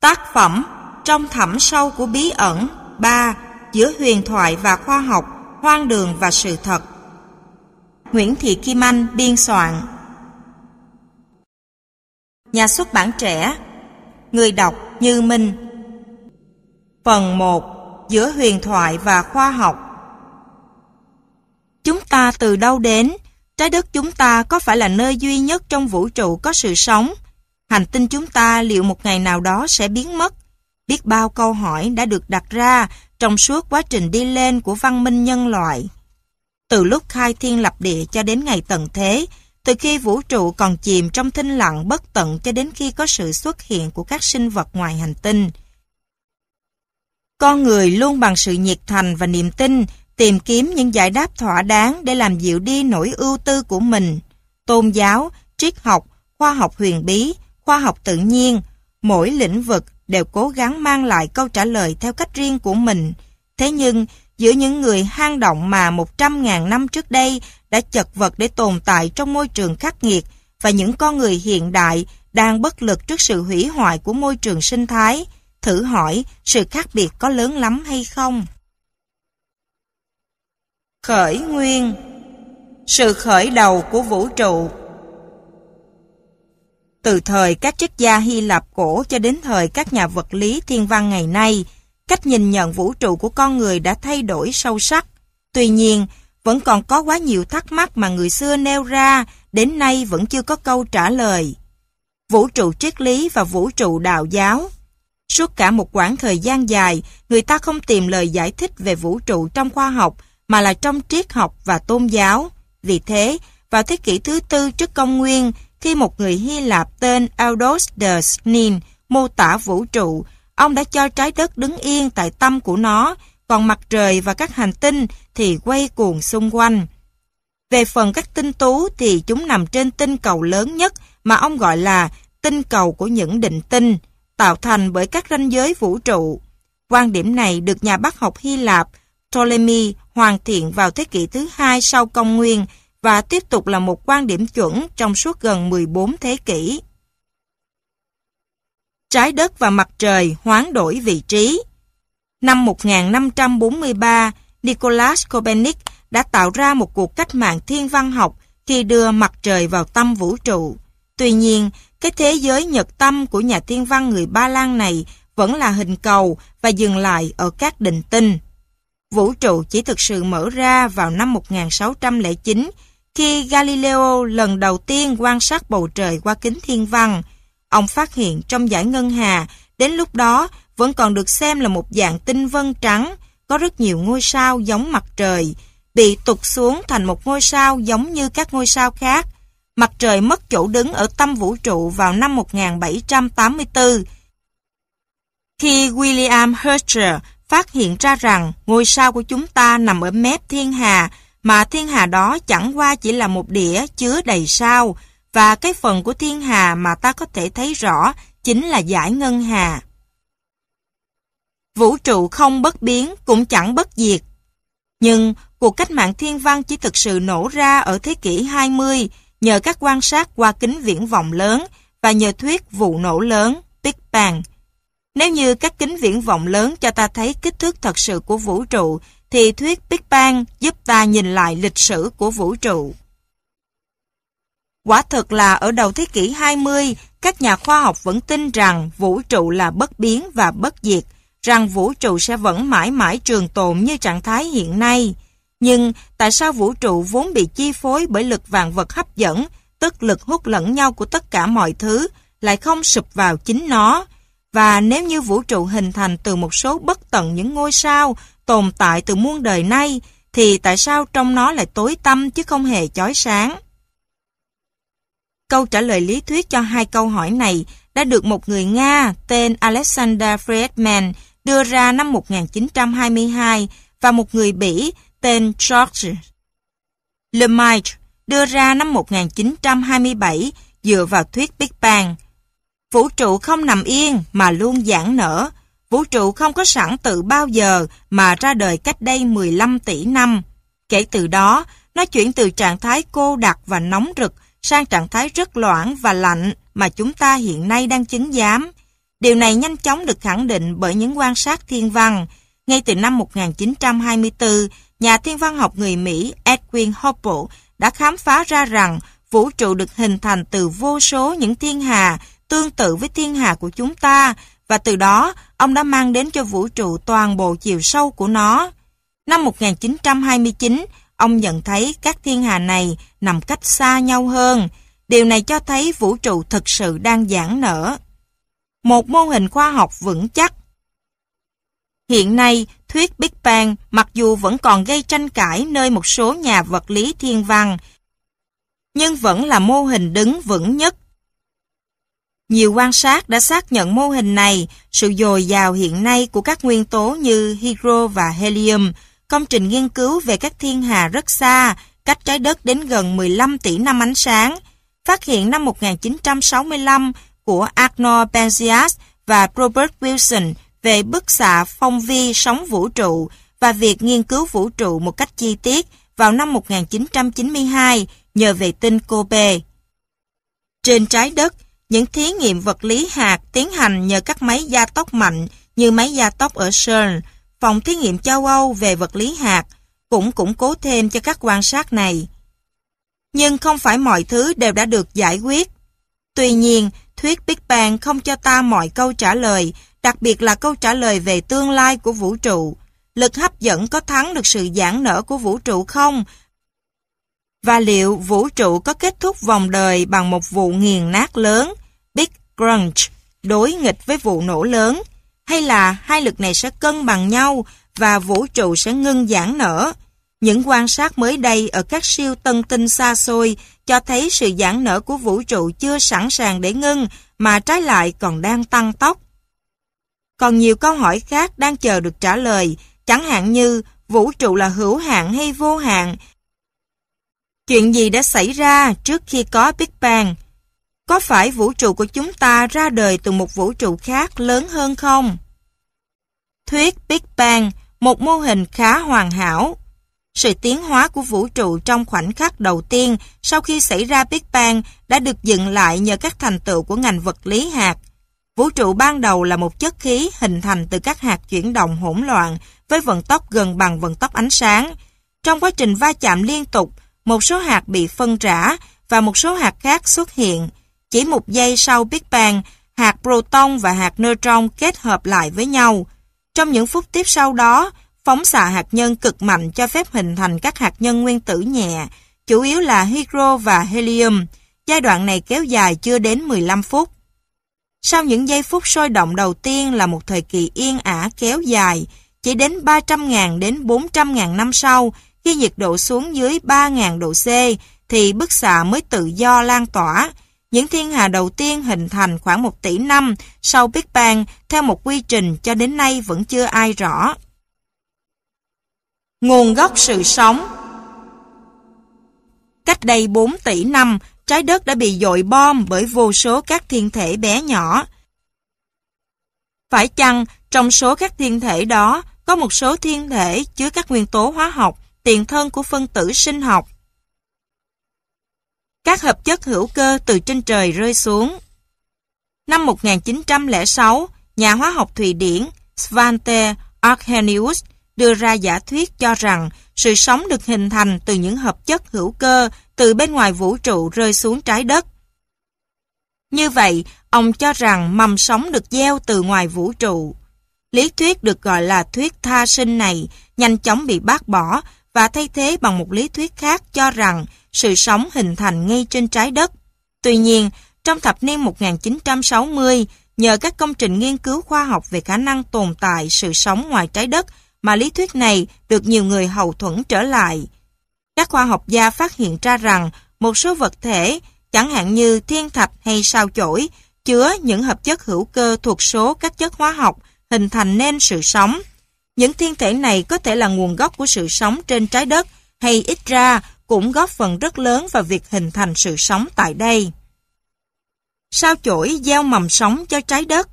Tác phẩm Trong thẳm sâu của bí ẩn 3. Giữa huyền thoại và khoa học, Hoang đường và sự thật Nguyễn Thị Kim Anh, biên soạn Nhà xuất bản trẻ, Người đọc Như Minh Phần 1 Giữa huyền thoại và khoa học Chúng ta từ đâu đến? Trái đất chúng ta có phải là nơi duy nhất trong vũ trụ có sự sống? Hành tinh chúng ta liệu một ngày nào đó sẽ biến mất? Biết bao câu hỏi đã được đặt ra trong suốt quá trình đi lên của văn minh nhân loại. Từ lúc khai thiên lập địa cho đến ngày tận thế, từ khi vũ trụ còn chìm trong thinh lặng bất tận cho đến khi có sự xuất hiện của các sinh vật ngoài hành tinh. Con người luôn bằng sự nhiệt thành và niềm tin tìm kiếm những giải đáp thỏa đáng để làm dịu đi nỗi ưu tư của mình. Tôn giáo, triết học, khoa học huyền bí, khoa học tự nhiên, mỗi lĩnh vực đều cố gắng mang lại câu trả lời theo cách riêng của mình. Thế nhưng, giữa những người hang động mà 100.000 năm trước đây đã chật vật để tồn tại trong môi trường khắc nghiệt và những con người hiện đại đang bất lực trước sự hủy hoại của môi trường sinh thái, thử hỏi sự khác biệt có lớn lắm hay không? Khởi nguyên Sự khởi đầu của vũ trụ từ thời các triết gia Hy Lạp cổ cho đến thời các nhà vật lý thiên văn ngày nay, cách nhìn nhận vũ trụ của con người đã thay đổi sâu sắc. Tuy nhiên, vẫn còn có quá nhiều thắc mắc mà người xưa nêu ra, đến nay vẫn chưa có câu trả lời. Vũ trụ triết lý và vũ trụ đạo giáo Suốt cả một quãng thời gian dài, người ta không tìm lời giải thích về vũ trụ trong khoa học, mà là trong triết học và tôn giáo. Vì thế, vào thế kỷ thứ tư trước công nguyên, khi một người Hy Lạp tên Aldous de Snin mô tả vũ trụ, ông đã cho trái đất đứng yên tại tâm của nó, còn mặt trời và các hành tinh thì quay cuồng xung quanh. Về phần các tinh tú thì chúng nằm trên tinh cầu lớn nhất mà ông gọi là tinh cầu của những định tinh, tạo thành bởi các ranh giới vũ trụ. Quan điểm này được nhà bác học Hy Lạp Ptolemy hoàn thiện vào thế kỷ thứ hai sau công nguyên và tiếp tục là một quan điểm chuẩn trong suốt gần 14 thế kỷ. Trái đất và mặt trời hoán đổi vị trí Năm 1543, Nicolas Copernic đã tạo ra một cuộc cách mạng thiên văn học khi đưa mặt trời vào tâm vũ trụ. Tuy nhiên, cái thế giới nhật tâm của nhà thiên văn người Ba Lan này vẫn là hình cầu và dừng lại ở các định tinh. Vũ trụ chỉ thực sự mở ra vào năm 1609 khi Galileo lần đầu tiên quan sát bầu trời qua kính thiên văn. Ông phát hiện trong giải ngân hà, đến lúc đó vẫn còn được xem là một dạng tinh vân trắng, có rất nhiều ngôi sao giống mặt trời, bị tụt xuống thành một ngôi sao giống như các ngôi sao khác. Mặt trời mất chỗ đứng ở tâm vũ trụ vào năm 1784. Khi William Herschel phát hiện ra rằng ngôi sao của chúng ta nằm ở mép thiên hà, mà thiên hà đó chẳng qua chỉ là một đĩa chứa đầy sao, và cái phần của thiên hà mà ta có thể thấy rõ chính là giải ngân hà. Vũ trụ không bất biến cũng chẳng bất diệt. Nhưng cuộc cách mạng thiên văn chỉ thực sự nổ ra ở thế kỷ 20 nhờ các quan sát qua kính viễn vọng lớn và nhờ thuyết vụ nổ lớn, Big Bang. Nếu như các kính viễn vọng lớn cho ta thấy kích thước thật sự của vũ trụ, thì thuyết Big Bang giúp ta nhìn lại lịch sử của vũ trụ. Quả thực là ở đầu thế kỷ 20, các nhà khoa học vẫn tin rằng vũ trụ là bất biến và bất diệt, rằng vũ trụ sẽ vẫn mãi mãi trường tồn như trạng thái hiện nay. Nhưng tại sao vũ trụ vốn bị chi phối bởi lực vạn vật hấp dẫn, tức lực hút lẫn nhau của tất cả mọi thứ, lại không sụp vào chính nó? Và nếu như vũ trụ hình thành từ một số bất tận những ngôi sao tồn tại từ muôn đời nay, thì tại sao trong nó lại tối tăm chứ không hề chói sáng? Câu trả lời lý thuyết cho hai câu hỏi này đã được một người Nga tên Alexander Friedman đưa ra năm 1922 và một người Bỉ tên George Lemaitre đưa ra năm 1927 dựa vào thuyết Big Bang. Vũ trụ không nằm yên mà luôn giãn nở. Vũ trụ không có sẵn từ bao giờ mà ra đời cách đây 15 tỷ năm. Kể từ đó, nó chuyển từ trạng thái cô đặc và nóng rực sang trạng thái rất loãng và lạnh mà chúng ta hiện nay đang chứng giám. Điều này nhanh chóng được khẳng định bởi những quan sát thiên văn. Ngay từ năm 1924, nhà thiên văn học người Mỹ Edwin Hubble đã khám phá ra rằng vũ trụ được hình thành từ vô số những thiên hà tương tự với thiên hà của chúng ta và từ đó ông đã mang đến cho vũ trụ toàn bộ chiều sâu của nó. Năm 1929, ông nhận thấy các thiên hà này nằm cách xa nhau hơn. Điều này cho thấy vũ trụ thực sự đang giãn nở. Một mô hình khoa học vững chắc. Hiện nay, thuyết Big Bang mặc dù vẫn còn gây tranh cãi nơi một số nhà vật lý thiên văn, nhưng vẫn là mô hình đứng vững nhất. Nhiều quan sát đã xác nhận mô hình này, sự dồi dào hiện nay của các nguyên tố như hydro và helium, công trình nghiên cứu về các thiên hà rất xa, cách trái đất đến gần 15 tỷ năm ánh sáng, phát hiện năm 1965 của Arnold Penzias và Robert Wilson về bức xạ phong vi sóng vũ trụ và việc nghiên cứu vũ trụ một cách chi tiết vào năm 1992 nhờ vệ tinh Kobe. Trên trái đất, những thí nghiệm vật lý hạt tiến hành nhờ các máy gia tốc mạnh như máy gia tốc ở CERN, phòng thí nghiệm châu Âu về vật lý hạt, cũng củng cố thêm cho các quan sát này. Nhưng không phải mọi thứ đều đã được giải quyết. Tuy nhiên, thuyết Big Bang không cho ta mọi câu trả lời, đặc biệt là câu trả lời về tương lai của vũ trụ. Lực hấp dẫn có thắng được sự giãn nở của vũ trụ không? Và liệu vũ trụ có kết thúc vòng đời bằng một vụ nghiền nát lớn, Big Crunch, đối nghịch với vụ nổ lớn? Hay là hai lực này sẽ cân bằng nhau và vũ trụ sẽ ngưng giãn nở? Những quan sát mới đây ở các siêu tân tinh xa xôi cho thấy sự giãn nở của vũ trụ chưa sẵn sàng để ngưng mà trái lại còn đang tăng tốc. Còn nhiều câu hỏi khác đang chờ được trả lời, chẳng hạn như vũ trụ là hữu hạn hay vô hạn? Chuyện gì đã xảy ra trước khi có Big Bang? Có phải vũ trụ của chúng ta ra đời từ một vũ trụ khác lớn hơn không? Thuyết Big Bang, một mô hình khá hoàn hảo. Sự tiến hóa của vũ trụ trong khoảnh khắc đầu tiên sau khi xảy ra Big Bang đã được dựng lại nhờ các thành tựu của ngành vật lý hạt. Vũ trụ ban đầu là một chất khí hình thành từ các hạt chuyển động hỗn loạn với vận tốc gần bằng vận tốc ánh sáng. Trong quá trình va chạm liên tục, một số hạt bị phân rã và một số hạt khác xuất hiện. Chỉ một giây sau Big Bang, hạt proton và hạt neutron kết hợp lại với nhau. Trong những phút tiếp sau đó, phóng xạ hạt nhân cực mạnh cho phép hình thành các hạt nhân nguyên tử nhẹ, chủ yếu là hydro và helium. Giai đoạn này kéo dài chưa đến 15 phút. Sau những giây phút sôi động đầu tiên là một thời kỳ yên ả kéo dài, chỉ đến 300.000 đến 400.000 năm sau, khi nhiệt độ xuống dưới 3.000 độ C, thì bức xạ mới tự do lan tỏa. Những thiên hà đầu tiên hình thành khoảng 1 tỷ năm sau Big Bang theo một quy trình cho đến nay vẫn chưa ai rõ. Nguồn gốc sự sống Cách đây 4 tỷ năm, trái đất đã bị dội bom bởi vô số các thiên thể bé nhỏ. Phải chăng trong số các thiên thể đó có một số thiên thể chứa các nguyên tố hóa học, tiền thân của phân tử sinh học? Các hợp chất hữu cơ từ trên trời rơi xuống. Năm 1906, nhà hóa học Thụy Điển Svante Arrhenius đưa ra giả thuyết cho rằng sự sống được hình thành từ những hợp chất hữu cơ từ bên ngoài vũ trụ rơi xuống trái đất. Như vậy, ông cho rằng mầm sống được gieo từ ngoài vũ trụ. Lý thuyết được gọi là thuyết tha sinh này nhanh chóng bị bác bỏ và thay thế bằng một lý thuyết khác cho rằng sự sống hình thành ngay trên trái đất. Tuy nhiên, trong thập niên 1960, nhờ các công trình nghiên cứu khoa học về khả năng tồn tại sự sống ngoài trái đất mà lý thuyết này được nhiều người hậu thuẫn trở lại. Các khoa học gia phát hiện ra rằng một số vật thể, chẳng hạn như thiên thạch hay sao chổi, chứa những hợp chất hữu cơ thuộc số các chất hóa học hình thành nên sự sống. Những thiên thể này có thể là nguồn gốc của sự sống trên trái đất hay ít ra cũng góp phần rất lớn vào việc hình thành sự sống tại đây. Sao chổi gieo mầm sống cho trái đất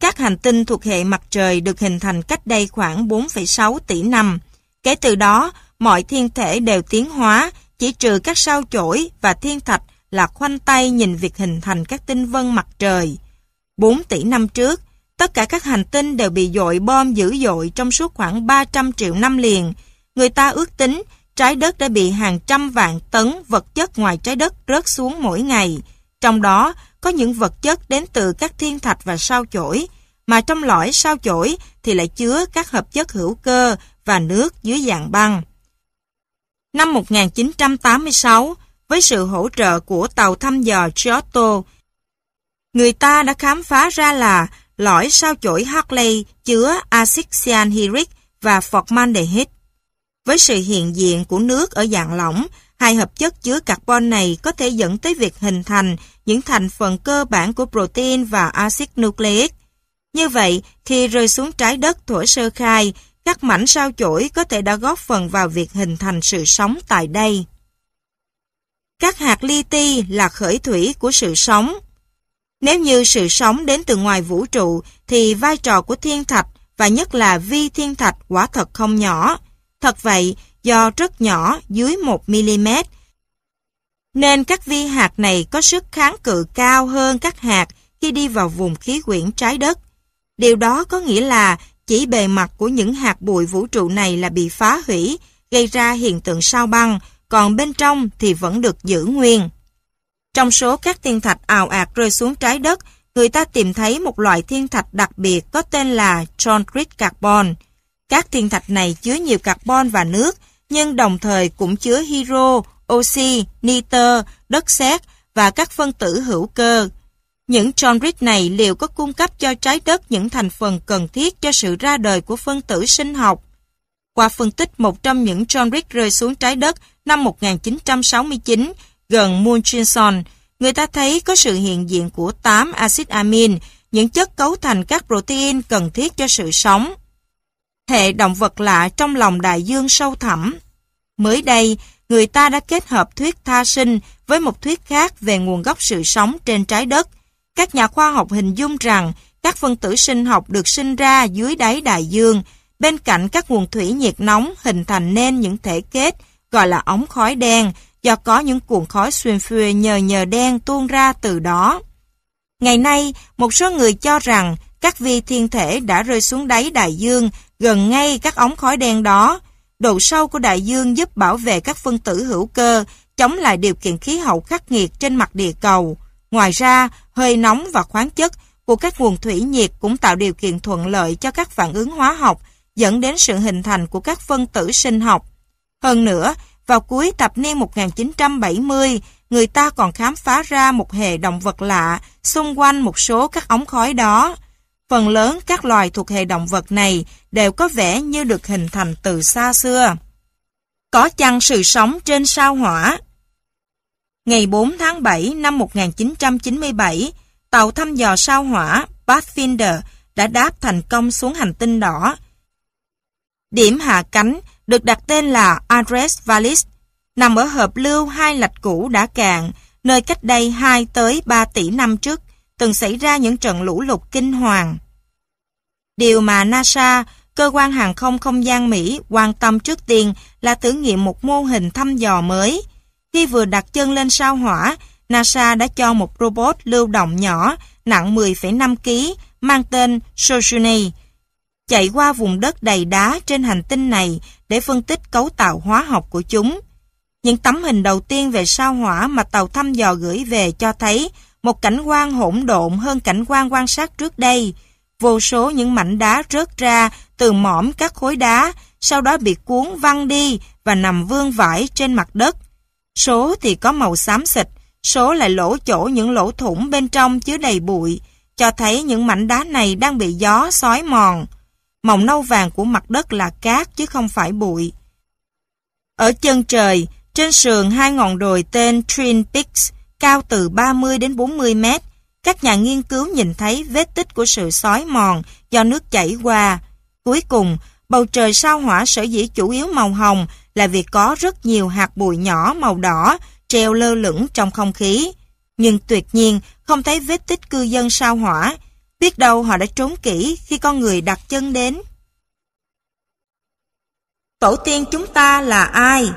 các hành tinh thuộc hệ mặt trời được hình thành cách đây khoảng 4,6 tỷ năm. Kể từ đó, mọi thiên thể đều tiến hóa, chỉ trừ các sao chổi và thiên thạch là khoanh tay nhìn việc hình thành các tinh vân mặt trời. 4 tỷ năm trước, tất cả các hành tinh đều bị dội bom dữ dội trong suốt khoảng 300 triệu năm liền. Người ta ước tính trái đất đã bị hàng trăm vạn tấn vật chất ngoài trái đất rớt xuống mỗi ngày. Trong đó có những vật chất đến từ các thiên thạch và sao chổi, mà trong lõi sao chổi thì lại chứa các hợp chất hữu cơ và nước dưới dạng băng. Năm 1986, với sự hỗ trợ của tàu thăm dò Giotto, người ta đã khám phá ra là lõi sao chổi Hartley chứa axit cyanhydric và formaldehyde. Với sự hiện diện của nước ở dạng lỏng, hai hợp chất chứa carbon này có thể dẫn tới việc hình thành những thành phần cơ bản của protein và axit nucleic. Như vậy, khi rơi xuống trái đất thổi sơ khai, các mảnh sao chổi có thể đã góp phần vào việc hình thành sự sống tại đây. Các hạt li ti là khởi thủy của sự sống. Nếu như sự sống đến từ ngoài vũ trụ, thì vai trò của thiên thạch và nhất là vi thiên thạch quả thật không nhỏ. Thật vậy, do rất nhỏ dưới 1mm, nên các vi hạt này có sức kháng cự cao hơn các hạt khi đi vào vùng khí quyển trái đất. Điều đó có nghĩa là chỉ bề mặt của những hạt bụi vũ trụ này là bị phá hủy, gây ra hiện tượng sao băng, còn bên trong thì vẫn được giữ nguyên. Trong số các thiên thạch ào ạt rơi xuống trái đất, người ta tìm thấy một loại thiên thạch đặc biệt có tên là chondrite carbon. Các thiên thạch này chứa nhiều carbon và nước, nhưng đồng thời cũng chứa hydro, oxy, nitơ, đất sét và các phân tử hữu cơ. Những chondrite này liệu có cung cấp cho trái đất những thành phần cần thiết cho sự ra đời của phân tử sinh học? Qua phân tích một trong những chondrite rơi xuống trái đất năm 1969 gần Murchison, người ta thấy có sự hiện diện của 8 axit amin, những chất cấu thành các protein cần thiết cho sự sống. Hệ động vật lạ trong lòng đại dương sâu thẳm. Mới đây, người ta đã kết hợp thuyết tha sinh với một thuyết khác về nguồn gốc sự sống trên trái đất. Các nhà khoa học hình dung rằng các phân tử sinh học được sinh ra dưới đáy đại dương, bên cạnh các nguồn thủy nhiệt nóng hình thành nên những thể kết gọi là ống khói đen do có những cuộn khói xuyên phue nhờ nhờ đen tuôn ra từ đó. Ngày nay, một số người cho rằng các vi thiên thể đã rơi xuống đáy đại dương gần ngay các ống khói đen đó. Độ sâu của đại dương giúp bảo vệ các phân tử hữu cơ, chống lại điều kiện khí hậu khắc nghiệt trên mặt địa cầu. Ngoài ra, hơi nóng và khoáng chất của các nguồn thủy nhiệt cũng tạo điều kiện thuận lợi cho các phản ứng hóa học, dẫn đến sự hình thành của các phân tử sinh học. Hơn nữa, vào cuối thập niên 1970, người ta còn khám phá ra một hệ động vật lạ xung quanh một số các ống khói đó. Phần lớn các loài thuộc hệ động vật này đều có vẻ như được hình thành từ xa xưa. Có chăng sự sống trên sao hỏa? Ngày 4 tháng 7 năm 1997, tàu thăm dò sao hỏa Pathfinder đã đáp thành công xuống hành tinh đỏ. Điểm hạ cánh được đặt tên là Andres Vallis, nằm ở hợp lưu hai lạch cũ đã cạn, nơi cách đây 2 tới 3 tỷ năm trước, từng xảy ra những trận lũ lụt kinh hoàng. Điều mà NASA, cơ quan hàng không không gian Mỹ quan tâm trước tiên là thử nghiệm một mô hình thăm dò mới. Khi vừa đặt chân lên sao hỏa, NASA đã cho một robot lưu động nhỏ nặng 10,5 kg mang tên Sojourner chạy qua vùng đất đầy đá trên hành tinh này để phân tích cấu tạo hóa học của chúng. Những tấm hình đầu tiên về sao hỏa mà tàu thăm dò gửi về cho thấy một cảnh quan hỗn độn hơn cảnh quan quan sát trước đây. Vô số những mảnh đá rớt ra từ mỏm các khối đá, sau đó bị cuốn văng đi và nằm vương vãi trên mặt đất. Số thì có màu xám xịt, số lại lỗ chỗ những lỗ thủng bên trong chứa đầy bụi, cho thấy những mảnh đá này đang bị gió xói mòn. Màu nâu vàng của mặt đất là cát chứ không phải bụi. Ở chân trời, trên sườn hai ngọn đồi tên Twin Peaks, cao từ 30 đến 40 mét, các nhà nghiên cứu nhìn thấy vết tích của sự xói mòn do nước chảy qua. Cuối cùng, bầu trời sao hỏa sở dĩ chủ yếu màu hồng là vì có rất nhiều hạt bụi nhỏ màu đỏ treo lơ lửng trong không khí. Nhưng tuyệt nhiên không thấy vết tích cư dân sao hỏa, biết đâu họ đã trốn kỹ khi con người đặt chân đến. Tổ tiên chúng ta là ai?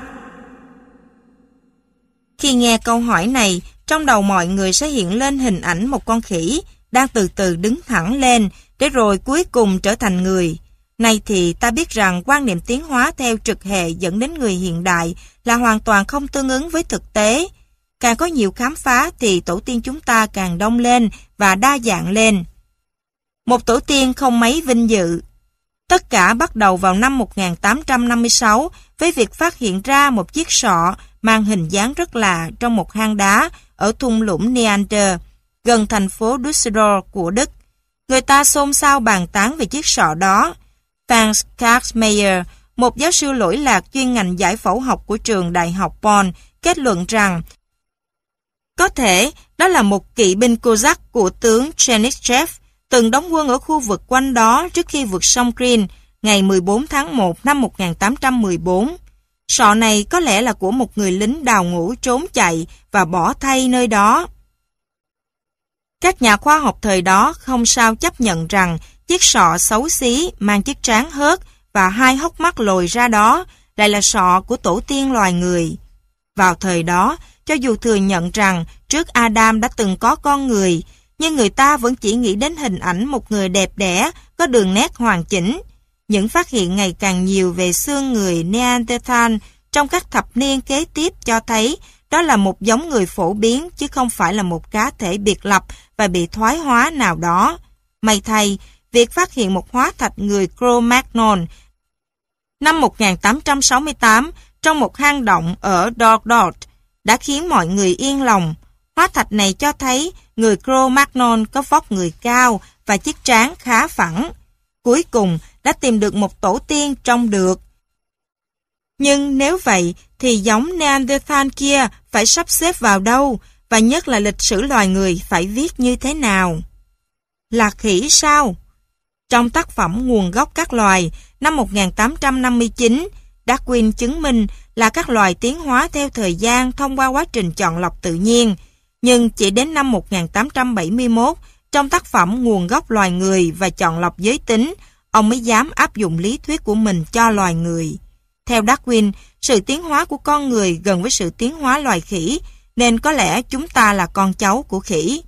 Khi nghe câu hỏi này, trong đầu mọi người sẽ hiện lên hình ảnh một con khỉ, đang từ từ đứng thẳng lên, để rồi cuối cùng trở thành người. Nay thì ta biết rằng quan niệm tiến hóa theo trực hệ dẫn đến người hiện đại là hoàn toàn không tương ứng với thực tế. Càng có nhiều khám phá thì tổ tiên chúng ta càng đông lên và đa dạng lên. Một tổ tiên không mấy vinh dự. Tất cả bắt đầu vào năm 1856 với việc phát hiện ra một chiếc sọ mang hình dáng rất lạ trong một hang đá ở thung lũng Neander, gần thành phố Düsseldorf của Đức. Người ta xôn xao bàn tán về chiếc sọ đó. Franz Karlsmeyer, một giáo sư lỗi lạc chuyên ngành giải phẫu học của trường Đại học Bonn, kết luận rằng có thể đó là một kỵ binh Cossack của tướng Chernyshev từng đóng quân ở khu vực quanh đó trước khi vượt sông Green ngày 14 tháng 1 năm 1814. Sọ này có lẽ là của một người lính đào ngũ trốn chạy và bỏ thay nơi đó. Các nhà khoa học thời đó không sao chấp nhận rằng chiếc sọ xấu xí mang chiếc trán hớt và hai hốc mắt lồi ra đó lại là sọ của tổ tiên loài người. Vào thời đó, cho dù thừa nhận rằng trước Adam đã từng có con người, nhưng người ta vẫn chỉ nghĩ đến hình ảnh một người đẹp đẽ, có đường nét hoàn chỉnh. Những phát hiện ngày càng nhiều về xương người Neanderthal trong các thập niên kế tiếp cho thấy đó là một giống người phổ biến chứ không phải là một cá thể biệt lập và bị thoái hóa nào đó. May thay, việc phát hiện một hóa thạch người Cro-Magnon năm 1868 trong một hang động ở Dordort đã khiến mọi người yên lòng. Hóa thạch này cho thấy người Cro-Magnon có vóc người cao và chiếc trán khá phẳng. Cuối cùng đã tìm được một tổ tiên trong được. Nhưng nếu vậy thì giống Neanderthal kia phải sắp xếp vào đâu và nhất là lịch sử loài người phải viết như thế nào? Là khỉ sao? Trong tác phẩm Nguồn gốc các loài năm 1859, Darwin chứng minh là các loài tiến hóa theo thời gian thông qua quá trình chọn lọc tự nhiên. Nhưng chỉ đến năm 1871, trong tác phẩm Nguồn gốc loài người và chọn lọc giới tính, ông mới dám áp dụng lý thuyết của mình cho loài người. Theo Darwin, sự tiến hóa của con người gần với sự tiến hóa loài khỉ, nên có lẽ chúng ta là con cháu của khỉ.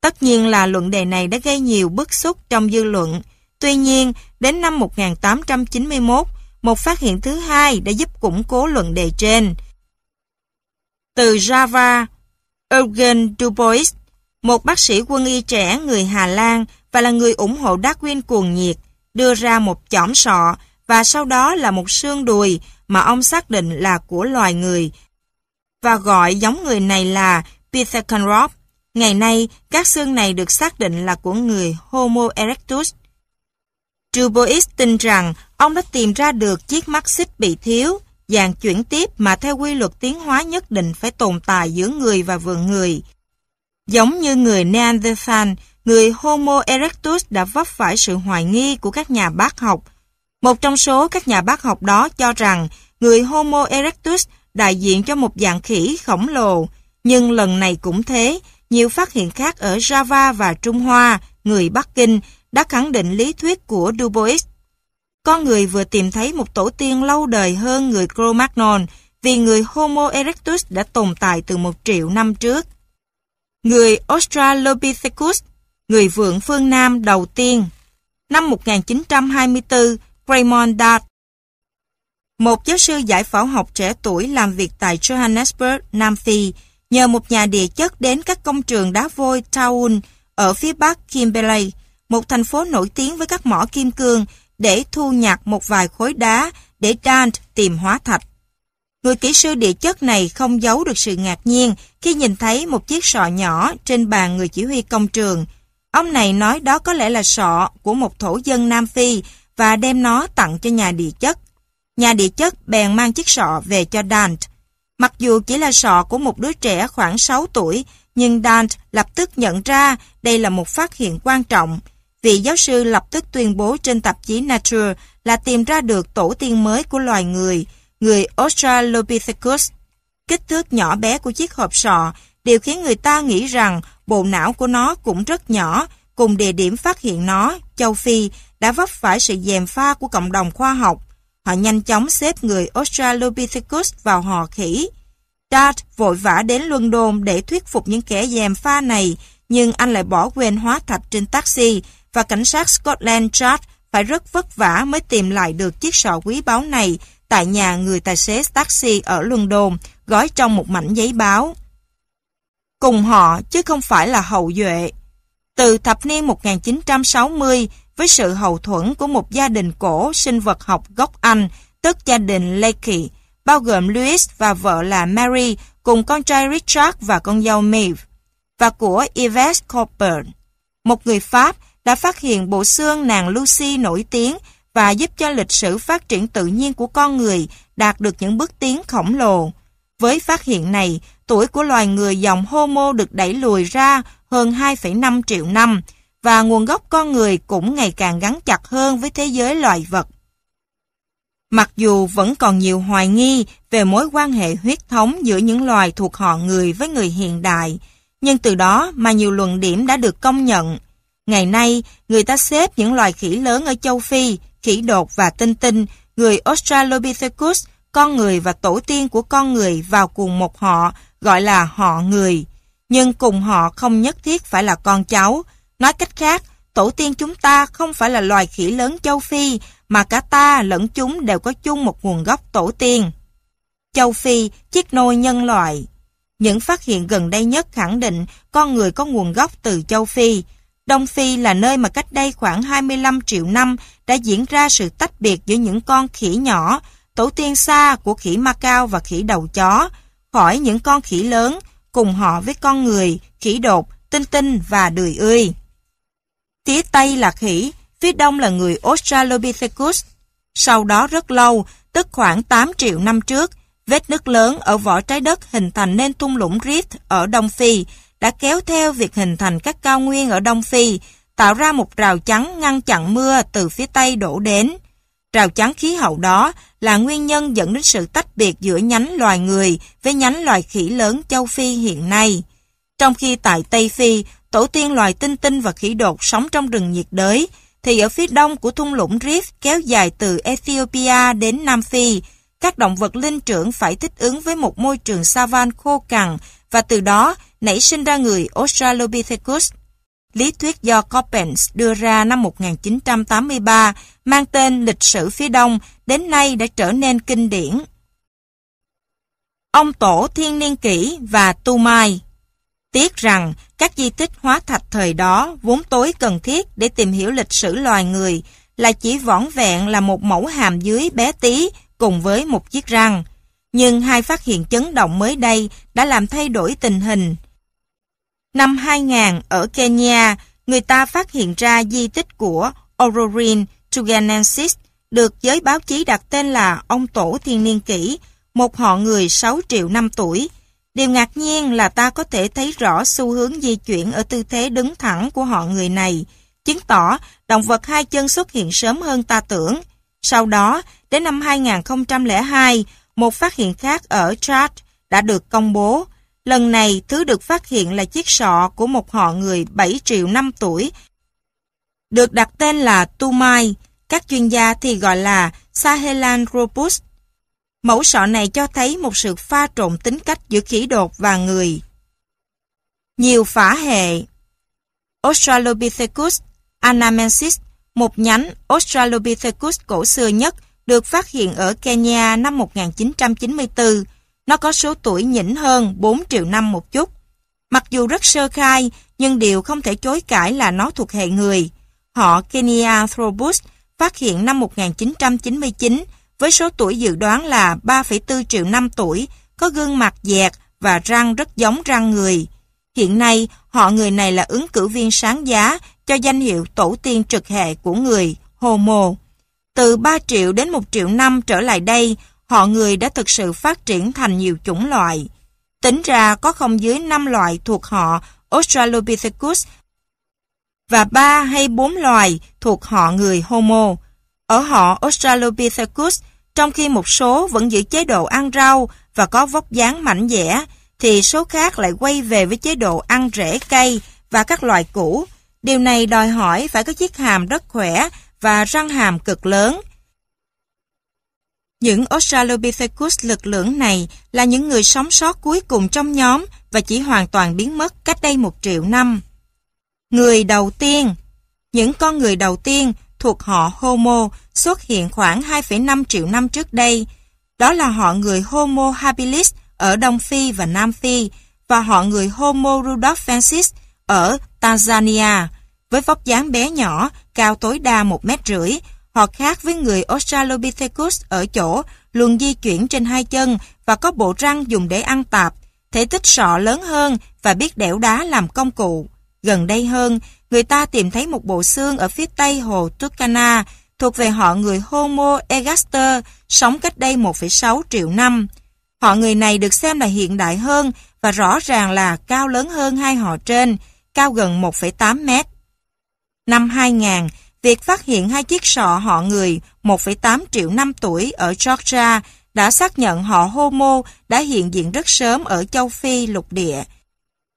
Tất nhiên là luận đề này đã gây nhiều bức xúc trong dư luận. Tuy nhiên, đến năm 1891, một phát hiện thứ hai đã giúp củng cố luận đề trên. Từ Java, Eugen Dubois, một bác sĩ quân y trẻ người Hà Lan và là người ủng hộ Darwin cuồng nhiệt, đưa ra một chỏm sọ và sau đó là một xương đùi mà ông xác định là của loài người và gọi giống người này là Pithecanthropus. Ngày nay, các xương này được xác định là của người Homo erectus. Dubois tin rằng ông đã tìm ra được chiếc mắt xích bị thiếu, dạng chuyển tiếp mà theo quy luật tiến hóa nhất định phải tồn tại giữa người và vườn người. Giống như người Neanderthal, người Homo erectus đã vấp phải sự hoài nghi của các nhà bác học. Một trong số các nhà bác học đó cho rằng người Homo erectus đại diện cho một dạng khỉ khổng lồ, nhưng lần này cũng thế, nhiều phát hiện khác ở Java và Trung Hoa, người Bắc Kinh, đã khẳng định lý thuyết của Dubois. Con người vừa tìm thấy một tổ tiên lâu đời hơn người Cro-Magnon vì người Homo erectus đã tồn tại từ một triệu năm trước. Người Australopithecus, người vượng phương Nam đầu tiên. Năm 1924, Raymond Dart, một giáo sư giải phẫu học trẻ tuổi làm việc tại Johannesburg, Nam Phi, nhờ một nhà địa chất đến các công trường đá vôi Taun ở phía bắc Kimberley, một thành phố nổi tiếng với các mỏ kim cương, để thu nhặt một vài khối đá để Dant tìm hóa thạch. Người kỹ sư địa chất này không giấu được sự ngạc nhiên khi nhìn thấy một chiếc sọ nhỏ trên bàn người chỉ huy công trường. Ông này nói đó có lẽ là sọ của một thổ dân Nam Phi và đem nó tặng cho nhà địa chất. Nhà địa chất bèn mang chiếc sọ về cho Dant. Mặc dù chỉ là sọ của một đứa trẻ khoảng 6 tuổi, nhưng Dant lập tức nhận ra đây là một phát hiện quan trọng. Vị giáo sư lập tức tuyên bố trên tạp chí Nature là tìm ra được tổ tiên mới của loài người, người Australopithecus. Kích thước nhỏ bé của chiếc hộp sọ đều khiến người ta nghĩ rằng bộ não của nó cũng rất nhỏ, cùng địa điểm phát hiện nó, châu Phi, đã vấp phải sự dèm pha của cộng đồng khoa học. Họ nhanh chóng xếp người Australopithecus vào hò khỉ. Dart vội vã đến London để thuyết phục những kẻ dèm pha này nhưng anh lại bỏ quên hóa thạch trên taxi và cảnh sát Scotland Yard phải rất vất vả mới tìm lại được chiếc sọ quý báu này tại nhà người tài xế taxi ở London, gói trong một mảnh giấy báo. Cùng họ chứ không phải là hậu duệ. Từ thập niên 1960, với sự hậu thuẫn của một gia đình cổ sinh vật học gốc Anh, tức gia đình Leakey, bao gồm Louis và vợ là Mary, cùng con trai Richard và con dâu Maeve, và của Yves Coburn. Một người Pháp đã phát hiện bộ xương nàng Lucy nổi tiếng và giúp cho lịch sử phát triển tự nhiên của con người đạt được những bước tiến khổng lồ. Với phát hiện này, tuổi của loài người dòng Homo được đẩy lùi ra hơn 2,5 triệu năm và nguồn gốc con người cũng ngày càng gắn chặt hơn với thế giới loài vật. Mặc dù vẫn còn nhiều hoài nghi về mối quan hệ huyết thống giữa những loài thuộc họ người với người hiện đại, nhưng từ đó mà nhiều luận điểm đã được công nhận. Ngày nay, người ta xếp những loài khỉ lớn ở châu Phi, khỉ đột và tinh tinh, người Australopithecus, con người và tổ tiên của con người vào cùng một họ, gọi là họ người. Nhưng cùng họ không nhất thiết phải là con cháu. Nói cách khác, tổ tiên chúng ta không phải là loài khỉ lớn châu Phi, mà cả ta lẫn chúng đều có chung một nguồn gốc tổ tiên. Châu Phi, chiếc nôi nhân loại. Những phát hiện gần đây nhất khẳng định con người có nguồn gốc từ châu Phi. Đông Phi là nơi mà cách đây khoảng 25 triệu năm đã diễn ra sự tách biệt giữa những con khỉ nhỏ, tổ tiên xa của khỉ Macau và khỉ đầu chó, khỏi những con khỉ lớn, cùng họ với con người, khỉ đột, tinh tinh và đười ươi. Phía Tây là khỉ, phía Đông là người Australopithecus. Sau đó rất lâu, tức khoảng 8 triệu năm trước, vết nứt lớn ở vỏ trái đất hình thành nên thung lũng Rift ở Đông Phi, đã kéo theo việc hình thành các cao nguyên ở Đông Phi, tạo ra một rào chắn ngăn chặn mưa từ phía Tây đổ đến. Rào chắn khí hậu đó là nguyên nhân dẫn đến sự tách biệt giữa nhánh loài người với nhánh loài khỉ lớn châu Phi hiện nay. Trong khi tại Tây Phi, tổ tiên loài tinh tinh và khỉ đột sống trong rừng nhiệt đới, thì ở phía đông của thung lũng Rift kéo dài từ Ethiopia đến Nam Phi, các động vật linh trưởng phải thích ứng với một môi trường savan khô cằn và từ đó nảy sinh ra người Australopithecus. Lý thuyết do Coppens đưa ra năm 1983 mang tên Lịch sử phía Đông, đến nay đã trở nên kinh điển. Ông Tổ Thiên Niên Kỷ và Tu Mai Tiếc rằng các di tích hóa thạch thời đó vốn tối cần thiết để tìm hiểu lịch sử loài người là chỉ vỏn vẹn là một mẫu hàm dưới bé tí cùng với một chiếc răng. Nhưng hai phát hiện chấn động mới đây đã làm thay đổi tình hình. Năm 2000 ở Kenya, người ta phát hiện ra di tích của Ororin Tuganensis được giới báo chí đặt tên là ông Tổ Thiên Niên Kỷ, một họ người 6 triệu năm tuổi. Điều ngạc nhiên là ta có thể thấy rõ xu hướng di chuyển ở tư thế đứng thẳng của họ người này, chứng tỏ động vật hai chân xuất hiện sớm hơn ta tưởng. Sau đó, đến năm 2002, một phát hiện khác ở Chad đã được công bố. Lần này, thứ được phát hiện là chiếc sọ của một họ người 7 triệu năm tuổi, được đặt tên là Tumai, các chuyên gia thì gọi là Sahelan robust. Mẫu sọ này cho thấy một sự pha trộn tính cách giữa khỉ đột và người. Nhiều phả hệ Australopithecus anamensis, một nhánh Australopithecus cổ xưa nhất, được phát hiện ở Kenya năm 1994. Nó có số tuổi nhỉnh hơn 4 triệu năm một chút. Mặc dù rất sơ khai, nhưng điều không thể chối cãi là nó thuộc hệ người. Họ Kenya Throbus phát hiện năm 1999 với số tuổi dự đoán là 3,4 triệu năm tuổi, có gương mặt dẹt và răng rất giống răng người. Hiện nay, họ người này là ứng cử viên sáng giá cho danh hiệu tổ tiên trực hệ của người, Homo. Từ 3 triệu đến 1 triệu năm trở lại đây, họ người đã thực sự phát triển thành nhiều chủng loại. Tính ra có không dưới 5 loại thuộc họ Australopithecus và 3 hay 4 loài thuộc họ người Homo. Ở họ Australopithecus, trong khi một số vẫn giữ chế độ ăn rau và có vóc dáng mảnh dẻ, thì số khác lại quay về với chế độ ăn rễ cây và các loài củ. Điều này đòi hỏi phải có chiếc hàm rất khỏe và răng hàm cực lớn. Những Australopithecus lực lưỡng này là những người sống sót cuối cùng trong nhóm và chỉ hoàn toàn biến mất cách đây một triệu năm. Người đầu tiên Những con người đầu tiên thuộc họ Homo xuất hiện khoảng 2,5 triệu năm trước đây. Đó là họ người Homo habilis ở Đông Phi và Nam Phi và họ người Homo rudolfensis ở Tanzania. Với vóc dáng bé nhỏ, cao tối đa một mét rưỡi, họ khác với người Australopithecus ở chỗ luôn di chuyển trên hai chân và có bộ răng dùng để ăn tạp, thể tích sọ lớn hơn và biết đẽo đá làm công cụ. Gần đây hơn, người ta tìm thấy một bộ xương ở phía tây hồ Turkana thuộc về họ người Homo ergaster sống cách đây 1,6 triệu năm. Họ người này được xem là hiện đại hơn và rõ ràng là cao lớn hơn hai họ trên, cao gần 1,8 mét. Năm 2000, việc phát hiện hai chiếc sọ họ người 1,8 triệu năm tuổi ở Georgia đã xác nhận họ Homo đã hiện diện rất sớm ở châu Phi lục địa.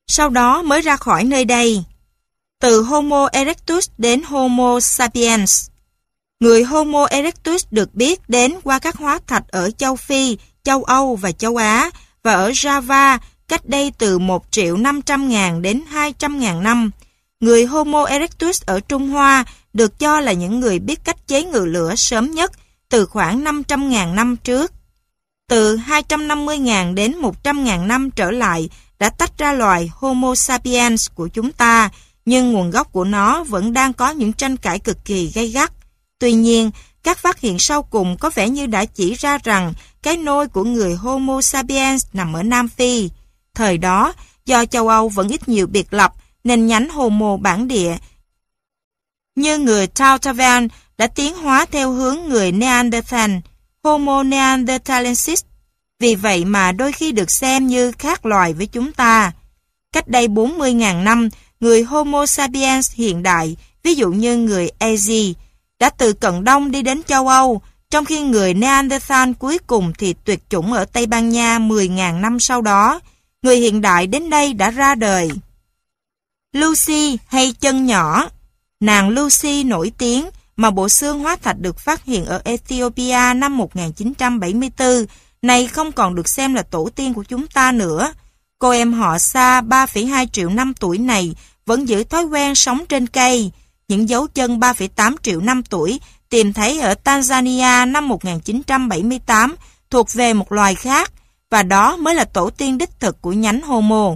Sau đó mới ra khỏi nơi đây. Từ Homo erectus đến Homo sapiens. Người Homo erectus được biết đến qua các hóa thạch ở châu Phi, châu Âu và châu Á và ở Java cách đây từ 1 triệu 500 ngàn đến 200 ngàn năm. Người Homo erectus ở Trung Hoa được cho là những người biết cách chế ngự lửa sớm nhất từ khoảng 500.000 năm trước. Từ 250.000 đến 100.000 năm trở lại đã tách ra loài Homo sapiens của chúng ta, nhưng nguồn gốc của nó vẫn đang có những tranh cãi cực kỳ gay gắt. Tuy nhiên, các phát hiện sau cùng có vẻ như đã chỉ ra rằng cái nôi của người Homo sapiens nằm ở Nam Phi. Thời đó, do châu Âu vẫn ít nhiều biệt lập, nền nhánh Homo bản địa như người Tautavan đã tiến hóa theo hướng người Neanderthal, Homo neanderthalensis. Vì vậy mà đôi khi được xem như khác loài với chúng ta. Cách đây 40.000 năm, người Homo sapiens hiện đại, ví dụ như người Asia, đã từ Cận Đông đi đến châu Âu, trong khi người Neanderthal cuối cùng thì tuyệt chủng ở Tây Ban Nha 10.000 năm sau đó. Người hiện đại đến đây đã ra đời. Lucy hay chân nhỏ Nàng Lucy nổi tiếng mà bộ xương hóa thạch được phát hiện ở Ethiopia năm 1974 này không còn được xem là tổ tiên của chúng ta nữa. Cô em họ xa 3,2 triệu năm tuổi này vẫn giữ thói quen sống trên cây. Những dấu chân 3,8 triệu năm tuổi tìm thấy ở Tanzania năm 1978 thuộc về một loài khác và đó mới là tổ tiên đích thực của nhánh Homo.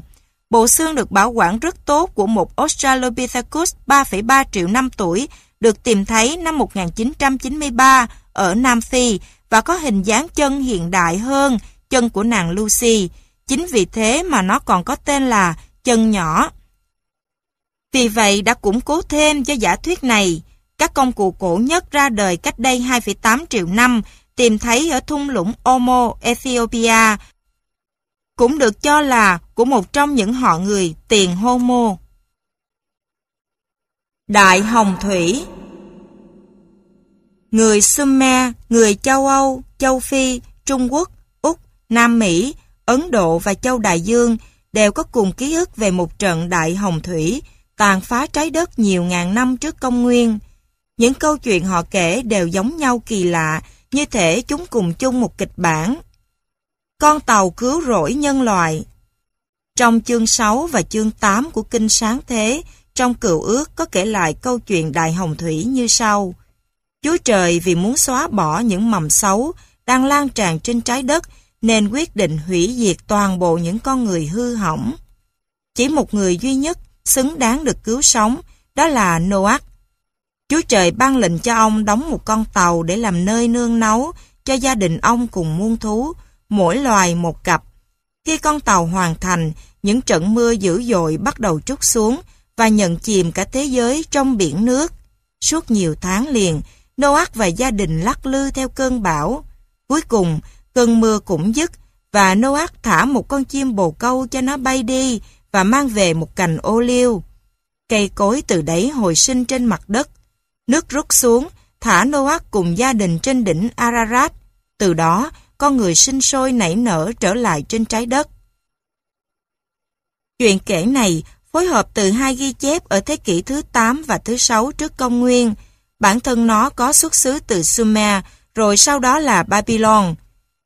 Bộ xương được bảo quản rất tốt của một Australopithecus 3,3 triệu năm tuổi được tìm thấy năm 1993 ở Nam Phi và có hình dáng chân hiện đại hơn chân của nàng Lucy. Chính vì thế mà nó còn có tên là chân nhỏ. Vì vậy đã củng cố thêm cho giả thuyết này. Các công cụ cổ nhất ra đời cách đây 2,8 triệu năm tìm thấy ở thung lũng Omo, Ethiopia cũng được cho là của một trong những họ người tiền Homo. Đại Hồng Thủy Người Sumer, người châu Âu, châu Phi, Trung Quốc, Úc, Nam Mỹ, Ấn Độ và châu Đại Dương đều có cùng ký ức về một trận Đại Hồng Thủy tàn phá trái đất nhiều ngàn năm trước công nguyên. Những câu chuyện họ kể đều giống nhau kỳ lạ, như thể chúng cùng chung một kịch bản con tàu cứu rỗi nhân loại. Trong chương 6 và chương 8 của Kinh Sáng Thế, trong cựu ước có kể lại câu chuyện Đại Hồng Thủy như sau. Chúa Trời vì muốn xóa bỏ những mầm xấu đang lan tràn trên trái đất nên quyết định hủy diệt toàn bộ những con người hư hỏng. Chỉ một người duy nhất xứng đáng được cứu sống, đó là Noah. Chúa Trời ban lệnh cho ông đóng một con tàu để làm nơi nương nấu cho gia đình ông cùng muôn thú, mỗi loài một cặp. Khi con tàu hoàn thành, những trận mưa dữ dội bắt đầu trút xuống và nhận chìm cả thế giới trong biển nước. Suốt nhiều tháng liền, Noah và gia đình lắc lư theo cơn bão. Cuối cùng, cơn mưa cũng dứt và Noah thả một con chim bồ câu cho nó bay đi và mang về một cành ô liu. Cây cối từ đấy hồi sinh trên mặt đất. Nước rút xuống, thả Noah cùng gia đình trên đỉnh Ararat. Từ đó, con người sinh sôi nảy nở trở lại trên trái đất. Chuyện kể này phối hợp từ hai ghi chép ở thế kỷ thứ 8 và thứ 6 trước công nguyên. Bản thân nó có xuất xứ từ Sumer, rồi sau đó là Babylon.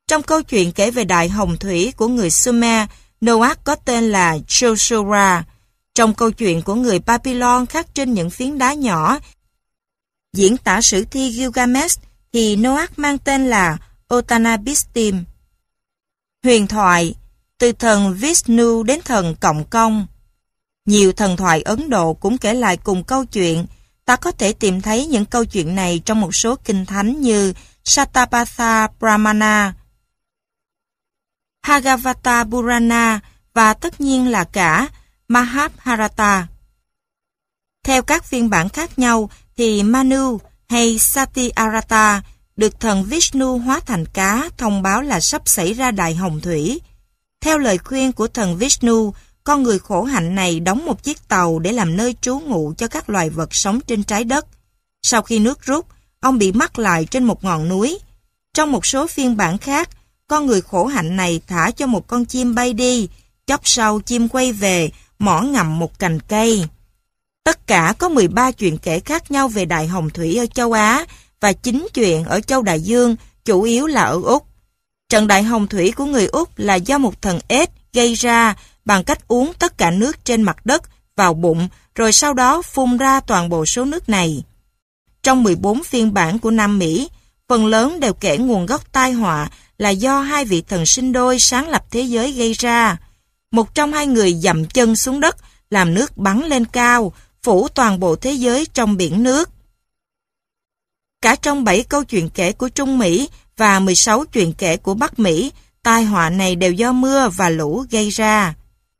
Trong câu chuyện kể về đại hồng thủy của người Sumer, Noah có tên là Joshua. Trong câu chuyện của người Babylon khắc trên những phiến đá nhỏ, diễn tả sử thi Gilgamesh thì Noah mang tên là Otanabistim. Huyền thoại, từ thần Vishnu đến thần Cộng Công. Nhiều thần thoại Ấn Độ cũng kể lại cùng câu chuyện. Ta có thể tìm thấy những câu chuyện này trong một số kinh thánh như Satapatha Brahmana, Hagavata Purana và tất nhiên là cả Mahabharata. Theo các phiên bản khác nhau thì Manu hay Satyarata được thần Vishnu hóa thành cá thông báo là sắp xảy ra đại hồng thủy. Theo lời khuyên của thần Vishnu, con người khổ hạnh này đóng một chiếc tàu để làm nơi trú ngụ cho các loài vật sống trên trái đất. Sau khi nước rút, ông bị mắc lại trên một ngọn núi. Trong một số phiên bản khác, con người khổ hạnh này thả cho một con chim bay đi, chốc sau chim quay về, mỏ ngầm một cành cây. Tất cả có 13 chuyện kể khác nhau về Đại Hồng Thủy ở châu Á và chính chuyện ở châu Đại Dương, chủ yếu là ở Úc. Trận Đại Hồng Thủy của người Úc là do một thần ếch gây ra bằng cách uống tất cả nước trên mặt đất vào bụng rồi sau đó phun ra toàn bộ số nước này. Trong 14 phiên bản của Nam Mỹ, phần lớn đều kể nguồn gốc tai họa là do hai vị thần sinh đôi sáng lập thế giới gây ra. Một trong hai người dậm chân xuống đất, làm nước bắn lên cao, phủ toàn bộ thế giới trong biển nước. Cả trong 7 câu chuyện kể của Trung Mỹ và 16 chuyện kể của Bắc Mỹ, tai họa này đều do mưa và lũ gây ra.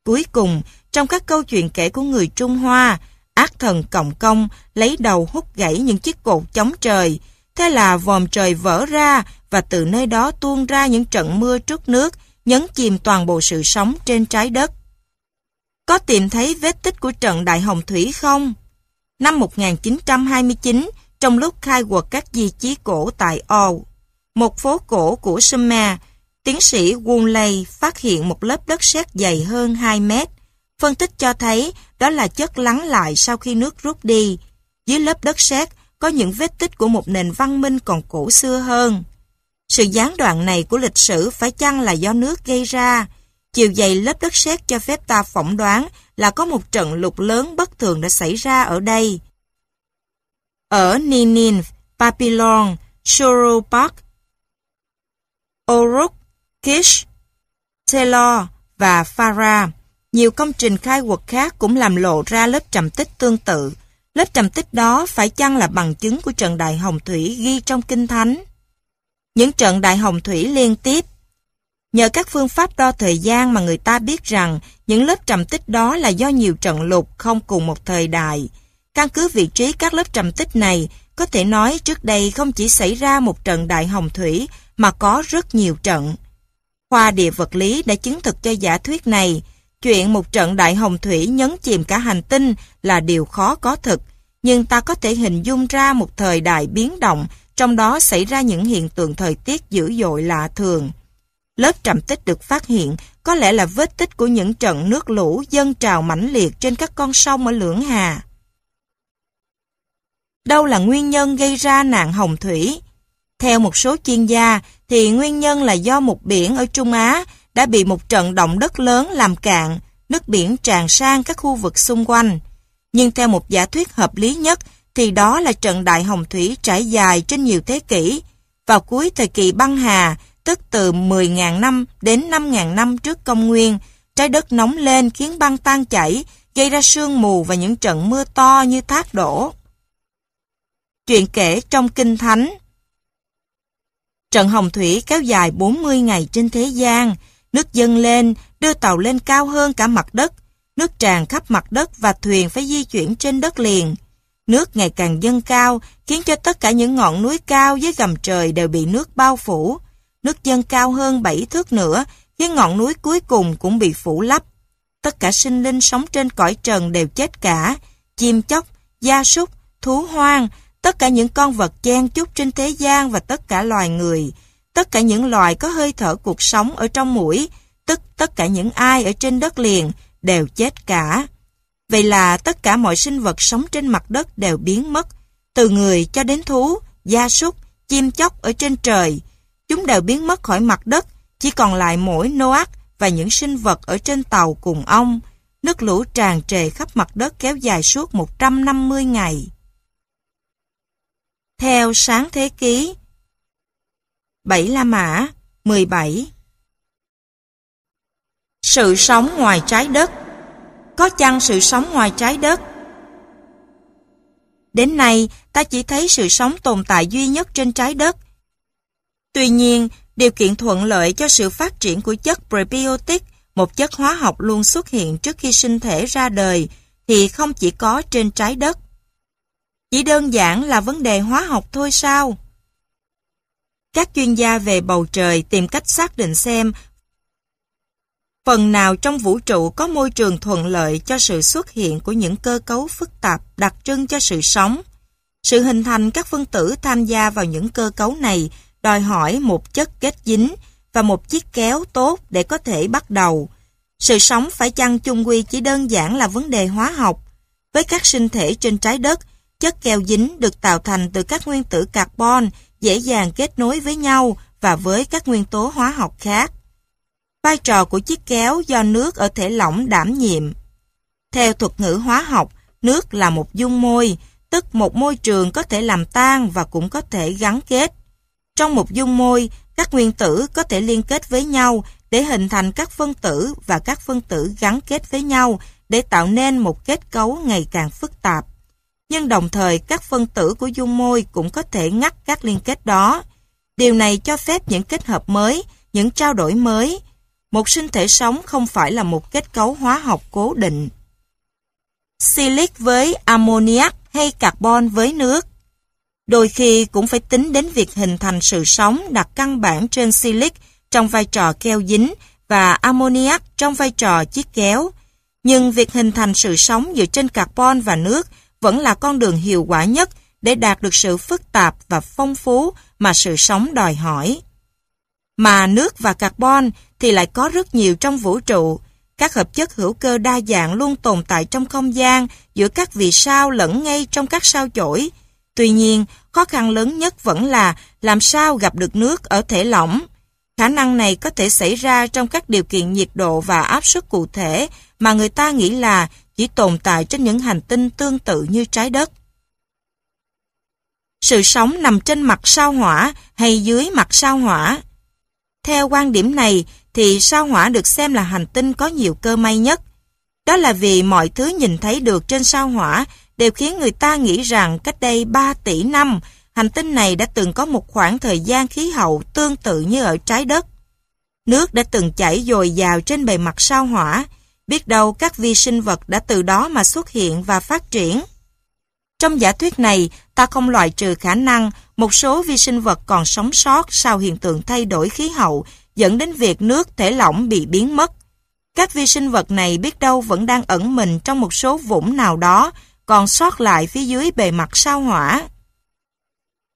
Cuối cùng, trong các câu chuyện kể của người Trung Hoa, ác thần Cộng Công lấy đầu hút gãy những chiếc cột chống trời, thế là vòm trời vỡ ra và từ nơi đó tuôn ra những trận mưa trút nước, nhấn chìm toàn bộ sự sống trên trái đất. Có tìm thấy vết tích của trận Đại Hồng Thủy không? Năm 1929, trong lúc khai quật các di chí cổ tại Ol, một phố cổ của Sumer, tiến sĩ Wunley phát hiện một lớp đất sét dày hơn 2 mét. Phân tích cho thấy đó là chất lắng lại sau khi nước rút đi. Dưới lớp đất sét có những vết tích của một nền văn minh còn cổ xưa hơn. Sự gián đoạn này của lịch sử phải chăng là do nước gây ra? Chiều dày lớp đất sét cho phép ta phỏng đoán là có một trận lục lớn bất thường đã xảy ra ở đây. Ở Ninin, Papillon, Choropac, Oruk, Kish, Telor và Farah, nhiều công trình khai quật khác cũng làm lộ ra lớp trầm tích tương tự. Lớp trầm tích đó phải chăng là bằng chứng của trận đại hồng thủy ghi trong Kinh Thánh? Những trận đại hồng thủy liên tiếp Nhờ các phương pháp đo thời gian mà người ta biết rằng những lớp trầm tích đó là do nhiều trận lục không cùng một thời đại. Căn cứ vị trí các lớp trầm tích này, có thể nói trước đây không chỉ xảy ra một trận đại hồng thủy mà có rất nhiều trận. Khoa địa vật lý đã chứng thực cho giả thuyết này. Chuyện một trận đại hồng thủy nhấn chìm cả hành tinh là điều khó có thực, nhưng ta có thể hình dung ra một thời đại biến động, trong đó xảy ra những hiện tượng thời tiết dữ dội lạ thường. Lớp trầm tích được phát hiện có lẽ là vết tích của những trận nước lũ dâng trào mãnh liệt trên các con sông ở Lưỡng Hà. Đâu là nguyên nhân gây ra nạn hồng thủy? Theo một số chuyên gia, thì nguyên nhân là do một biển ở Trung Á đã bị một trận động đất lớn làm cạn, nước biển tràn sang các khu vực xung quanh. Nhưng theo một giả thuyết hợp lý nhất, thì đó là trận đại hồng thủy trải dài trên nhiều thế kỷ. Vào cuối thời kỳ băng hà, tức từ 10.000 năm đến 5.000 năm trước công nguyên, trái đất nóng lên khiến băng tan chảy, gây ra sương mù và những trận mưa to như thác đổ. Chuyện kể trong Kinh Thánh Trận Hồng Thủy kéo dài 40 ngày trên thế gian, nước dâng lên, đưa tàu lên cao hơn cả mặt đất, nước tràn khắp mặt đất và thuyền phải di chuyển trên đất liền. Nước ngày càng dâng cao, khiến cho tất cả những ngọn núi cao dưới gầm trời đều bị nước bao phủ. Nước dâng cao hơn 7 thước nữa, khiến ngọn núi cuối cùng cũng bị phủ lấp. Tất cả sinh linh sống trên cõi trần đều chết cả, chim chóc, gia súc, thú hoang, tất cả những con vật chen chúc trên thế gian và tất cả loài người, tất cả những loài có hơi thở cuộc sống ở trong mũi, tức tất cả những ai ở trên đất liền đều chết cả. Vậy là tất cả mọi sinh vật sống trên mặt đất đều biến mất, từ người cho đến thú, gia súc, chim chóc ở trên trời. Chúng đều biến mất khỏi mặt đất, chỉ còn lại mỗi Noach và những sinh vật ở trên tàu cùng ông. nước lũ tràn trề khắp mặt đất kéo dài suốt 150 ngày. Theo sáng thế ký, bảy La Mã, 17 Sự sống ngoài trái đất Có chăng sự sống ngoài trái đất? Đến nay, ta chỉ thấy sự sống tồn tại duy nhất trên trái đất. Tuy nhiên, điều kiện thuận lợi cho sự phát triển của chất prebiotic, một chất hóa học luôn xuất hiện trước khi sinh thể ra đời, thì không chỉ có trên trái đất. Chỉ đơn giản là vấn đề hóa học thôi sao? Các chuyên gia về bầu trời tìm cách xác định xem phần nào trong vũ trụ có môi trường thuận lợi cho sự xuất hiện của những cơ cấu phức tạp đặc trưng cho sự sống. Sự hình thành các phân tử tham gia vào những cơ cấu này đòi hỏi một chất kết dính và một chiếc kéo tốt để có thể bắt đầu. Sự sống phải chăng chung quy chỉ đơn giản là vấn đề hóa học. Với các sinh thể trên trái đất, chất keo dính được tạo thành từ các nguyên tử carbon dễ dàng kết nối với nhau và với các nguyên tố hóa học khác. Vai trò của chiếc kéo do nước ở thể lỏng đảm nhiệm. Theo thuật ngữ hóa học, nước là một dung môi, tức một môi trường có thể làm tan và cũng có thể gắn kết. Trong một dung môi, các nguyên tử có thể liên kết với nhau để hình thành các phân tử và các phân tử gắn kết với nhau để tạo nên một kết cấu ngày càng phức tạp nhưng đồng thời các phân tử của dung môi cũng có thể ngắt các liên kết đó. Điều này cho phép những kết hợp mới, những trao đổi mới. Một sinh thể sống không phải là một kết cấu hóa học cố định. Silic với ammoniac hay carbon với nước. Đôi khi cũng phải tính đến việc hình thành sự sống đặt căn bản trên silic trong vai trò keo dính và ammoniac trong vai trò chiếc kéo. Nhưng việc hình thành sự sống dựa trên carbon và nước vẫn là con đường hiệu quả nhất để đạt được sự phức tạp và phong phú mà sự sống đòi hỏi. Mà nước và carbon thì lại có rất nhiều trong vũ trụ. Các hợp chất hữu cơ đa dạng luôn tồn tại trong không gian giữa các vì sao lẫn ngay trong các sao chổi. Tuy nhiên, khó khăn lớn nhất vẫn là làm sao gặp được nước ở thể lỏng. Khả năng này có thể xảy ra trong các điều kiện nhiệt độ và áp suất cụ thể mà người ta nghĩ là chỉ tồn tại trên những hành tinh tương tự như trái đất. Sự sống nằm trên mặt sao hỏa hay dưới mặt sao hỏa. Theo quan điểm này thì sao hỏa được xem là hành tinh có nhiều cơ may nhất. Đó là vì mọi thứ nhìn thấy được trên sao hỏa đều khiến người ta nghĩ rằng cách đây 3 tỷ năm, hành tinh này đã từng có một khoảng thời gian khí hậu tương tự như ở trái đất. Nước đã từng chảy dồi dào trên bề mặt sao hỏa, Biết đâu các vi sinh vật đã từ đó mà xuất hiện và phát triển. Trong giả thuyết này, ta không loại trừ khả năng một số vi sinh vật còn sống sót sau hiện tượng thay đổi khí hậu dẫn đến việc nước thể lỏng bị biến mất. Các vi sinh vật này biết đâu vẫn đang ẩn mình trong một số vũng nào đó còn sót lại phía dưới bề mặt sao hỏa.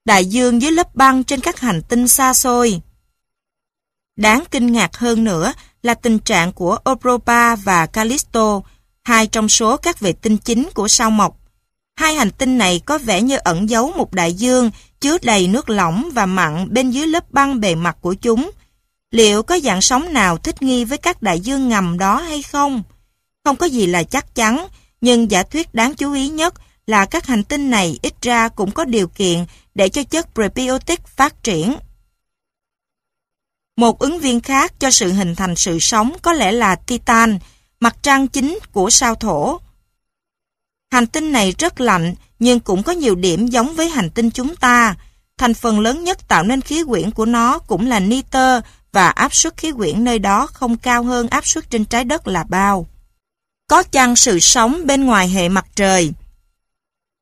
Đại dương dưới lớp băng trên các hành tinh xa xôi. Đáng kinh ngạc hơn nữa là tình trạng của Europa và Callisto, hai trong số các vệ tinh chính của sao mộc. Hai hành tinh này có vẻ như ẩn giấu một đại dương chứa đầy nước lỏng và mặn bên dưới lớp băng bề mặt của chúng. Liệu có dạng sóng nào thích nghi với các đại dương ngầm đó hay không? Không có gì là chắc chắn, nhưng giả thuyết đáng chú ý nhất là các hành tinh này ít ra cũng có điều kiện để cho chất prebiotic phát triển. Một ứng viên khác cho sự hình thành sự sống có lẽ là Titan, mặt trăng chính của sao thổ. Hành tinh này rất lạnh, nhưng cũng có nhiều điểm giống với hành tinh chúng ta. Thành phần lớn nhất tạo nên khí quyển của nó cũng là nitơ và áp suất khí quyển nơi đó không cao hơn áp suất trên trái đất là bao. Có chăng sự sống bên ngoài hệ mặt trời?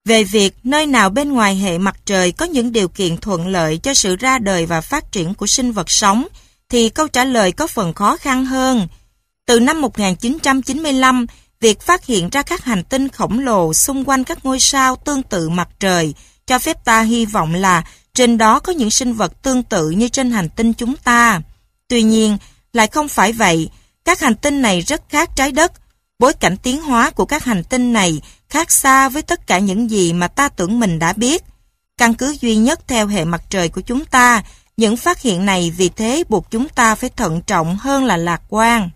Về việc nơi nào bên ngoài hệ mặt trời có những điều kiện thuận lợi cho sự ra đời và phát triển của sinh vật sống, thì câu trả lời có phần khó khăn hơn. Từ năm 1995, việc phát hiện ra các hành tinh khổng lồ xung quanh các ngôi sao tương tự mặt trời cho phép ta hy vọng là trên đó có những sinh vật tương tự như trên hành tinh chúng ta. Tuy nhiên, lại không phải vậy. Các hành tinh này rất khác trái đất. Bối cảnh tiến hóa của các hành tinh này khác xa với tất cả những gì mà ta tưởng mình đã biết. Căn cứ duy nhất theo hệ mặt trời của chúng ta những phát hiện này vì thế buộc chúng ta phải thận trọng hơn là lạc quan.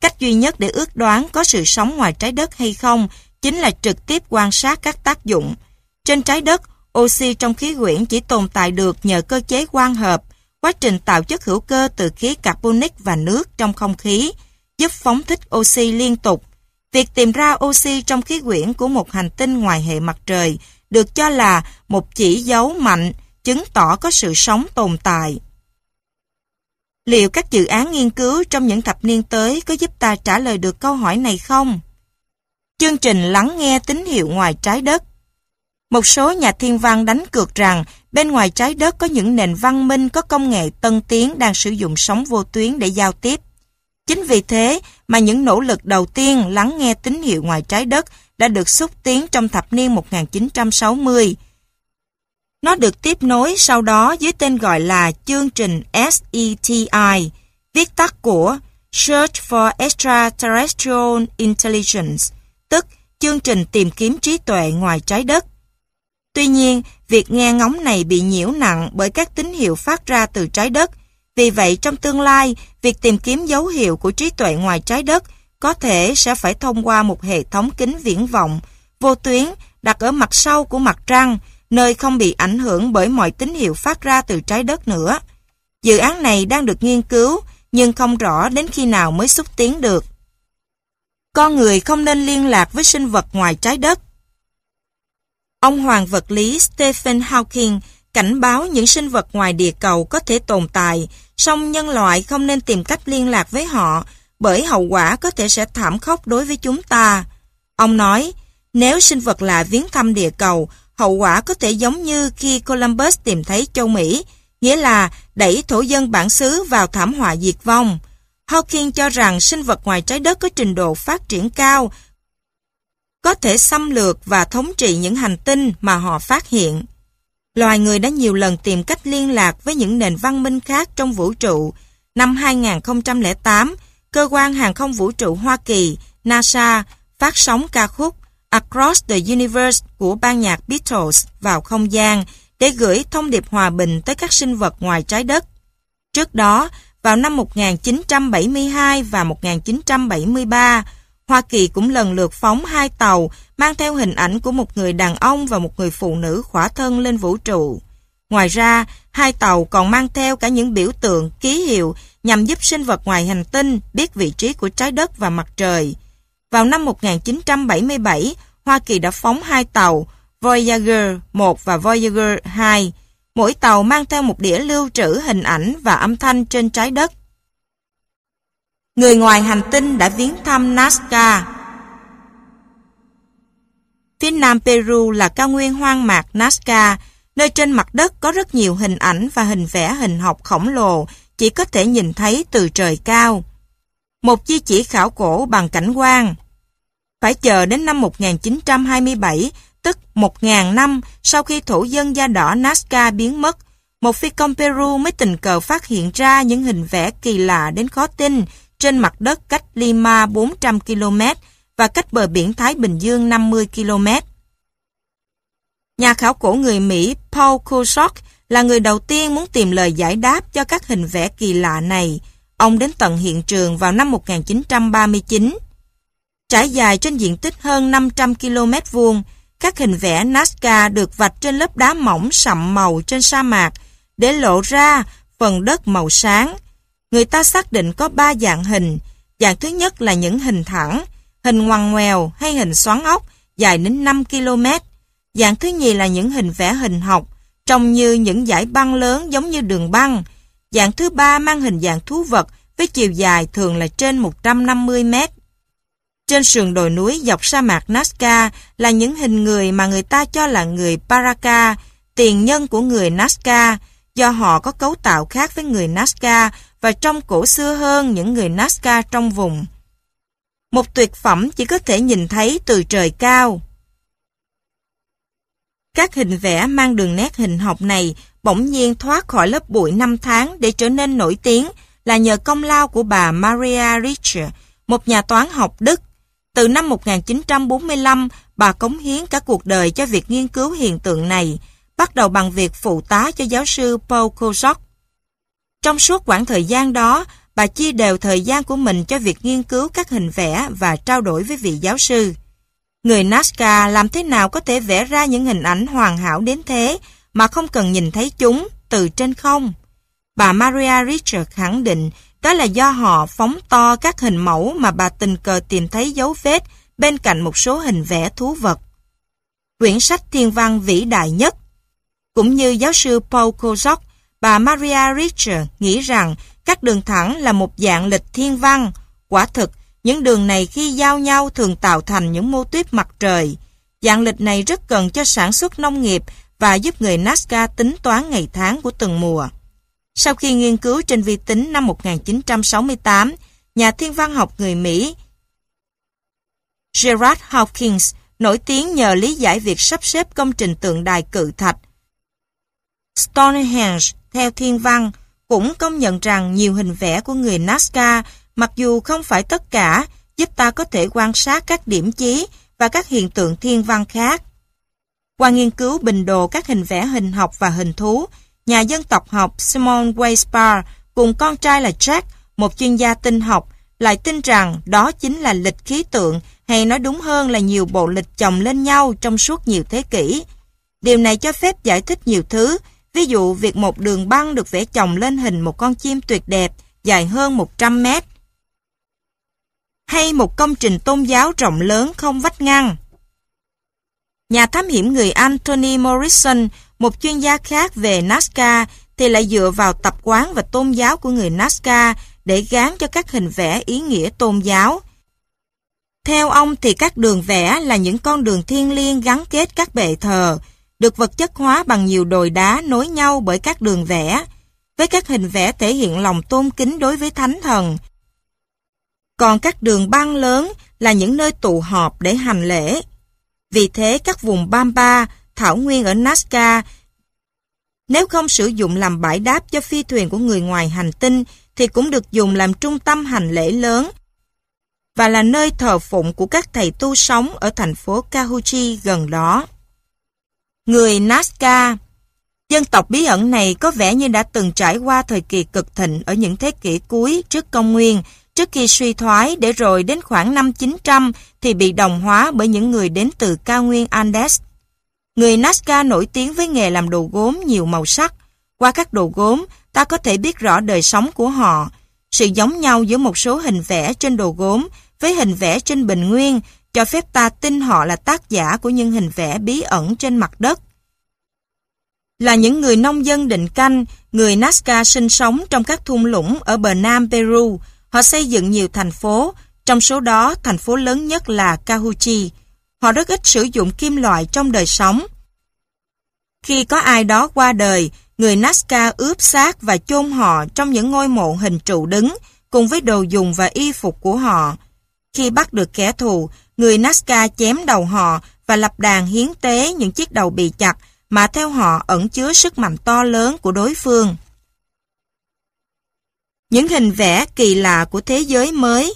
Cách duy nhất để ước đoán có sự sống ngoài trái đất hay không chính là trực tiếp quan sát các tác dụng. Trên trái đất, oxy trong khí quyển chỉ tồn tại được nhờ cơ chế quang hợp, quá trình tạo chất hữu cơ từ khí carbonic và nước trong không khí, giúp phóng thích oxy liên tục. Việc tìm ra oxy trong khí quyển của một hành tinh ngoài hệ mặt trời được cho là một chỉ dấu mạnh chứng tỏ có sự sống tồn tại. Liệu các dự án nghiên cứu trong những thập niên tới có giúp ta trả lời được câu hỏi này không? Chương trình lắng nghe tín hiệu ngoài trái đất Một số nhà thiên văn đánh cược rằng bên ngoài trái đất có những nền văn minh có công nghệ tân tiến đang sử dụng sóng vô tuyến để giao tiếp. Chính vì thế mà những nỗ lực đầu tiên lắng nghe tín hiệu ngoài trái đất đã được xúc tiến trong thập niên 1960. Nó được tiếp nối sau đó dưới tên gọi là chương trình SETI, viết tắt của Search for Extraterrestrial Intelligence, tức chương trình tìm kiếm trí tuệ ngoài trái đất. Tuy nhiên, việc nghe ngóng này bị nhiễu nặng bởi các tín hiệu phát ra từ trái đất. Vì vậy, trong tương lai, việc tìm kiếm dấu hiệu của trí tuệ ngoài trái đất có thể sẽ phải thông qua một hệ thống kính viễn vọng, vô tuyến đặt ở mặt sau của mặt trăng, nơi không bị ảnh hưởng bởi mọi tín hiệu phát ra từ trái đất nữa. Dự án này đang được nghiên cứu, nhưng không rõ đến khi nào mới xúc tiến được. Con người không nên liên lạc với sinh vật ngoài trái đất. Ông hoàng vật lý Stephen Hawking cảnh báo những sinh vật ngoài địa cầu có thể tồn tại, song nhân loại không nên tìm cách liên lạc với họ, bởi hậu quả có thể sẽ thảm khốc đối với chúng ta. Ông nói, nếu sinh vật lạ viếng thăm địa cầu, hậu quả có thể giống như khi Columbus tìm thấy châu Mỹ, nghĩa là đẩy thổ dân bản xứ vào thảm họa diệt vong. Hawking cho rằng sinh vật ngoài trái đất có trình độ phát triển cao, có thể xâm lược và thống trị những hành tinh mà họ phát hiện. Loài người đã nhiều lần tìm cách liên lạc với những nền văn minh khác trong vũ trụ. Năm 2008, Cơ quan Hàng không Vũ trụ Hoa Kỳ, NASA, phát sóng ca khúc Across the Universe của ban nhạc Beatles vào không gian để gửi thông điệp hòa bình tới các sinh vật ngoài trái đất. Trước đó, vào năm 1972 và 1973, Hoa Kỳ cũng lần lượt phóng hai tàu mang theo hình ảnh của một người đàn ông và một người phụ nữ khỏa thân lên vũ trụ. Ngoài ra, hai tàu còn mang theo cả những biểu tượng, ký hiệu nhằm giúp sinh vật ngoài hành tinh biết vị trí của trái đất và mặt trời. Vào năm 1977, Hoa Kỳ đã phóng hai tàu Voyager 1 và Voyager 2. Mỗi tàu mang theo một đĩa lưu trữ hình ảnh và âm thanh trên trái đất. Người ngoài hành tinh đã viếng thăm Nazca. Phía nam Peru là cao nguyên hoang mạc Nazca, nơi trên mặt đất có rất nhiều hình ảnh và hình vẽ hình học khổng lồ chỉ có thể nhìn thấy từ trời cao. Một di chỉ khảo cổ bằng cảnh quan. Phải chờ đến năm 1927, tức 1.000 năm sau khi thổ dân da đỏ Nazca biến mất, một phi công Peru mới tình cờ phát hiện ra những hình vẽ kỳ lạ đến khó tin trên mặt đất cách Lima 400 km và cách bờ biển Thái Bình Dương 50 km. Nhà khảo cổ người Mỹ Paul Kusok là người đầu tiên muốn tìm lời giải đáp cho các hình vẽ kỳ lạ này. Ông đến tận hiện trường vào năm 1939. Trải dài trên diện tích hơn 500 km vuông, các hình vẽ Nazca được vạch trên lớp đá mỏng sậm màu trên sa mạc để lộ ra phần đất màu sáng. Người ta xác định có ba dạng hình. Dạng thứ nhất là những hình thẳng, hình ngoằn ngoèo hay hình xoắn ốc dài đến 5 km. Dạng thứ nhì là những hình vẽ hình học, trông như những dải băng lớn giống như đường băng. Dạng thứ ba mang hình dạng thú vật với chiều dài thường là trên 150 mét. Trên sườn đồi núi dọc sa mạc Nazca là những hình người mà người ta cho là người Paraka, tiền nhân của người Nazca, do họ có cấu tạo khác với người Nazca và trong cổ xưa hơn những người Nazca trong vùng. Một tuyệt phẩm chỉ có thể nhìn thấy từ trời cao. Các hình vẽ mang đường nét hình học này bỗng nhiên thoát khỏi lớp bụi năm tháng để trở nên nổi tiếng là nhờ công lao của bà Maria Ricci, một nhà toán học Đức. Từ năm 1945, bà cống hiến cả cuộc đời cho việc nghiên cứu hiện tượng này, bắt đầu bằng việc phụ tá cho giáo sư Paul Kozak. Trong suốt quãng thời gian đó, bà chia đều thời gian của mình cho việc nghiên cứu các hình vẽ và trao đổi với vị giáo sư. Người Nazca làm thế nào có thể vẽ ra những hình ảnh hoàn hảo đến thế mà không cần nhìn thấy chúng từ trên không? Bà Maria Richard khẳng định đó là do họ phóng to các hình mẫu mà bà tình cờ tìm thấy dấu vết bên cạnh một số hình vẽ thú vật. Quyển sách thiên văn vĩ đại nhất Cũng như giáo sư Paul Kozok, bà Maria Richard nghĩ rằng các đường thẳng là một dạng lịch thiên văn. Quả thực, những đường này khi giao nhau thường tạo thành những mô tuyết mặt trời. Dạng lịch này rất cần cho sản xuất nông nghiệp và giúp người Nazca tính toán ngày tháng của từng mùa. Sau khi nghiên cứu trên vi tính năm 1968, nhà thiên văn học người Mỹ Gerard Hawkins nổi tiếng nhờ lý giải việc sắp xếp công trình tượng đài cự thạch. Stonehenge, theo thiên văn, cũng công nhận rằng nhiều hình vẽ của người Nazca, mặc dù không phải tất cả, giúp ta có thể quan sát các điểm chí và các hiện tượng thiên văn khác. Qua nghiên cứu bình đồ các hình vẽ hình học và hình thú, nhà dân tộc học Simon Weisbar cùng con trai là Jack, một chuyên gia tinh học, lại tin rằng đó chính là lịch khí tượng hay nói đúng hơn là nhiều bộ lịch chồng lên nhau trong suốt nhiều thế kỷ. Điều này cho phép giải thích nhiều thứ, ví dụ việc một đường băng được vẽ chồng lên hình một con chim tuyệt đẹp dài hơn 100 mét, hay một công trình tôn giáo rộng lớn không vách ngăn. Nhà thám hiểm người Anh Morrison, một chuyên gia khác về Nazca, thì lại dựa vào tập quán và tôn giáo của người Nazca để gán cho các hình vẽ ý nghĩa tôn giáo. Theo ông thì các đường vẽ là những con đường thiên liêng gắn kết các bệ thờ, được vật chất hóa bằng nhiều đồi đá nối nhau bởi các đường vẽ, với các hình vẽ thể hiện lòng tôn kính đối với thánh thần. Còn các đường băng lớn là những nơi tụ họp để hành lễ. Vì thế các vùng Bamba, thảo nguyên ở Nazca, nếu không sử dụng làm bãi đáp cho phi thuyền của người ngoài hành tinh, thì cũng được dùng làm trung tâm hành lễ lớn và là nơi thờ phụng của các thầy tu sống ở thành phố Kahuchi gần đó. Người Nazca Dân tộc bí ẩn này có vẻ như đã từng trải qua thời kỳ cực thịnh ở những thế kỷ cuối trước công nguyên, trước khi suy thoái để rồi đến khoảng năm 900 thì bị đồng hóa bởi những người đến từ cao nguyên Andes. Người Nazca nổi tiếng với nghề làm đồ gốm nhiều màu sắc. Qua các đồ gốm, ta có thể biết rõ đời sống của họ. Sự giống nhau giữa một số hình vẽ trên đồ gốm với hình vẽ trên bình nguyên cho phép ta tin họ là tác giả của những hình vẽ bí ẩn trên mặt đất. Là những người nông dân định canh, người Nazca sinh sống trong các thung lũng ở bờ nam Peru. Họ xây dựng nhiều thành phố, trong số đó thành phố lớn nhất là Cahuchi. Họ rất ít sử dụng kim loại trong đời sống. Khi có ai đó qua đời, người Nazca ướp xác và chôn họ trong những ngôi mộ hình trụ đứng, cùng với đồ dùng và y phục của họ. Khi bắt được kẻ thù, người Nazca chém đầu họ và lập đàn hiến tế những chiếc đầu bị chặt mà theo họ ẩn chứa sức mạnh to lớn của đối phương. Những hình vẽ kỳ lạ của thế giới mới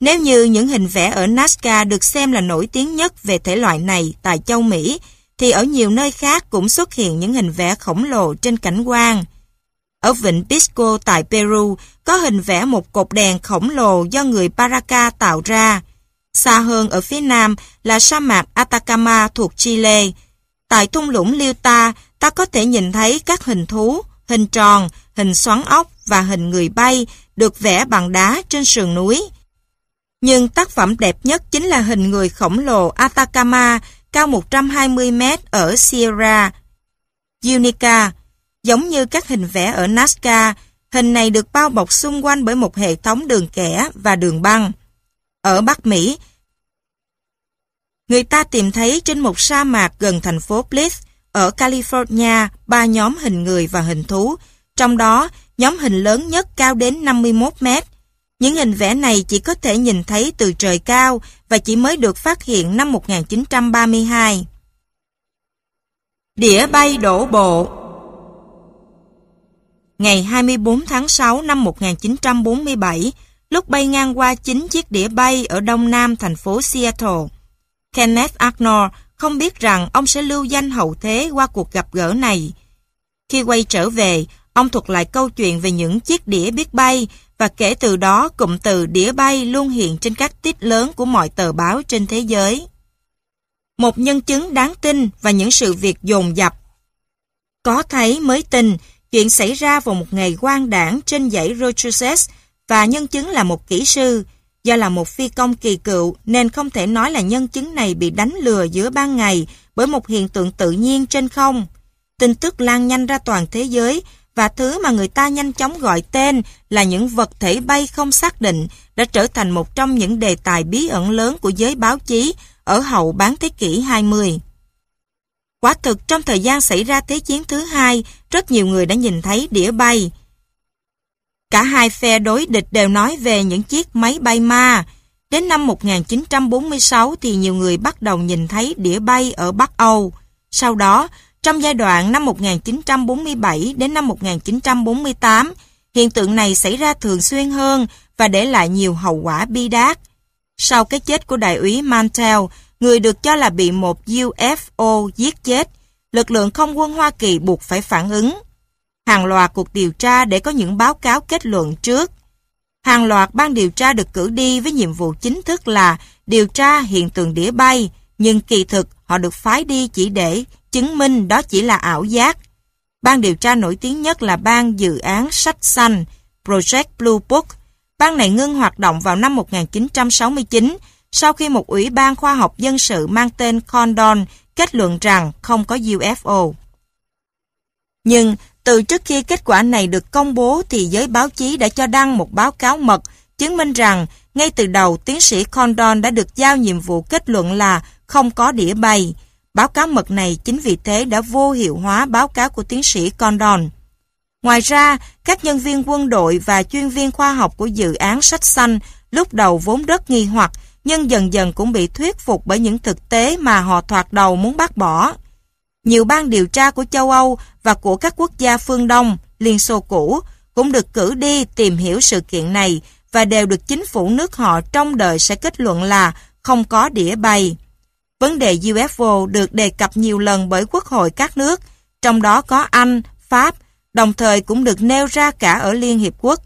nếu như những hình vẽ ở Nazca được xem là nổi tiếng nhất về thể loại này tại châu Mỹ, thì ở nhiều nơi khác cũng xuất hiện những hình vẽ khổng lồ trên cảnh quan. Ở vịnh Pisco tại Peru có hình vẽ một cột đèn khổng lồ do người Paraca tạo ra. Xa hơn ở phía nam là sa mạc Atacama thuộc Chile. Tại thung lũng Liuta, ta có thể nhìn thấy các hình thú, hình tròn, hình xoắn ốc và hình người bay được vẽ bằng đá trên sườn núi. Nhưng tác phẩm đẹp nhất chính là hình người khổng lồ Atacama cao 120 mét ở Sierra Unica. Giống như các hình vẽ ở Nazca, hình này được bao bọc xung quanh bởi một hệ thống đường kẻ và đường băng. Ở Bắc Mỹ, người ta tìm thấy trên một sa mạc gần thành phố Bliss ở California ba nhóm hình người và hình thú, trong đó nhóm hình lớn nhất cao đến 51 mét. Những hình vẽ này chỉ có thể nhìn thấy từ trời cao và chỉ mới được phát hiện năm 1932. Đĩa bay đổ bộ Ngày 24 tháng 6 năm 1947, lúc bay ngang qua 9 chiếc đĩa bay ở đông nam thành phố Seattle, Kenneth Arnold không biết rằng ông sẽ lưu danh hậu thế qua cuộc gặp gỡ này. Khi quay trở về, ông thuật lại câu chuyện về những chiếc đĩa biết bay và kể từ đó cụm từ đĩa bay luôn hiện trên các tít lớn của mọi tờ báo trên thế giới. Một nhân chứng đáng tin và những sự việc dồn dập. Có thấy mới tin, chuyện xảy ra vào một ngày quan đảng trên dãy Rochester và nhân chứng là một kỹ sư. Do là một phi công kỳ cựu nên không thể nói là nhân chứng này bị đánh lừa giữa ban ngày bởi một hiện tượng tự nhiên trên không. Tin tức lan nhanh ra toàn thế giới và thứ mà người ta nhanh chóng gọi tên là những vật thể bay không xác định đã trở thành một trong những đề tài bí ẩn lớn của giới báo chí ở hậu bán thế kỷ 20. Quả thực trong thời gian xảy ra Thế chiến thứ hai, rất nhiều người đã nhìn thấy đĩa bay. Cả hai phe đối địch đều nói về những chiếc máy bay ma. Đến năm 1946 thì nhiều người bắt đầu nhìn thấy đĩa bay ở Bắc Âu. Sau đó, trong giai đoạn năm 1947 đến năm 1948, hiện tượng này xảy ra thường xuyên hơn và để lại nhiều hậu quả bi đát. Sau cái chết của đại úy Mantell, người được cho là bị một UFO giết chết, lực lượng không quân Hoa Kỳ buộc phải phản ứng. Hàng loạt cuộc điều tra để có những báo cáo kết luận trước. Hàng loạt ban điều tra được cử đi với nhiệm vụ chính thức là điều tra hiện tượng đĩa bay, nhưng kỳ thực họ được phái đi chỉ để chứng minh đó chỉ là ảo giác. Ban điều tra nổi tiếng nhất là ban dự án sách xanh, Project Blue Book. Ban này ngưng hoạt động vào năm 1969 sau khi một ủy ban khoa học dân sự mang tên Condon kết luận rằng không có UFO. Nhưng từ trước khi kết quả này được công bố thì giới báo chí đã cho đăng một báo cáo mật chứng minh rằng ngay từ đầu tiến sĩ Condon đã được giao nhiệm vụ kết luận là không có đĩa bay. Báo cáo mật này chính vì thế đã vô hiệu hóa báo cáo của tiến sĩ Condon. Ngoài ra, các nhân viên quân đội và chuyên viên khoa học của dự án sách xanh lúc đầu vốn rất nghi hoặc nhưng dần dần cũng bị thuyết phục bởi những thực tế mà họ thoạt đầu muốn bác bỏ. Nhiều ban điều tra của châu Âu và của các quốc gia phương Đông, Liên Xô cũ, cũng được cử đi tìm hiểu sự kiện này và đều được chính phủ nước họ trong đời sẽ kết luận là không có đĩa bay. Vấn đề UFO được đề cập nhiều lần bởi quốc hội các nước, trong đó có Anh, Pháp, đồng thời cũng được nêu ra cả ở Liên Hiệp Quốc.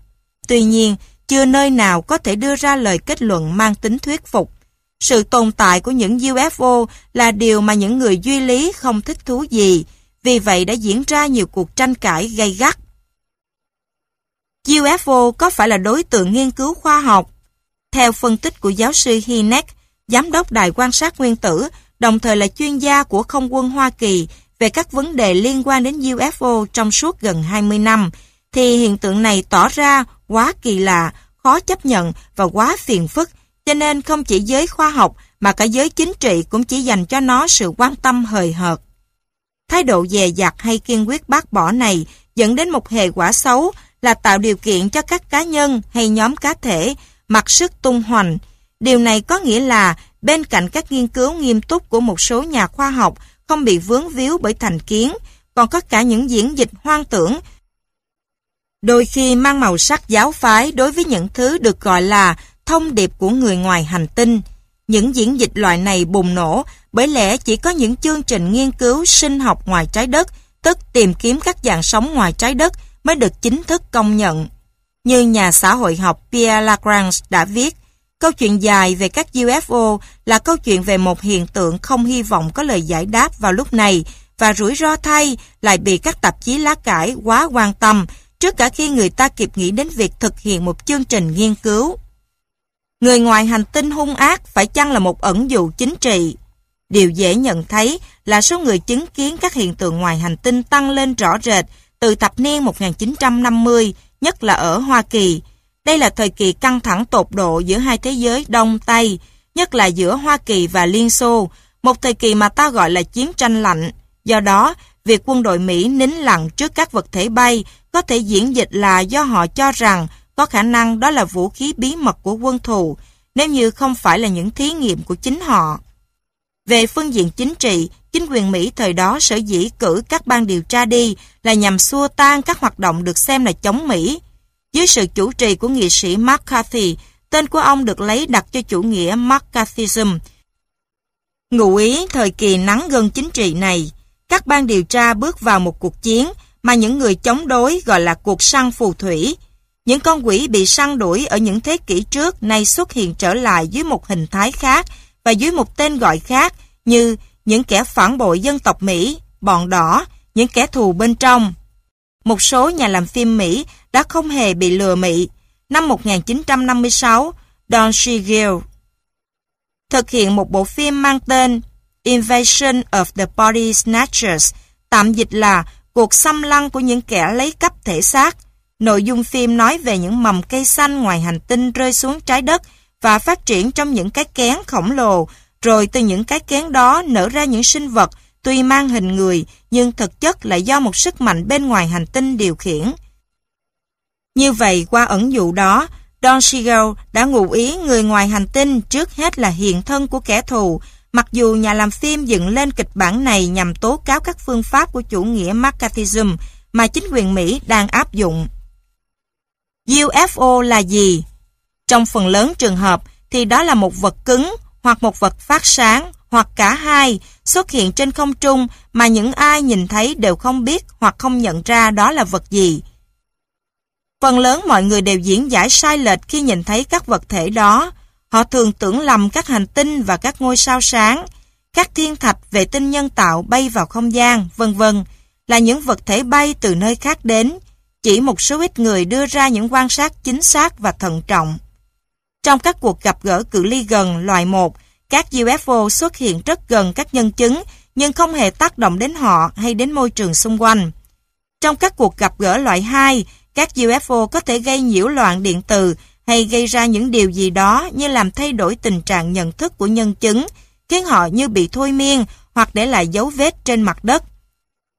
Tuy nhiên, chưa nơi nào có thể đưa ra lời kết luận mang tính thuyết phục. Sự tồn tại của những UFO là điều mà những người duy lý không thích thú gì, vì vậy đã diễn ra nhiều cuộc tranh cãi gay gắt. UFO có phải là đối tượng nghiên cứu khoa học? Theo phân tích của giáo sư Hinek, giám đốc đài quan sát nguyên tử, đồng thời là chuyên gia của không quân Hoa Kỳ về các vấn đề liên quan đến UFO trong suốt gần 20 năm, thì hiện tượng này tỏ ra quá kỳ lạ, khó chấp nhận và quá phiền phức, cho nên không chỉ giới khoa học mà cả giới chính trị cũng chỉ dành cho nó sự quan tâm hời hợt. Thái độ dè dặt hay kiên quyết bác bỏ này dẫn đến một hệ quả xấu là tạo điều kiện cho các cá nhân hay nhóm cá thể mặc sức tung hoành. Điều này có nghĩa là bên cạnh các nghiên cứu nghiêm túc của một số nhà khoa học không bị vướng víu bởi thành kiến, còn có cả những diễn dịch hoang tưởng đôi khi mang màu sắc giáo phái đối với những thứ được gọi là thông điệp của người ngoài hành tinh. Những diễn dịch loại này bùng nổ bởi lẽ chỉ có những chương trình nghiên cứu sinh học ngoài trái đất, tức tìm kiếm các dạng sống ngoài trái đất mới được chính thức công nhận. Như nhà xã hội học Pierre Lagrange đã viết, câu chuyện dài về các UFO là câu chuyện về một hiện tượng không hy vọng có lời giải đáp vào lúc này và rủi ro thay lại bị các tạp chí lá cải quá quan tâm trước cả khi người ta kịp nghĩ đến việc thực hiện một chương trình nghiên cứu. Người ngoài hành tinh hung ác phải chăng là một ẩn dụ chính trị? Điều dễ nhận thấy là số người chứng kiến các hiện tượng ngoài hành tinh tăng lên rõ rệt từ thập niên 1950, nhất là ở Hoa Kỳ. Đây là thời kỳ căng thẳng tột độ giữa hai thế giới Đông Tây, nhất là giữa Hoa Kỳ và Liên Xô, một thời kỳ mà ta gọi là chiến tranh lạnh. Do đó, việc quân đội Mỹ nín lặng trước các vật thể bay có thể diễn dịch là do họ cho rằng có khả năng đó là vũ khí bí mật của quân thù, nếu như không phải là những thí nghiệm của chính họ. Về phương diện chính trị, chính quyền Mỹ thời đó sở dĩ cử các ban điều tra đi là nhằm xua tan các hoạt động được xem là chống Mỹ. Dưới sự chủ trì của nghị sĩ McCarthy, tên của ông được lấy đặt cho chủ nghĩa McCarthyism. Ngụ ý thời kỳ nắng gân chính trị này, các ban điều tra bước vào một cuộc chiến mà những người chống đối gọi là cuộc săn phù thủy. những con quỷ bị săn đuổi ở những thế kỷ trước nay xuất hiện trở lại dưới một hình thái khác và dưới một tên gọi khác như những kẻ phản bội dân tộc Mỹ, bọn đỏ, những kẻ thù bên trong. Một số nhà làm phim Mỹ đã không hề bị lừa mị. Năm 1956, Don Siegel thực hiện một bộ phim mang tên Invasion of the Body Snatchers, tạm dịch là cuộc xâm lăng của những kẻ lấy cắp thể xác. Nội dung phim nói về những mầm cây xanh ngoài hành tinh rơi xuống trái đất và phát triển trong những cái kén khổng lồ, rồi từ những cái kén đó nở ra những sinh vật tuy mang hình người nhưng thực chất là do một sức mạnh bên ngoài hành tinh điều khiển. Như vậy, qua ẩn dụ đó, Don Siegel đã ngụ ý người ngoài hành tinh trước hết là hiện thân của kẻ thù, mặc dù nhà làm phim dựng lên kịch bản này nhằm tố cáo các phương pháp của chủ nghĩa McCarthyism mà chính quyền Mỹ đang áp dụng. UFO là gì? Trong phần lớn trường hợp thì đó là một vật cứng hoặc một vật phát sáng hoặc cả hai xuất hiện trên không trung mà những ai nhìn thấy đều không biết hoặc không nhận ra đó là vật gì. Phần lớn mọi người đều diễn giải sai lệch khi nhìn thấy các vật thể đó. Họ thường tưởng lầm các hành tinh và các ngôi sao sáng, các thiên thạch vệ tinh nhân tạo bay vào không gian, vân vân là những vật thể bay từ nơi khác đến. Chỉ một số ít người đưa ra những quan sát chính xác và thận trọng. Trong các cuộc gặp gỡ cự ly gần loại 1, các UFO xuất hiện rất gần các nhân chứng nhưng không hề tác động đến họ hay đến môi trường xung quanh. Trong các cuộc gặp gỡ loại 2, các UFO có thể gây nhiễu loạn điện từ hay gây ra những điều gì đó như làm thay đổi tình trạng nhận thức của nhân chứng, khiến họ như bị thôi miên hoặc để lại dấu vết trên mặt đất.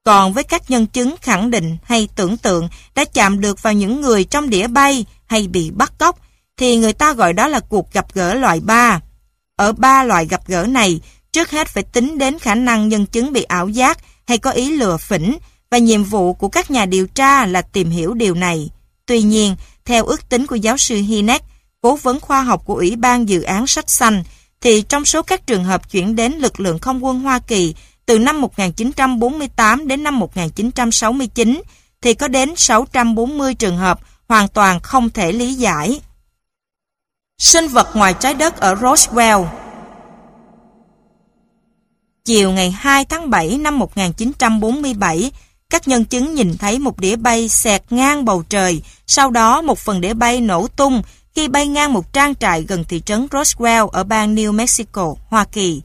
Còn với các nhân chứng khẳng định hay tưởng tượng đã chạm được vào những người trong đĩa bay hay bị bắt cóc, thì người ta gọi đó là cuộc gặp gỡ loại 3. Ở ba loại gặp gỡ này, trước hết phải tính đến khả năng nhân chứng bị ảo giác hay có ý lừa phỉnh, và nhiệm vụ của các nhà điều tra là tìm hiểu điều này. Tuy nhiên, theo ước tính của giáo sư Hinek, cố vấn khoa học của Ủy ban Dự án Sách Xanh, thì trong số các trường hợp chuyển đến lực lượng không quân Hoa Kỳ từ năm 1948 đến năm 1969, thì có đến 640 trường hợp hoàn toàn không thể lý giải. Sinh vật ngoài trái đất ở Roswell Chiều ngày 2 tháng 7 năm 1947, các nhân chứng nhìn thấy một đĩa bay xẹt ngang bầu trời, sau đó một phần đĩa bay nổ tung khi bay ngang một trang trại gần thị trấn Roswell ở bang New Mexico, Hoa Kỳ.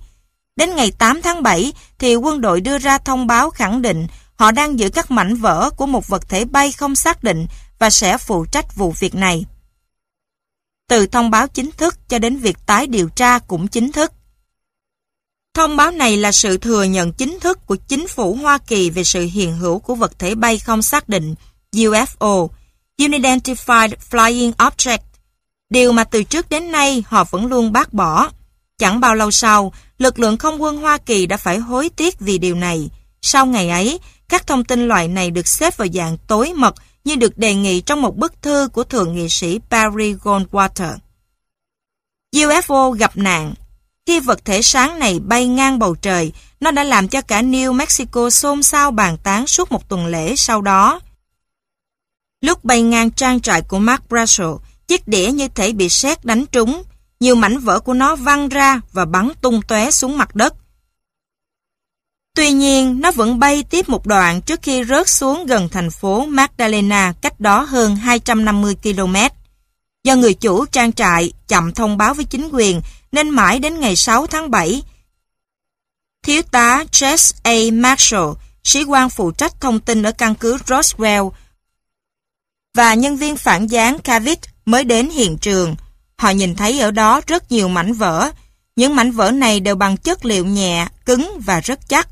Đến ngày 8 tháng 7 thì quân đội đưa ra thông báo khẳng định họ đang giữ các mảnh vỡ của một vật thể bay không xác định và sẽ phụ trách vụ việc này. Từ thông báo chính thức cho đến việc tái điều tra cũng chính thức. Thông báo này là sự thừa nhận chính thức của chính phủ Hoa Kỳ về sự hiện hữu của vật thể bay không xác định UFO, Unidentified Flying Object, điều mà từ trước đến nay họ vẫn luôn bác bỏ. Chẳng bao lâu sau, lực lượng không quân Hoa Kỳ đã phải hối tiếc vì điều này. Sau ngày ấy, các thông tin loại này được xếp vào dạng tối mật như được đề nghị trong một bức thư của Thượng nghị sĩ Barry Goldwater. UFO gặp nạn khi vật thể sáng này bay ngang bầu trời, nó đã làm cho cả New Mexico xôn xao bàn tán suốt một tuần lễ sau đó. Lúc bay ngang trang trại của Mark Brassel, chiếc đĩa như thể bị sét đánh trúng. Nhiều mảnh vỡ của nó văng ra và bắn tung tóe xuống mặt đất. Tuy nhiên, nó vẫn bay tiếp một đoạn trước khi rớt xuống gần thành phố Magdalena cách đó hơn 250 km. Do người chủ trang trại chậm thông báo với chính quyền nên mãi đến ngày 6 tháng 7, Thiếu tá Jess A. Marshall, sĩ quan phụ trách thông tin ở căn cứ Roswell, và nhân viên phản gián Cavit mới đến hiện trường. Họ nhìn thấy ở đó rất nhiều mảnh vỡ. Những mảnh vỡ này đều bằng chất liệu nhẹ, cứng và rất chắc.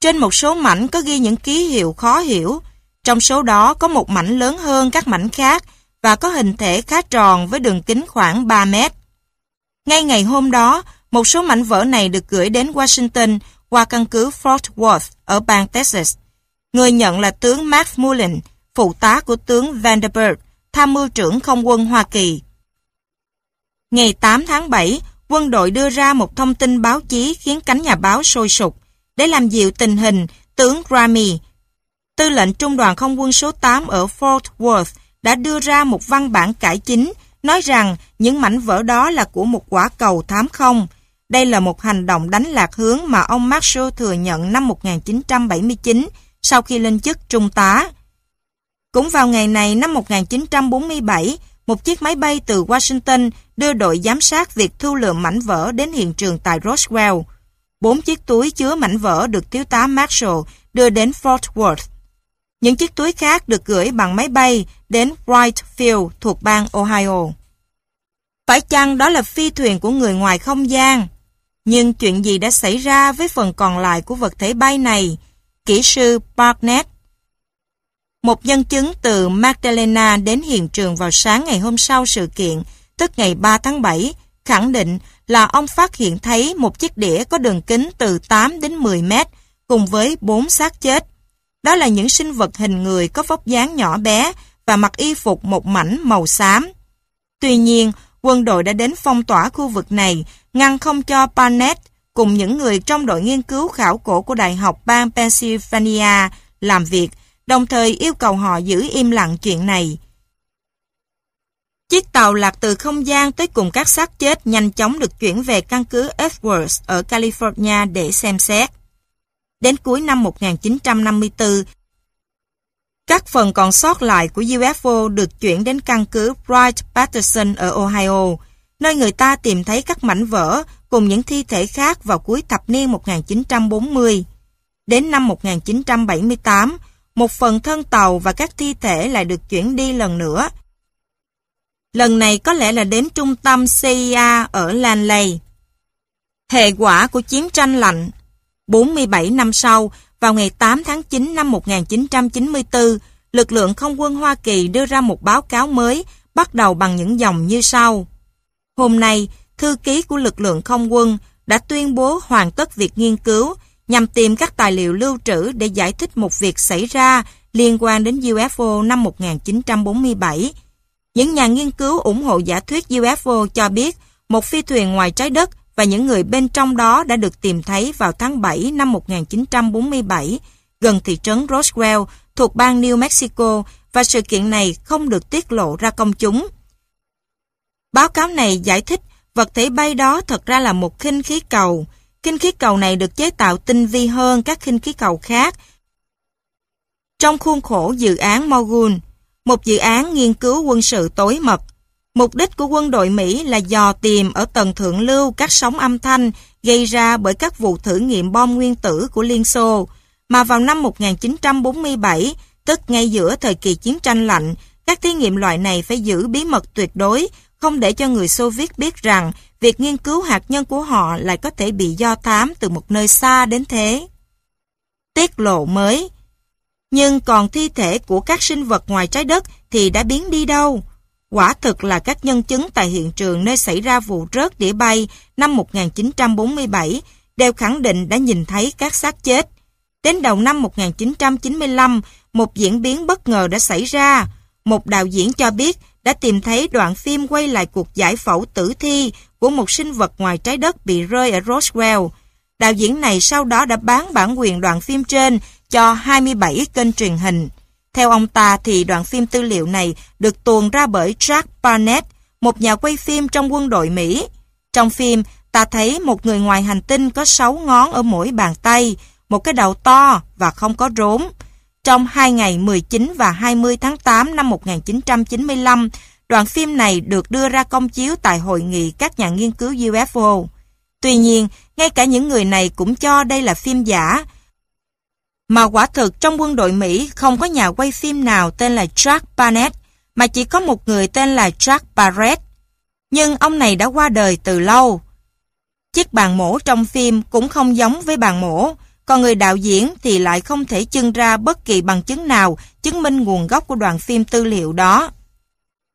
Trên một số mảnh có ghi những ký hiệu khó hiểu. Trong số đó có một mảnh lớn hơn các mảnh khác và có hình thể khá tròn với đường kính khoảng 3 mét. Ngay ngày hôm đó, một số mảnh vỡ này được gửi đến Washington qua căn cứ Fort Worth ở bang Texas. Người nhận là tướng Mark Mullen, phụ tá của tướng Vanderbilt, tham mưu trưởng không quân Hoa Kỳ. Ngày 8 tháng 7, quân đội đưa ra một thông tin báo chí khiến cánh nhà báo sôi sục. Để làm dịu tình hình, tướng Grammy, tư lệnh trung đoàn không quân số 8 ở Fort Worth, đã đưa ra một văn bản cải chính nói rằng những mảnh vỡ đó là của một quả cầu thám không. Đây là một hành động đánh lạc hướng mà ông Marshall thừa nhận năm 1979 sau khi lên chức trung tá. Cũng vào ngày này năm 1947, một chiếc máy bay từ Washington đưa đội giám sát việc thu lượm mảnh vỡ đến hiện trường tại Roswell. Bốn chiếc túi chứa mảnh vỡ được thiếu tá Marshall đưa đến Fort Worth. Những chiếc túi khác được gửi bằng máy bay đến Wright Field thuộc bang Ohio. Phải chăng đó là phi thuyền của người ngoài không gian? Nhưng chuyện gì đã xảy ra với phần còn lại của vật thể bay này? Kỹ sư Barnett một nhân chứng từ Magdalena đến hiện trường vào sáng ngày hôm sau sự kiện, tức ngày 3 tháng 7, khẳng định là ông phát hiện thấy một chiếc đĩa có đường kính từ 8 đến 10 mét cùng với bốn xác chết. Đó là những sinh vật hình người có vóc dáng nhỏ bé và mặc y phục một mảnh màu xám. Tuy nhiên, quân đội đã đến phong tỏa khu vực này, ngăn không cho Barnett cùng những người trong đội nghiên cứu khảo cổ của Đại học bang Pennsylvania làm việc đồng thời yêu cầu họ giữ im lặng chuyện này. Chiếc tàu lạc từ không gian tới cùng các xác chết nhanh chóng được chuyển về căn cứ Edwards ở California để xem xét. Đến cuối năm 1954, các phần còn sót lại của UFO được chuyển đến căn cứ Wright-Patterson ở Ohio, nơi người ta tìm thấy các mảnh vỡ cùng những thi thể khác vào cuối thập niên 1940. Đến năm 1978, một phần thân tàu và các thi thể lại được chuyển đi lần nữa. Lần này có lẽ là đến trung tâm CIA ở Lanley. Hệ quả của chiến tranh lạnh 47 năm sau, vào ngày 8 tháng 9 năm 1994, lực lượng không quân Hoa Kỳ đưa ra một báo cáo mới bắt đầu bằng những dòng như sau. Hôm nay, thư ký của lực lượng không quân đã tuyên bố hoàn tất việc nghiên cứu nhằm tìm các tài liệu lưu trữ để giải thích một việc xảy ra liên quan đến UFO năm 1947. Những nhà nghiên cứu ủng hộ giả thuyết UFO cho biết một phi thuyền ngoài trái đất và những người bên trong đó đã được tìm thấy vào tháng 7 năm 1947 gần thị trấn Roswell thuộc bang New Mexico và sự kiện này không được tiết lộ ra công chúng. Báo cáo này giải thích vật thể bay đó thật ra là một khinh khí cầu, Kinh khí cầu này được chế tạo tinh vi hơn các khinh khí cầu khác. Trong khuôn khổ dự án Mogul, một dự án nghiên cứu quân sự tối mật, mục đích của quân đội Mỹ là dò tìm ở tầng thượng lưu các sóng âm thanh gây ra bởi các vụ thử nghiệm bom nguyên tử của Liên Xô, mà vào năm 1947, tức ngay giữa thời kỳ chiến tranh lạnh, các thí nghiệm loại này phải giữ bí mật tuyệt đối, không để cho người Xô Viết biết rằng việc nghiên cứu hạt nhân của họ lại có thể bị do thám từ một nơi xa đến thế. Tiết lộ mới Nhưng còn thi thể của các sinh vật ngoài trái đất thì đã biến đi đâu? Quả thực là các nhân chứng tại hiện trường nơi xảy ra vụ rớt đĩa bay năm 1947 đều khẳng định đã nhìn thấy các xác chết. Đến đầu năm 1995, một diễn biến bất ngờ đã xảy ra. Một đạo diễn cho biết đã tìm thấy đoạn phim quay lại cuộc giải phẫu tử thi của một sinh vật ngoài trái đất bị rơi ở Roswell. Đạo diễn này sau đó đã bán bản quyền đoạn phim trên cho 27 kênh truyền hình. Theo ông ta thì đoạn phim tư liệu này được tuồn ra bởi Jack Barnett, một nhà quay phim trong quân đội Mỹ. Trong phim, ta thấy một người ngoài hành tinh có 6 ngón ở mỗi bàn tay, một cái đầu to và không có rốn. Trong hai ngày 19 và 20 tháng 8 năm 1995, đoạn phim này được đưa ra công chiếu tại hội nghị các nhà nghiên cứu UFO. Tuy nhiên, ngay cả những người này cũng cho đây là phim giả. Mà quả thực trong quân đội Mỹ không có nhà quay phim nào tên là Jack Barnett, mà chỉ có một người tên là Jack Barrett. Nhưng ông này đã qua đời từ lâu. Chiếc bàn mổ trong phim cũng không giống với bàn mổ, còn người đạo diễn thì lại không thể chưng ra bất kỳ bằng chứng nào chứng minh nguồn gốc của đoạn phim tư liệu đó.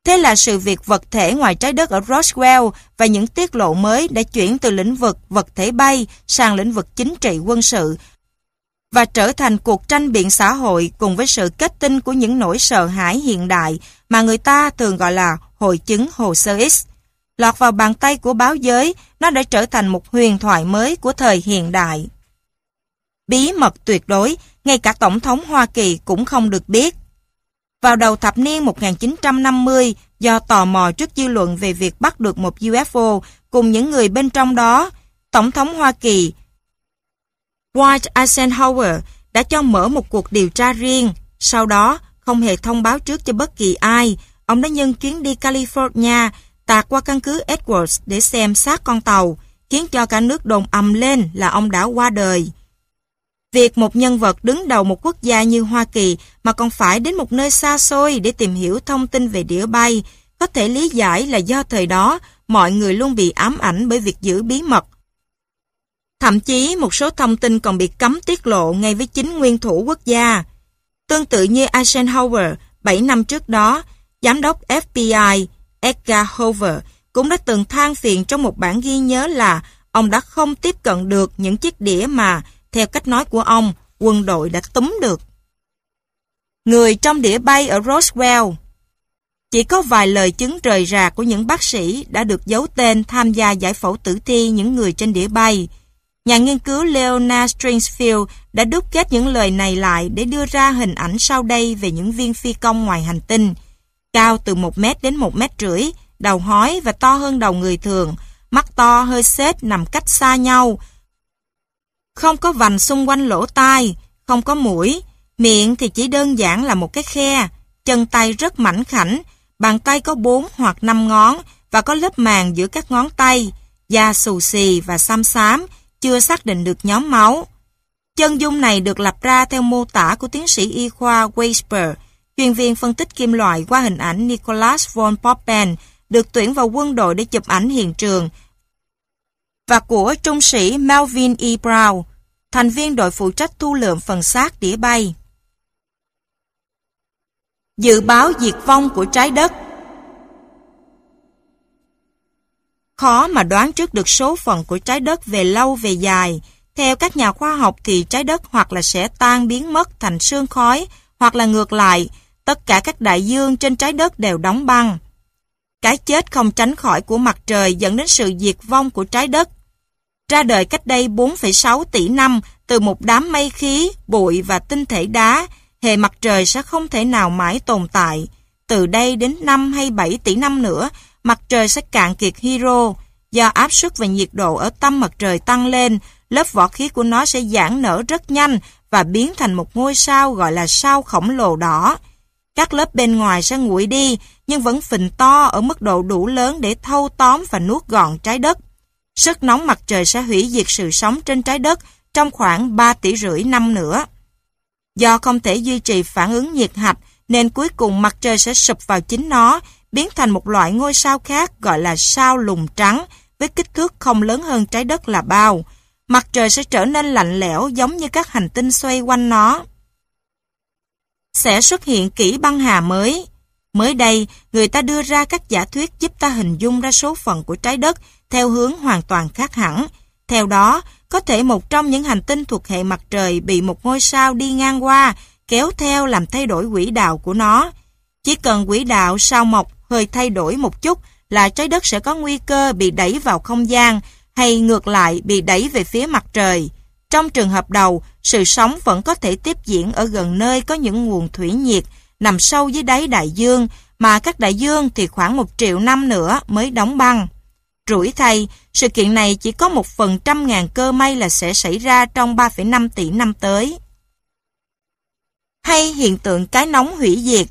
Thế là sự việc vật thể ngoài trái đất ở Roswell và những tiết lộ mới đã chuyển từ lĩnh vực vật thể bay sang lĩnh vực chính trị quân sự và trở thành cuộc tranh biện xã hội cùng với sự kết tinh của những nỗi sợ hãi hiện đại mà người ta thường gọi là hội chứng hồ sơ X. Lọt vào bàn tay của báo giới, nó đã trở thành một huyền thoại mới của thời hiện đại. Bí mật tuyệt đối, ngay cả Tổng thống Hoa Kỳ cũng không được biết. Vào đầu thập niên 1950, do tò mò trước dư luận về việc bắt được một UFO cùng những người bên trong đó, Tổng thống Hoa Kỳ Dwight Eisenhower đã cho mở một cuộc điều tra riêng. Sau đó, không hề thông báo trước cho bất kỳ ai, ông đã nhân chuyến đi California, tạt qua căn cứ Edwards để xem xác con tàu, khiến cho cả nước đồn ầm lên là ông đã qua đời. Việc một nhân vật đứng đầu một quốc gia như Hoa Kỳ mà còn phải đến một nơi xa xôi để tìm hiểu thông tin về đĩa bay, có thể lý giải là do thời đó mọi người luôn bị ám ảnh bởi việc giữ bí mật. Thậm chí một số thông tin còn bị cấm tiết lộ ngay với chính nguyên thủ quốc gia. Tương tự như Eisenhower, 7 năm trước đó, giám đốc FBI Edgar Hoover cũng đã từng than phiền trong một bản ghi nhớ là ông đã không tiếp cận được những chiếc đĩa mà, theo cách nói của ông, quân đội đã túm được. Người trong đĩa bay ở Roswell Chỉ có vài lời chứng rời rạc của những bác sĩ đã được giấu tên tham gia giải phẫu tử thi những người trên đĩa bay. Nhà nghiên cứu leona stringsfield đã đúc kết những lời này lại để đưa ra hình ảnh sau đây về những viên phi công ngoài hành tinh. Cao từ 1 mét đến 1 mét rưỡi, đầu hói và to hơn đầu người thường, mắt to hơi xếp nằm cách xa nhau. Không có vành xung quanh lỗ tai, không có mũi, miệng thì chỉ đơn giản là một cái khe, chân tay rất mảnh khảnh, bàn tay có 4 hoặc 5 ngón và có lớp màng giữa các ngón tay, da xù xì và xăm xám, chưa xác định được nhóm máu. Chân dung này được lập ra theo mô tả của tiến sĩ y khoa Weisberg, chuyên viên phân tích kim loại qua hình ảnh Nicholas von Poppen, được tuyển vào quân đội để chụp ảnh hiện trường, và của trung sĩ Melvin E. Brown, thành viên đội phụ trách thu lượm phần xác đĩa bay. Dự báo diệt vong của trái đất Khó mà đoán trước được số phận của trái đất về lâu về dài. Theo các nhà khoa học thì trái đất hoặc là sẽ tan biến mất thành sương khói, hoặc là ngược lại, tất cả các đại dương trên trái đất đều đóng băng. Cái chết không tránh khỏi của mặt trời dẫn đến sự diệt vong của trái đất. Ra đời cách đây 4,6 tỷ năm từ một đám mây khí, bụi và tinh thể đá, hệ mặt trời sẽ không thể nào mãi tồn tại. Từ đây đến 5 hay 7 tỷ năm nữa, mặt trời sẽ cạn kiệt hydro. Do áp suất và nhiệt độ ở tâm mặt trời tăng lên, lớp vỏ khí của nó sẽ giãn nở rất nhanh và biến thành một ngôi sao gọi là sao khổng lồ đỏ. Các lớp bên ngoài sẽ nguội đi, nhưng vẫn phình to ở mức độ đủ lớn để thâu tóm và nuốt gọn trái đất. Sức nóng mặt trời sẽ hủy diệt sự sống trên trái đất trong khoảng 3 tỷ rưỡi năm nữa. Do không thể duy trì phản ứng nhiệt hạch, nên cuối cùng mặt trời sẽ sụp vào chính nó, biến thành một loại ngôi sao khác gọi là sao lùng trắng, với kích thước không lớn hơn trái đất là bao. Mặt trời sẽ trở nên lạnh lẽo giống như các hành tinh xoay quanh nó. Sẽ xuất hiện kỷ băng hà mới. Mới đây, người ta đưa ra các giả thuyết giúp ta hình dung ra số phận của trái đất theo hướng hoàn toàn khác hẳn. Theo đó, có thể một trong những hành tinh thuộc hệ mặt trời bị một ngôi sao đi ngang qua, kéo theo làm thay đổi quỹ đạo của nó. Chỉ cần quỹ đạo sao mộc hơi thay đổi một chút là trái đất sẽ có nguy cơ bị đẩy vào không gian hay ngược lại bị đẩy về phía mặt trời. Trong trường hợp đầu, sự sống vẫn có thể tiếp diễn ở gần nơi có những nguồn thủy nhiệt nằm sâu dưới đáy đại dương, mà các đại dương thì khoảng một triệu năm nữa mới đóng băng. Rủi thay, sự kiện này chỉ có một phần trăm ngàn cơ may là sẽ xảy ra trong 3,5 tỷ năm tới. Hay hiện tượng cái nóng hủy diệt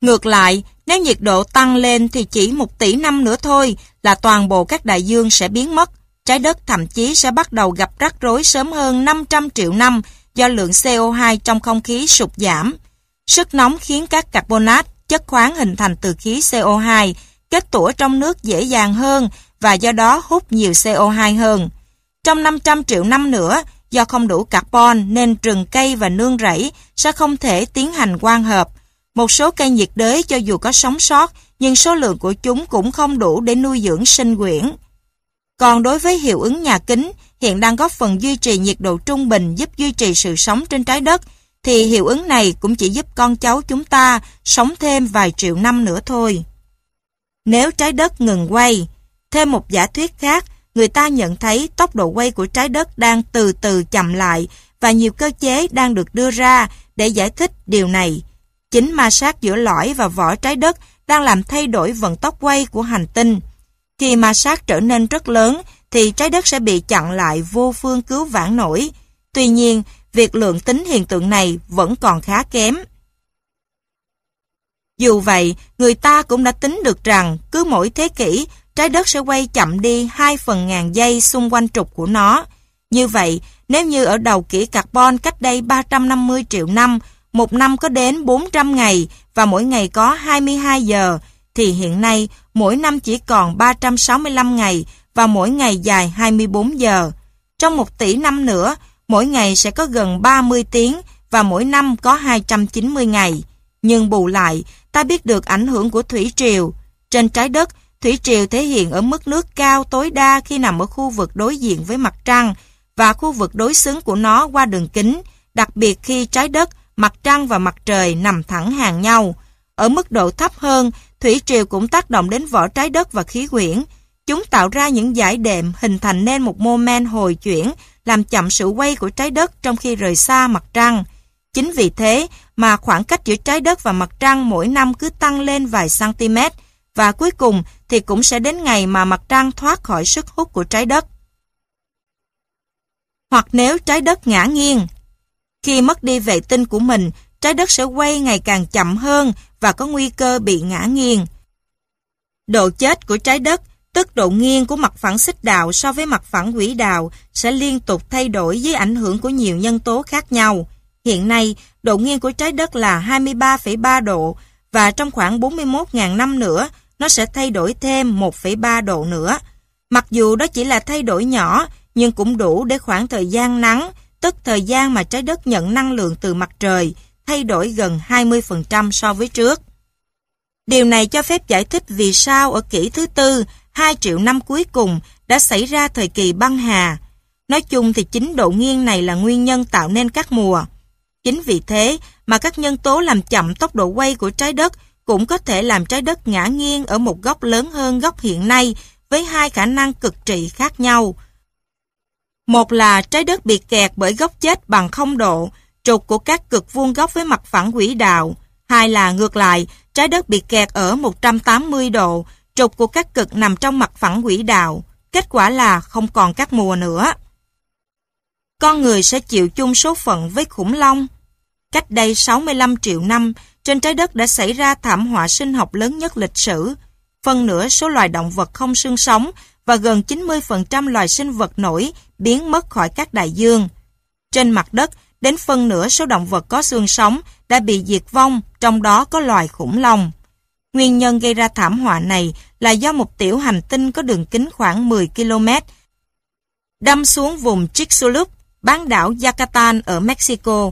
Ngược lại, nếu nhiệt độ tăng lên thì chỉ một tỷ năm nữa thôi là toàn bộ các đại dương sẽ biến mất. Trái đất thậm chí sẽ bắt đầu gặp rắc rối sớm hơn 500 triệu năm do lượng CO2 trong không khí sụt giảm. Sức nóng khiến các carbonat, chất khoáng hình thành từ khí CO2, kết tủa trong nước dễ dàng hơn và do đó hút nhiều CO2 hơn. Trong 500 triệu năm nữa, do không đủ carbon nên rừng cây và nương rẫy sẽ không thể tiến hành quang hợp. Một số cây nhiệt đới cho dù có sống sót, nhưng số lượng của chúng cũng không đủ để nuôi dưỡng sinh quyển. Còn đối với hiệu ứng nhà kính, hiện đang góp phần duy trì nhiệt độ trung bình giúp duy trì sự sống trên trái đất, thì hiệu ứng này cũng chỉ giúp con cháu chúng ta sống thêm vài triệu năm nữa thôi. Nếu trái đất ngừng quay, thêm một giả thuyết khác, người ta nhận thấy tốc độ quay của trái đất đang từ từ chậm lại và nhiều cơ chế đang được đưa ra để giải thích điều này. Chính ma sát giữa lõi và vỏ trái đất đang làm thay đổi vận tốc quay của hành tinh. Khi ma sát trở nên rất lớn, thì trái đất sẽ bị chặn lại vô phương cứu vãn nổi. Tuy nhiên, việc lượng tính hiện tượng này vẫn còn khá kém. Dù vậy, người ta cũng đã tính được rằng cứ mỗi thế kỷ, trái đất sẽ quay chậm đi 2 phần ngàn giây xung quanh trục của nó. Như vậy, nếu như ở đầu kỷ carbon cách đây 350 triệu năm, một năm có đến 400 ngày và mỗi ngày có 22 giờ, thì hiện nay mỗi năm chỉ còn 365 ngày và mỗi ngày dài 24 giờ. Trong một tỷ năm nữa, mỗi ngày sẽ có gần 30 tiếng và mỗi năm có 290 ngày. Nhưng bù lại, ta biết được ảnh hưởng của thủy triều. Trên trái đất, thủy triều thể hiện ở mức nước cao tối đa khi nằm ở khu vực đối diện với mặt trăng và khu vực đối xứng của nó qua đường kính, đặc biệt khi trái đất, mặt trăng và mặt trời nằm thẳng hàng nhau. Ở mức độ thấp hơn, thủy triều cũng tác động đến vỏ trái đất và khí quyển. Chúng tạo ra những giải đệm hình thành nên một mô men hồi chuyển, làm chậm sự quay của trái đất trong khi rời xa mặt trăng. Chính vì thế mà khoảng cách giữa trái đất và mặt trăng mỗi năm cứ tăng lên vài cm và cuối cùng thì cũng sẽ đến ngày mà mặt trăng thoát khỏi sức hút của trái đất. Hoặc nếu trái đất ngã nghiêng, khi mất đi vệ tinh của mình, trái đất sẽ quay ngày càng chậm hơn và có nguy cơ bị ngã nghiêng. Độ chết của trái đất, tức độ nghiêng của mặt phẳng xích đạo so với mặt phẳng quỹ đạo sẽ liên tục thay đổi dưới ảnh hưởng của nhiều nhân tố khác nhau. Hiện nay, độ nghiêng của trái đất là 23,3 độ và trong khoảng 41.000 năm nữa, nó sẽ thay đổi thêm 1,3 độ nữa. Mặc dù đó chỉ là thay đổi nhỏ, nhưng cũng đủ để khoảng thời gian nắng, tức thời gian mà trái đất nhận năng lượng từ mặt trời, thay đổi gần 20% so với trước. Điều này cho phép giải thích vì sao ở kỷ thứ tư, 2 triệu năm cuối cùng đã xảy ra thời kỳ băng hà. Nói chung thì chính độ nghiêng này là nguyên nhân tạo nên các mùa. Chính vì thế mà các nhân tố làm chậm tốc độ quay của trái đất cũng có thể làm trái đất ngã nghiêng ở một góc lớn hơn góc hiện nay với hai khả năng cực trị khác nhau. Một là trái đất bị kẹt bởi góc chết bằng không độ, trục của các cực vuông góc với mặt phẳng quỹ đạo. Hai là ngược lại, trái đất bị kẹt ở 180 độ, trục của các cực nằm trong mặt phẳng quỹ đạo. Kết quả là không còn các mùa nữa. Con người sẽ chịu chung số phận với khủng long. Cách đây 65 triệu năm, trên trái đất đã xảy ra thảm họa sinh học lớn nhất lịch sử. Phân nửa số loài động vật không xương sống và gần 90% loài sinh vật nổi biến mất khỏi các đại dương. Trên mặt đất, đến phân nửa số động vật có xương sống đã bị diệt vong, trong đó có loài khủng long. Nguyên nhân gây ra thảm họa này là do một tiểu hành tinh có đường kính khoảng 10 km đâm xuống vùng Chicxulub, bán đảo Yucatan ở Mexico.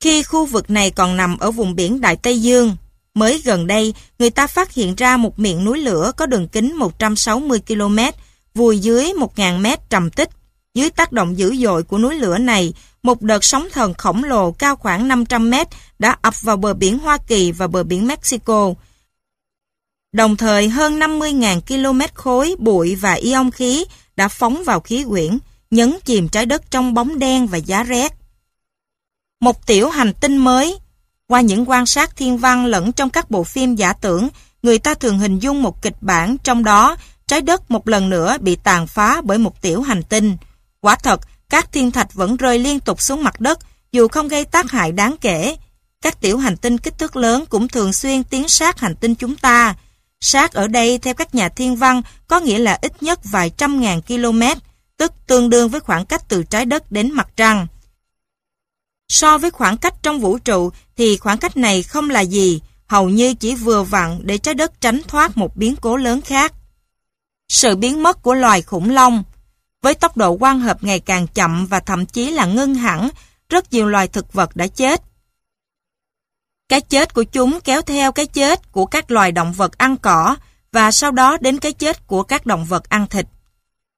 Khi khu vực này còn nằm ở vùng biển Đại Tây Dương, mới gần đây người ta phát hiện ra một miệng núi lửa có đường kính 160 km, vùi dưới 1.000 mét trầm tích. Dưới tác động dữ dội của núi lửa này, một đợt sóng thần khổng lồ cao khoảng 500 mét đã ập vào bờ biển Hoa Kỳ và bờ biển Mexico. Đồng thời hơn 50.000 km khối bụi và ion khí đã phóng vào khí quyển, nhấn chìm trái đất trong bóng đen và giá rét. Một tiểu hành tinh mới qua những quan sát thiên văn lẫn trong các bộ phim giả tưởng, người ta thường hình dung một kịch bản trong đó trái đất một lần nữa bị tàn phá bởi một tiểu hành tinh. Quả thật, các thiên thạch vẫn rơi liên tục xuống mặt đất dù không gây tác hại đáng kể. Các tiểu hành tinh kích thước lớn cũng thường xuyên tiến sát hành tinh chúng ta. Sát ở đây theo các nhà thiên văn có nghĩa là ít nhất vài trăm ngàn km, tức tương đương với khoảng cách từ trái đất đến mặt trăng. So với khoảng cách trong vũ trụ thì khoảng cách này không là gì, hầu như chỉ vừa vặn để trái đất tránh thoát một biến cố lớn khác. Sự biến mất của loài khủng long Với tốc độ quang hợp ngày càng chậm và thậm chí là ngưng hẳn, rất nhiều loài thực vật đã chết. Cái chết của chúng kéo theo cái chết của các loài động vật ăn cỏ và sau đó đến cái chết của các động vật ăn thịt.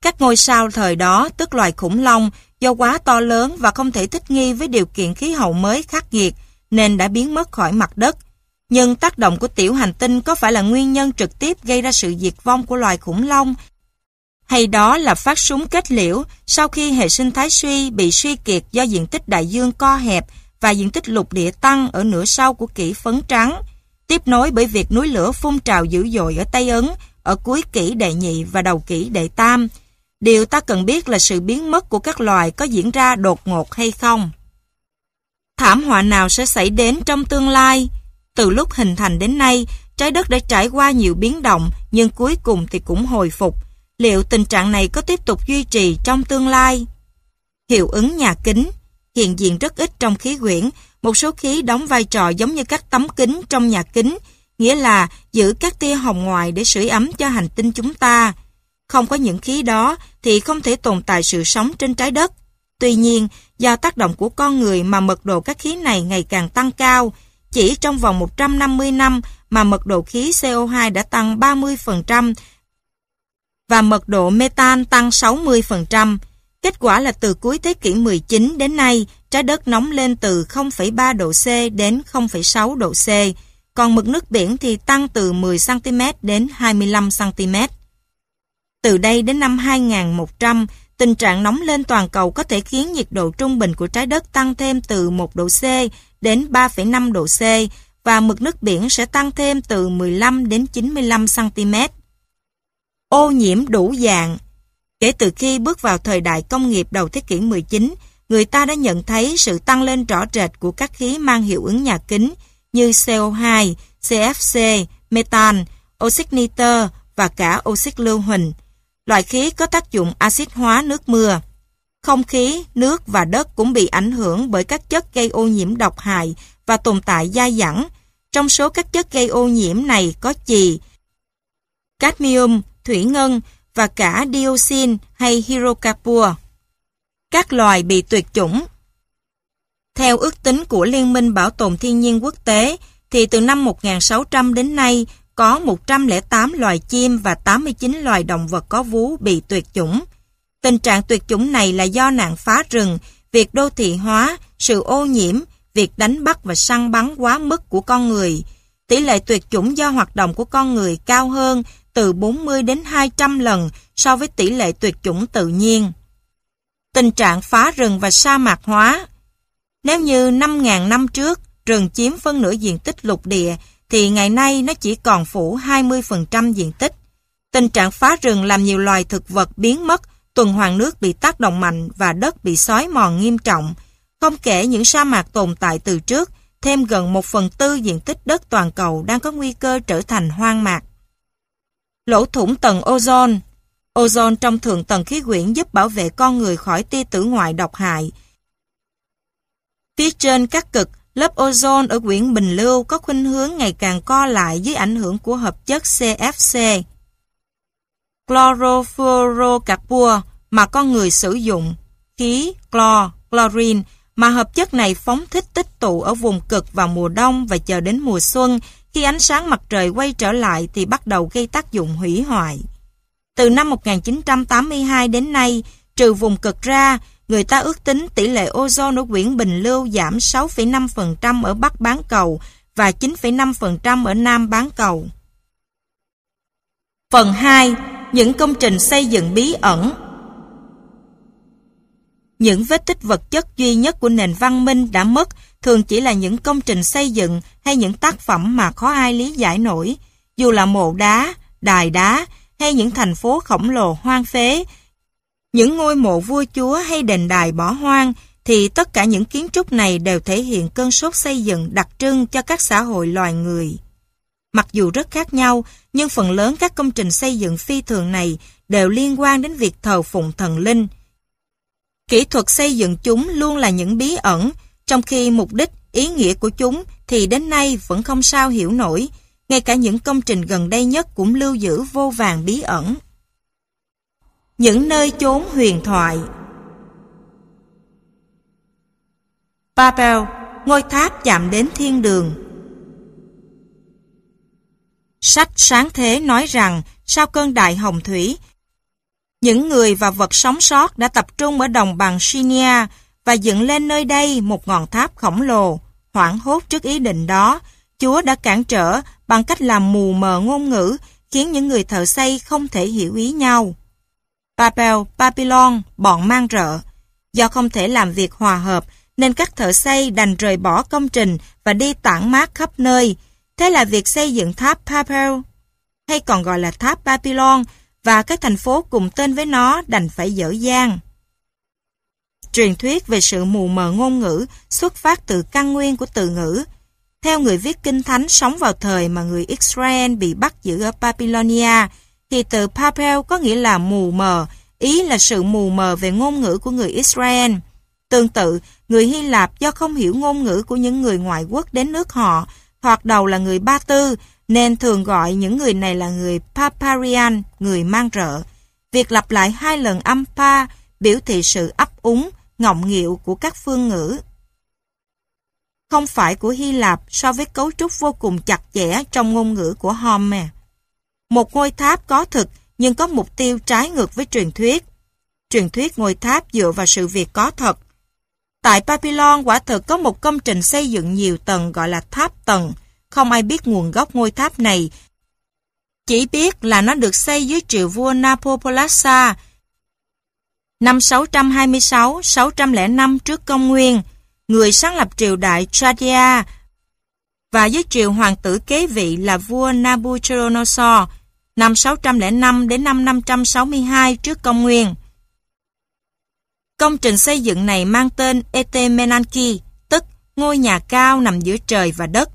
Các ngôi sao thời đó, tức loài khủng long, do quá to lớn và không thể thích nghi với điều kiện khí hậu mới khắc nghiệt, nên đã biến mất khỏi mặt đất. Nhưng tác động của tiểu hành tinh có phải là nguyên nhân trực tiếp gây ra sự diệt vong của loài khủng long? Hay đó là phát súng kết liễu sau khi hệ sinh thái suy bị suy kiệt do diện tích đại dương co hẹp và diện tích lục địa tăng ở nửa sau của kỷ phấn trắng, tiếp nối bởi việc núi lửa phun trào dữ dội ở Tây Ấn, ở cuối kỷ đệ nhị và đầu kỷ đệ tam. Điều ta cần biết là sự biến mất của các loài có diễn ra đột ngột hay không. Thảm họa nào sẽ xảy đến trong tương lai? Từ lúc hình thành đến nay, trái đất đã trải qua nhiều biến động, nhưng cuối cùng thì cũng hồi phục. Liệu tình trạng này có tiếp tục duy trì trong tương lai? Hiệu ứng nhà kính hiện diện rất ít trong khí quyển, một số khí đóng vai trò giống như các tấm kính trong nhà kính, nghĩa là giữ các tia hồng ngoại để sưởi ấm cho hành tinh chúng ta. Không có những khí đó thì không thể tồn tại sự sống trên trái đất. Tuy nhiên, do tác động của con người mà mật độ các khí này ngày càng tăng cao, chỉ trong vòng 150 năm mà mật độ khí CO2 đã tăng 30% và mật độ metan tăng 60%. Kết quả là từ cuối thế kỷ 19 đến nay, trái đất nóng lên từ 0,3 độ C đến 0,6 độ C, còn mực nước biển thì tăng từ 10cm đến 25cm. Từ đây đến năm 2100, tình trạng nóng lên toàn cầu có thể khiến nhiệt độ trung bình của trái đất tăng thêm từ 1 độ C đến 3,5 độ C và mực nước biển sẽ tăng thêm từ 15 đến 95 cm. Ô nhiễm đủ dạng Kể từ khi bước vào thời đại công nghiệp đầu thế kỷ 19, người ta đã nhận thấy sự tăng lên rõ rệt của các khí mang hiệu ứng nhà kính như CO2, CFC, metan, oxit nitơ và cả oxit lưu huỳnh. Loại khí có tác dụng axit hóa nước mưa. Không khí, nước và đất cũng bị ảnh hưởng bởi các chất gây ô nhiễm độc hại và tồn tại dai dẳng. Trong số các chất gây ô nhiễm này có chì, cadmium, thủy ngân và cả dioxin hay hydrocarbur. Các loài bị tuyệt chủng Theo ước tính của Liên minh Bảo tồn Thiên nhiên Quốc tế, thì từ năm 1600 đến nay có 108 loài chim và 89 loài động vật có vú bị tuyệt chủng. Tình trạng tuyệt chủng này là do nạn phá rừng, việc đô thị hóa, sự ô nhiễm, việc đánh bắt và săn bắn quá mức của con người. Tỷ lệ tuyệt chủng do hoạt động của con người cao hơn từ 40 đến 200 lần so với tỷ lệ tuyệt chủng tự nhiên. Tình trạng phá rừng và sa mạc hóa Nếu như 5.000 năm trước, rừng chiếm phân nửa diện tích lục địa, thì ngày nay nó chỉ còn phủ 20% diện tích. Tình trạng phá rừng làm nhiều loài thực vật biến mất, tuần hoàn nước bị tác động mạnh và đất bị xói mòn nghiêm trọng. Không kể những sa mạc tồn tại từ trước, thêm gần một phần tư diện tích đất toàn cầu đang có nguy cơ trở thành hoang mạc. Lỗ thủng tầng ozone Ozone trong thượng tầng khí quyển giúp bảo vệ con người khỏi tia tử ngoại độc hại. Phía trên các cực, lớp ozone ở quyển bình lưu có khuynh hướng ngày càng co lại dưới ảnh hưởng của hợp chất CFC. Chlorofluorocarbur mà con người sử dụng, khí, clo, chlorine, mà hợp chất này phóng thích tích tụ ở vùng cực vào mùa đông và chờ đến mùa xuân khi ánh sáng mặt trời quay trở lại thì bắt đầu gây tác dụng hủy hoại. Từ năm 1982 đến nay, trừ vùng cực ra, người ta ước tính tỷ lệ ozone ở quyển Bình Lưu giảm 6,5% ở Bắc bán cầu và 9,5% ở Nam bán cầu. Phần 2. Những công trình xây dựng bí ẩn Những vết tích vật chất duy nhất của nền văn minh đã mất thường chỉ là những công trình xây dựng hay những tác phẩm mà khó ai lý giải nổi, dù là mộ đá, đài đá hay những thành phố khổng lồ hoang phế. Những ngôi mộ vua chúa hay đền đài bỏ hoang thì tất cả những kiến trúc này đều thể hiện cơn sốt xây dựng đặc trưng cho các xã hội loài người. Mặc dù rất khác nhau, nhưng phần lớn các công trình xây dựng phi thường này đều liên quan đến việc thờ phụng thần linh. Kỹ thuật xây dựng chúng luôn là những bí ẩn, trong khi mục đích, ý nghĩa của chúng thì đến nay vẫn không sao hiểu nổi, ngay cả những công trình gần đây nhất cũng lưu giữ vô vàng bí ẩn. Những nơi chốn huyền thoại Babel, ngôi tháp chạm đến thiên đường Sách Sáng Thế nói rằng sau cơn đại hồng thủy, những người và vật sống sót đã tập trung ở đồng bằng Shinia và dựng lên nơi đây một ngọn tháp khổng lồ. Hoảng hốt trước ý định đó, Chúa đã cản trở bằng cách làm mù mờ ngôn ngữ, khiến những người thợ xây không thể hiểu ý nhau. Babel, Babylon, bọn mang rợ. Do không thể làm việc hòa hợp, nên các thợ xây đành rời bỏ công trình và đi tản mát khắp nơi. Thế là việc xây dựng tháp Babel, hay còn gọi là tháp Babylon, và các thành phố cùng tên với nó đành phải dở dang. Truyền thuyết về sự mù mờ ngôn ngữ xuất phát từ căn nguyên của từ ngữ. Theo người viết kinh thánh sống vào thời mà người Israel bị bắt giữ ở Babylonia, thì từ pa'pel có nghĩa là mù mờ, ý là sự mù mờ về ngôn ngữ của người Israel. Tương tự, người Hy Lạp do không hiểu ngôn ngữ của những người ngoại quốc đến nước họ, hoặc đầu là người Ba Tư, nên thường gọi những người này là người Paparian, người mang rợ. Việc lặp lại hai lần âm pa biểu thị sự ấp úng, ngọng nghịu của các phương ngữ. Không phải của Hy Lạp so với cấu trúc vô cùng chặt chẽ trong ngôn ngữ của Homer. Một ngôi tháp có thực, nhưng có mục tiêu trái ngược với truyền thuyết. Truyền thuyết ngôi tháp dựa vào sự việc có thật. Tại Babylon, quả thực có một công trình xây dựng nhiều tầng gọi là tháp tầng. Không ai biết nguồn gốc ngôi tháp này. Chỉ biết là nó được xây dưới triều vua Nabopolassar năm 626-605 trước công nguyên. Người sáng lập triều đại Tradia và dưới triều hoàng tử kế vị là vua Nabuchodonosor năm 605 đến năm 562 trước công nguyên. Công trình xây dựng này mang tên Etemenanki, tức ngôi nhà cao nằm giữa trời và đất.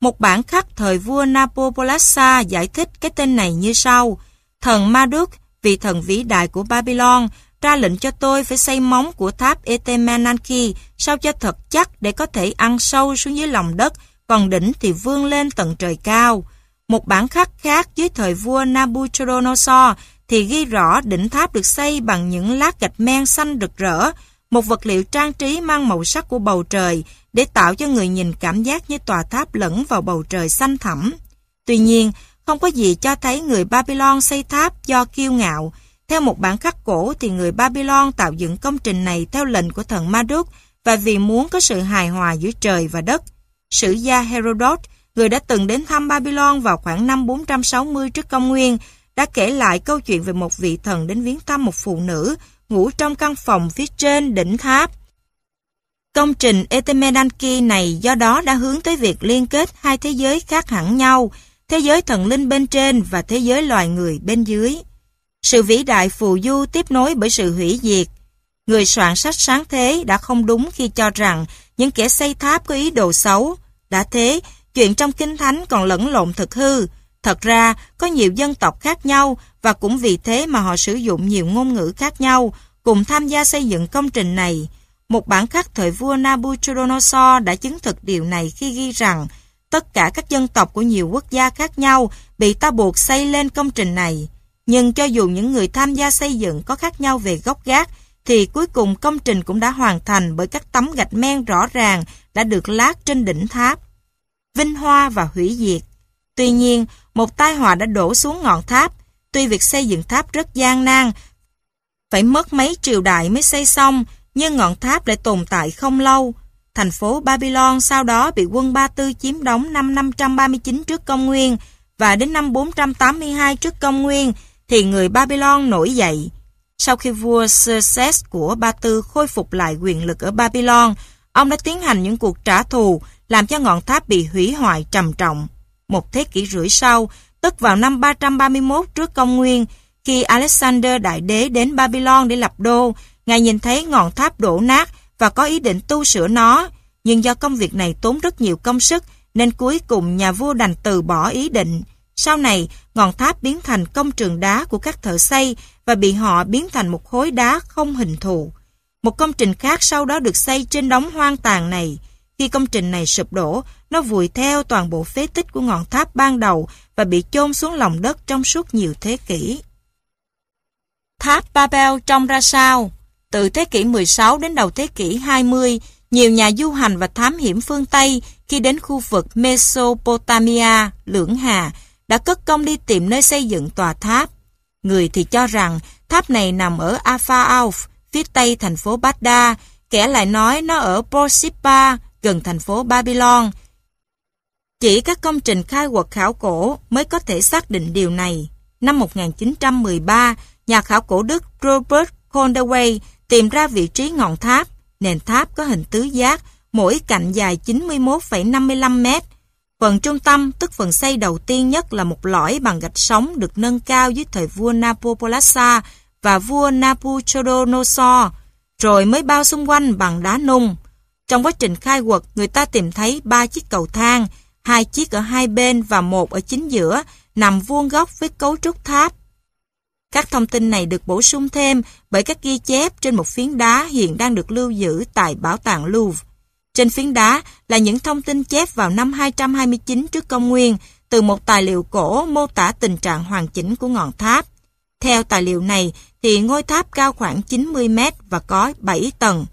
Một bản khắc thời vua Nabopolassar giải thích cái tên này như sau. Thần Marduk, vị thần vĩ đại của Babylon, ra lệnh cho tôi phải xây móng của tháp Etemenanki sao cho thật chắc để có thể ăn sâu xuống dưới lòng đất, còn đỉnh thì vươn lên tận trời cao. Một bản khắc khác dưới thời vua Nabuchodonosor thì ghi rõ đỉnh tháp được xây bằng những lát gạch men xanh rực rỡ, một vật liệu trang trí mang màu sắc của bầu trời để tạo cho người nhìn cảm giác như tòa tháp lẫn vào bầu trời xanh thẳm. Tuy nhiên, không có gì cho thấy người Babylon xây tháp do kiêu ngạo. Theo một bản khắc cổ thì người Babylon tạo dựng công trình này theo lệnh của thần Marduk và vì muốn có sự hài hòa giữa trời và đất. Sử gia Herodot người đã từng đến thăm Babylon vào khoảng năm 460 trước công nguyên, đã kể lại câu chuyện về một vị thần đến viếng thăm một phụ nữ ngủ trong căn phòng phía trên đỉnh tháp. Công trình Etemenanki này do đó đã hướng tới việc liên kết hai thế giới khác hẳn nhau, thế giới thần linh bên trên và thế giới loài người bên dưới. Sự vĩ đại phù du tiếp nối bởi sự hủy diệt. Người soạn sách sáng thế đã không đúng khi cho rằng những kẻ xây tháp có ý đồ xấu. Đã thế, Chuyện trong Kinh Thánh còn lẫn lộn thực hư. Thật ra, có nhiều dân tộc khác nhau và cũng vì thế mà họ sử dụng nhiều ngôn ngữ khác nhau cùng tham gia xây dựng công trình này. Một bản khắc thời vua Nabuchodonosor đã chứng thực điều này khi ghi rằng tất cả các dân tộc của nhiều quốc gia khác nhau bị ta buộc xây lên công trình này. Nhưng cho dù những người tham gia xây dựng có khác nhau về gốc gác, thì cuối cùng công trình cũng đã hoàn thành bởi các tấm gạch men rõ ràng đã được lát trên đỉnh tháp vinh hoa và hủy diệt. Tuy nhiên, một tai họa đã đổ xuống ngọn tháp. Tuy việc xây dựng tháp rất gian nan, phải mất mấy triều đại mới xây xong, nhưng ngọn tháp lại tồn tại không lâu. Thành phố Babylon sau đó bị quân Ba Tư chiếm đóng năm 539 trước công nguyên và đến năm 482 trước công nguyên thì người Babylon nổi dậy. Sau khi vua Xerxes của Ba Tư khôi phục lại quyền lực ở Babylon, ông đã tiến hành những cuộc trả thù làm cho ngọn tháp bị hủy hoại trầm trọng. Một thế kỷ rưỡi sau, tức vào năm 331 trước công nguyên, khi Alexander Đại Đế đến Babylon để lập đô, ngài nhìn thấy ngọn tháp đổ nát và có ý định tu sửa nó, nhưng do công việc này tốn rất nhiều công sức, nên cuối cùng nhà vua đành từ bỏ ý định. Sau này, ngọn tháp biến thành công trường đá của các thợ xây và bị họ biến thành một khối đá không hình thù. Một công trình khác sau đó được xây trên đống hoang tàn này. Khi công trình này sụp đổ, nó vùi theo toàn bộ phế tích của ngọn tháp ban đầu và bị chôn xuống lòng đất trong suốt nhiều thế kỷ. Tháp Babel trông ra sao? Từ thế kỷ 16 đến đầu thế kỷ 20, nhiều nhà du hành và thám hiểm phương Tây khi đến khu vực Mesopotamia, Lưỡng Hà, đã cất công đi tìm nơi xây dựng tòa tháp. Người thì cho rằng tháp này nằm ở Afa phía tây thành phố Baghdad, kẻ lại nói nó ở Borsippa, gần thành phố Babylon. Chỉ các công trình khai quật khảo cổ mới có thể xác định điều này. Năm 1913, nhà khảo cổ Đức Robert Condaway tìm ra vị trí ngọn tháp. Nền tháp có hình tứ giác, mỗi cạnh dài 91,55 mét. Phần trung tâm, tức phần xây đầu tiên nhất là một lõi bằng gạch sống được nâng cao dưới thời vua Nabopolassa và vua Nabuchodonosor, rồi mới bao xung quanh bằng đá nung. Trong quá trình khai quật, người ta tìm thấy ba chiếc cầu thang, hai chiếc ở hai bên và một ở chính giữa, nằm vuông góc với cấu trúc tháp. Các thông tin này được bổ sung thêm bởi các ghi chép trên một phiến đá hiện đang được lưu giữ tại Bảo tàng Louvre. Trên phiến đá là những thông tin chép vào năm 229 trước công nguyên từ một tài liệu cổ mô tả tình trạng hoàn chỉnh của ngọn tháp. Theo tài liệu này thì ngôi tháp cao khoảng 90 mét và có 7 tầng.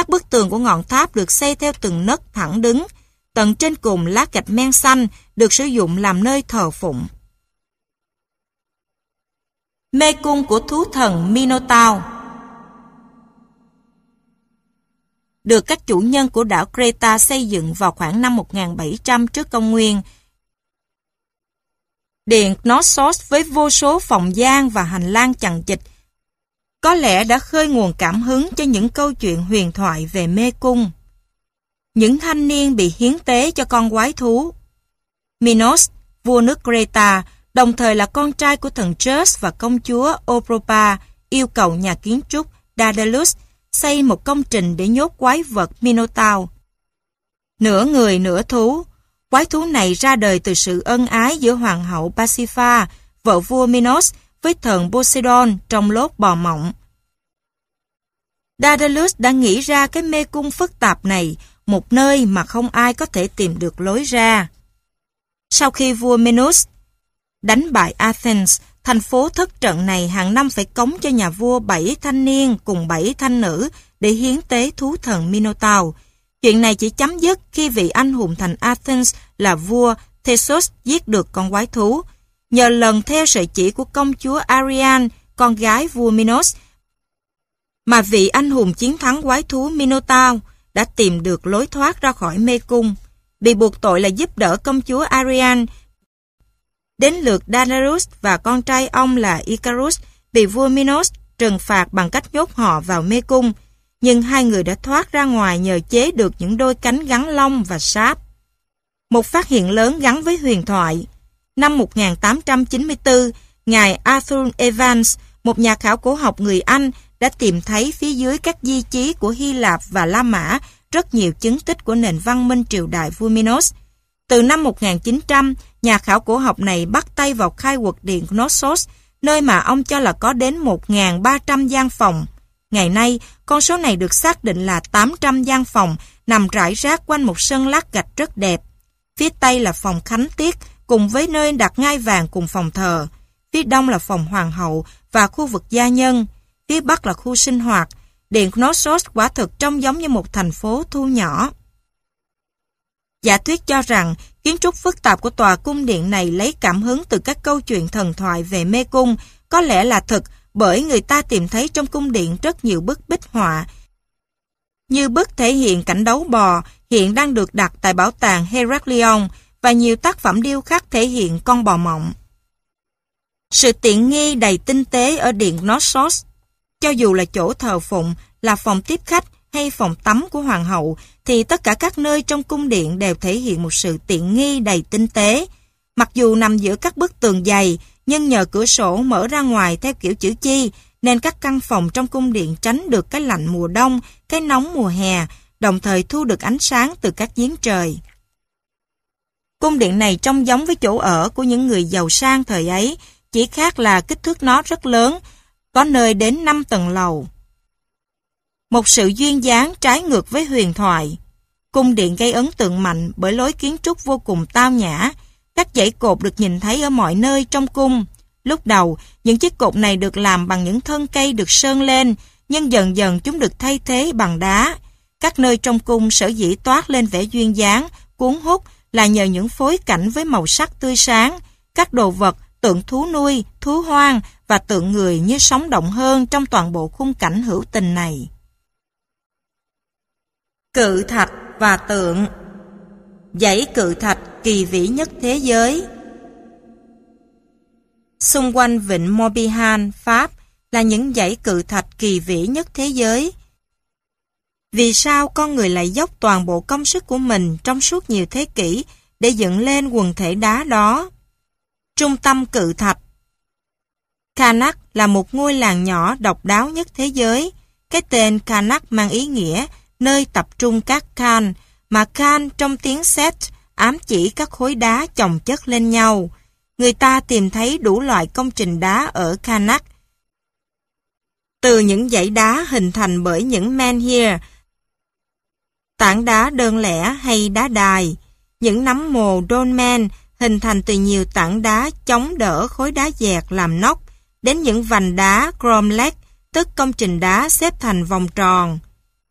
Các bức tường của ngọn tháp được xây theo từng nấc thẳng đứng. Tầng trên cùng lá gạch men xanh được sử dụng làm nơi thờ phụng. Mê cung của thú thần Minotaur Được các chủ nhân của đảo Creta xây dựng vào khoảng năm 1700 trước công nguyên. Điện Knossos với vô số phòng gian và hành lang chằng chịt có lẽ đã khơi nguồn cảm hứng cho những câu chuyện huyền thoại về mê cung. Những thanh niên bị hiến tế cho con quái thú. Minos, vua nước Creta, đồng thời là con trai của thần Zeus và công chúa Opropa, yêu cầu nhà kiến trúc Daedalus xây một công trình để nhốt quái vật Minotaur. Nửa người nửa thú, quái thú này ra đời từ sự ân ái giữa hoàng hậu Pasipha, vợ vua Minos với thần Poseidon trong lốt bò mộng. Daedalus đã nghĩ ra cái mê cung phức tạp này, một nơi mà không ai có thể tìm được lối ra. Sau khi vua Minos đánh bại Athens, thành phố thất trận này hàng năm phải cống cho nhà vua bảy thanh niên cùng bảy thanh nữ để hiến tế thú thần Minotaur. Chuyện này chỉ chấm dứt khi vị anh hùng thành Athens là vua Theseus giết được con quái thú. Nhờ lần theo sợi chỉ của công chúa Ariane, con gái vua Minos, mà vị anh hùng chiến thắng quái thú Minotaur đã tìm được lối thoát ra khỏi mê cung. Bị buộc tội là giúp đỡ công chúa Ariane Đến lượt Daedalus và con trai ông là Icarus bị vua Minos trừng phạt bằng cách nhốt họ vào mê cung, nhưng hai người đã thoát ra ngoài nhờ chế được những đôi cánh gắn lông và sáp. Một phát hiện lớn gắn với huyền thoại. Năm 1894, ngài Arthur Evans, một nhà khảo cổ học người Anh, đã tìm thấy phía dưới các di chí của Hy Lạp và La Mã rất nhiều chứng tích của nền văn minh triều đại vua Minos. Từ năm 1900, nhà khảo cổ học này bắt tay vào khai quật điện Knossos, nơi mà ông cho là có đến 1.300 gian phòng. Ngày nay, con số này được xác định là 800 gian phòng nằm rải rác quanh một sân lát gạch rất đẹp. Phía tây là phòng khánh tiết cùng với nơi đặt ngai vàng cùng phòng thờ. Phía đông là phòng hoàng hậu và khu vực gia nhân. Phía bắc là khu sinh hoạt. Điện Knossos quả thực trông giống như một thành phố thu nhỏ. Giả thuyết cho rằng kiến trúc phức tạp của tòa cung điện này lấy cảm hứng từ các câu chuyện thần thoại về mê cung, có lẽ là thật bởi người ta tìm thấy trong cung điện rất nhiều bức bích họa. Như bức thể hiện cảnh đấu bò hiện đang được đặt tại bảo tàng Heraklion và nhiều tác phẩm điêu khắc thể hiện con bò mộng. Sự tiện nghi đầy tinh tế ở điện Knossos, cho dù là chỗ thờ phụng, là phòng tiếp khách hay phòng tắm của hoàng hậu, thì tất cả các nơi trong cung điện đều thể hiện một sự tiện nghi đầy tinh tế. Mặc dù nằm giữa các bức tường dày, nhưng nhờ cửa sổ mở ra ngoài theo kiểu chữ chi, nên các căn phòng trong cung điện tránh được cái lạnh mùa đông, cái nóng mùa hè, đồng thời thu được ánh sáng từ các giếng trời. Cung điện này trông giống với chỗ ở của những người giàu sang thời ấy, chỉ khác là kích thước nó rất lớn, có nơi đến 5 tầng lầu. Một sự duyên dáng trái ngược với huyền thoại. Cung điện gây ấn tượng mạnh bởi lối kiến trúc vô cùng tao nhã. Các dãy cột được nhìn thấy ở mọi nơi trong cung. Lúc đầu, những chiếc cột này được làm bằng những thân cây được sơn lên, nhưng dần dần chúng được thay thế bằng đá. Các nơi trong cung sở dĩ toát lên vẻ duyên dáng, cuốn hút là nhờ những phối cảnh với màu sắc tươi sáng, các đồ vật, tượng thú nuôi, thú hoang và tượng người như sống động hơn trong toàn bộ khung cảnh hữu tình này. Cự thạch và tượng Dãy cự thạch kỳ vĩ nhất thế giới Xung quanh vịnh Morbihan, Pháp là những dãy cự thạch kỳ vĩ nhất thế giới. Vì sao con người lại dốc toàn bộ công sức của mình trong suốt nhiều thế kỷ để dựng lên quần thể đá đó? Trung tâm cự thạch Karnak là một ngôi làng nhỏ độc đáo nhất thế giới. Cái tên Karnak mang ý nghĩa nơi tập trung các Khan, mà Khan trong tiếng Set ám chỉ các khối đá chồng chất lên nhau. Người ta tìm thấy đủ loại công trình đá ở Karnak. Từ những dãy đá hình thành bởi những menhir, tảng đá đơn lẻ hay đá đài, những nấm mồ dolmen hình thành từ nhiều tảng đá chống đỡ khối đá dẹt làm nóc, đến những vành đá cromlech, tức công trình đá xếp thành vòng tròn.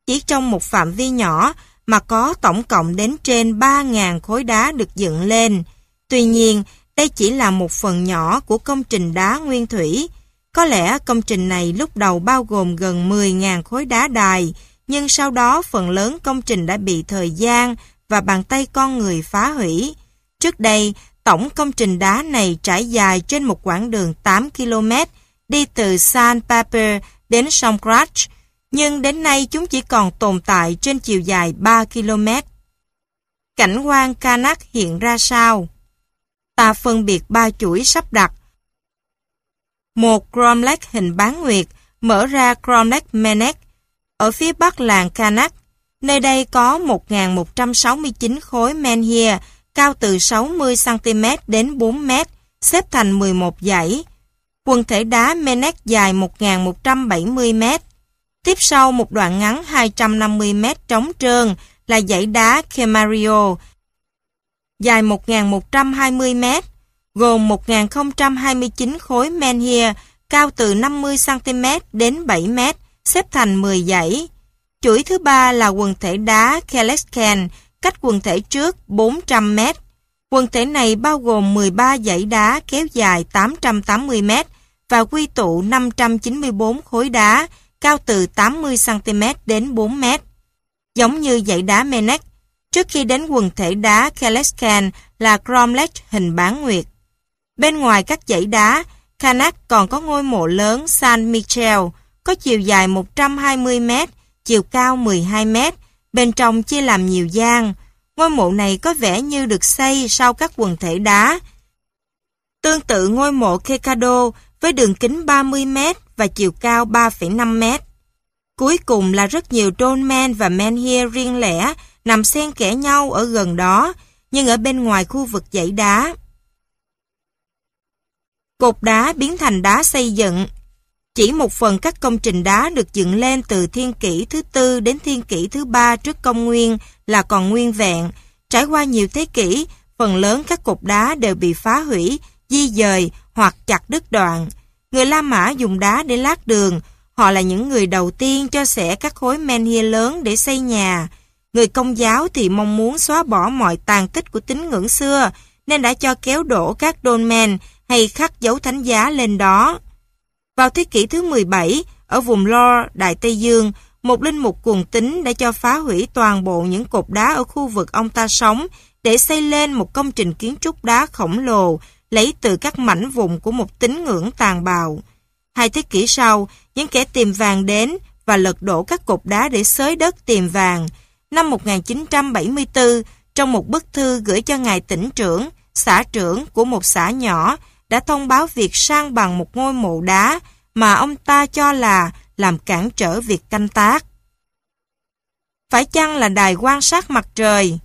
Chỉ trong một phạm vi nhỏ mà có tổng cộng đến trên 3.000 khối đá được dựng lên. Tuy nhiên, đây chỉ là một phần nhỏ của công trình đá nguyên thủy. Có lẽ công trình này lúc đầu bao gồm gần 10.000 khối đá đài, nhưng sau đó phần lớn công trình đã bị thời gian và bàn tay con người phá hủy. Trước đây, tổng công trình đá này trải dài trên một quãng đường 8 km, đi từ San Paper đến sông Krach, nhưng đến nay chúng chỉ còn tồn tại trên chiều dài 3 km. Cảnh quan Kanak hiện ra sao? Ta phân biệt ba chuỗi sắp đặt. Một Cromlech hình bán nguyệt mở ra Cromlech Menek ở phía bắc làng Kanak. Nơi đây có 1.169 khối menhir cao từ 60cm đến 4m, xếp thành 11 dãy. Quần thể đá Menek dài 1.170m. Tiếp sau một đoạn ngắn 250m trống trơn là dãy đá Kemario, dài 1.120m, gồm 1.029 khối menhir cao từ 50cm đến 7m, xếp thành 10 dãy. Chuỗi thứ ba là quần thể đá Kelesken, cách quần thể trước 400 mét. Quần thể này bao gồm 13 dãy đá kéo dài 880 mét và quy tụ 594 khối đá cao từ 80 cm đến 4m. Giống như dãy đá Menek, trước khi đến quần thể đá Keleskan là Cromlech hình bán nguyệt. Bên ngoài các dãy đá, Kanak còn có ngôi mộ lớn San Michel, có chiều dài 120 mét, chiều cao 12 mét, bên trong chia làm nhiều gian. Ngôi mộ này có vẻ như được xây sau các quần thể đá. Tương tự ngôi mộ Kekado với đường kính 30 mét và chiều cao 3,5 mét. Cuối cùng là rất nhiều dolmen và menhir riêng lẻ nằm xen kẽ nhau ở gần đó, nhưng ở bên ngoài khu vực dãy đá. Cột đá biến thành đá xây dựng chỉ một phần các công trình đá được dựng lên từ thiên kỷ thứ tư đến thiên kỷ thứ ba trước công nguyên là còn nguyên vẹn. Trải qua nhiều thế kỷ, phần lớn các cột đá đều bị phá hủy, di dời hoặc chặt đứt đoạn. Người La Mã dùng đá để lát đường. Họ là những người đầu tiên cho xẻ các khối menhir lớn để xây nhà. Người công giáo thì mong muốn xóa bỏ mọi tàn tích của tín ngưỡng xưa, nên đã cho kéo đổ các dolmen hay khắc dấu thánh giá lên đó. Vào thế kỷ thứ 17, ở vùng Lore, Đại Tây Dương, một linh mục cuồng tín đã cho phá hủy toàn bộ những cột đá ở khu vực ông ta sống để xây lên một công trình kiến trúc đá khổng lồ lấy từ các mảnh vụn của một tín ngưỡng tàn bạo. Hai thế kỷ sau, những kẻ tìm vàng đến và lật đổ các cột đá để xới đất tìm vàng. Năm 1974, trong một bức thư gửi cho ngài tỉnh trưởng, xã trưởng của một xã nhỏ, đã thông báo việc sang bằng một ngôi mộ đá mà ông ta cho là làm cản trở việc canh tác. Phải chăng là đài quan sát mặt trời?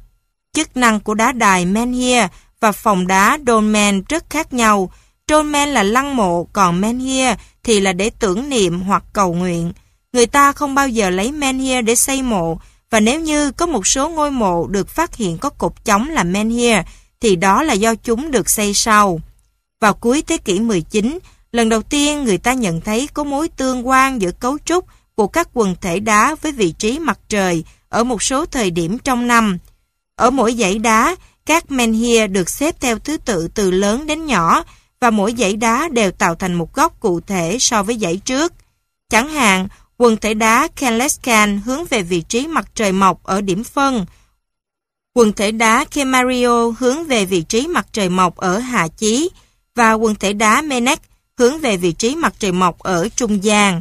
Chức năng của đá đài menhir và phòng đá dolmen rất khác nhau. Dolmen là lăng mộ, còn menhir thì là để tưởng niệm hoặc cầu nguyện. Người ta không bao giờ lấy menhir để xây mộ, và nếu như có một số ngôi mộ được phát hiện có cột chống là menhir, thì đó là do chúng được xây sau. Vào cuối thế kỷ 19, lần đầu tiên người ta nhận thấy có mối tương quan giữa cấu trúc của các quần thể đá với vị trí mặt trời ở một số thời điểm trong năm. Ở mỗi dãy đá, các menhir được xếp theo thứ tự từ lớn đến nhỏ và mỗi dãy đá đều tạo thành một góc cụ thể so với dãy trước. Chẳng hạn, quần thể đá Kenleskan hướng về vị trí mặt trời mọc ở điểm phân. Quần thể đá Kemario hướng về vị trí mặt trời mọc ở hạ chí và quần thể đá Menek hướng về vị trí mặt trời mọc ở trung gian.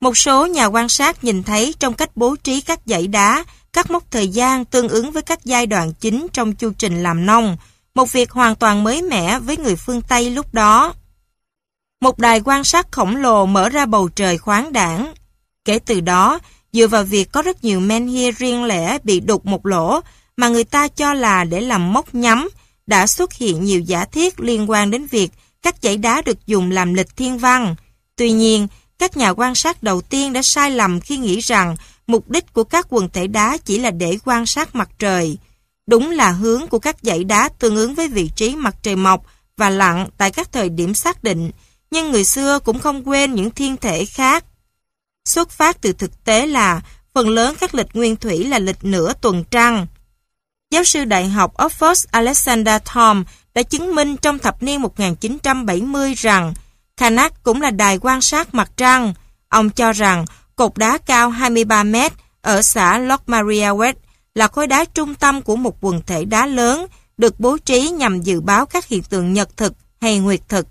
Một số nhà quan sát nhìn thấy trong cách bố trí các dãy đá, các mốc thời gian tương ứng với các giai đoạn chính trong chu trình làm nông, một việc hoàn toàn mới mẻ với người phương Tây lúc đó. Một đài quan sát khổng lồ mở ra bầu trời khoáng đảng. Kể từ đó, dựa vào việc có rất nhiều menhir riêng lẻ bị đục một lỗ mà người ta cho là để làm mốc nhắm, đã xuất hiện nhiều giả thiết liên quan đến việc các dãy đá được dùng làm lịch thiên văn. Tuy nhiên, các nhà quan sát đầu tiên đã sai lầm khi nghĩ rằng mục đích của các quần thể đá chỉ là để quan sát mặt trời. Đúng là hướng của các dãy đá tương ứng với vị trí mặt trời mọc và lặn tại các thời điểm xác định, nhưng người xưa cũng không quên những thiên thể khác. Xuất phát từ thực tế là phần lớn các lịch nguyên thủy là lịch nửa tuần trăng. Giáo sư Đại học Oxford Alexander Thom đã chứng minh trong thập niên 1970 rằng Kanak cũng là đài quan sát mặt trăng. Ông cho rằng cột đá cao 23 mét ở xã Loch Maria West là khối đá trung tâm của một quần thể đá lớn được bố trí nhằm dự báo các hiện tượng nhật thực hay nguyệt thực.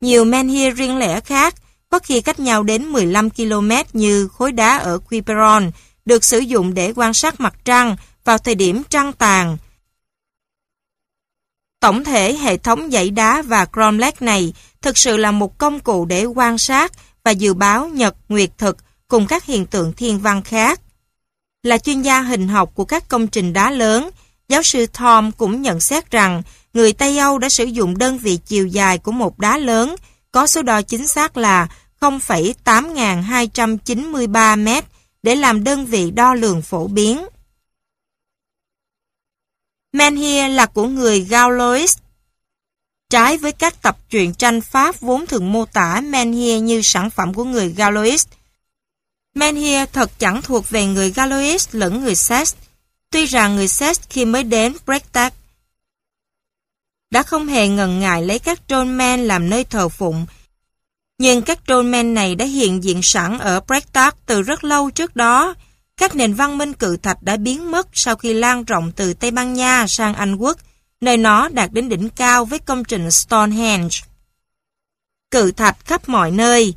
Nhiều menhir riêng lẻ khác, có khi cách nhau đến 15 km như khối đá ở Quiberon, được sử dụng để quan sát mặt trăng vào thời điểm trăng tàn. Tổng thể hệ thống dãy đá và cromlech này thực sự là một công cụ để quan sát và dự báo nhật nguyệt thực cùng các hiện tượng thiên văn khác. Là chuyên gia hình học của các công trình đá lớn, giáo sư Tom cũng nhận xét rằng người Tây Âu đã sử dụng đơn vị chiều dài của một đá lớn có số đo chính xác là 0,8293 mét để làm đơn vị đo lường phổ biến. Menhir là của người Gaulois. Trái với các tập truyện tranh Pháp vốn thường mô tả Menhir như sản phẩm của người Gaulois, Menhir thật chẳng thuộc về người Gaulois lẫn người Seth. Tuy rằng người Seth khi mới đến Brechtac đã không hề ngần ngại lấy các men làm nơi thờ phụng, nhưng các men này đã hiện diện sẵn ở Brechtac từ rất lâu trước đó, các nền văn minh cự thạch đã biến mất sau khi lan rộng từ Tây Ban Nha sang Anh Quốc, nơi nó đạt đến đỉnh cao với công trình Stonehenge. Cự thạch khắp mọi nơi.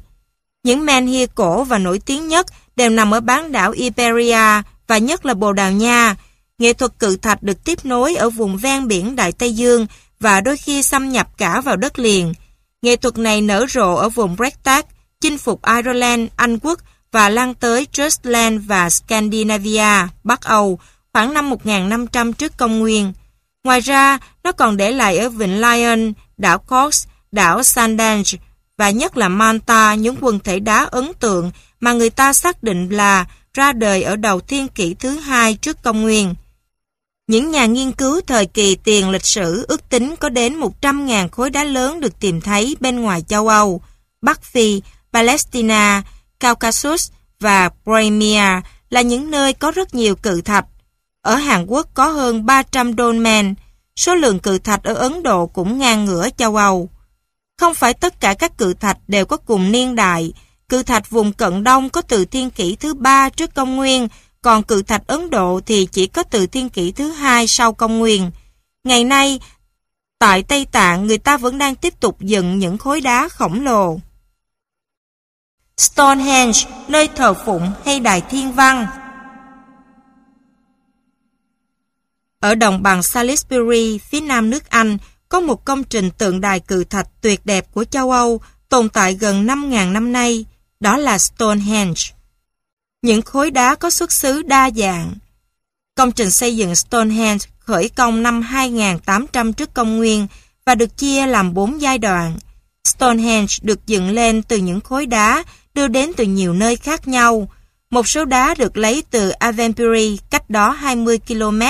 Những menhir cổ và nổi tiếng nhất đều nằm ở bán đảo Iberia và nhất là Bồ Đào Nha. Nghệ thuật cự thạch được tiếp nối ở vùng ven biển Đại Tây Dương và đôi khi xâm nhập cả vào đất liền. Nghệ thuật này nở rộ ở vùng Brexit, chinh phục Ireland, Anh Quốc và lan tới Jutland và Scandinavia, Bắc Âu, khoảng năm 1500 trước công nguyên. Ngoài ra, nó còn để lại ở Vịnh Lion, đảo Corks, đảo Sandage và nhất là Manta những quần thể đá ấn tượng mà người ta xác định là ra đời ở đầu thiên kỷ thứ hai trước công nguyên. Những nhà nghiên cứu thời kỳ tiền lịch sử ước tính có đến 100.000 khối đá lớn được tìm thấy bên ngoài châu Âu, Bắc Phi, Palestina, Caucasus và Crimea là những nơi có rất nhiều cự thạch. Ở Hàn Quốc có hơn 300 dolmen, số lượng cự thạch ở Ấn Độ cũng ngang ngửa châu Âu. Không phải tất cả các cự thạch đều có cùng niên đại, cự thạch vùng cận đông có từ thiên kỷ thứ ba trước công nguyên, còn cự thạch Ấn Độ thì chỉ có từ thiên kỷ thứ hai sau công nguyên. Ngày nay, tại Tây Tạng người ta vẫn đang tiếp tục dựng những khối đá khổng lồ. Stonehenge, nơi thờ phụng hay đài thiên văn. Ở đồng bằng Salisbury, phía nam nước Anh, có một công trình tượng đài cự thạch tuyệt đẹp của châu Âu tồn tại gần 5.000 năm nay, đó là Stonehenge. Những khối đá có xuất xứ đa dạng. Công trình xây dựng Stonehenge khởi công năm 2800 trước công nguyên và được chia làm 4 giai đoạn. Stonehenge được dựng lên từ những khối đá đưa đến từ nhiều nơi khác nhau. Một số đá được lấy từ Avenbury cách đó 20 km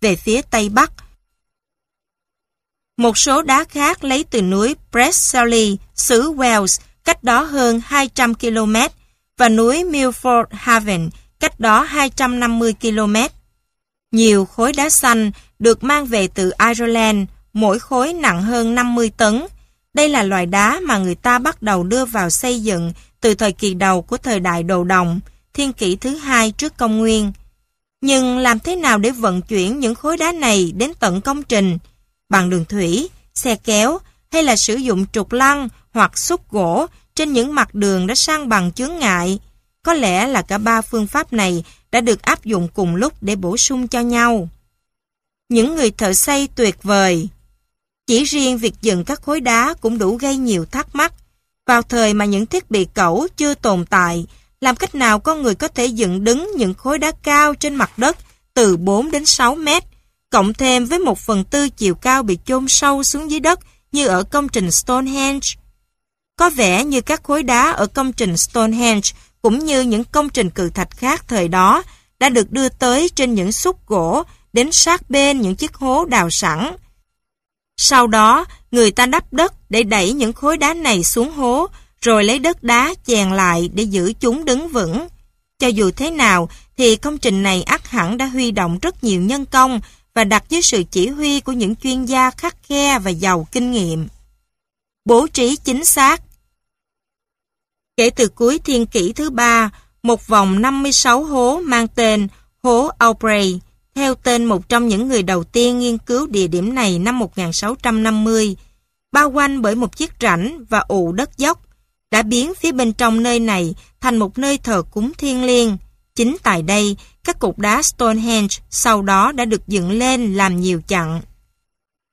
về phía tây bắc. Một số đá khác lấy từ núi Pressley, xứ Wales, cách đó hơn 200 km và núi Milford Haven, cách đó 250 km. Nhiều khối đá xanh được mang về từ Ireland, mỗi khối nặng hơn 50 tấn. Đây là loại đá mà người ta bắt đầu đưa vào xây dựng từ thời kỳ đầu của thời đại đồ đồng, thiên kỷ thứ hai trước công nguyên. Nhưng làm thế nào để vận chuyển những khối đá này đến tận công trình? Bằng đường thủy, xe kéo hay là sử dụng trục lăng hoặc xúc gỗ trên những mặt đường đã sang bằng chướng ngại? có lẽ là cả ba phương pháp này đã được áp dụng cùng lúc để bổ sung cho nhau. Những người thợ xây tuyệt vời Chỉ riêng việc dựng các khối đá cũng đủ gây nhiều thắc mắc. Vào thời mà những thiết bị cẩu chưa tồn tại, làm cách nào con người có thể dựng đứng những khối đá cao trên mặt đất từ 4 đến 6 mét, cộng thêm với một phần tư chiều cao bị chôn sâu xuống dưới đất như ở công trình Stonehenge. Có vẻ như các khối đá ở công trình Stonehenge cũng như những công trình cự thạch khác thời đó đã được đưa tới trên những xúc gỗ đến sát bên những chiếc hố đào sẵn. Sau đó, người ta đắp đất để đẩy những khối đá này xuống hố, rồi lấy đất đá chèn lại để giữ chúng đứng vững. Cho dù thế nào, thì công trình này ắt hẳn đã huy động rất nhiều nhân công và đặt dưới sự chỉ huy của những chuyên gia khắc khe và giàu kinh nghiệm. Bố trí chính xác Kể từ cuối thiên kỷ thứ ba, một vòng 56 hố mang tên hố Aubrey, theo tên một trong những người đầu tiên nghiên cứu địa điểm này năm 1650, bao quanh bởi một chiếc rãnh và ụ đất dốc, đã biến phía bên trong nơi này thành một nơi thờ cúng thiên liêng. Chính tại đây, các cục đá Stonehenge sau đó đã được dựng lên làm nhiều chặng.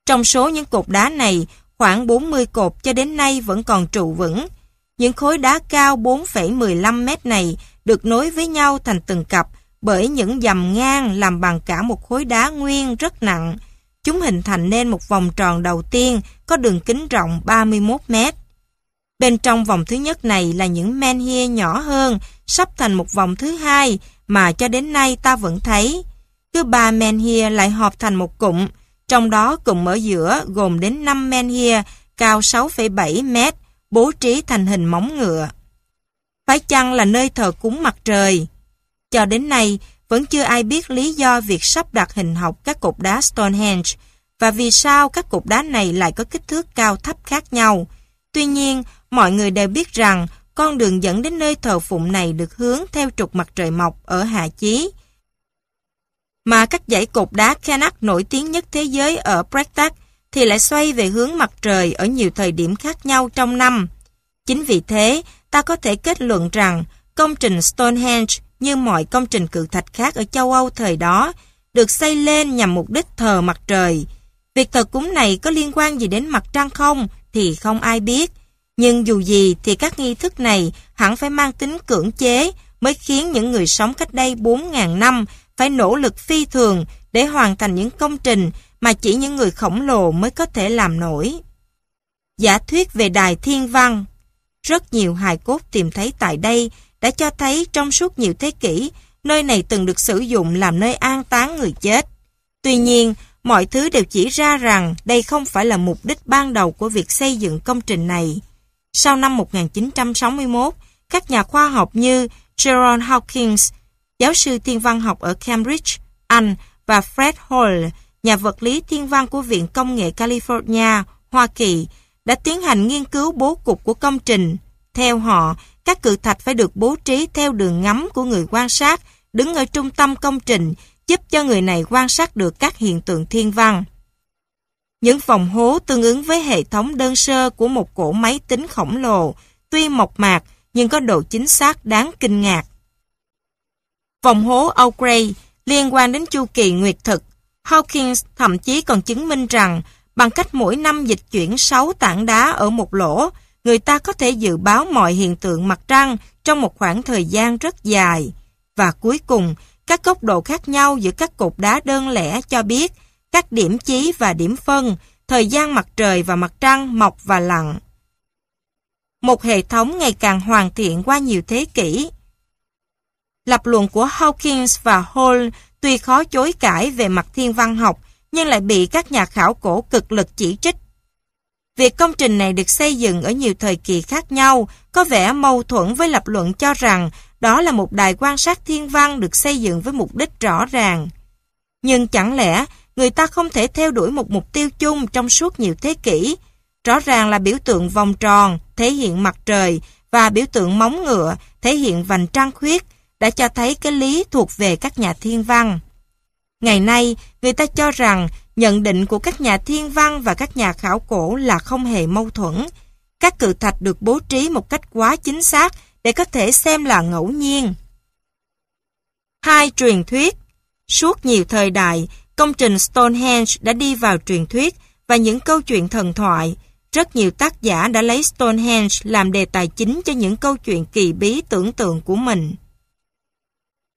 Trong số những cột đá này, khoảng 40 cột cho đến nay vẫn còn trụ vững. Những khối đá cao 4,15 mét này được nối với nhau thành từng cặp bởi những dầm ngang làm bằng cả một khối đá nguyên rất nặng. Chúng hình thành nên một vòng tròn đầu tiên có đường kính rộng 31 mét. Bên trong vòng thứ nhất này là những menhir nhỏ hơn, sắp thành một vòng thứ hai mà cho đến nay ta vẫn thấy. Cứ ba menhir lại hợp thành một cụm, trong đó cụm ở giữa gồm đến 5 menhir cao 6,7 mét, bố trí thành hình móng ngựa. Phải chăng là nơi thờ cúng mặt trời? Cho đến nay, vẫn chưa ai biết lý do việc sắp đặt hình học các cục đá Stonehenge và vì sao các cục đá này lại có kích thước cao thấp khác nhau. Tuy nhiên, mọi người đều biết rằng con đường dẫn đến nơi thờ phụng này được hướng theo trục mặt trời mọc ở Hạ Chí. Mà các dãy cột đá Karnak nổi tiếng nhất thế giới ở Brecktac thì lại xoay về hướng mặt trời ở nhiều thời điểm khác nhau trong năm. Chính vì thế, ta có thể kết luận rằng công trình Stonehenge như mọi công trình cự thạch khác ở châu Âu thời đó, được xây lên nhằm mục đích thờ mặt trời. Việc thờ cúng này có liên quan gì đến mặt trăng không thì không ai biết. Nhưng dù gì thì các nghi thức này hẳn phải mang tính cưỡng chế mới khiến những người sống cách đây 4.000 năm phải nỗ lực phi thường để hoàn thành những công trình mà chỉ những người khổng lồ mới có thể làm nổi. Giả thuyết về đài thiên văn, Rất nhiều hài cốt tìm thấy tại đây đã cho thấy trong suốt nhiều thế kỷ, nơi này từng được sử dụng làm nơi an táng người chết. Tuy nhiên, mọi thứ đều chỉ ra rằng đây không phải là mục đích ban đầu của việc xây dựng công trình này. Sau năm 1961, các nhà khoa học như Jerome Hawkins, giáo sư thiên văn học ở Cambridge, Anh và Fred Hall, nhà vật lý thiên văn của Viện Công nghệ California, Hoa Kỳ, đã tiến hành nghiên cứu bố cục của công trình. Theo họ, các cự thạch phải được bố trí theo đường ngắm của người quan sát, đứng ở trung tâm công trình, giúp cho người này quan sát được các hiện tượng thiên văn. Những vòng hố tương ứng với hệ thống đơn sơ của một cỗ máy tính khổng lồ, tuy mộc mạc nhưng có độ chính xác đáng kinh ngạc. Vòng hố O'Grey liên quan đến chu kỳ nguyệt thực. Hawkins thậm chí còn chứng minh rằng bằng cách mỗi năm dịch chuyển 6 tảng đá ở một lỗ, người ta có thể dự báo mọi hiện tượng mặt trăng trong một khoảng thời gian rất dài. Và cuối cùng, các góc độ khác nhau giữa các cột đá đơn lẻ cho biết các điểm chí và điểm phân, thời gian mặt trời và mặt trăng mọc và lặn. Một hệ thống ngày càng hoàn thiện qua nhiều thế kỷ. Lập luận của Hawkins và Hall tuy khó chối cãi về mặt thiên văn học, nhưng lại bị các nhà khảo cổ cực lực chỉ trích Việc công trình này được xây dựng ở nhiều thời kỳ khác nhau có vẻ mâu thuẫn với lập luận cho rằng đó là một đài quan sát thiên văn được xây dựng với mục đích rõ ràng. Nhưng chẳng lẽ người ta không thể theo đuổi một mục tiêu chung trong suốt nhiều thế kỷ? Rõ ràng là biểu tượng vòng tròn, thể hiện mặt trời, và biểu tượng móng ngựa, thể hiện vành trăng khuyết, đã cho thấy cái lý thuộc về các nhà thiên văn. Ngày nay, người ta cho rằng nhận định của các nhà thiên văn và các nhà khảo cổ là không hề mâu thuẫn. Các cự thạch được bố trí một cách quá chính xác để có thể xem là ngẫu nhiên. Hai truyền thuyết Suốt nhiều thời đại, công trình Stonehenge đã đi vào truyền thuyết và những câu chuyện thần thoại. Rất nhiều tác giả đã lấy Stonehenge làm đề tài chính cho những câu chuyện kỳ bí tưởng tượng của mình.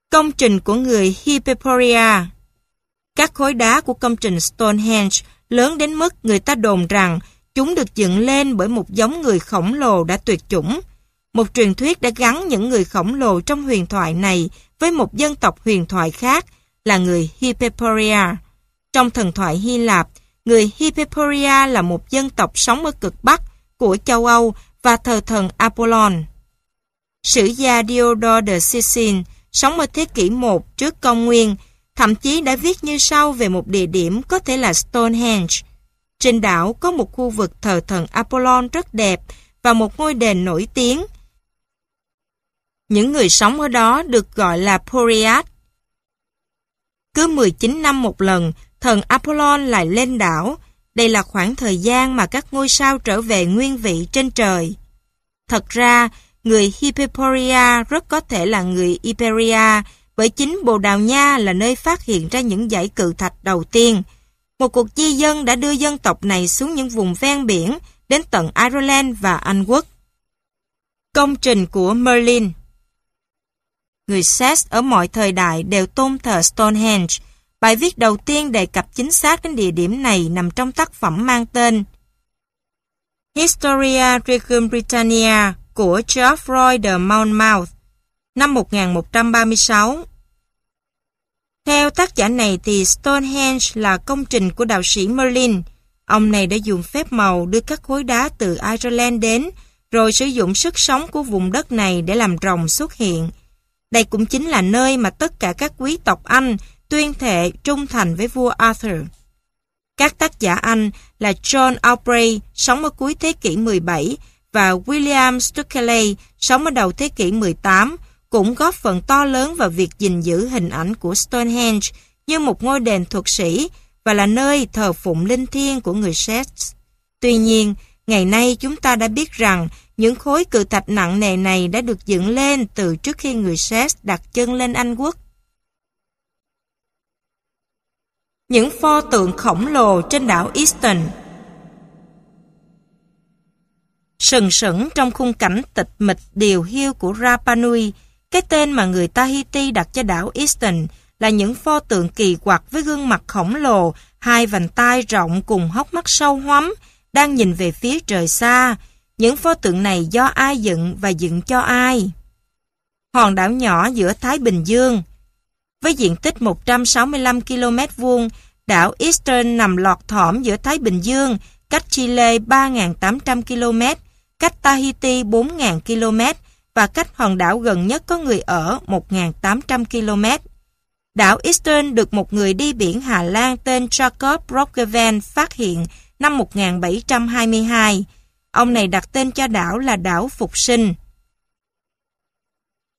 Công trình của người Hippeporia các khối đá của công trình Stonehenge lớn đến mức người ta đồn rằng chúng được dựng lên bởi một giống người khổng lồ đã tuyệt chủng. Một truyền thuyết đã gắn những người khổng lồ trong huyền thoại này với một dân tộc huyền thoại khác là người Hippeporia. Trong thần thoại Hy Lạp, người Hippeporia là một dân tộc sống ở cực Bắc của châu Âu và thờ thần Apollon. Sử gia Diodor de Sicin sống ở thế kỷ 1 trước công nguyên, thậm chí đã viết như sau về một địa điểm có thể là Stonehenge. Trên đảo có một khu vực thờ thần Apollon rất đẹp và một ngôi đền nổi tiếng. Những người sống ở đó được gọi là Poriad. Cứ 19 năm một lần, thần Apollon lại lên đảo. Đây là khoảng thời gian mà các ngôi sao trở về nguyên vị trên trời. Thật ra, người Hippeporia rất có thể là người Iberia, bởi chính Bồ Đào Nha là nơi phát hiện ra những dãy cự thạch đầu tiên. Một cuộc di dân đã đưa dân tộc này xuống những vùng ven biển, đến tận Ireland và Anh Quốc. Công trình của Merlin Người Celts ở mọi thời đại đều tôn thờ Stonehenge. Bài viết đầu tiên đề cập chính xác đến địa điểm này nằm trong tác phẩm mang tên Historia Regum Britannia của Geoffroy de Monmouth năm 1136. Theo tác giả này thì Stonehenge là công trình của đạo sĩ Merlin. Ông này đã dùng phép màu đưa các khối đá từ Ireland đến, rồi sử dụng sức sống của vùng đất này để làm rồng xuất hiện. Đây cũng chính là nơi mà tất cả các quý tộc Anh tuyên thệ trung thành với vua Arthur. Các tác giả Anh là John Aubrey, sống ở cuối thế kỷ 17, và William Stukeley, sống ở đầu thế kỷ 18, cũng góp phần to lớn vào việc gìn giữ hình ảnh của Stonehenge như một ngôi đền thuật sĩ và là nơi thờ phụng linh thiêng của người Celts. Tuy nhiên, ngày nay chúng ta đã biết rằng những khối cự thạch nặng nề này đã được dựng lên từ trước khi người Celts đặt chân lên Anh quốc. Những pho tượng khổng lồ trên đảo Easton Sừng sững trong khung cảnh tịch mịch điều hiu của Rapa Nui, cái tên mà người Tahiti đặt cho đảo Easton là những pho tượng kỳ quặc với gương mặt khổng lồ, hai vành tai rộng cùng hốc mắt sâu hoắm, đang nhìn về phía trời xa, những pho tượng này do ai dựng và dựng cho ai? Hòn đảo nhỏ giữa Thái Bình Dương Với diện tích 165 km vuông, đảo Eastern nằm lọt thỏm giữa Thái Bình Dương, cách Chile 3.800 km, cách Tahiti 4.000 km và cách hòn đảo gần nhất có người ở 1.800 km. Đảo Eastern được một người đi biển Hà Lan tên Jacob Roggeveen phát hiện năm 1722. Ông này đặt tên cho đảo là đảo Phục Sinh.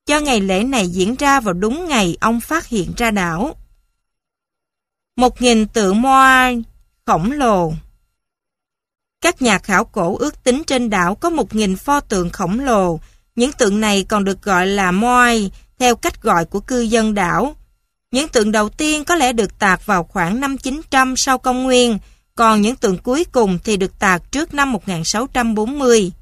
Cho ngày lễ này diễn ra vào đúng ngày ông phát hiện ra đảo. Một nghìn tượng Moai khổng lồ Các nhà khảo cổ ước tính trên đảo có một nghìn pho tượng khổng lồ. Những tượng này còn được gọi là Moai, theo cách gọi của cư dân đảo. Những tượng đầu tiên có lẽ được tạc vào khoảng năm 900 sau công nguyên, còn những tượng cuối cùng thì được tạc trước năm 1640.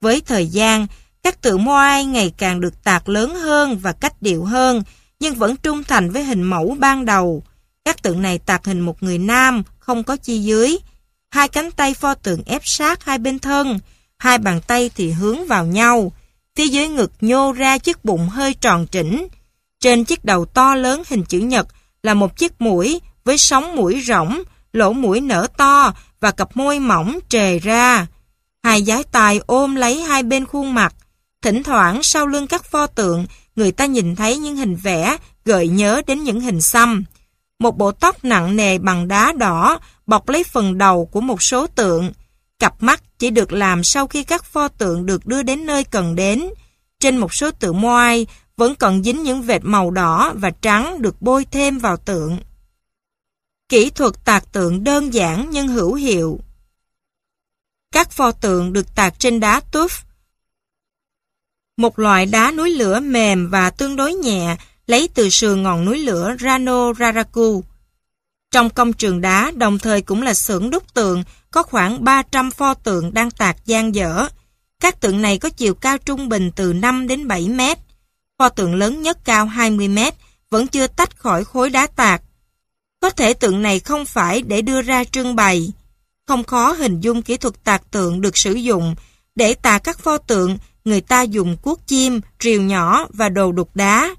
Với thời gian, các tượng Moai ngày càng được tạc lớn hơn và cách điệu hơn, nhưng vẫn trung thành với hình mẫu ban đầu. Các tượng này tạc hình một người nam, không có chi dưới. Hai cánh tay pho tượng ép sát hai bên thân, hai bàn tay thì hướng vào nhau. Phía dưới ngực nhô ra chiếc bụng hơi tròn trĩnh. Trên chiếc đầu to lớn hình chữ nhật là một chiếc mũi với sóng mũi rỗng, lỗ mũi nở to và cặp môi mỏng trề ra. Hai giái tài ôm lấy hai bên khuôn mặt. Thỉnh thoảng sau lưng các pho tượng, người ta nhìn thấy những hình vẽ gợi nhớ đến những hình xăm. Một bộ tóc nặng nề bằng đá đỏ bọc lấy phần đầu của một số tượng. Cặp mắt chỉ được làm sau khi các pho tượng được đưa đến nơi cần đến. Trên một số tượng moai, vẫn còn dính những vệt màu đỏ và trắng được bôi thêm vào tượng. Kỹ thuật tạc tượng đơn giản nhưng hữu hiệu. Các pho tượng được tạc trên đá tuff. một loại đá núi lửa mềm và tương đối nhẹ, lấy từ sườn ngọn núi lửa Rano Raraku. Trong công trường đá, đồng thời cũng là xưởng đúc tượng có khoảng 300 pho tượng đang tạc gian dở. Các tượng này có chiều cao trung bình từ 5 đến 7 mét. Pho tượng lớn nhất cao 20 mét vẫn chưa tách khỏi khối đá tạc. Có thể tượng này không phải để đưa ra trưng bày. Không khó hình dung kỹ thuật tạc tượng được sử dụng để tạc các pho tượng người ta dùng cuốc chim, rìu nhỏ và đồ đục đá.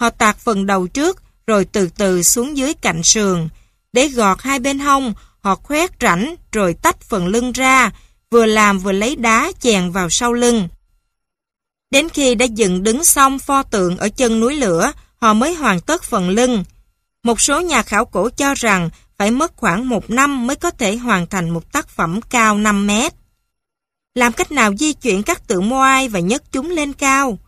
Họ tạc phần đầu trước rồi từ từ xuống dưới cạnh sườn. Để gọt hai bên hông, họ khoét rãnh rồi tách phần lưng ra, vừa làm vừa lấy đá chèn vào sau lưng. Đến khi đã dựng đứng xong pho tượng ở chân núi lửa, họ mới hoàn tất phần lưng. Một số nhà khảo cổ cho rằng phải mất khoảng một năm mới có thể hoàn thành một tác phẩm cao 5 mét. Làm cách nào di chuyển các tượng Moai và nhấc chúng lên cao?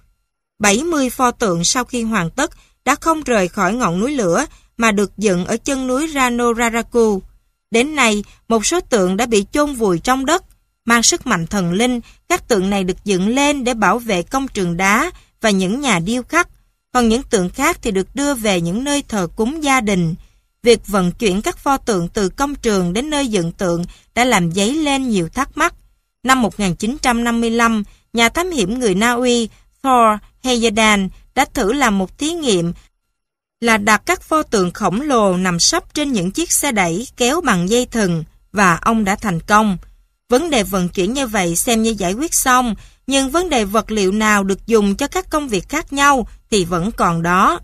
70 pho tượng sau khi hoàn tất đã không rời khỏi ngọn núi lửa mà được dựng ở chân núi Rano Raraku. Đến nay, một số tượng đã bị chôn vùi trong đất. Mang sức mạnh thần linh, các tượng này được dựng lên để bảo vệ công trường đá và những nhà điêu khắc. Còn những tượng khác thì được đưa về những nơi thờ cúng gia đình. Việc vận chuyển các pho tượng từ công trường đến nơi dựng tượng đã làm dấy lên nhiều thắc mắc. Năm 1955, nhà thám hiểm người Na Uy Thor Heyerdahl đã thử làm một thí nghiệm là đặt các pho tượng khổng lồ nằm sấp trên những chiếc xe đẩy kéo bằng dây thừng và ông đã thành công. Vấn đề vận chuyển như vậy xem như giải quyết xong, nhưng vấn đề vật liệu nào được dùng cho các công việc khác nhau thì vẫn còn đó.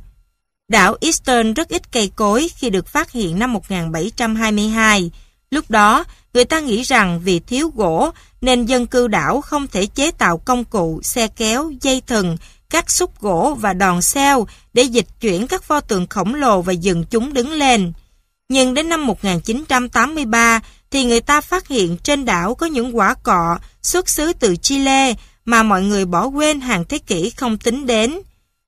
Đảo Eastern rất ít cây cối khi được phát hiện năm 1722. Lúc đó, người ta nghĩ rằng vì thiếu gỗ nên dân cư đảo không thể chế tạo công cụ, xe kéo, dây thừng, các xúc gỗ và đòn xeo để dịch chuyển các pho tượng khổng lồ và dựng chúng đứng lên. Nhưng đến năm 1983 thì người ta phát hiện trên đảo có những quả cọ xuất xứ từ Chile mà mọi người bỏ quên hàng thế kỷ không tính đến.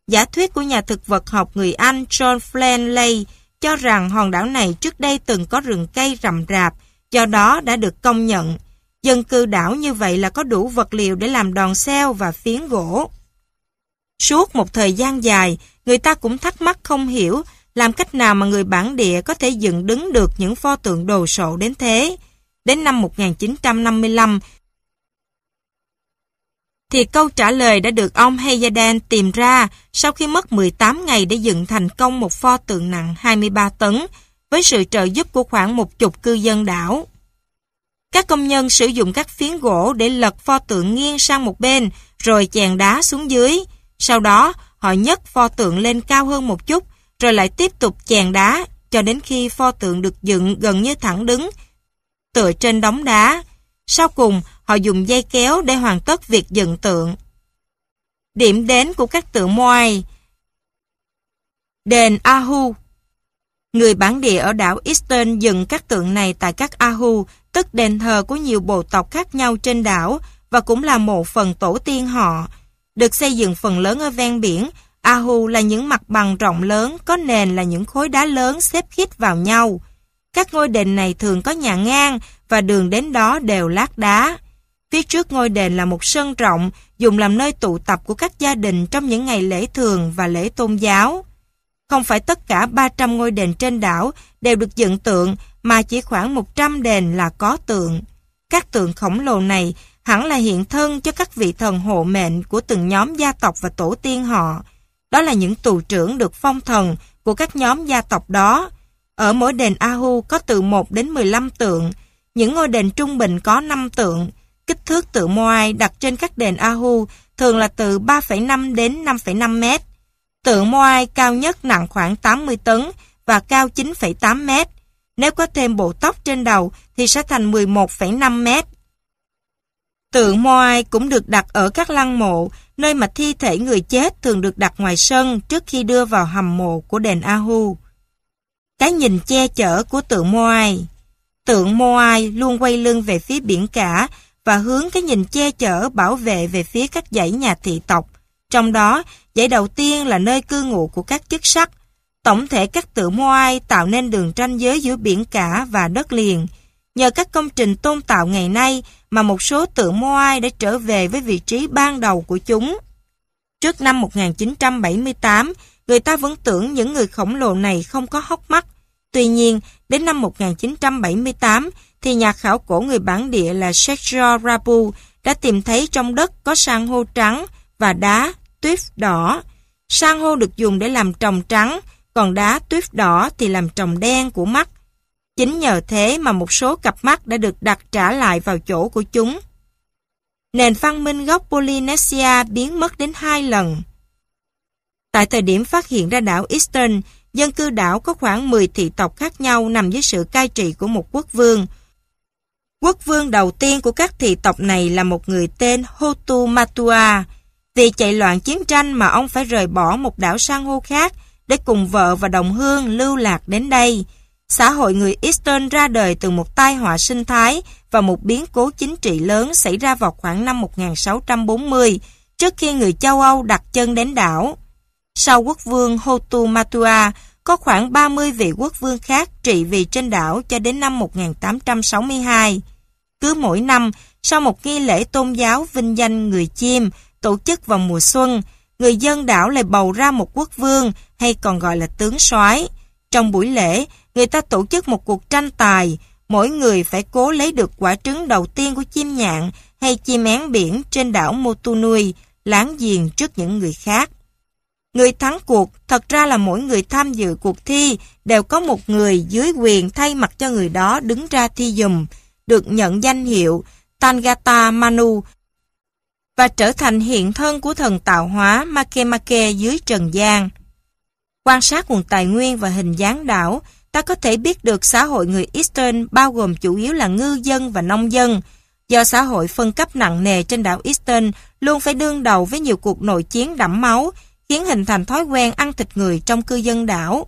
Giả thuyết của nhà thực vật học người Anh John Flanley cho rằng hòn đảo này trước đây từng có rừng cây rậm rạp, do đó đã được công nhận. Dân cư đảo như vậy là có đủ vật liệu để làm đòn xeo và phiến gỗ. Suốt một thời gian dài, người ta cũng thắc mắc không hiểu làm cách nào mà người bản địa có thể dựng đứng được những pho tượng đồ sộ đến thế. Đến năm 1955, thì câu trả lời đã được ông Heyerdahl tìm ra sau khi mất 18 ngày để dựng thành công một pho tượng nặng 23 tấn với sự trợ giúp của khoảng một chục cư dân đảo. Các công nhân sử dụng các phiến gỗ để lật pho tượng nghiêng sang một bên rồi chèn đá xuống dưới. Sau đó, họ nhấc pho tượng lên cao hơn một chút rồi lại tiếp tục chèn đá cho đến khi pho tượng được dựng gần như thẳng đứng tựa trên đống đá. Sau cùng, họ dùng dây kéo để hoàn tất việc dựng tượng. Điểm đến của các tượng Moai Đền Ahu Người bản địa ở đảo Eastern dựng các tượng này tại các Ahu, tức đền thờ của nhiều bộ tộc khác nhau trên đảo và cũng là một phần tổ tiên họ. Được xây dựng phần lớn ở ven biển, Ahu là những mặt bằng rộng lớn, có nền là những khối đá lớn xếp khít vào nhau. Các ngôi đền này thường có nhà ngang và đường đến đó đều lát đá. Phía trước ngôi đền là một sân rộng dùng làm nơi tụ tập của các gia đình trong những ngày lễ thường và lễ tôn giáo. Không phải tất cả 300 ngôi đền trên đảo đều được dựng tượng mà chỉ khoảng 100 đền là có tượng. Các tượng khổng lồ này hẳn là hiện thân cho các vị thần hộ mệnh của từng nhóm gia tộc và tổ tiên họ. Đó là những tù trưởng được phong thần của các nhóm gia tộc đó. Ở mỗi đền Ahu có từ 1 đến 15 tượng, những ngôi đền trung bình có 5 tượng. Kích thước tượng Moai đặt trên các đền Ahu thường là từ 3,5 đến 5,5 mét. Tượng Moai cao nhất nặng khoảng 80 tấn và cao 9,8 mét. Nếu có thêm bộ tóc trên đầu thì sẽ thành 11,5 mét. Tượng Moai cũng được đặt ở các lăng mộ, nơi mà thi thể người chết thường được đặt ngoài sân trước khi đưa vào hầm mộ của đền Ahu. Cái nhìn che chở của tượng Moai Tượng Moai luôn quay lưng về phía biển cả và hướng cái nhìn che chở bảo vệ về phía các dãy nhà thị tộc. Trong đó, dãy đầu tiên là nơi cư ngụ của các chức sắc. Tổng thể các tượng Moai tạo nên đường ranh giới giữa biển cả và đất liền. Nhờ các công trình tôn tạo ngày nay mà một số tượng Moai đã trở về với vị trí ban đầu của chúng. Trước năm 1978, người ta vẫn tưởng những người khổng lồ này không có hốc mắt. Tuy nhiên, đến năm 1978 thì nhà khảo cổ người bản địa là Sergio Rabu đã tìm thấy trong đất có san hô trắng và đá tuyết đỏ. San hô được dùng để làm trồng trắng, còn đá tuyết đỏ thì làm trồng đen của mắt. Chính nhờ thế mà một số cặp mắt đã được đặt trả lại vào chỗ của chúng. Nền văn minh gốc Polynesia biến mất đến hai lần. Tại thời điểm phát hiện ra đảo Eastern, dân cư đảo có khoảng 10 thị tộc khác nhau nằm dưới sự cai trị của một quốc vương. Quốc vương đầu tiên của các thị tộc này là một người tên Hotu Matua. Vì chạy loạn chiến tranh mà ông phải rời bỏ một đảo san hô khác để cùng vợ và đồng hương lưu lạc đến đây. Xã hội người Eastern ra đời từ một tai họa sinh thái và một biến cố chính trị lớn xảy ra vào khoảng năm 1640, trước khi người châu Âu đặt chân đến đảo. Sau quốc vương Hotu Matua, có khoảng 30 vị quốc vương khác trị vì trên đảo cho đến năm 1862. Cứ mỗi năm, sau một nghi lễ tôn giáo vinh danh người chim tổ chức vào mùa xuân, người dân đảo lại bầu ra một quốc vương hay còn gọi là tướng soái. Trong buổi lễ, người ta tổ chức một cuộc tranh tài, mỗi người phải cố lấy được quả trứng đầu tiên của chim nhạn hay chim én biển trên đảo Motunui, láng giềng trước những người khác. Người thắng cuộc thật ra là mỗi người tham dự cuộc thi đều có một người dưới quyền thay mặt cho người đó đứng ra thi dùm, được nhận danh hiệu Tangata Manu và trở thành hiện thân của thần tạo hóa Makemake dưới trần gian. Quan sát nguồn tài nguyên và hình dáng đảo, ta có thể biết được xã hội người Eastern bao gồm chủ yếu là ngư dân và nông dân. Do xã hội phân cấp nặng nề trên đảo Eastern luôn phải đương đầu với nhiều cuộc nội chiến đẫm máu, khiến hình thành thói quen ăn thịt người trong cư dân đảo.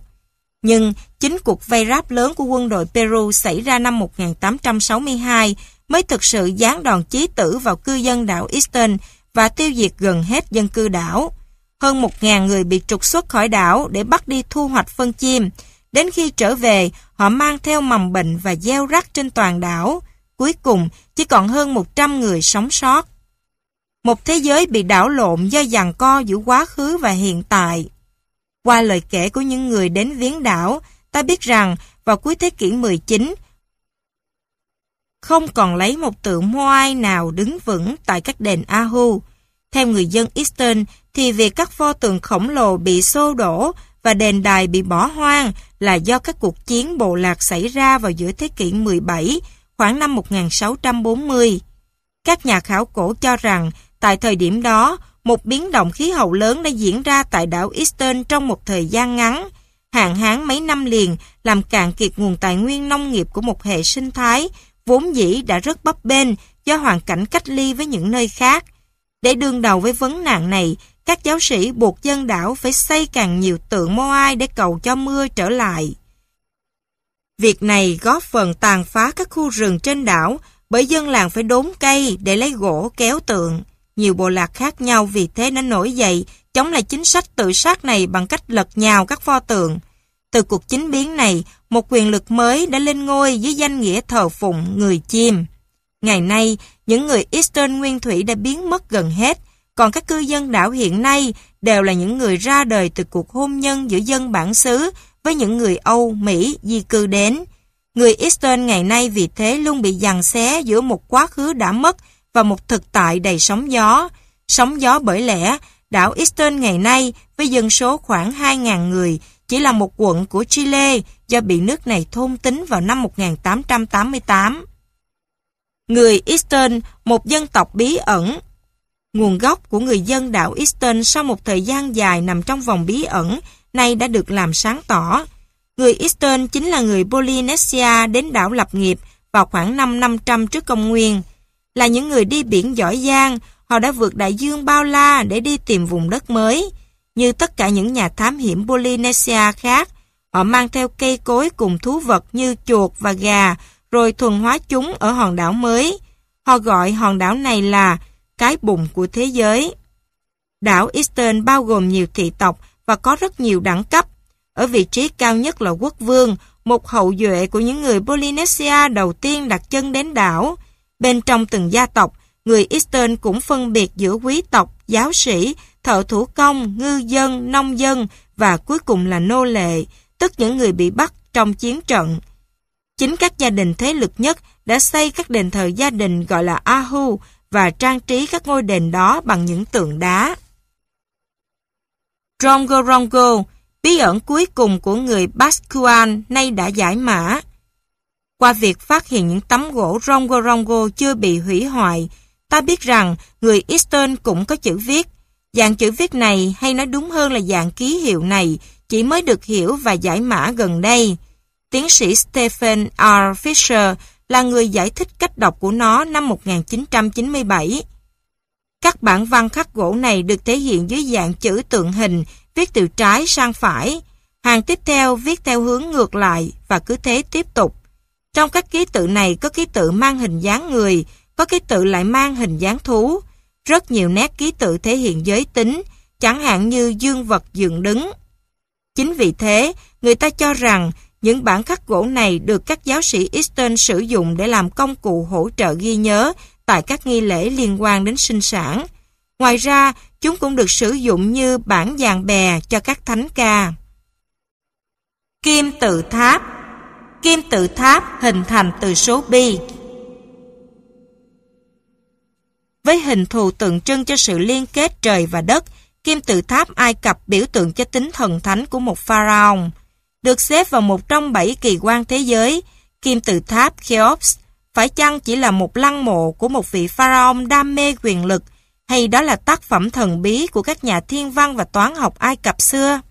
Nhưng chính cuộc vây ráp lớn của quân đội Peru xảy ra năm 1862 mới thực sự giáng đòn chí tử vào cư dân đảo Eastern và tiêu diệt gần hết dân cư đảo. Hơn 1.000 người bị trục xuất khỏi đảo để bắt đi thu hoạch phân chim. Đến khi trở về, họ mang theo mầm bệnh và gieo rắc trên toàn đảo. Cuối cùng, chỉ còn hơn 100 người sống sót. Một thế giới bị đảo lộn do giằng co giữa quá khứ và hiện tại. Qua lời kể của những người đến viếng đảo, ta biết rằng vào cuối thế kỷ 19, không còn lấy một tượng Moai nào đứng vững tại các đền Ahu. Theo người dân Eastern thì việc các pho tượng khổng lồ bị xô đổ và đền đài bị bỏ hoang là do các cuộc chiến bộ lạc xảy ra vào giữa thế kỷ 17, khoảng năm 1640. Các nhà khảo cổ cho rằng tại thời điểm đó, một biến động khí hậu lớn đã diễn ra tại đảo Eastern trong một thời gian ngắn. Hạn hán mấy năm liền làm cạn kiệt nguồn tài nguyên nông nghiệp của một hệ sinh thái vốn dĩ đã rất bấp bênh do hoàn cảnh cách ly với những nơi khác. Để đương đầu với vấn nạn này, các giáo sĩ buộc dân đảo phải xây càng nhiều tượng Moai để cầu cho mưa trở lại. Việc này góp phần tàn phá các khu rừng trên đảo bởi dân làng phải đốn cây để lấy gỗ kéo tượng. Nhiều bộ lạc khác nhau vì thế nên nổi dậy chống lại chính sách tự sát này bằng cách lật nhào các pho tượng. Từ cuộc chính biến này, một quyền lực mới đã lên ngôi dưới danh nghĩa thờ phụng người chim. Ngày nay, những người Eastern Nguyên Thủy đã biến mất gần hết, còn các cư dân đảo hiện nay đều là những người ra đời từ cuộc hôn nhân giữa dân bản xứ với những người Âu, Mỹ di cư đến. Người Eastern ngày nay vì thế luôn bị giằng xé giữa một quá khứ đã mất và một thực tại đầy sóng gió. Sóng gió bởi lẽ, đảo Eastern ngày nay với dân số khoảng 2.000 người chỉ là một quận của Chile do bị nước này thôn tính vào năm 1888. Người Eastern, một dân tộc bí ẩn. Nguồn gốc của người dân đảo Easton sau một thời gian dài nằm trong vòng bí ẩn, nay đã được làm sáng tỏ. Người Easton chính là người Polynesia đến đảo lập nghiệp vào khoảng năm 500 trước công nguyên. Là những người đi biển giỏi giang, họ đã vượt đại dương bao la để đi tìm vùng đất mới. Như tất cả những nhà thám hiểm Polynesia khác, họ mang theo cây cối cùng thú vật như chuột và gà, rồi thuần hóa chúng ở hòn đảo mới. Họ gọi hòn đảo này là cái bụng của thế giới. Đảo Eastern bao gồm nhiều thị tộc và có rất nhiều đẳng cấp. Ở vị trí cao nhất là quốc vương, một hậu duệ của những người Polynesia đầu tiên đặt chân đến đảo. Bên trong từng gia tộc, người Eastern cũng phân biệt giữa quý tộc, giáo sĩ, thợ thủ công, ngư dân, nông dân và cuối cùng là nô lệ, tức những người bị bắt trong chiến trận. Chính các gia đình thế lực nhất đã xây các đền thờ gia đình gọi là Ahu và trang trí các ngôi đền đó bằng những tượng đá. rongorongo bí ẩn cuối cùng của người Basquan nay đã giải mã. Qua việc phát hiện những tấm gỗ rongorongo chưa bị hủy hoại, ta biết rằng người Eastern cũng có chữ viết. Dạng chữ viết này, hay nói đúng hơn là dạng ký hiệu này, chỉ mới được hiểu và giải mã gần đây. Tiến sĩ Stephen R. Fisher là người giải thích cách đọc của nó năm 1997. Các bản văn khắc gỗ này được thể hiện dưới dạng chữ tượng hình, viết từ trái sang phải. Hàng tiếp theo viết theo hướng ngược lại và cứ thế tiếp tục. Trong các ký tự này có ký tự mang hình dáng người, có ký tự lại mang hình dáng thú. Rất nhiều nét ký tự thể hiện giới tính, chẳng hạn như dương vật dựng đứng. Chính vì thế, người ta cho rằng những bản khắc gỗ này được các giáo sĩ Eastern sử dụng để làm công cụ hỗ trợ ghi nhớ tại các nghi lễ liên quan đến sinh sản. Ngoài ra, chúng cũng được sử dụng như bản dàn bè cho các thánh ca. Kim tự tháp Kim tự tháp hình thành từ số Pi Với hình thù tượng trưng cho sự liên kết trời và đất, kim tự tháp Ai Cập biểu tượng cho tính thần thánh của một pharaoh. Được xếp vào một trong bảy kỳ quan thế giới, kim tự tháp Cheops phải chăng chỉ là một lăng mộ của một vị pharaoh đam mê quyền lực, hay đó là tác phẩm thần bí của các nhà thiên văn và toán học Ai Cập xưa?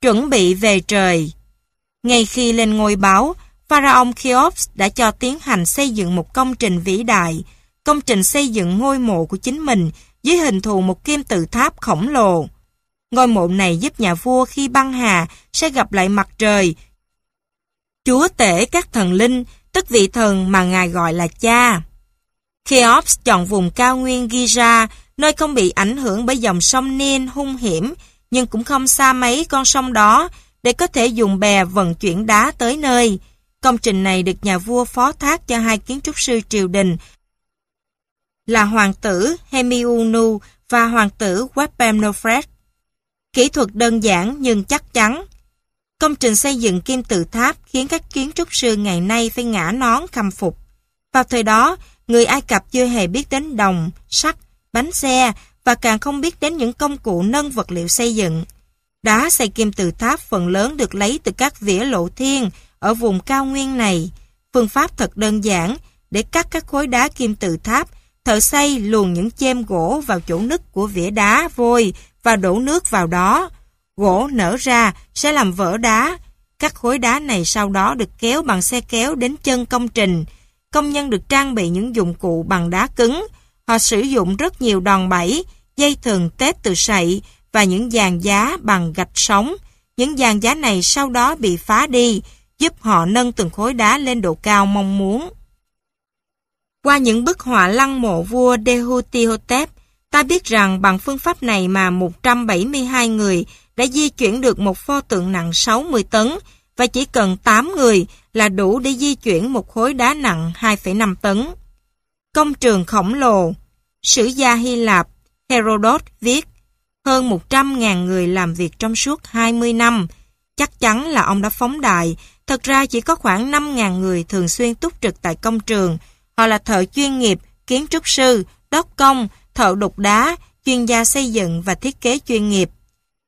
Chuẩn bị về trời Ngay khi lên ngôi báo, Pharaoh Cheops đã cho tiến hành xây dựng một công trình vĩ đại, công trình xây dựng ngôi mộ của chính mình dưới hình thù một kim tự tháp khổng lồ. Ngôi mộ này giúp nhà vua khi băng hà sẽ gặp lại mặt trời. Chúa tể các thần linh, tức vị thần mà ngài gọi là cha. Cheops chọn vùng cao nguyên Giza, nơi không bị ảnh hưởng bởi dòng sông Nin hung hiểm, nhưng cũng không xa mấy con sông đó, để có thể dùng bè vận chuyển đá tới nơi. Công trình này được nhà vua phó thác cho hai kiến trúc sư triều đình là hoàng tử Hemiunu và hoàng tử Wapemnofret. Kỹ thuật đơn giản nhưng chắc chắn. Công trình xây dựng kim tự tháp khiến các kiến trúc sư ngày nay phải ngã nón khâm phục. Vào thời đó, người Ai Cập chưa hề biết đến đồng, sắt, bánh xe và càng không biết đến những công cụ nâng vật liệu xây dựng. Đá xây kim tự tháp phần lớn được lấy từ các vỉa lộ thiên ở vùng cao nguyên này. Phương pháp thật đơn giản để cắt các khối đá kim tự tháp, thợ xây luồn những chêm gỗ vào chỗ nứt của vỉa đá vôi và đổ nước vào đó. Gỗ nở ra sẽ làm vỡ đá. Các khối đá này sau đó được kéo bằng xe kéo đến chân công trình. Công nhân được trang bị những dụng cụ bằng đá cứng. Họ sử dụng rất nhiều đòn bẩy, dây thừng tết từ sậy và những dàn giá bằng gạch sống. Những dàn giá này sau đó bị phá đi, giúp họ nâng từng khối đá lên độ cao mong muốn. Qua những bức họa lăng mộ vua Dehutihotep, Ta biết rằng bằng phương pháp này mà 172 người đã di chuyển được một pho tượng nặng 60 tấn và chỉ cần 8 người là đủ để di chuyển một khối đá nặng 2,5 tấn. Công trường khổng lồ Sử gia Hy Lạp Herodot viết hơn 100.000 người làm việc trong suốt 20 năm. Chắc chắn là ông đã phóng đại. Thật ra chỉ có khoảng 5.000 người thường xuyên túc trực tại công trường. Họ là thợ chuyên nghiệp, kiến trúc sư, đốc công, thợ đục đá, chuyên gia xây dựng và thiết kế chuyên nghiệp.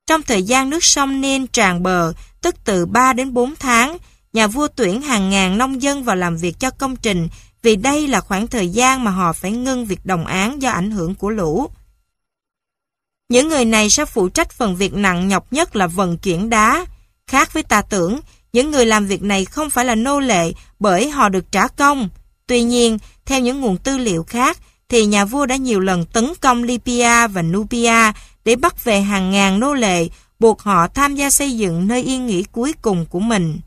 Trong thời gian nước sông Nen tràn bờ, tức từ 3 đến 4 tháng, nhà vua tuyển hàng ngàn nông dân vào làm việc cho công trình vì đây là khoảng thời gian mà họ phải ngưng việc đồng án do ảnh hưởng của lũ. Những người này sẽ phụ trách phần việc nặng nhọc nhất là vận chuyển đá. Khác với ta tưởng, những người làm việc này không phải là nô lệ bởi họ được trả công. Tuy nhiên, theo những nguồn tư liệu khác, thì nhà vua đã nhiều lần tấn công Libya và Nubia để bắt về hàng ngàn nô lệ, buộc họ tham gia xây dựng nơi yên nghỉ cuối cùng của mình.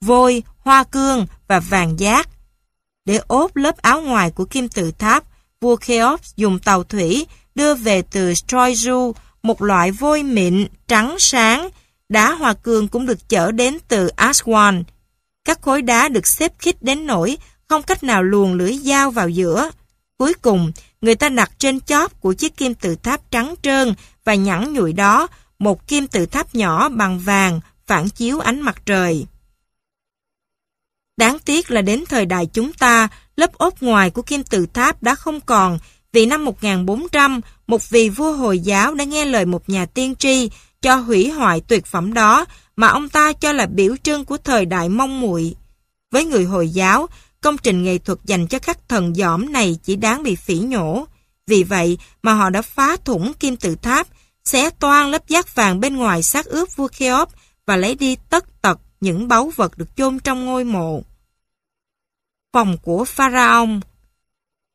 Vôi, hoa cương và vàng giác Để ốp lớp áo ngoài của kim tự tháp, vua Cheops dùng tàu thủy đưa về từ Stroizu một loại vôi mịn, trắng sáng. Đá hoa cương cũng được chở đến từ Aswan. Các khối đá được xếp khít đến nỗi không cách nào luồn lưỡi dao vào giữa. Cuối cùng người ta đặt trên chóp của chiếc kim tự tháp trắng trơn và nhẵn nhụi đó một kim tự tháp nhỏ bằng vàng phản chiếu ánh mặt trời. Đáng tiếc là đến thời đại chúng ta, lớp ốp ngoài của kim tự tháp đã không còn vì năm 1400, một vị vua Hồi giáo đã nghe lời một nhà tiên tri cho hủy hoại tuyệt phẩm đó mà ông ta cho là biểu trưng của thời đại mong muội. Với người Hồi giáo, công trình nghệ thuật dành cho các thần giỏm này chỉ đáng bị phỉ nhổ. Vì vậy mà họ đã phá thủng kim tự tháp, xé toan lớp giác vàng bên ngoài xác ướp vua Kheop và lấy đi tất tật những báu vật được chôn trong ngôi mộ. Phòng của Pharaoh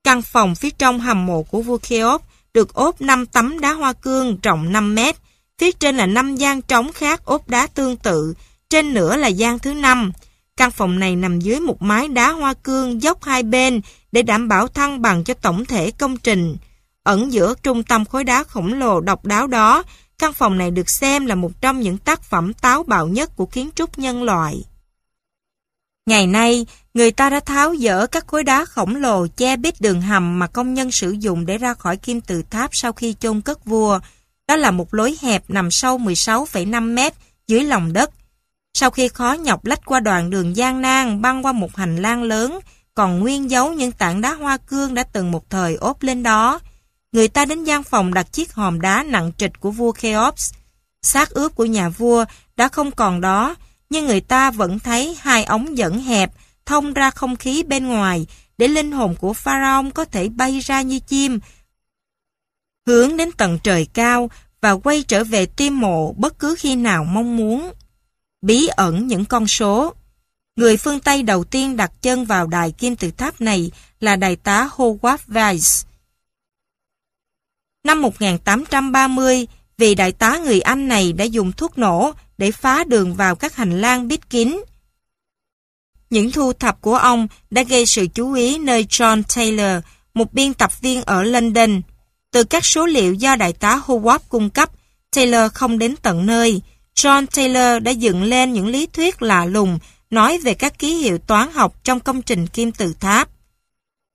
Căn phòng phía trong hầm mộ của vua Kheop được ốp 5 tấm đá hoa cương rộng 5 mét. Phía trên là 5 gian trống khác ốp đá tương tự, trên nữa là gian thứ 5. Căn phòng này nằm dưới một mái đá hoa cương dốc hai bên để đảm bảo thăng bằng cho tổng thể công trình. Ẩn giữa trung tâm khối đá khổng lồ độc đáo đó, căn phòng này được xem là một trong những tác phẩm táo bạo nhất của kiến trúc nhân loại. Ngày nay, người ta đã tháo dỡ các khối đá khổng lồ che bít đường hầm mà công nhân sử dụng để ra khỏi kim tự tháp sau khi chôn cất vua. Đó là một lối hẹp nằm sâu 16,5 mét dưới lòng đất. Sau khi khó nhọc lách qua đoạn đường gian nan băng qua một hành lang lớn, còn nguyên dấu những tảng đá hoa cương đã từng một thời ốp lên đó. Người ta đến gian phòng đặt chiếc hòm đá nặng trịch của vua Kheops. Xác ướp của nhà vua đã không còn đó, nhưng người ta vẫn thấy hai ống dẫn hẹp thông ra không khí bên ngoài để linh hồn của Pharaoh có thể bay ra như chim, hướng đến tầng trời cao và quay trở về tim mộ bất cứ khi nào mong muốn. Bí ẩn những con số Người phương Tây đầu tiên đặt chân vào đài kim tự tháp này là đại tá Howard Weiss. Năm 1830, vị đại tá người Anh này đã dùng thuốc nổ để phá đường vào các hành lang bít kín. Những thu thập của ông đã gây sự chú ý nơi John Taylor, một biên tập viên ở London. Từ các số liệu do đại tá Howard cung cấp, Taylor không đến tận nơi. John Taylor đã dựng lên những lý thuyết lạ lùng nói về các ký hiệu toán học trong công trình kim tự tháp.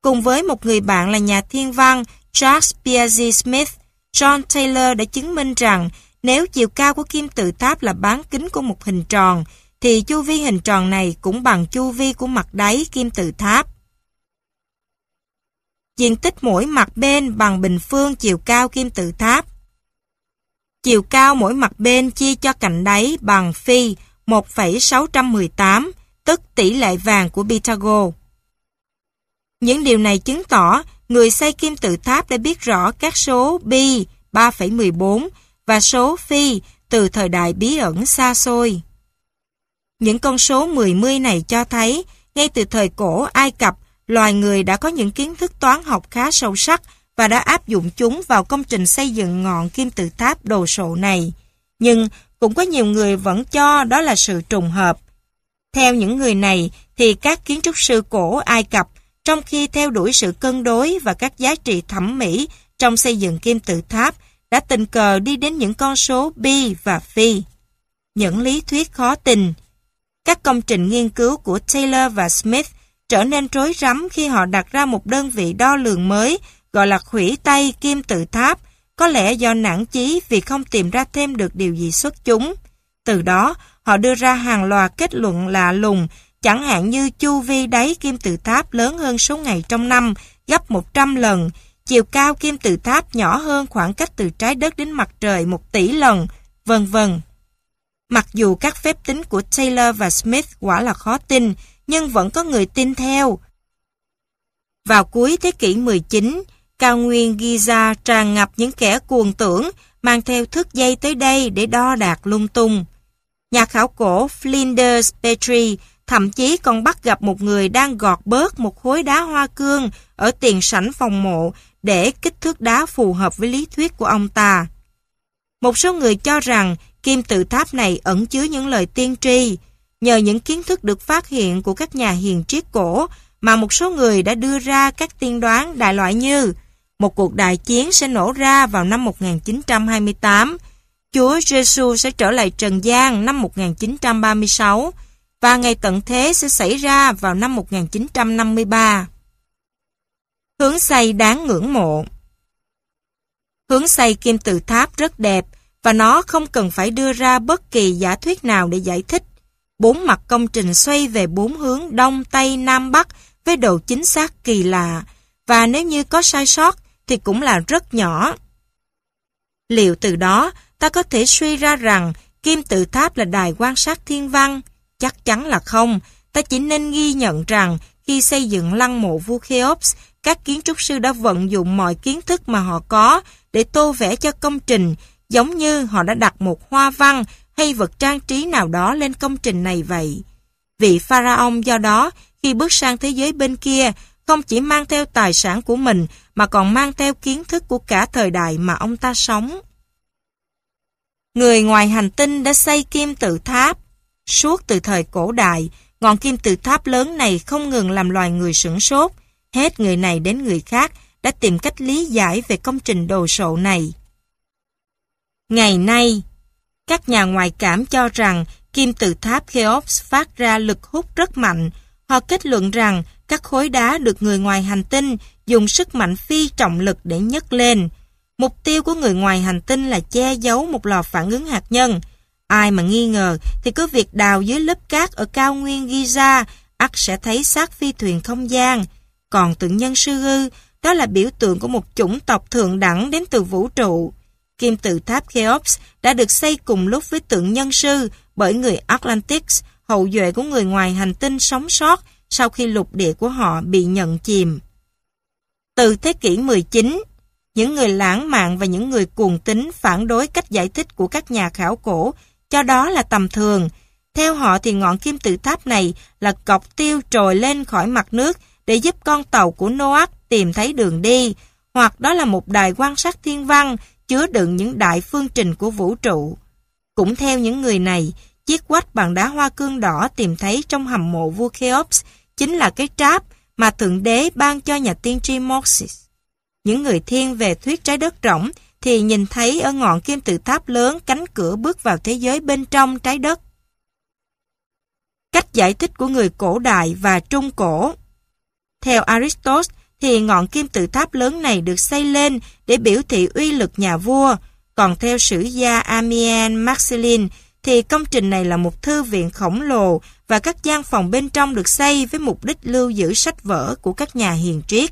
Cùng với một người bạn là nhà thiên văn Charles Piazzi Smith, John Taylor đã chứng minh rằng nếu chiều cao của kim tự tháp là bán kính của một hình tròn, thì chu vi hình tròn này cũng bằng chu vi của mặt đáy kim tự tháp. Diện tích mỗi mặt bên bằng bình phương chiều cao kim tự tháp. Chiều cao mỗi mặt bên chia cho cạnh đáy bằng phi 1,618, tức tỷ lệ vàng của Pythagore. Những điều này chứng tỏ người xây kim tự tháp đã biết rõ các số pi 3,14 và số phi từ thời đại bí ẩn xa xôi. Những con số 10 mươi này cho thấy, ngay từ thời cổ Ai Cập, loài người đã có những kiến thức toán học khá sâu sắc và đã áp dụng chúng vào công trình xây dựng ngọn kim tự tháp đồ sộ này. Nhưng cũng có nhiều người vẫn cho đó là sự trùng hợp. Theo những người này, thì các kiến trúc sư cổ Ai Cập, trong khi theo đuổi sự cân đối và các giá trị thẩm mỹ trong xây dựng kim tự tháp, đã tình cờ đi đến những con số bi và phi. Những lý thuyết khó tin. Các công trình nghiên cứu của Taylor và Smith trở nên rối rắm khi họ đặt ra một đơn vị đo lường mới gọi là khủy tay kim tự tháp, có lẽ do nản chí vì không tìm ra thêm được điều gì xuất chúng. Từ đó, họ đưa ra hàng loạt kết luận lạ lùng, chẳng hạn như chu vi đáy kim tự tháp lớn hơn số ngày trong năm gấp 100 lần, chiều cao kim tự tháp nhỏ hơn khoảng cách từ trái đất đến mặt trời một tỷ lần, vân vân. Mặc dù các phép tính của Taylor và Smith quả là khó tin, nhưng vẫn có người tin theo. Vào cuối thế kỷ 19, cao nguyên Giza tràn ngập những kẻ cuồng tưởng mang theo thước dây tới đây để đo đạc lung tung. Nhà khảo cổ Flinders Petrie thậm chí còn bắt gặp một người đang gọt bớt một khối đá hoa cương ở tiền sảnh phòng mộ để kích thước đá phù hợp với lý thuyết của ông ta. Một số người cho rằng kim tự tháp này ẩn chứa những lời tiên tri, nhờ những kiến thức được phát hiện của các nhà hiền triết cổ mà một số người đã đưa ra các tiên đoán đại loại như một cuộc đại chiến sẽ nổ ra vào năm 1928, Chúa Giêsu sẽ trở lại trần gian năm 1936 và ngày tận thế sẽ xảy ra vào năm 1953. Hướng xây đáng ngưỡng mộ Hướng xây kim tự tháp rất đẹp và nó không cần phải đưa ra bất kỳ giả thuyết nào để giải thích. Bốn mặt công trình xoay về bốn hướng đông, tây, nam, bắc với độ chính xác kỳ lạ và nếu như có sai sót thì cũng là rất nhỏ. Liệu từ đó ta có thể suy ra rằng kim tự tháp là đài quan sát thiên văn? Chắc chắn là không. Ta chỉ nên ghi nhận rằng khi xây dựng lăng mộ vua Kheops, các kiến trúc sư đã vận dụng mọi kiến thức mà họ có để tô vẽ cho công trình, giống như họ đã đặt một hoa văn hay vật trang trí nào đó lên công trình này vậy. Vị pharaoh do đó, khi bước sang thế giới bên kia, không chỉ mang theo tài sản của mình mà còn mang theo kiến thức của cả thời đại mà ông ta sống. Người ngoài hành tinh đã xây kim tự tháp. Suốt từ thời cổ đại, ngọn kim tự tháp lớn này không ngừng làm loài người sửng sốt. Hết người này đến người khác đã tìm cách lý giải về công trình đồ sộ này. Ngày nay, các nhà ngoại cảm cho rằng kim tự tháp Cheops phát ra lực hút rất mạnh. Họ kết luận rằng các khối đá được người ngoài hành tinh dùng sức mạnh phi trọng lực để nhấc lên. Mục tiêu của người ngoài hành tinh là che giấu một lò phản ứng hạt nhân. Ai mà nghi ngờ thì cứ việc đào dưới lớp cát ở cao nguyên Giza, ắt sẽ thấy xác phi thuyền không gian. Còn tượng nhân sư ư, đó là biểu tượng của một chủng tộc thượng đẳng đến từ vũ trụ. Kim tự tháp Cheops đã được xây cùng lúc với tượng nhân sư bởi người Atlantis, hậu duệ của người ngoài hành tinh sống sót sau khi lục địa của họ bị nhận chìm. Từ thế kỷ 19, những người lãng mạn và những người cuồng tín phản đối cách giải thích của các nhà khảo cổ, cho đó là tầm thường. Theo họ thì ngọn kim tự tháp này là cọc tiêu trồi lên khỏi mặt nước để giúp con tàu của Noah tìm thấy đường đi, hoặc đó là một đài quan sát thiên văn chứa đựng những đại phương trình của vũ trụ. Cũng theo những người này, chiếc quách bằng đá hoa cương đỏ tìm thấy trong hầm mộ vua Cheops chính là cái tráp mà Thượng Đế ban cho nhà tiên tri Moses. Những người thiên về thuyết trái đất rỗng thì nhìn thấy ở ngọn kim tự tháp lớn cánh cửa bước vào thế giới bên trong trái đất. Cách giải thích của người cổ đại và trung cổ Theo Aristotle thì ngọn kim tự tháp lớn này được xây lên để biểu thị uy lực nhà vua, còn theo sử gia amien Marcelin thì công trình này là một thư viện khổng lồ và các gian phòng bên trong được xây với mục đích lưu giữ sách vở của các nhà hiền triết.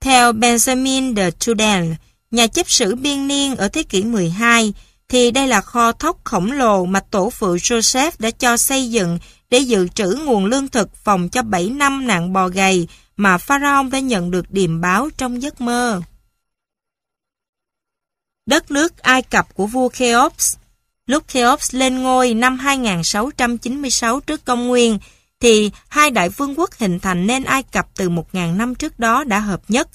Theo Benjamin de Trudel, nhà chấp sử biên niên ở thế kỷ 12, thì đây là kho thóc khổng lồ mà tổ phụ Joseph đã cho xây dựng để dự trữ nguồn lương thực phòng cho 7 năm nạn bò gầy mà Pharaoh đã nhận được điềm báo trong giấc mơ. Đất nước Ai Cập của vua Cheops Lúc Cheops lên ngôi năm 2696 trước công nguyên, thì hai đại vương quốc hình thành nên Ai Cập từ 1.000 năm trước đó đã hợp nhất.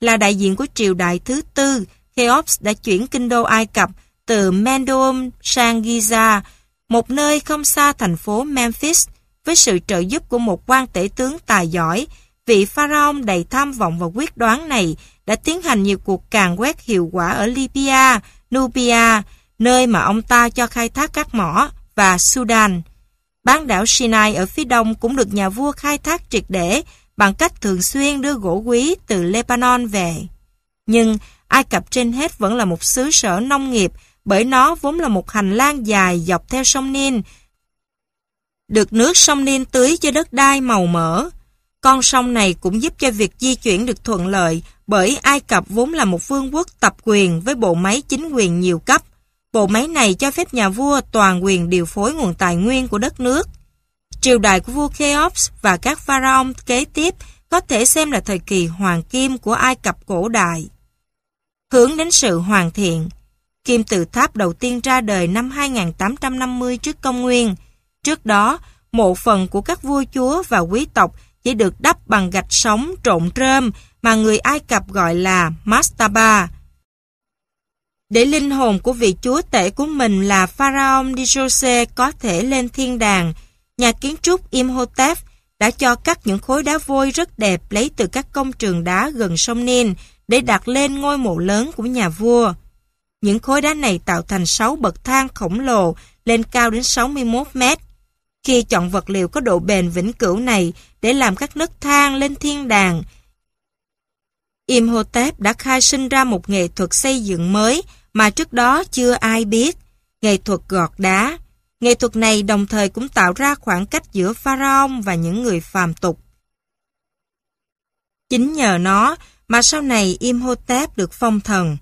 Là đại diện của triều đại thứ tư, Cheops đã chuyển kinh đô Ai Cập từ Mendoum sang Giza, một nơi không xa thành phố Memphis, với sự trợ giúp của một quan tể tướng tài giỏi, vị pharaoh đầy tham vọng và quyết đoán này đã tiến hành nhiều cuộc càn quét hiệu quả ở Libya, Nubia, nơi mà ông ta cho khai thác các mỏ, và Sudan. Bán đảo Sinai ở phía đông cũng được nhà vua khai thác triệt để bằng cách thường xuyên đưa gỗ quý từ Lebanon về. Nhưng Ai Cập trên hết vẫn là một xứ sở nông nghiệp bởi nó vốn là một hành lang dài dọc theo sông Nin. Được nước sông Nin tưới cho đất đai màu mỡ. Con sông này cũng giúp cho việc di chuyển được thuận lợi bởi Ai Cập vốn là một vương quốc tập quyền với bộ máy chính quyền nhiều cấp. Bộ máy này cho phép nhà vua toàn quyền điều phối nguồn tài nguyên của đất nước. Triều đại của vua Cheops và các pharaoh kế tiếp có thể xem là thời kỳ hoàng kim của Ai Cập cổ đại. Hướng đến sự hoàn thiện, kim tự tháp đầu tiên ra đời năm 2850 trước công nguyên. Trước đó, mộ phần của các vua chúa và quý tộc chỉ được đắp bằng gạch sống trộn rơm mà người Ai Cập gọi là mastaba. Để linh hồn của vị chúa tể của mình là Pharaoh Dijose có thể lên thiên đàng, nhà kiến trúc Imhotep đã cho cắt những khối đá vôi rất đẹp lấy từ các công trường đá gần sông Nin để đặt lên ngôi mộ lớn của nhà vua. Những khối đá này tạo thành 6 bậc thang khổng lồ lên cao đến 61 mét. Khi chọn vật liệu có độ bền vĩnh cửu này để làm các nấc thang lên thiên đàng, Imhotep đã khai sinh ra một nghệ thuật xây dựng mới mà trước đó chưa ai biết, nghệ thuật gọt đá. Nghệ thuật này đồng thời cũng tạo ra khoảng cách giữa pharaoh và những người phàm tục. Chính nhờ nó mà sau này Imhotep được phong thần.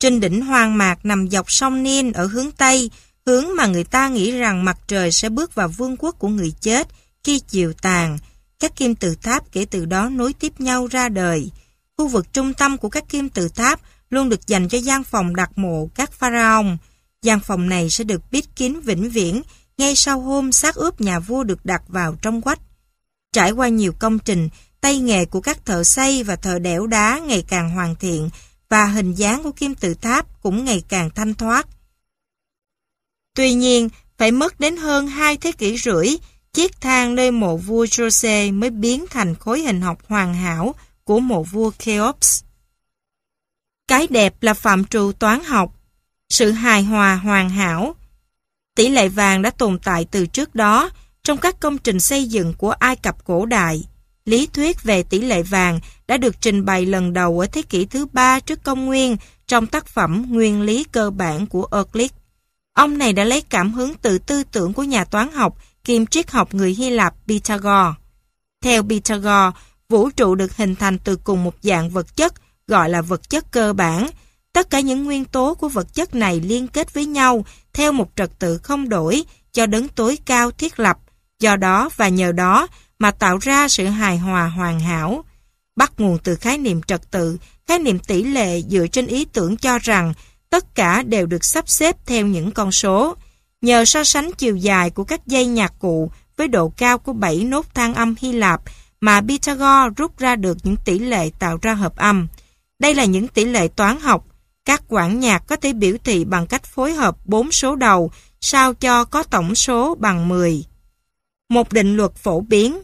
Trên đỉnh hoang mạc nằm dọc sông Nin ở hướng Tây, hướng mà người ta nghĩ rằng mặt trời sẽ bước vào vương quốc của người chết khi chiều tàn. Các kim tự tháp kể từ đó nối tiếp nhau ra đời. Khu vực trung tâm của các kim tự tháp luôn được dành cho gian phòng đặt mộ các pharaoh. Gian phòng này sẽ được bít kín vĩnh viễn ngay sau hôm xác ướp nhà vua được đặt vào trong quách. Trải qua nhiều công trình, tay nghề của các thợ xây và thợ đẽo đá ngày càng hoàn thiện và hình dáng của kim tự tháp cũng ngày càng thanh thoát. Tuy nhiên, phải mất đến hơn hai thế kỷ rưỡi, chiếc thang nơi mộ vua Jose mới biến thành khối hình học hoàn hảo của mộ vua Cheops. Cái đẹp là phạm trù toán học, sự hài hòa hoàn hảo. Tỷ lệ vàng đã tồn tại từ trước đó trong các công trình xây dựng của Ai Cập cổ đại. Lý thuyết về tỷ lệ vàng đã được trình bày lần đầu ở thế kỷ thứ ba trước công nguyên trong tác phẩm Nguyên lý cơ bản của Euclid. Ông này đã lấy cảm hứng từ tư tưởng của nhà toán học kiêm triết học người Hy Lạp Pythagore. Theo Pythagore, vũ trụ được hình thành từ cùng một dạng vật chất gọi là vật chất cơ bản. Tất cả những nguyên tố của vật chất này liên kết với nhau theo một trật tự không đổi cho đấng tối cao thiết lập. Do đó và nhờ đó mà tạo ra sự hài hòa hoàn hảo. Bắt nguồn từ khái niệm trật tự, khái niệm tỷ lệ dựa trên ý tưởng cho rằng tất cả đều được sắp xếp theo những con số. Nhờ so sánh chiều dài của các dây nhạc cụ với độ cao của 7 nốt thang âm Hy Lạp mà Pythagore rút ra được những tỷ lệ tạo ra hợp âm. Đây là những tỷ lệ toán học. Các quản nhạc có thể biểu thị bằng cách phối hợp 4 số đầu sao cho có tổng số bằng 10. Một định luật phổ biến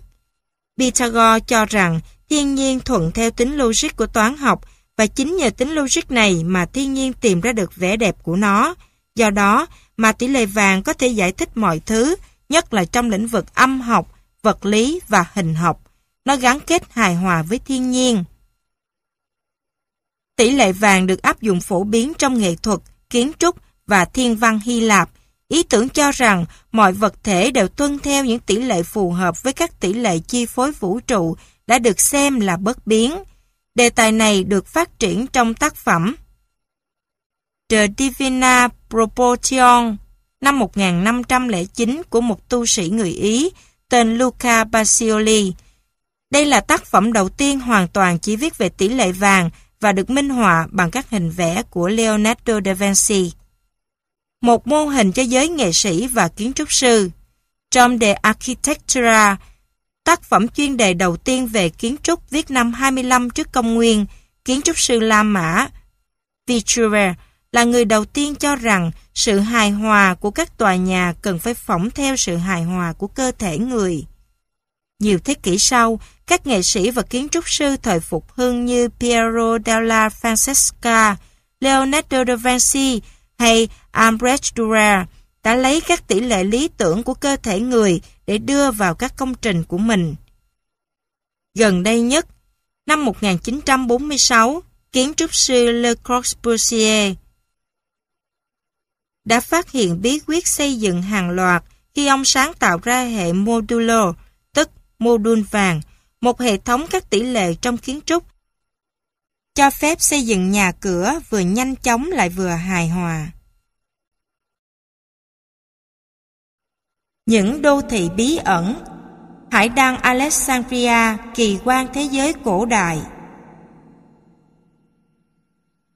Pythagore cho rằng thiên nhiên thuận theo tính logic của toán học và chính nhờ tính logic này mà thiên nhiên tìm ra được vẻ đẹp của nó. Do đó mà tỷ lệ vàng có thể giải thích mọi thứ, nhất là trong lĩnh vực âm học, vật lý và hình học. Nó gắn kết hài hòa với thiên nhiên. Tỷ lệ vàng được áp dụng phổ biến trong nghệ thuật, kiến trúc và thiên văn Hy Lạp. Ý tưởng cho rằng mọi vật thể đều tuân theo những tỷ lệ phù hợp với các tỷ lệ chi phối vũ trụ đã được xem là bất biến. Đề tài này được phát triển trong tác phẩm The Divina Proportion năm 1509 của một tu sĩ người Ý tên Luca Basioli. Đây là tác phẩm đầu tiên hoàn toàn chỉ viết về tỷ lệ vàng và được minh họa bằng các hình vẽ của Leonardo da Vinci. Một mô hình cho giới nghệ sĩ và kiến trúc sư. Trong The Architectura, tác phẩm chuyên đề đầu tiên về kiến trúc viết năm 25 trước công nguyên, kiến trúc sư La Mã Vitruve là người đầu tiên cho rằng sự hài hòa của các tòa nhà cần phải phỏng theo sự hài hòa của cơ thể người. Nhiều thế kỷ sau, các nghệ sĩ và kiến trúc sư thời phục hưng như Piero della Francesca, Leonardo da Vinci hay Albrecht Dürer đã lấy các tỷ lệ lý tưởng của cơ thể người để đưa vào các công trình của mình. Gần đây nhất, năm 1946, kiến trúc sư Le Corbusier đã phát hiện bí quyết xây dựng hàng loạt khi ông sáng tạo ra hệ modulo, tức mô đun vàng, một hệ thống các tỷ lệ trong kiến trúc cho phép xây dựng nhà cửa vừa nhanh chóng lại vừa hài hòa. Những đô thị bí ẩn Hải đăng Alexandria, kỳ quan thế giới cổ đại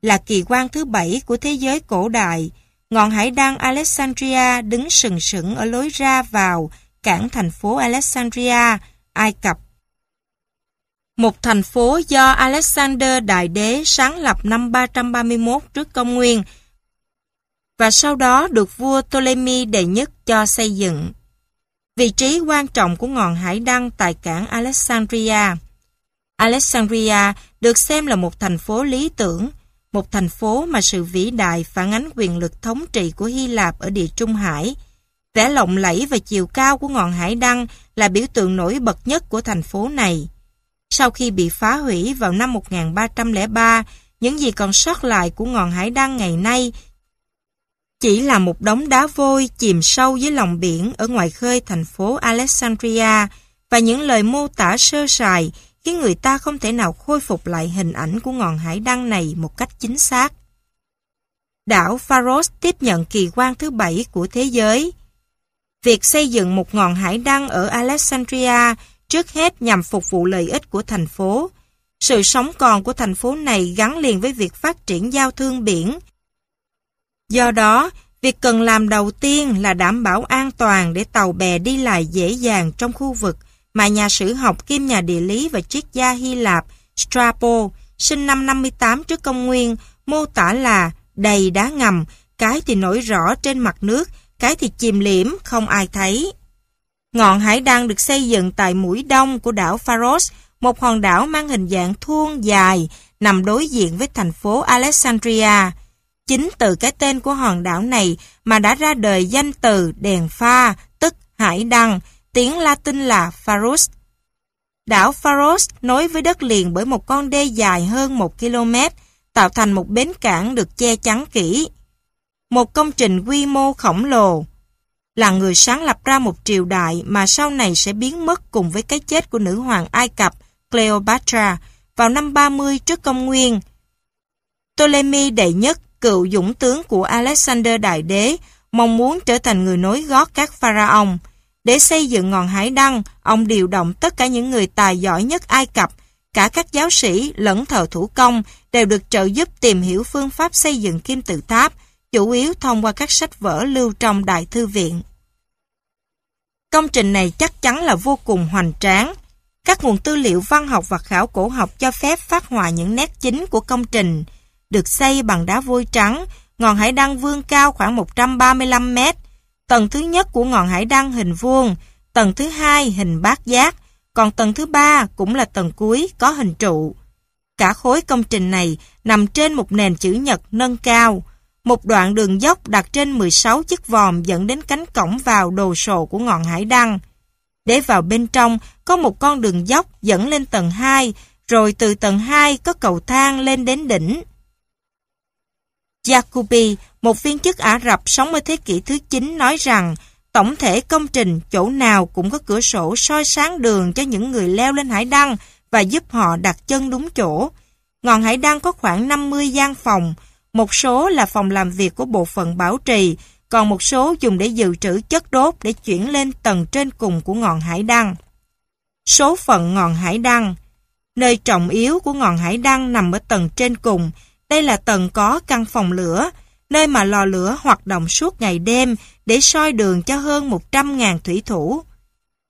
Là kỳ quan thứ bảy của thế giới cổ đại, ngọn hải đăng Alexandria đứng sừng sững ở lối ra vào cảng thành phố Alexandria, Ai Cập. Một thành phố do Alexander Đại Đế sáng lập năm 331 trước công nguyên và sau đó được vua Ptolemy đệ nhất cho xây dựng. Vị trí quan trọng của ngọn hải đăng tại cảng Alexandria. Alexandria được xem là một thành phố lý tưởng, một thành phố mà sự vĩ đại phản ánh quyền lực thống trị của Hy Lạp ở địa Trung Hải. Vẻ lộng lẫy và chiều cao của ngọn hải đăng là biểu tượng nổi bật nhất của thành phố này. Sau khi bị phá hủy vào năm 1303, những gì còn sót lại của ngọn hải đăng ngày nay chỉ là một đống đá vôi chìm sâu dưới lòng biển ở ngoài khơi thành phố Alexandria và những lời mô tả sơ sài khiến người ta không thể nào khôi phục lại hình ảnh của ngọn hải đăng này một cách chính xác. Đảo Faros tiếp nhận kỳ quan thứ bảy của thế giới. Việc xây dựng một ngọn hải đăng ở Alexandria trước hết nhằm phục vụ lợi ích của thành phố. Sự sống còn của thành phố này gắn liền với việc phát triển giao thương biển. Do đó, việc cần làm đầu tiên là đảm bảo an toàn để tàu bè đi lại dễ dàng trong khu vực mà nhà sử học kiêm nhà địa lý và triết gia Hy Lạp Strabo sinh năm 58 trước công nguyên mô tả là đầy đá ngầm, cái thì nổi rõ trên mặt nước, cái thì chìm liễm, không ai thấy. Ngọn hải đăng được xây dựng tại mũi đông của đảo Pharos, một hòn đảo mang hình dạng thuôn dài, nằm đối diện với thành phố Alexandria. Chính từ cái tên của hòn đảo này mà đã ra đời danh từ đèn pha, tức hải đăng, tiếng Latin là Pharos. Đảo Pharos nối với đất liền bởi một con đê dài hơn một km, tạo thành một bến cảng được che chắn kỹ. Một công trình quy mô khổng lồ, là người sáng lập ra một triều đại mà sau này sẽ biến mất cùng với cái chết của nữ hoàng Ai Cập Cleopatra vào năm 30 trước công nguyên. Ptolemy đệ nhất, cựu dũng tướng của Alexander Đại Đế, mong muốn trở thành người nối gót các pharaoh. Để xây dựng ngọn hải đăng, ông điều động tất cả những người tài giỏi nhất Ai Cập, cả các giáo sĩ lẫn thợ thủ công đều được trợ giúp tìm hiểu phương pháp xây dựng kim tự tháp, chủ yếu thông qua các sách vở lưu trong Đại Thư Viện. Công trình này chắc chắn là vô cùng hoành tráng. Các nguồn tư liệu văn học và khảo cổ học cho phép phát họa những nét chính của công trình. Được xây bằng đá vôi trắng, ngọn hải đăng vương cao khoảng 135 mét. Tầng thứ nhất của ngọn hải đăng hình vuông, tầng thứ hai hình bát giác, còn tầng thứ ba cũng là tầng cuối có hình trụ. Cả khối công trình này nằm trên một nền chữ nhật nâng cao, một đoạn đường dốc đặt trên 16 chiếc vòm dẫn đến cánh cổng vào đồ sộ của ngọn hải đăng. Để vào bên trong, có một con đường dốc dẫn lên tầng 2, rồi từ tầng 2 có cầu thang lên đến đỉnh. Jacobi, một viên chức Ả Rập sống ở thế kỷ thứ 9 nói rằng tổng thể công trình chỗ nào cũng có cửa sổ soi sáng đường cho những người leo lên hải đăng và giúp họ đặt chân đúng chỗ. Ngọn hải đăng có khoảng 50 gian phòng, một số là phòng làm việc của bộ phận bảo trì, còn một số dùng để dự trữ chất đốt để chuyển lên tầng trên cùng của ngọn hải đăng. Số phận ngọn hải đăng Nơi trọng yếu của ngọn hải đăng nằm ở tầng trên cùng. Đây là tầng có căn phòng lửa, nơi mà lò lửa hoạt động suốt ngày đêm để soi đường cho hơn 100.000 thủy thủ.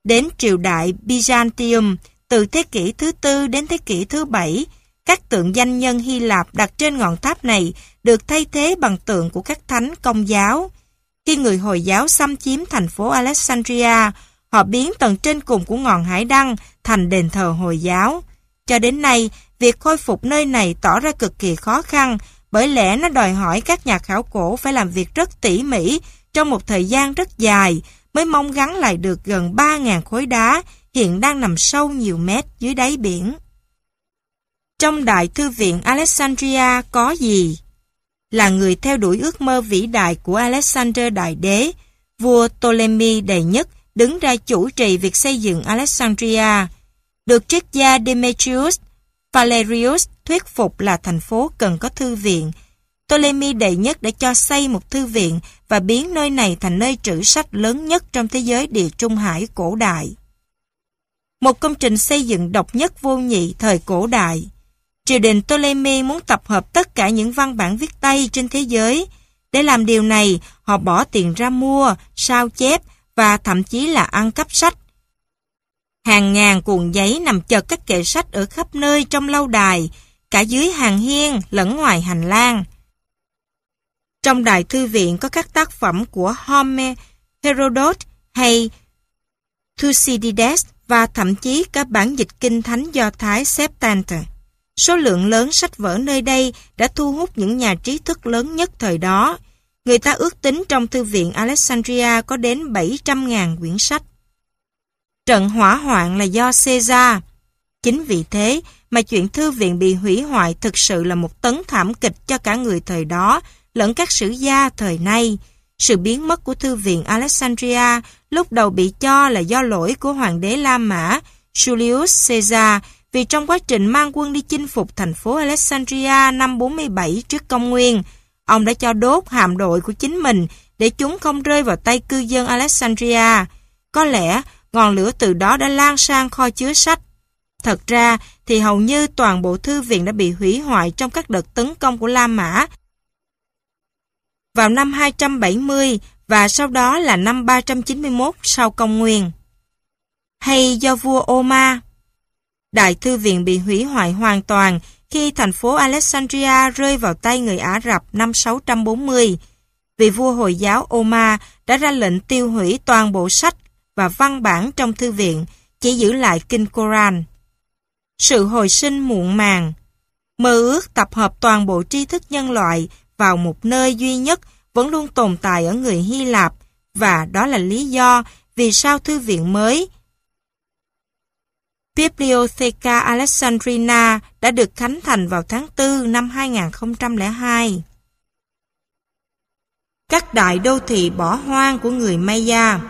Đến triều đại Byzantium, từ thế kỷ thứ tư đến thế kỷ thứ bảy, các tượng danh nhân Hy Lạp đặt trên ngọn tháp này được thay thế bằng tượng của các thánh công giáo. Khi người Hồi giáo xâm chiếm thành phố Alexandria, họ biến tầng trên cùng của ngọn hải đăng thành đền thờ Hồi giáo. Cho đến nay, việc khôi phục nơi này tỏ ra cực kỳ khó khăn bởi lẽ nó đòi hỏi các nhà khảo cổ phải làm việc rất tỉ mỉ trong một thời gian rất dài mới mong gắn lại được gần 3.000 khối đá hiện đang nằm sâu nhiều mét dưới đáy biển. Trong Đại Thư viện Alexandria có gì? Là người theo đuổi ước mơ vĩ đại của Alexander Đại Đế, vua Ptolemy Đầy nhất đứng ra chủ trì việc xây dựng Alexandria. Được triết gia Demetrius Valerius thuyết phục là thành phố cần có thư viện. Ptolemy đệ nhất đã cho xây một thư viện và biến nơi này thành nơi trữ sách lớn nhất trong thế giới địa trung hải cổ đại. Một công trình xây dựng độc nhất vô nhị thời cổ đại. Triều đình Ptolemy muốn tập hợp tất cả những văn bản viết tay trên thế giới. Để làm điều này, họ bỏ tiền ra mua, sao chép và thậm chí là ăn cắp sách. Hàng ngàn cuộn giấy nằm chật các kệ sách ở khắp nơi trong lâu đài, cả dưới hàng hiên lẫn ngoài hành lang. Trong đài thư viện có các tác phẩm của Homer, Herodot hay Thucydides và thậm chí cả bản dịch kinh thánh do Thái Septuagint. Số lượng lớn sách vở nơi đây đã thu hút những nhà trí thức lớn nhất thời đó. Người ta ước tính trong thư viện Alexandria có đến 700.000 quyển sách. Trận hỏa hoạn là do Caesar. Chính vì thế mà chuyện thư viện bị hủy hoại thực sự là một tấn thảm kịch cho cả người thời đó lẫn các sử gia thời nay. Sự biến mất của thư viện Alexandria lúc đầu bị cho là do lỗi của hoàng đế La Mã, Julius Caesar vì trong quá trình mang quân đi chinh phục thành phố Alexandria năm 47 trước công nguyên, ông đã cho đốt hạm đội của chính mình để chúng không rơi vào tay cư dân Alexandria. Có lẽ ngọn lửa từ đó đã lan sang kho chứa sách. Thật ra thì hầu như toàn bộ thư viện đã bị hủy hoại trong các đợt tấn công của La Mã vào năm 270 và sau đó là năm 391 sau công nguyên. Hay do vua Oma Đại thư viện bị hủy hoại hoàn toàn khi thành phố Alexandria rơi vào tay người Ả Rập năm 640. Vị vua Hồi giáo Omar đã ra lệnh tiêu hủy toàn bộ sách và văn bản trong thư viện, chỉ giữ lại kinh Koran. Sự hồi sinh muộn màng Mơ ước tập hợp toàn bộ tri thức nhân loại vào một nơi duy nhất vẫn luôn tồn tại ở người Hy Lạp và đó là lý do vì sao thư viện mới Bibliotheca Alexandrina đã được khánh thành vào tháng 4 năm 2002. Các đại đô thị bỏ hoang của người Maya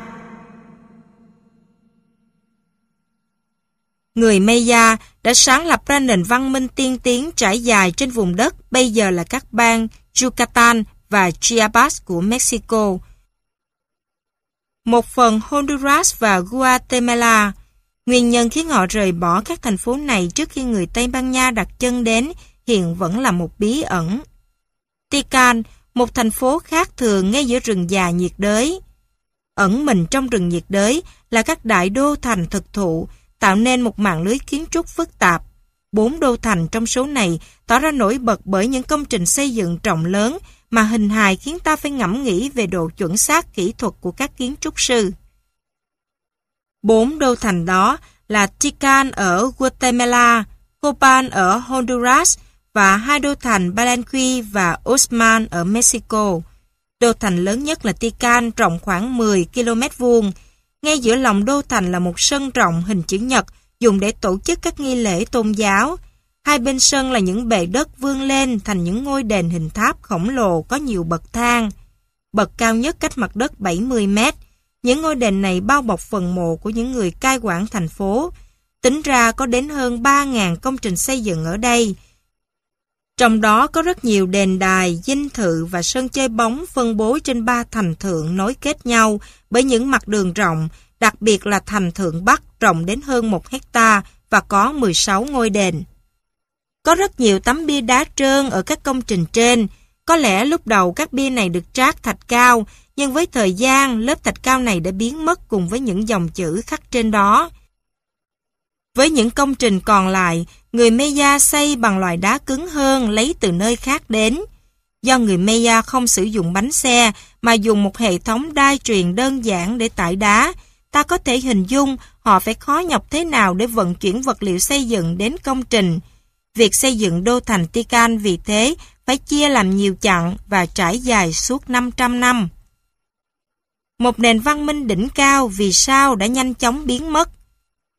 Người Maya đã sáng lập ra nền văn minh tiên tiến trải dài trên vùng đất, bây giờ là các bang Yucatan và Chiapas của Mexico. Một phần Honduras và Guatemala Nguyên nhân khiến họ rời bỏ các thành phố này trước khi người Tây Ban Nha đặt chân đến hiện vẫn là một bí ẩn. Tican, một thành phố khác thường ngay giữa rừng già nhiệt đới. Ẩn mình trong rừng nhiệt đới là các đại đô thành thực thụ, tạo nên một mạng lưới kiến trúc phức tạp. Bốn đô thành trong số này tỏ ra nổi bật bởi những công trình xây dựng trọng lớn mà hình hài khiến ta phải ngẫm nghĩ về độ chuẩn xác kỹ thuật của các kiến trúc sư. Bốn đô thành đó là Tican ở Guatemala, Copan ở Honduras và hai đô thành Balanqui và Osman ở Mexico. Đô thành lớn nhất là Tican rộng khoảng 10 km vuông. Ngay giữa lòng đô thành là một sân rộng hình chữ nhật dùng để tổ chức các nghi lễ tôn giáo. Hai bên sân là những bệ đất vươn lên thành những ngôi đền hình tháp khổng lồ có nhiều bậc thang. Bậc cao nhất cách mặt đất 70 mét, những ngôi đền này bao bọc phần mộ của những người cai quản thành phố. Tính ra có đến hơn 3.000 công trình xây dựng ở đây. Trong đó có rất nhiều đền đài, dinh thự và sân chơi bóng phân bố trên ba thành thượng nối kết nhau bởi những mặt đường rộng, đặc biệt là thành thượng Bắc rộng đến hơn 1 hecta và có 16 ngôi đền. Có rất nhiều tấm bia đá trơn ở các công trình trên. Có lẽ lúc đầu các bia này được trát thạch cao, nhưng với thời gian, lớp thạch cao này đã biến mất cùng với những dòng chữ khắc trên đó. Với những công trình còn lại, người Maya xây bằng loại đá cứng hơn lấy từ nơi khác đến. Do người Maya không sử dụng bánh xe mà dùng một hệ thống đai truyền đơn giản để tải đá, ta có thể hình dung họ phải khó nhọc thế nào để vận chuyển vật liệu xây dựng đến công trình. Việc xây dựng đô thành tikal vì thế phải chia làm nhiều chặng và trải dài suốt 500 năm. Một nền văn minh đỉnh cao vì sao đã nhanh chóng biến mất.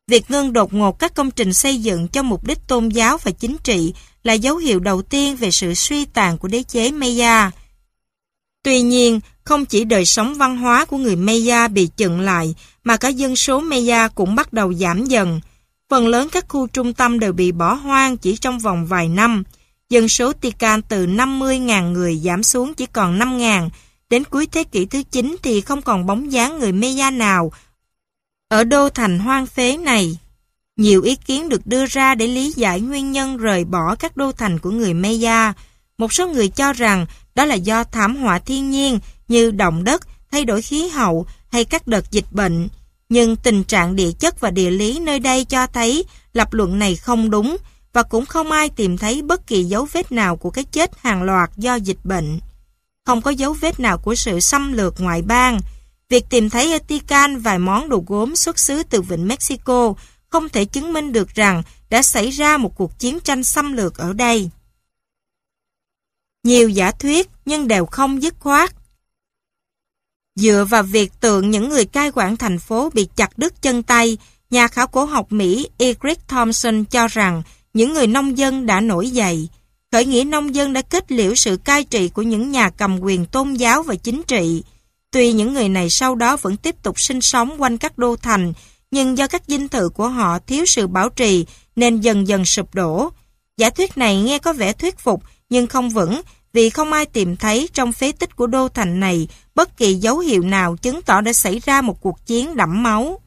Việc ngưng đột ngột các công trình xây dựng cho mục đích tôn giáo và chính trị là dấu hiệu đầu tiên về sự suy tàn của đế chế Maya. Tuy nhiên, không chỉ đời sống văn hóa của người Maya bị chừng lại, mà cả dân số Maya cũng bắt đầu giảm dần. Phần lớn các khu trung tâm đều bị bỏ hoang chỉ trong vòng vài năm. Dân số Tikal từ 50.000 người giảm xuống chỉ còn 5.000, Đến cuối thế kỷ thứ 9 thì không còn bóng dáng người Maya nào ở đô thành hoang phế này. Nhiều ý kiến được đưa ra để lý giải nguyên nhân rời bỏ các đô thành của người Maya. Một số người cho rằng đó là do thảm họa thiên nhiên như động đất, thay đổi khí hậu hay các đợt dịch bệnh. Nhưng tình trạng địa chất và địa lý nơi đây cho thấy lập luận này không đúng và cũng không ai tìm thấy bất kỳ dấu vết nào của cái chết hàng loạt do dịch bệnh không có dấu vết nào của sự xâm lược ngoại bang. Việc tìm thấy ở Tican vài món đồ gốm xuất xứ từ vịnh Mexico không thể chứng minh được rằng đã xảy ra một cuộc chiến tranh xâm lược ở đây. Nhiều giả thuyết nhưng đều không dứt khoát. Dựa vào việc tượng những người cai quản thành phố bị chặt đứt chân tay, nhà khảo cổ học Mỹ Eric Thompson cho rằng những người nông dân đã nổi dậy. Khởi nghĩa nông dân đã kết liễu sự cai trị của những nhà cầm quyền tôn giáo và chính trị. Tuy những người này sau đó vẫn tiếp tục sinh sống quanh các đô thành, nhưng do các dinh thự của họ thiếu sự bảo trì nên dần dần sụp đổ. Giả thuyết này nghe có vẻ thuyết phục nhưng không vững vì không ai tìm thấy trong phế tích của đô thành này bất kỳ dấu hiệu nào chứng tỏ đã xảy ra một cuộc chiến đẫm máu.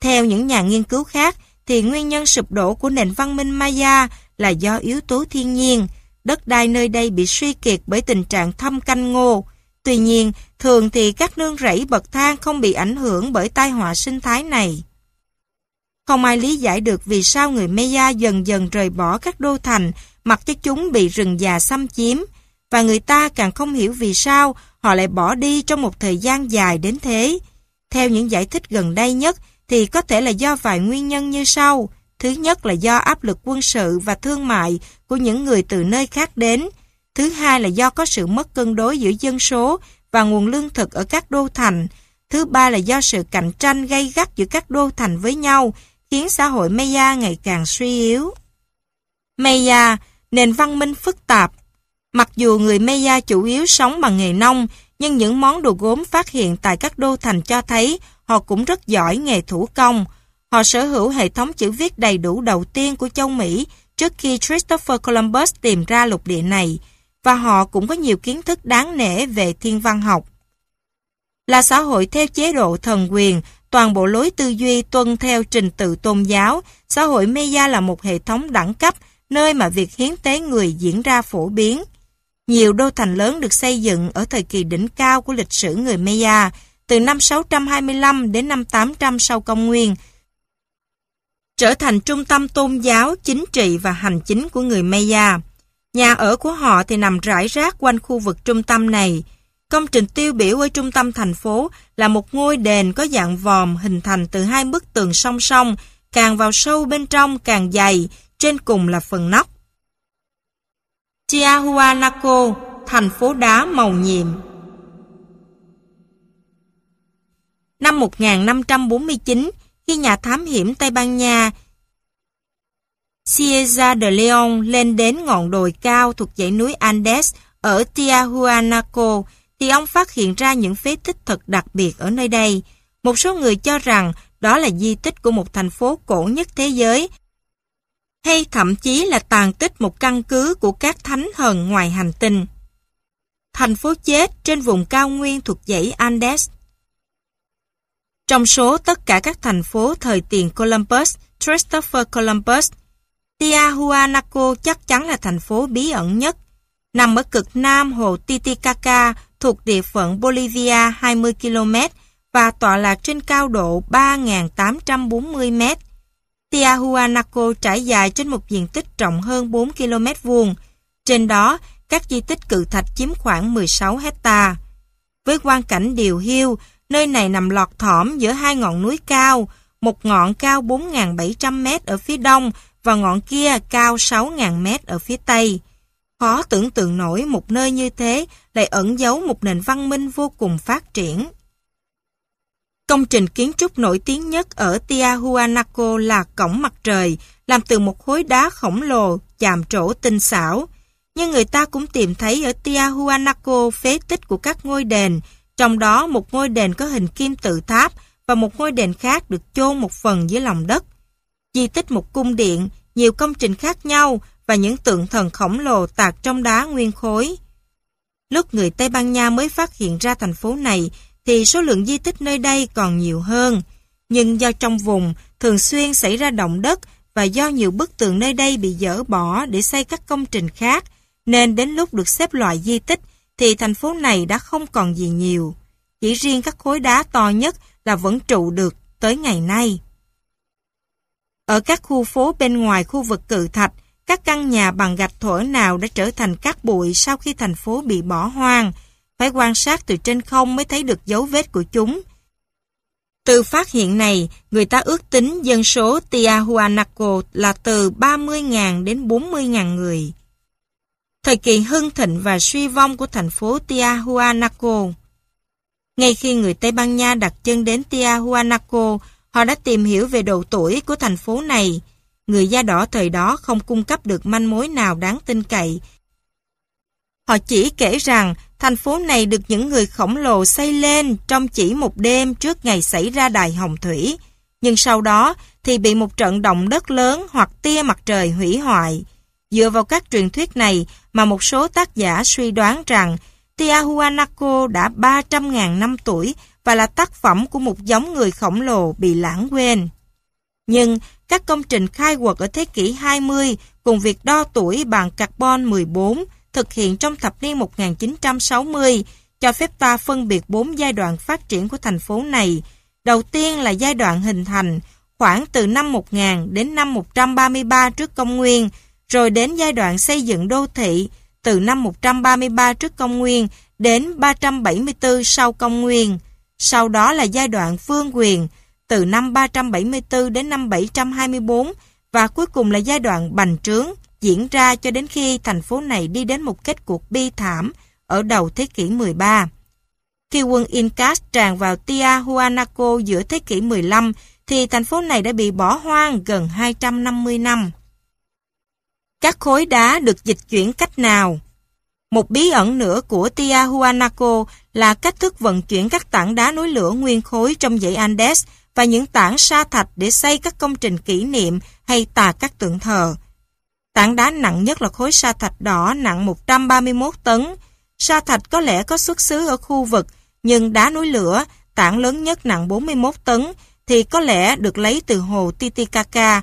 Theo những nhà nghiên cứu khác, thì nguyên nhân sụp đổ của nền văn minh Maya là do yếu tố thiên nhiên. Đất đai nơi đây bị suy kiệt bởi tình trạng thâm canh ngô. Tuy nhiên, thường thì các nương rẫy bậc thang không bị ảnh hưởng bởi tai họa sinh thái này. Không ai lý giải được vì sao người Maya dần dần rời bỏ các đô thành mặc cho chúng bị rừng già xâm chiếm và người ta càng không hiểu vì sao họ lại bỏ đi trong một thời gian dài đến thế. Theo những giải thích gần đây nhất thì có thể là do vài nguyên nhân như sau. Thứ nhất là do áp lực quân sự và thương mại của những người từ nơi khác đến. Thứ hai là do có sự mất cân đối giữa dân số và nguồn lương thực ở các đô thành. Thứ ba là do sự cạnh tranh gây gắt giữa các đô thành với nhau, khiến xã hội Maya ngày càng suy yếu. Maya, nền văn minh phức tạp. Mặc dù người Maya chủ yếu sống bằng nghề nông, nhưng những món đồ gốm phát hiện tại các đô thành cho thấy họ cũng rất giỏi nghề thủ công. Họ sở hữu hệ thống chữ viết đầy đủ đầu tiên của châu Mỹ trước khi Christopher Columbus tìm ra lục địa này, và họ cũng có nhiều kiến thức đáng nể về thiên văn học. Là xã hội theo chế độ thần quyền, toàn bộ lối tư duy tuân theo trình tự tôn giáo, xã hội Maya là một hệ thống đẳng cấp nơi mà việc hiến tế người diễn ra phổ biến. Nhiều đô thành lớn được xây dựng ở thời kỳ đỉnh cao của lịch sử người Maya, từ năm 625 đến năm 800 sau công nguyên, trở thành trung tâm tôn giáo, chính trị và hành chính của người Maya. Nhà ở của họ thì nằm rải rác quanh khu vực trung tâm này. Công trình tiêu biểu ở trung tâm thành phố là một ngôi đền có dạng vòm hình thành từ hai bức tường song song, càng vào sâu bên trong càng dày, trên cùng là phần nóc. Tiahuanaco, thành phố đá màu nhiệm. Năm 1549, khi nhà thám hiểm Tây Ban Nha Cieza de Leon lên đến ngọn đồi cao thuộc dãy núi Andes ở Tiahuanaco, thì ông phát hiện ra những phế tích thật đặc biệt ở nơi đây. Một số người cho rằng đó là di tích của một thành phố cổ nhất thế giới, hay thậm chí là tàn tích một căn cứ của các thánh thần ngoài hành tinh. Thành phố chết trên vùng cao nguyên thuộc dãy Andes. Trong số tất cả các thành phố thời tiền Columbus, Christopher Columbus, Tiahuanaco chắc chắn là thành phố bí ẩn nhất. Nằm ở cực nam hồ Titicaca thuộc địa phận Bolivia 20 km và tọa lạc trên cao độ 3.840 m. Tiahuanaco trải dài trên một diện tích rộng hơn 4 km vuông. Trên đó, các di tích cự thạch chiếm khoảng 16 hecta. Với quang cảnh điều hiu, nơi này nằm lọt thỏm giữa hai ngọn núi cao, một ngọn cao 4.700 m ở phía đông và ngọn kia cao 6.000 m ở phía tây. Khó tưởng tượng nổi một nơi như thế lại ẩn giấu một nền văn minh vô cùng phát triển. Công trình kiến trúc nổi tiếng nhất ở Tiahuanaco là cổng mặt trời, làm từ một khối đá khổng lồ, chạm trổ tinh xảo. Nhưng người ta cũng tìm thấy ở Tiahuanaco phế tích của các ngôi đền, trong đó một ngôi đền có hình kim tự tháp và một ngôi đền khác được chôn một phần dưới lòng đất. Di tích một cung điện, nhiều công trình khác nhau và những tượng thần khổng lồ tạc trong đá nguyên khối. Lúc người Tây Ban Nha mới phát hiện ra thành phố này thì số lượng di tích nơi đây còn nhiều hơn. Nhưng do trong vùng thường xuyên xảy ra động đất và do nhiều bức tường nơi đây bị dỡ bỏ để xây các công trình khác, nên đến lúc được xếp loại di tích thì thành phố này đã không còn gì nhiều. Chỉ riêng các khối đá to nhất là vẫn trụ được tới ngày nay. Ở các khu phố bên ngoài khu vực cự thạch, các căn nhà bằng gạch thổ nào đã trở thành cát bụi sau khi thành phố bị bỏ hoang, phải quan sát từ trên không mới thấy được dấu vết của chúng. Từ phát hiện này, người ta ước tính dân số Tiahuanaco là từ 30.000 đến 40.000 người. Thời kỳ hưng thịnh và suy vong của thành phố Tiahuanaco Ngay khi người Tây Ban Nha đặt chân đến Tiahuanaco, Họ đã tìm hiểu về độ tuổi của thành phố này. Người da đỏ thời đó không cung cấp được manh mối nào đáng tin cậy. Họ chỉ kể rằng thành phố này được những người khổng lồ xây lên trong chỉ một đêm trước ngày xảy ra đài hồng thủy. Nhưng sau đó thì bị một trận động đất lớn hoặc tia mặt trời hủy hoại. Dựa vào các truyền thuyết này mà một số tác giả suy đoán rằng Tiahuanaco đã 300.000 năm tuổi và là tác phẩm của một giống người khổng lồ bị lãng quên. Nhưng các công trình khai quật ở thế kỷ 20 cùng việc đo tuổi bằng carbon 14 thực hiện trong thập niên 1960 cho phép ta phân biệt bốn giai đoạn phát triển của thành phố này. Đầu tiên là giai đoạn hình thành, khoảng từ năm 1000 đến năm 133 trước công nguyên, rồi đến giai đoạn xây dựng đô thị, từ năm 133 trước công nguyên đến 374 sau công nguyên. Sau đó là giai đoạn phương quyền, từ năm 374 đến năm 724 và cuối cùng là giai đoạn bành trướng, diễn ra cho đến khi thành phố này đi đến một kết cuộc bi thảm ở đầu thế kỷ 13. Khi quân Incas tràn vào Tiahuanaco giữa thế kỷ 15 thì thành phố này đã bị bỏ hoang gần 250 năm. Các khối đá được dịch chuyển cách nào? Một bí ẩn nữa của Tiahuanaco là cách thức vận chuyển các tảng đá núi lửa nguyên khối trong dãy Andes và những tảng sa thạch để xây các công trình kỷ niệm hay tà các tượng thờ. Tảng đá nặng nhất là khối sa thạch đỏ nặng 131 tấn. Sa thạch có lẽ có xuất xứ ở khu vực, nhưng đá núi lửa, tảng lớn nhất nặng 41 tấn, thì có lẽ được lấy từ hồ Titicaca,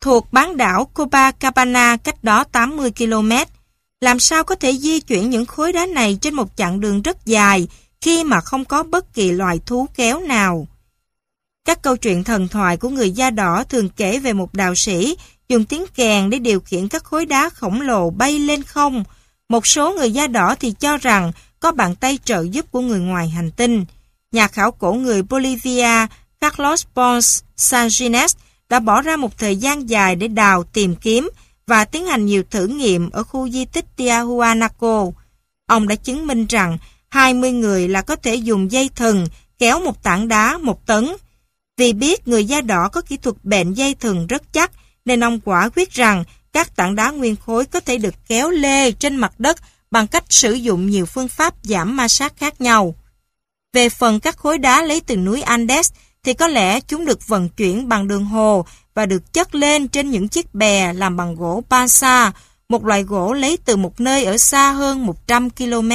thuộc bán đảo Copacabana cách đó 80 km. Làm sao có thể di chuyển những khối đá này trên một chặng đường rất dài khi mà không có bất kỳ loài thú kéo nào? Các câu chuyện thần thoại của người da đỏ thường kể về một đạo sĩ dùng tiếng kèn để điều khiển các khối đá khổng lồ bay lên không. Một số người da đỏ thì cho rằng có bàn tay trợ giúp của người ngoài hành tinh. Nhà khảo cổ người Bolivia Carlos Pons Sanginés đã bỏ ra một thời gian dài để đào tìm kiếm và tiến hành nhiều thử nghiệm ở khu di tích Tiahuanaco. Ông đã chứng minh rằng 20 người là có thể dùng dây thừng kéo một tảng đá một tấn. Vì biết người da đỏ có kỹ thuật bện dây thừng rất chắc, nên ông quả quyết rằng các tảng đá nguyên khối có thể được kéo lê trên mặt đất bằng cách sử dụng nhiều phương pháp giảm ma sát khác nhau. Về phần các khối đá lấy từ núi Andes thì có lẽ chúng được vận chuyển bằng đường hồ và được chất lên trên những chiếc bè làm bằng gỗ Pansa, một loại gỗ lấy từ một nơi ở xa hơn 100 km.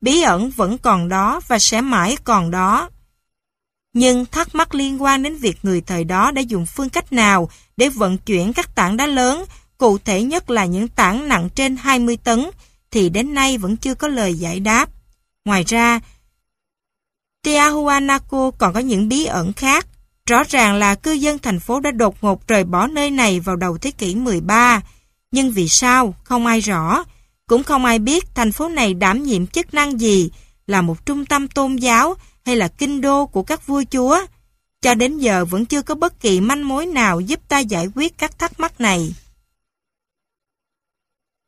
Bí ẩn vẫn còn đó và sẽ mãi còn đó. Nhưng thắc mắc liên quan đến việc người thời đó đã dùng phương cách nào để vận chuyển các tảng đá lớn, cụ thể nhất là những tảng nặng trên 20 tấn, thì đến nay vẫn chưa có lời giải đáp. Ngoài ra, Tiahuanaco còn có những bí ẩn khác. Rõ ràng là cư dân thành phố đã đột ngột rời bỏ nơi này vào đầu thế kỷ 13. Nhưng vì sao? Không ai rõ. Cũng không ai biết thành phố này đảm nhiệm chức năng gì, là một trung tâm tôn giáo hay là kinh đô của các vua chúa. Cho đến giờ vẫn chưa có bất kỳ manh mối nào giúp ta giải quyết các thắc mắc này.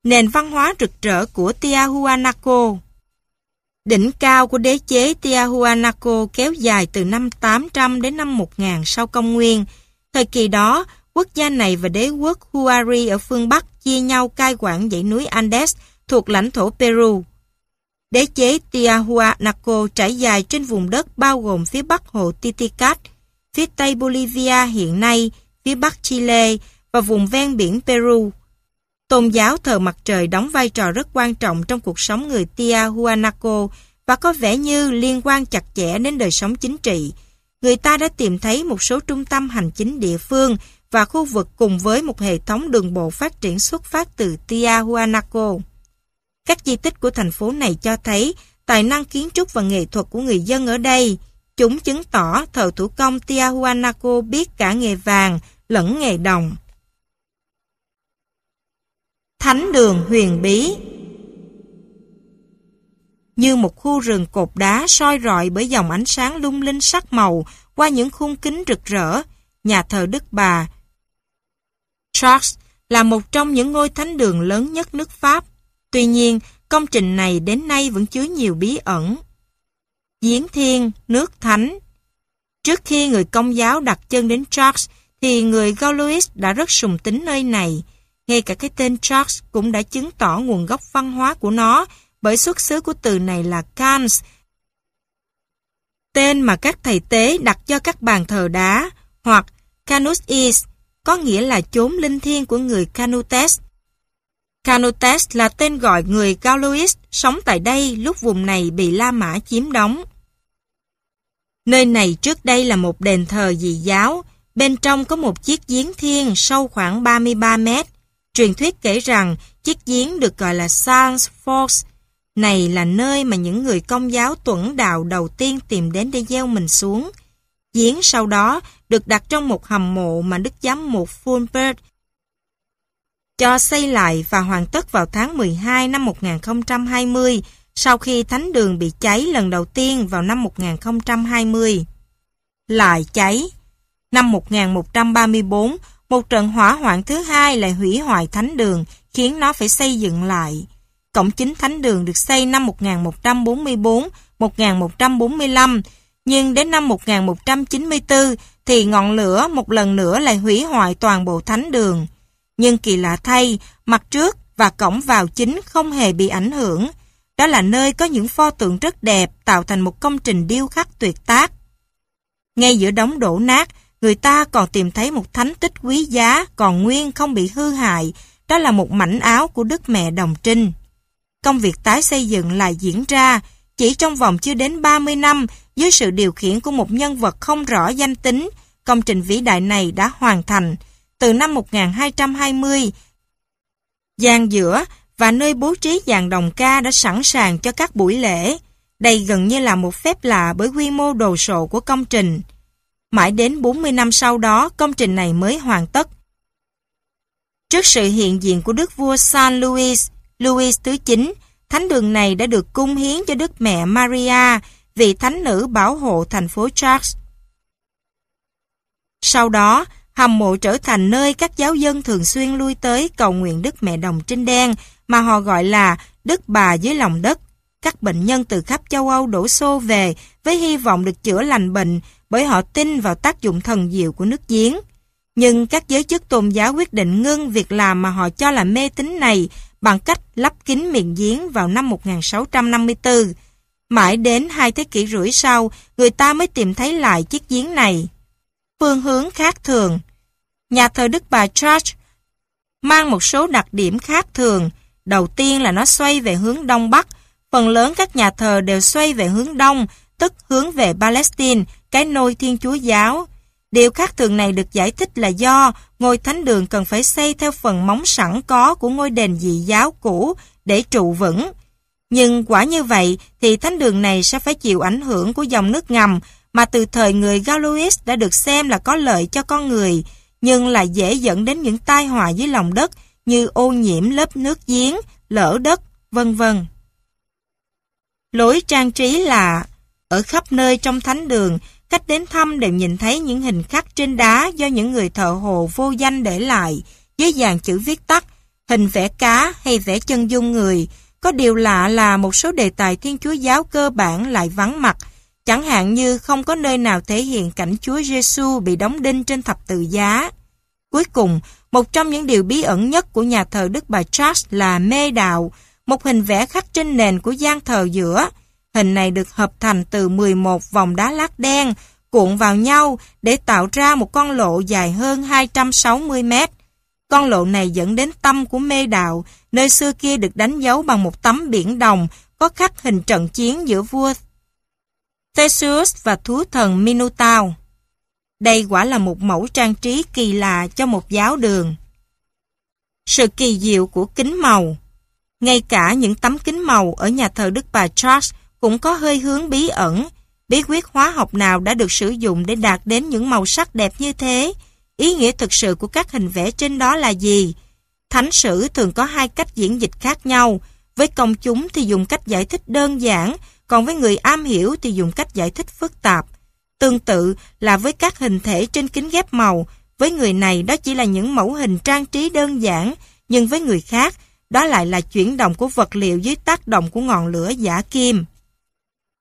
Nền văn hóa rực rỡ của Tiahuanaco Đỉnh cao của đế chế Tiahuanaco kéo dài từ năm 800 đến năm 1000 sau công nguyên. Thời kỳ đó, quốc gia này và đế quốc Huari ở phương Bắc chia nhau cai quản dãy núi Andes thuộc lãnh thổ Peru. Đế chế Tiahuanaco trải dài trên vùng đất bao gồm phía bắc hồ Titicac, phía tây Bolivia hiện nay, phía bắc Chile và vùng ven biển Peru. Tôn giáo thờ mặt trời đóng vai trò rất quan trọng trong cuộc sống người Tiahuanaco và có vẻ như liên quan chặt chẽ đến đời sống chính trị. Người ta đã tìm thấy một số trung tâm hành chính địa phương và khu vực cùng với một hệ thống đường bộ phát triển xuất phát từ Tiahuanaco. Các di tích của thành phố này cho thấy tài năng kiến trúc và nghệ thuật của người dân ở đây. Chúng chứng tỏ thợ thủ công Tiahuanaco biết cả nghề vàng lẫn nghề đồng. Thánh đường huyền bí Như một khu rừng cột đá soi rọi bởi dòng ánh sáng lung linh sắc màu qua những khung kính rực rỡ, nhà thờ Đức Bà. Charles là một trong những ngôi thánh đường lớn nhất nước Pháp. Tuy nhiên, công trình này đến nay vẫn chứa nhiều bí ẩn. Giếng Thiên, nước Thánh Trước khi người công giáo đặt chân đến Charles, thì người Gaulois đã rất sùng tính nơi này. Ngay cả cái tên Charles cũng đã chứng tỏ nguồn gốc văn hóa của nó, bởi xuất xứ của từ này là Cans, tên mà các thầy tế đặt cho các bàn thờ đá, hoặc Canus Is, có nghĩa là chốn linh thiêng của người Canutes. Canutes là tên gọi người Gaulois sống tại đây lúc vùng này bị La Mã chiếm đóng. Nơi này trước đây là một đền thờ dị giáo, bên trong có một chiếc giếng thiên sâu khoảng 33 mét. Truyền thuyết kể rằng chiếc giếng được gọi là Sans Force. Này là nơi mà những người công giáo tuẩn đạo đầu tiên tìm đến để gieo mình xuống. Giếng sau đó được đặt trong một hầm mộ mà Đức Giám mục Fulbert cho xây lại và hoàn tất vào tháng 12 năm 1020 sau khi thánh đường bị cháy lần đầu tiên vào năm 1020. Lại cháy. Năm 1134, một trận hỏa hoạn thứ hai lại hủy hoại thánh đường, khiến nó phải xây dựng lại. Cổng chính thánh đường được xây năm 1144-1145, nhưng đến năm 1194 thì ngọn lửa một lần nữa lại hủy hoại toàn bộ thánh đường. Nhưng kỳ lạ thay, mặt trước và cổng vào chính không hề bị ảnh hưởng. Đó là nơi có những pho tượng rất đẹp tạo thành một công trình điêu khắc tuyệt tác. Ngay giữa đống đổ nát, người ta còn tìm thấy một thánh tích quý giá, còn nguyên không bị hư hại. Đó là một mảnh áo của Đức Mẹ Đồng Trinh. Công việc tái xây dựng lại diễn ra chỉ trong vòng chưa đến 30 năm, dưới sự điều khiển của một nhân vật không rõ danh tính. Công trình vĩ đại này đã hoàn thành từ năm 1220. giàn giữa và nơi bố trí dàn đồng ca đã sẵn sàng cho các buổi lễ. Đây gần như là một phép lạ bởi quy mô đồ sộ của công trình. Mãi đến 40 năm sau đó, công trình này mới hoàn tất. Trước sự hiện diện của đức vua San Luis, Luis thứ 9, thánh đường này đã được cung hiến cho Đức Mẹ Maria, vị thánh nữ bảo hộ thành phố Charles. Sau đó, hầm mộ trở thành nơi các giáo dân thường xuyên lui tới cầu nguyện Đức Mẹ Đồng Trinh Đen mà họ gọi là Đức Bà dưới lòng đất. Các bệnh nhân từ khắp châu Âu đổ xô về với hy vọng được chữa lành bệnh bởi họ tin vào tác dụng thần diệu của nước giếng. Nhưng các giới chức tôn giáo quyết định ngưng việc làm mà họ cho là mê tín này bằng cách lắp kín miệng giếng vào năm 1654. Mãi đến hai thế kỷ rưỡi sau, người ta mới tìm thấy lại chiếc giếng này. Phương hướng khác thường Nhà thờ Đức Bà Church mang một số đặc điểm khác thường. Đầu tiên là nó xoay về hướng Đông Bắc. Phần lớn các nhà thờ đều xoay về hướng Đông, tức hướng về Palestine, cái nôi Thiên Chúa Giáo. Điều khác thường này được giải thích là do ngôi thánh đường cần phải xây theo phần móng sẵn có của ngôi đền dị giáo cũ để trụ vững. Nhưng quả như vậy thì thánh đường này sẽ phải chịu ảnh hưởng của dòng nước ngầm mà từ thời người Galois đã được xem là có lợi cho con người, nhưng lại dễ dẫn đến những tai họa dưới lòng đất như ô nhiễm lớp nước giếng, lở đất, vân vân. Lối trang trí là ở khắp nơi trong thánh đường Cách đến thăm đều nhìn thấy những hình khắc trên đá do những người thợ hồ vô danh để lại, với dàn chữ viết tắt, hình vẽ cá hay vẽ chân dung người. Có điều lạ là một số đề tài Thiên Chúa giáo cơ bản lại vắng mặt, chẳng hạn như không có nơi nào thể hiện cảnh Chúa Giêsu bị đóng đinh trên thập tự giá. Cuối cùng, một trong những điều bí ẩn nhất của nhà thờ Đức Bà Charles là mê đạo, một hình vẽ khắc trên nền của gian thờ giữa, Hình này được hợp thành từ 11 vòng đá lát đen cuộn vào nhau để tạo ra một con lộ dài hơn 260 mét. Con lộ này dẫn đến tâm của mê đạo, nơi xưa kia được đánh dấu bằng một tấm biển đồng có khắc hình trận chiến giữa vua Theseus và thú thần Minotaur. Đây quả là một mẫu trang trí kỳ lạ cho một giáo đường. Sự kỳ diệu của kính màu ngay cả những tấm kính màu ở nhà thờ Đức Bà Charles cũng có hơi hướng bí ẩn. Bí quyết hóa học nào đã được sử dụng để đạt đến những màu sắc đẹp như thế? Ý nghĩa thực sự của các hình vẽ trên đó là gì? Thánh sử thường có hai cách diễn dịch khác nhau. Với công chúng thì dùng cách giải thích đơn giản, còn với người am hiểu thì dùng cách giải thích phức tạp. Tương tự là với các hình thể trên kính ghép màu, với người này đó chỉ là những mẫu hình trang trí đơn giản, nhưng với người khác, đó lại là chuyển động của vật liệu dưới tác động của ngọn lửa giả kim.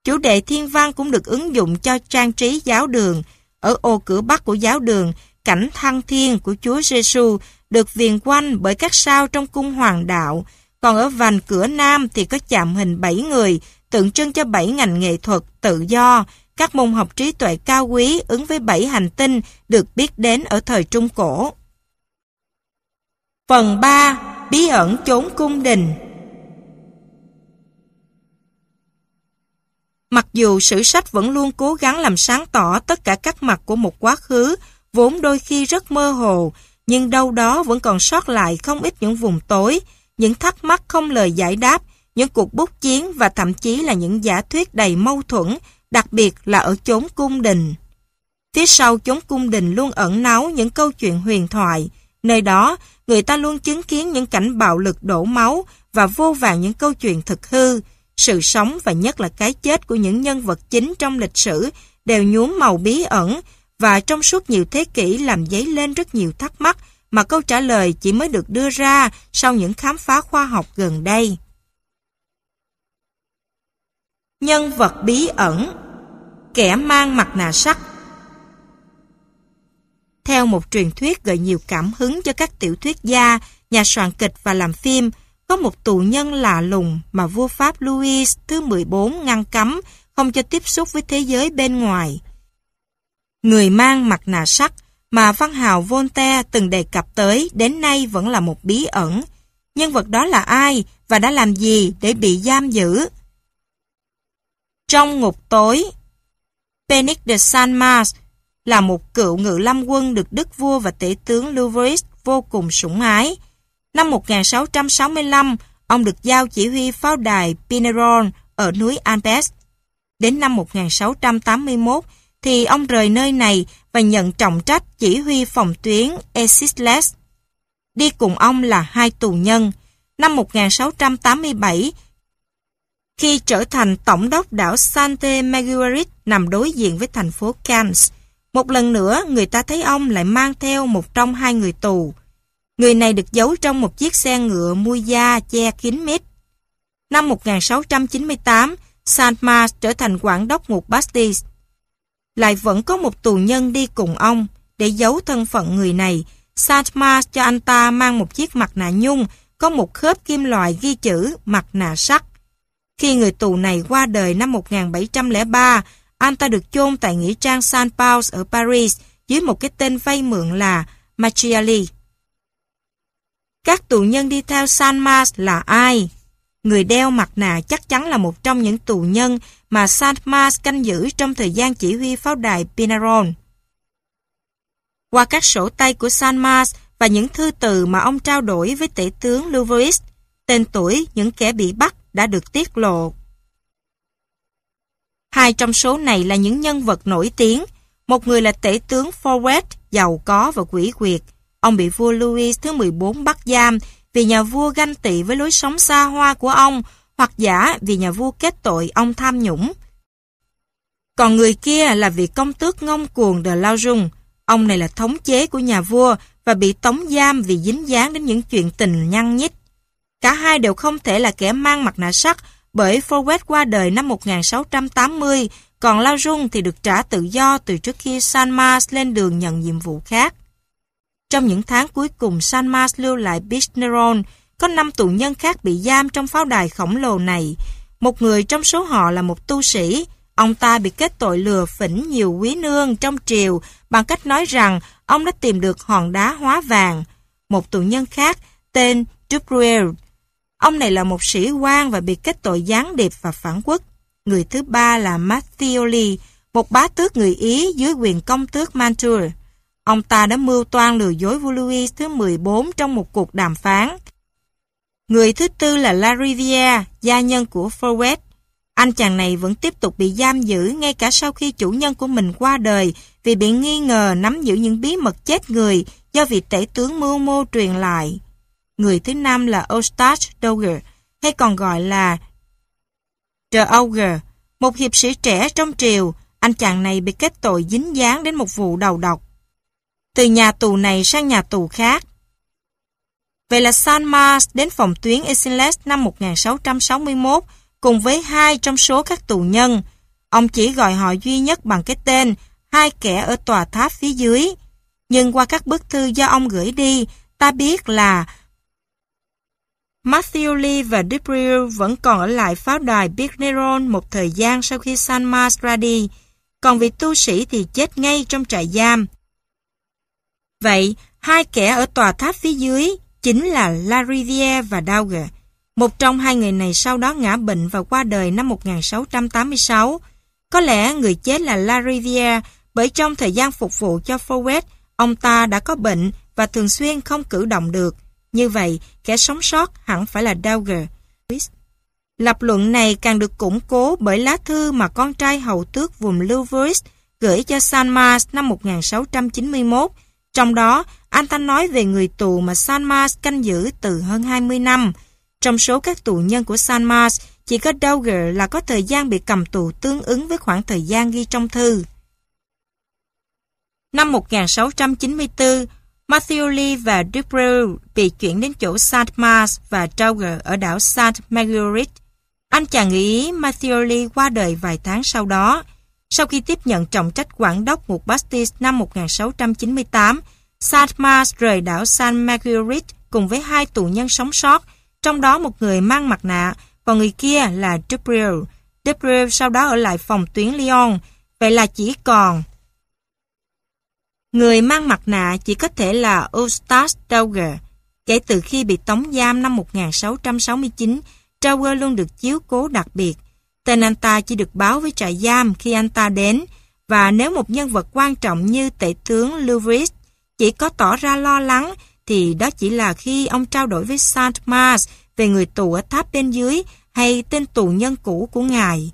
Chủ đề thiên văn cũng được ứng dụng cho trang trí giáo đường. Ở ô cửa bắc của giáo đường, cảnh thăng thiên của Chúa Giêsu được viền quanh bởi các sao trong cung hoàng đạo. Còn ở vành cửa nam thì có chạm hình bảy người, tượng trưng cho bảy ngành nghệ thuật tự do, các môn học trí tuệ cao quý ứng với bảy hành tinh được biết đến ở thời Trung Cổ. Phần 3. Bí ẩn chốn cung đình Mặc dù sử sách vẫn luôn cố gắng làm sáng tỏ tất cả các mặt của một quá khứ, vốn đôi khi rất mơ hồ, nhưng đâu đó vẫn còn sót lại không ít những vùng tối, những thắc mắc không lời giải đáp, những cuộc bút chiến và thậm chí là những giả thuyết đầy mâu thuẫn, đặc biệt là ở chốn cung đình. Phía sau chốn cung đình luôn ẩn náu những câu chuyện huyền thoại, nơi đó người ta luôn chứng kiến những cảnh bạo lực đổ máu và vô vàng những câu chuyện thực hư, sự sống và nhất là cái chết của những nhân vật chính trong lịch sử đều nhuốm màu bí ẩn và trong suốt nhiều thế kỷ làm dấy lên rất nhiều thắc mắc mà câu trả lời chỉ mới được đưa ra sau những khám phá khoa học gần đây. Nhân vật bí ẩn. Kẻ mang mặt nạ sắt. Theo một truyền thuyết gợi nhiều cảm hứng cho các tiểu thuyết gia, nhà soạn kịch và làm phim, có một tù nhân lạ lùng mà vua Pháp Louis thứ 14 ngăn cấm không cho tiếp xúc với thế giới bên ngoài. Người mang mặt nạ sắt mà văn hào Voltaire từng đề cập tới đến nay vẫn là một bí ẩn. Nhân vật đó là ai và đã làm gì để bị giam giữ? Trong ngục tối, Penic de San Mars là một cựu ngự lâm quân được đức vua và tể tướng Louvois vô cùng sủng ái. Năm 1665, ông được giao chỉ huy pháo đài Pinerol ở núi Alpes. Đến năm 1681, thì ông rời nơi này và nhận trọng trách chỉ huy phòng tuyến Esisles. Đi cùng ông là hai tù nhân. Năm 1687, khi trở thành tổng đốc đảo Sante Marguerite nằm đối diện với thành phố Cannes, một lần nữa người ta thấy ông lại mang theo một trong hai người tù. Người này được giấu trong một chiếc xe ngựa mui da che kín mít. Năm 1698, Saint Mars trở thành quản đốc ngục Bastille. Lại vẫn có một tù nhân đi cùng ông để giấu thân phận người này. Saint Mars cho anh ta mang một chiếc mặt nạ nhung có một khớp kim loại ghi chữ mặt nạ sắt. Khi người tù này qua đời năm 1703, anh ta được chôn tại nghĩa trang Saint Paul ở Paris dưới một cái tên vay mượn là Machiavelli. Các tù nhân đi theo San Mars là ai? Người đeo mặt nạ chắc chắn là một trong những tù nhân mà San Mars canh giữ trong thời gian chỉ huy pháo đài Pinaron. Qua các sổ tay của San Mars và những thư từ mà ông trao đổi với tể tướng Louvois, tên tuổi những kẻ bị bắt đã được tiết lộ. Hai trong số này là những nhân vật nổi tiếng. Một người là tể tướng Forward, giàu có và quỷ quyệt. Ông bị vua Louis thứ 14 bắt giam vì nhà vua ganh tị với lối sống xa hoa của ông hoặc giả vì nhà vua kết tội ông tham nhũng. Còn người kia là vị công tước ngông cuồng de Lao Dung. Ông này là thống chế của nhà vua và bị tống giam vì dính dáng đến những chuyện tình nhăn nhít. Cả hai đều không thể là kẻ mang mặt nạ sắt bởi Forward qua đời năm 1680, còn Lao Dung thì được trả tự do từ trước khi San Mars lên đường nhận nhiệm vụ khác. Trong những tháng cuối cùng San Mars lưu lại Bishneron có 5 tù nhân khác bị giam trong pháo đài khổng lồ này. Một người trong số họ là một tu sĩ. Ông ta bị kết tội lừa phỉnh nhiều quý nương trong triều bằng cách nói rằng ông đã tìm được hòn đá hóa vàng. Một tù nhân khác tên Dubruel Ông này là một sĩ quan và bị kết tội gián điệp và phản quốc. Người thứ ba là Mattioli, một bá tước người Ý dưới quyền công tước Mantua. Ông ta đã mưu toan lừa dối vua Louis thứ 14 trong một cuộc đàm phán. Người thứ tư là La Rivière, gia nhân của Forward. Anh chàng này vẫn tiếp tục bị giam giữ ngay cả sau khi chủ nhân của mình qua đời vì bị nghi ngờ nắm giữ những bí mật chết người do vị tể tướng mưu mô truyền lại. Người thứ năm là Eustache Dogger, hay còn gọi là De Auger, một hiệp sĩ trẻ trong triều. Anh chàng này bị kết tội dính dáng đến một vụ đầu độc. Từ nhà tù này sang nhà tù khác. Vậy là San Mars đến phòng tuyến Esinles năm 1661 cùng với hai trong số các tù nhân. Ông chỉ gọi họ duy nhất bằng cái tên hai kẻ ở tòa tháp phía dưới. Nhưng qua các bức thư do ông gửi đi, ta biết là Matthew Lee và Debril vẫn còn ở lại pháo đài Big Neron một thời gian sau khi San Mars ra đi, còn vị tu sĩ thì chết ngay trong trại giam. Vậy, hai kẻ ở tòa tháp phía dưới chính là Lariviere và Dauger. Một trong hai người này sau đó ngã bệnh và qua đời năm 1686. Có lẽ người chết là Lariviere bởi trong thời gian phục vụ cho Fowet, ông ta đã có bệnh và thường xuyên không cử động được. Như vậy, kẻ sống sót hẳn phải là Dauger. Lập luận này càng được củng cố bởi lá thư mà con trai hầu tước vùng Louvres gửi cho San Mars năm 1691. Trong đó, anh ta nói về người tù mà San Mars canh giữ từ hơn 20 năm. Trong số các tù nhân của San Mars, chỉ có Dauger là có thời gian bị cầm tù tương ứng với khoảng thời gian ghi trong thư. Năm 1694, Matthew Lee và Dubreuil bị chuyển đến chỗ Saint Mars và Trauger ở đảo Saint Marguerite. Anh chàng người Ý Matthew Lee qua đời vài tháng sau đó. Sau khi tiếp nhận trọng trách quản đốc ngục Bastille năm 1698, Saint Mars rời đảo Saint Marguerite cùng với hai tù nhân sống sót, trong đó một người mang mặt nạ, còn người kia là Dubreuil. Dubreuil sau đó ở lại phòng tuyến Lyon, vậy là chỉ còn Người mang mặt nạ chỉ có thể là Eustace Dauger. Kể từ khi bị tống giam năm 1669, Dauger luôn được chiếu cố đặc biệt. Tên anh ta chỉ được báo với trại giam khi anh ta đến, và nếu một nhân vật quan trọng như tể tướng Louis chỉ có tỏ ra lo lắng, thì đó chỉ là khi ông trao đổi với Saint Mars về người tù ở tháp bên dưới hay tên tù nhân cũ của ngài.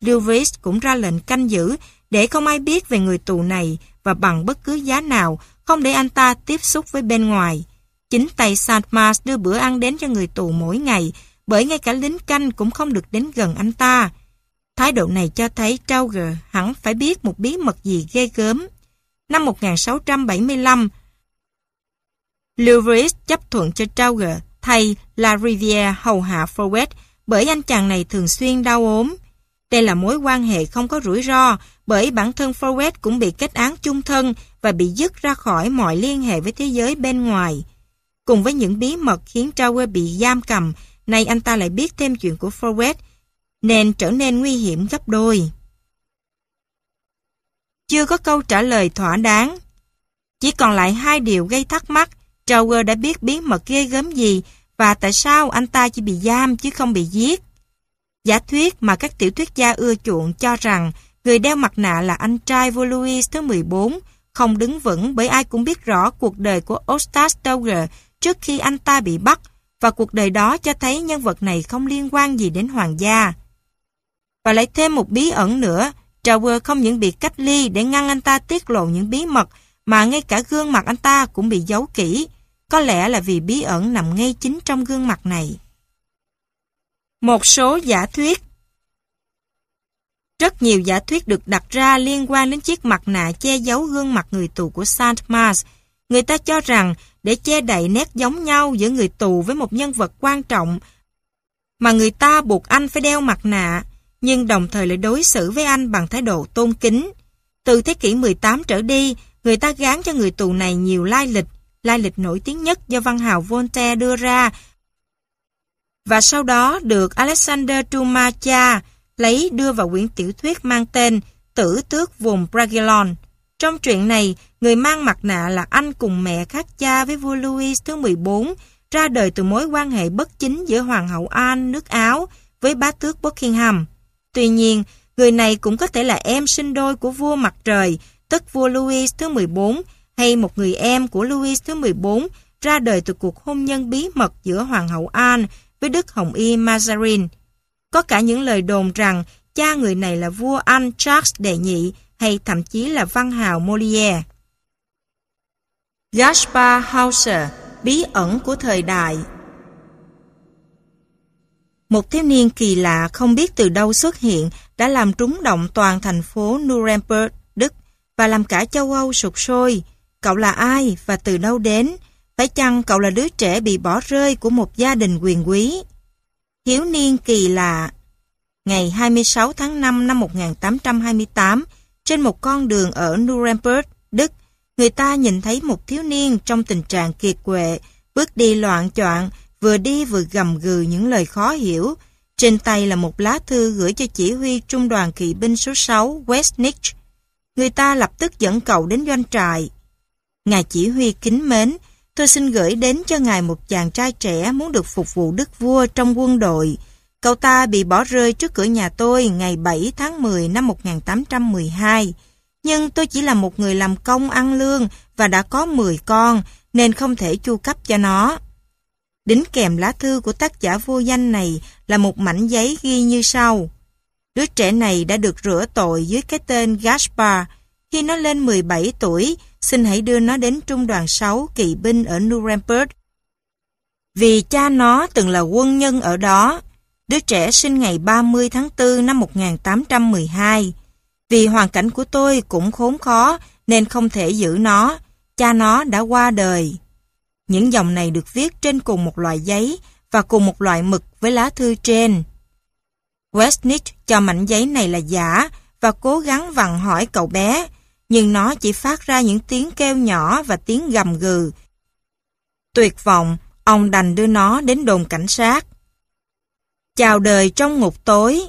Louis cũng ra lệnh canh giữ để không ai biết về người tù này và bằng bất cứ giá nào không để anh ta tiếp xúc với bên ngoài. Chính tay Saint đưa bữa ăn đến cho người tù mỗi ngày bởi ngay cả lính canh cũng không được đến gần anh ta. Thái độ này cho thấy Trauger hẳn phải biết một bí mật gì ghê gớm. Năm 1675, Lewis chấp thuận cho Trauger thay La Rivière hầu hạ Forward bởi anh chàng này thường xuyên đau ốm. Đây là mối quan hệ không có rủi ro bởi bản thân Forward cũng bị kết án chung thân và bị dứt ra khỏi mọi liên hệ với thế giới bên ngoài. Cùng với những bí mật khiến Tower bị giam cầm, nay anh ta lại biết thêm chuyện của Forward, nên trở nên nguy hiểm gấp đôi. Chưa có câu trả lời thỏa đáng. Chỉ còn lại hai điều gây thắc mắc. Tower đã biết bí mật ghê gớm gì và tại sao anh ta chỉ bị giam chứ không bị giết. Giả thuyết mà các tiểu thuyết gia ưa chuộng cho rằng người đeo mặt nạ là anh trai vua Louis thứ 14, không đứng vững bởi ai cũng biết rõ cuộc đời của Ostas Dauger trước khi anh ta bị bắt, và cuộc đời đó cho thấy nhân vật này không liên quan gì đến hoàng gia. Và lại thêm một bí ẩn nữa, Dauger không những bị cách ly để ngăn anh ta tiết lộ những bí mật, mà ngay cả gương mặt anh ta cũng bị giấu kỹ. Có lẽ là vì bí ẩn nằm ngay chính trong gương mặt này. Một số giả thuyết Rất nhiều giả thuyết được đặt ra liên quan đến chiếc mặt nạ che giấu gương mặt người tù của Saint Mars. Người ta cho rằng để che đậy nét giống nhau giữa người tù với một nhân vật quan trọng mà người ta buộc anh phải đeo mặt nạ, nhưng đồng thời lại đối xử với anh bằng thái độ tôn kính. Từ thế kỷ 18 trở đi, người ta gán cho người tù này nhiều lai lịch, lai lịch nổi tiếng nhất do văn hào Voltaire đưa ra và sau đó được Alexander Dumas lấy đưa vào quyển tiểu thuyết mang tên Tử tước vùng Bragelon. Trong truyện này, người mang mặt nạ là anh cùng mẹ khác cha với vua Louis thứ 14, ra đời từ mối quan hệ bất chính giữa Hoàng hậu Anne nước Áo với bá tước Buckingham. Tuy nhiên, người này cũng có thể là em sinh đôi của vua mặt trời, tức vua Louis thứ 14, hay một người em của Louis thứ 14 ra đời từ cuộc hôn nhân bí mật giữa Hoàng hậu Anne với Đức Hồng Y Mazarin. Có cả những lời đồn rằng cha người này là vua Anh Charles đệ nhị hay thậm chí là văn hào Molière. Gaspar Hauser, bí ẩn của thời đại Một thiếu niên kỳ lạ không biết từ đâu xuất hiện đã làm trúng động toàn thành phố Nuremberg, Đức và làm cả châu Âu sụp sôi. Cậu là ai và từ đâu đến? Phải chăng cậu là đứa trẻ bị bỏ rơi của một gia đình quyền quý? Thiếu niên kỳ lạ ngày 26 tháng 5 năm 1828, trên một con đường ở Nuremberg, Đức, người ta nhìn thấy một thiếu niên trong tình trạng kiệt quệ, bước đi loạn choạng, vừa đi vừa gầm gừ những lời khó hiểu. Trên tay là một lá thư gửi cho chỉ huy trung đoàn kỵ binh số 6 Westnich. Người ta lập tức dẫn cậu đến doanh trại. Ngài chỉ huy kính mến, tôi xin gửi đến cho ngài một chàng trai trẻ muốn được phục vụ đức vua trong quân đội. Cậu ta bị bỏ rơi trước cửa nhà tôi ngày 7 tháng 10 năm 1812. Nhưng tôi chỉ là một người làm công ăn lương và đã có 10 con, nên không thể chu cấp cho nó. Đính kèm lá thư của tác giả vô danh này là một mảnh giấy ghi như sau. Đứa trẻ này đã được rửa tội dưới cái tên Gaspar. Khi nó lên 17 tuổi, xin hãy đưa nó đến trung đoàn 6 kỵ binh ở Nuremberg. Vì cha nó từng là quân nhân ở đó, đứa trẻ sinh ngày 30 tháng 4 năm 1812. Vì hoàn cảnh của tôi cũng khốn khó nên không thể giữ nó, cha nó đã qua đời. Những dòng này được viết trên cùng một loại giấy và cùng một loại mực với lá thư trên. Westnich cho mảnh giấy này là giả và cố gắng vặn hỏi cậu bé, nhưng nó chỉ phát ra những tiếng kêu nhỏ và tiếng gầm gừ. Tuyệt vọng, ông đành đưa nó đến đồn cảnh sát. Chào đời trong ngục tối.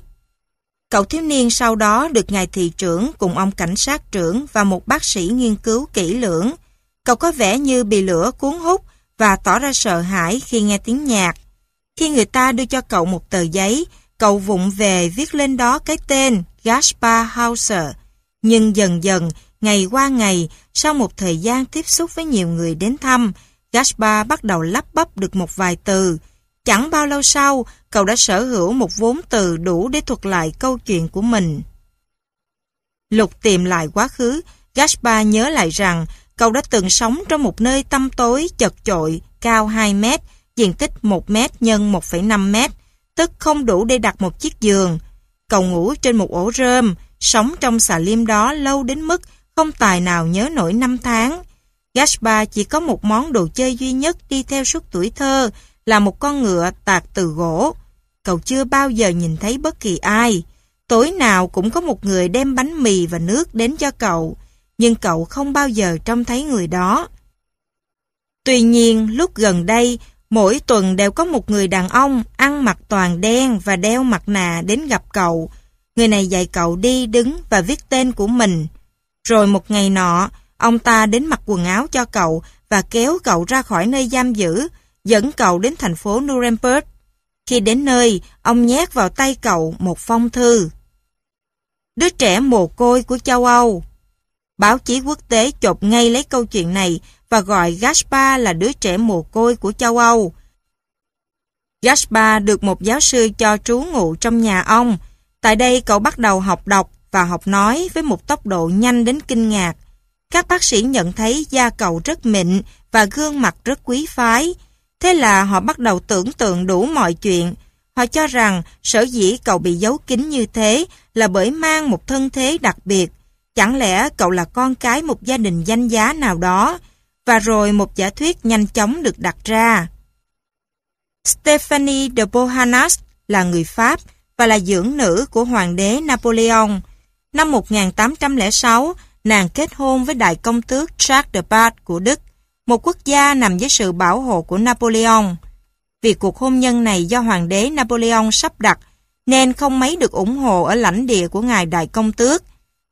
Cậu thiếu niên sau đó được ngài thị trưởng cùng ông cảnh sát trưởng và một bác sĩ nghiên cứu kỹ lưỡng. Cậu có vẻ như bị lửa cuốn hút và tỏ ra sợ hãi khi nghe tiếng nhạc. Khi người ta đưa cho cậu một tờ giấy, cậu vụng về viết lên đó cái tên Gaspar Hauser. Nhưng dần dần, ngày qua ngày, sau một thời gian tiếp xúc với nhiều người đến thăm, Gaspar bắt đầu lắp bắp được một vài từ. Chẳng bao lâu sau, cậu đã sở hữu một vốn từ đủ để thuật lại câu chuyện của mình. Lục tìm lại quá khứ, Gaspar nhớ lại rằng cậu đã từng sống trong một nơi tăm tối, chật chội, cao 2 mét, diện tích 1 mét x 1,5 mét, tức không đủ để đặt một chiếc giường. Cậu ngủ trên một ổ rơm, sống trong xà liêm đó lâu đến mức không tài nào nhớ nổi năm tháng. Gaspar chỉ có một món đồ chơi duy nhất đi theo suốt tuổi thơ là một con ngựa tạc từ gỗ. Cậu chưa bao giờ nhìn thấy bất kỳ ai. Tối nào cũng có một người đem bánh mì và nước đến cho cậu, nhưng cậu không bao giờ trông thấy người đó. Tuy nhiên, lúc gần đây, mỗi tuần đều có một người đàn ông ăn mặc toàn đen và đeo mặt nạ đến gặp cậu. Người này dạy cậu đi đứng và viết tên của mình. Rồi một ngày nọ, ông ta đến mặc quần áo cho cậu và kéo cậu ra khỏi nơi giam giữ, dẫn cậu đến thành phố Nuremberg. Khi đến nơi, ông nhét vào tay cậu một phong thư. Đứa trẻ mồ côi của châu Âu Báo chí quốc tế chộp ngay lấy câu chuyện này và gọi Gaspar là đứa trẻ mồ côi của châu Âu. Gaspar được một giáo sư cho trú ngụ trong nhà ông. Tại đây cậu bắt đầu học đọc và học nói với một tốc độ nhanh đến kinh ngạc. Các bác sĩ nhận thấy da cậu rất mịn và gương mặt rất quý phái. Thế là họ bắt đầu tưởng tượng đủ mọi chuyện. Họ cho rằng sở dĩ cậu bị giấu kín như thế là bởi mang một thân thế đặc biệt. Chẳng lẽ cậu là con cái một gia đình danh giá nào đó? Và rồi một giả thuyết nhanh chóng được đặt ra. Stephanie de bohanas là người Pháp và là dưỡng nữ của hoàng đế Napoleon. Năm 1806, nàng kết hôn với đại công tước Jacques de Bat của Đức, một quốc gia nằm dưới sự bảo hộ của Napoleon. Vì cuộc hôn nhân này do hoàng đế Napoleon sắp đặt, nên không mấy được ủng hộ ở lãnh địa của ngài đại công tước.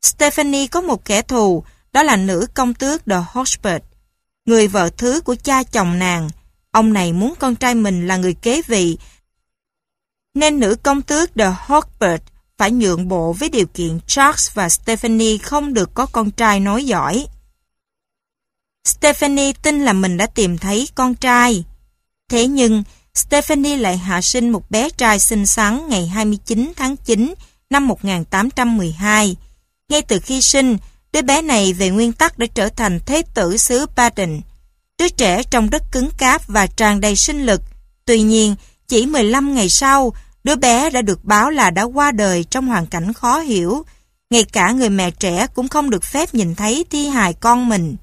Stephanie có một kẻ thù, đó là nữ công tước de Hotspur, người vợ thứ của cha chồng nàng. Ông này muốn con trai mình là người kế vị, nên nữ công tước de Hotspur phải nhượng bộ với điều kiện Charles và Stephanie không được có con trai nói giỏi. Stephanie tin là mình đã tìm thấy con trai. Thế nhưng, Stephanie lại hạ sinh một bé trai xinh xắn ngày 29 tháng 9 năm 1812. Ngay từ khi sinh, đứa bé này về nguyên tắc đã trở thành thế tử xứ Baden. Đứa trẻ trông rất cứng cáp và tràn đầy sinh lực. Tuy nhiên, chỉ 15 ngày sau, đứa bé đã được báo là đã qua đời trong hoàn cảnh khó hiểu. Ngay cả người mẹ trẻ cũng không được phép nhìn thấy thi hài con mình.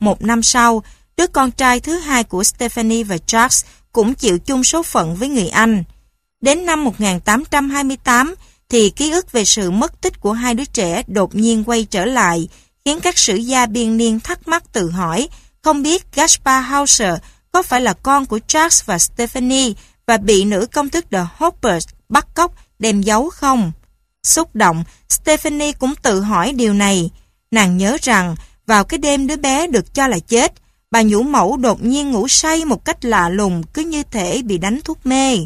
Một năm sau, đứa con trai thứ hai của Stephanie và Charles cũng chịu chung số phận với người Anh. Đến năm 1828, thì ký ức về sự mất tích của hai đứa trẻ đột nhiên quay trở lại, khiến các sử gia biên niên thắc mắc tự hỏi, không biết Gaspar Hauser có phải là con của Charles và Stephanie và bị nữ công thức The Hoppers bắt cóc đem giấu không? Xúc động, Stephanie cũng tự hỏi điều này. Nàng nhớ rằng, vào cái đêm đứa bé được cho là chết, bà nhũ mẫu đột nhiên ngủ say một cách lạ lùng cứ như thể bị đánh thuốc mê.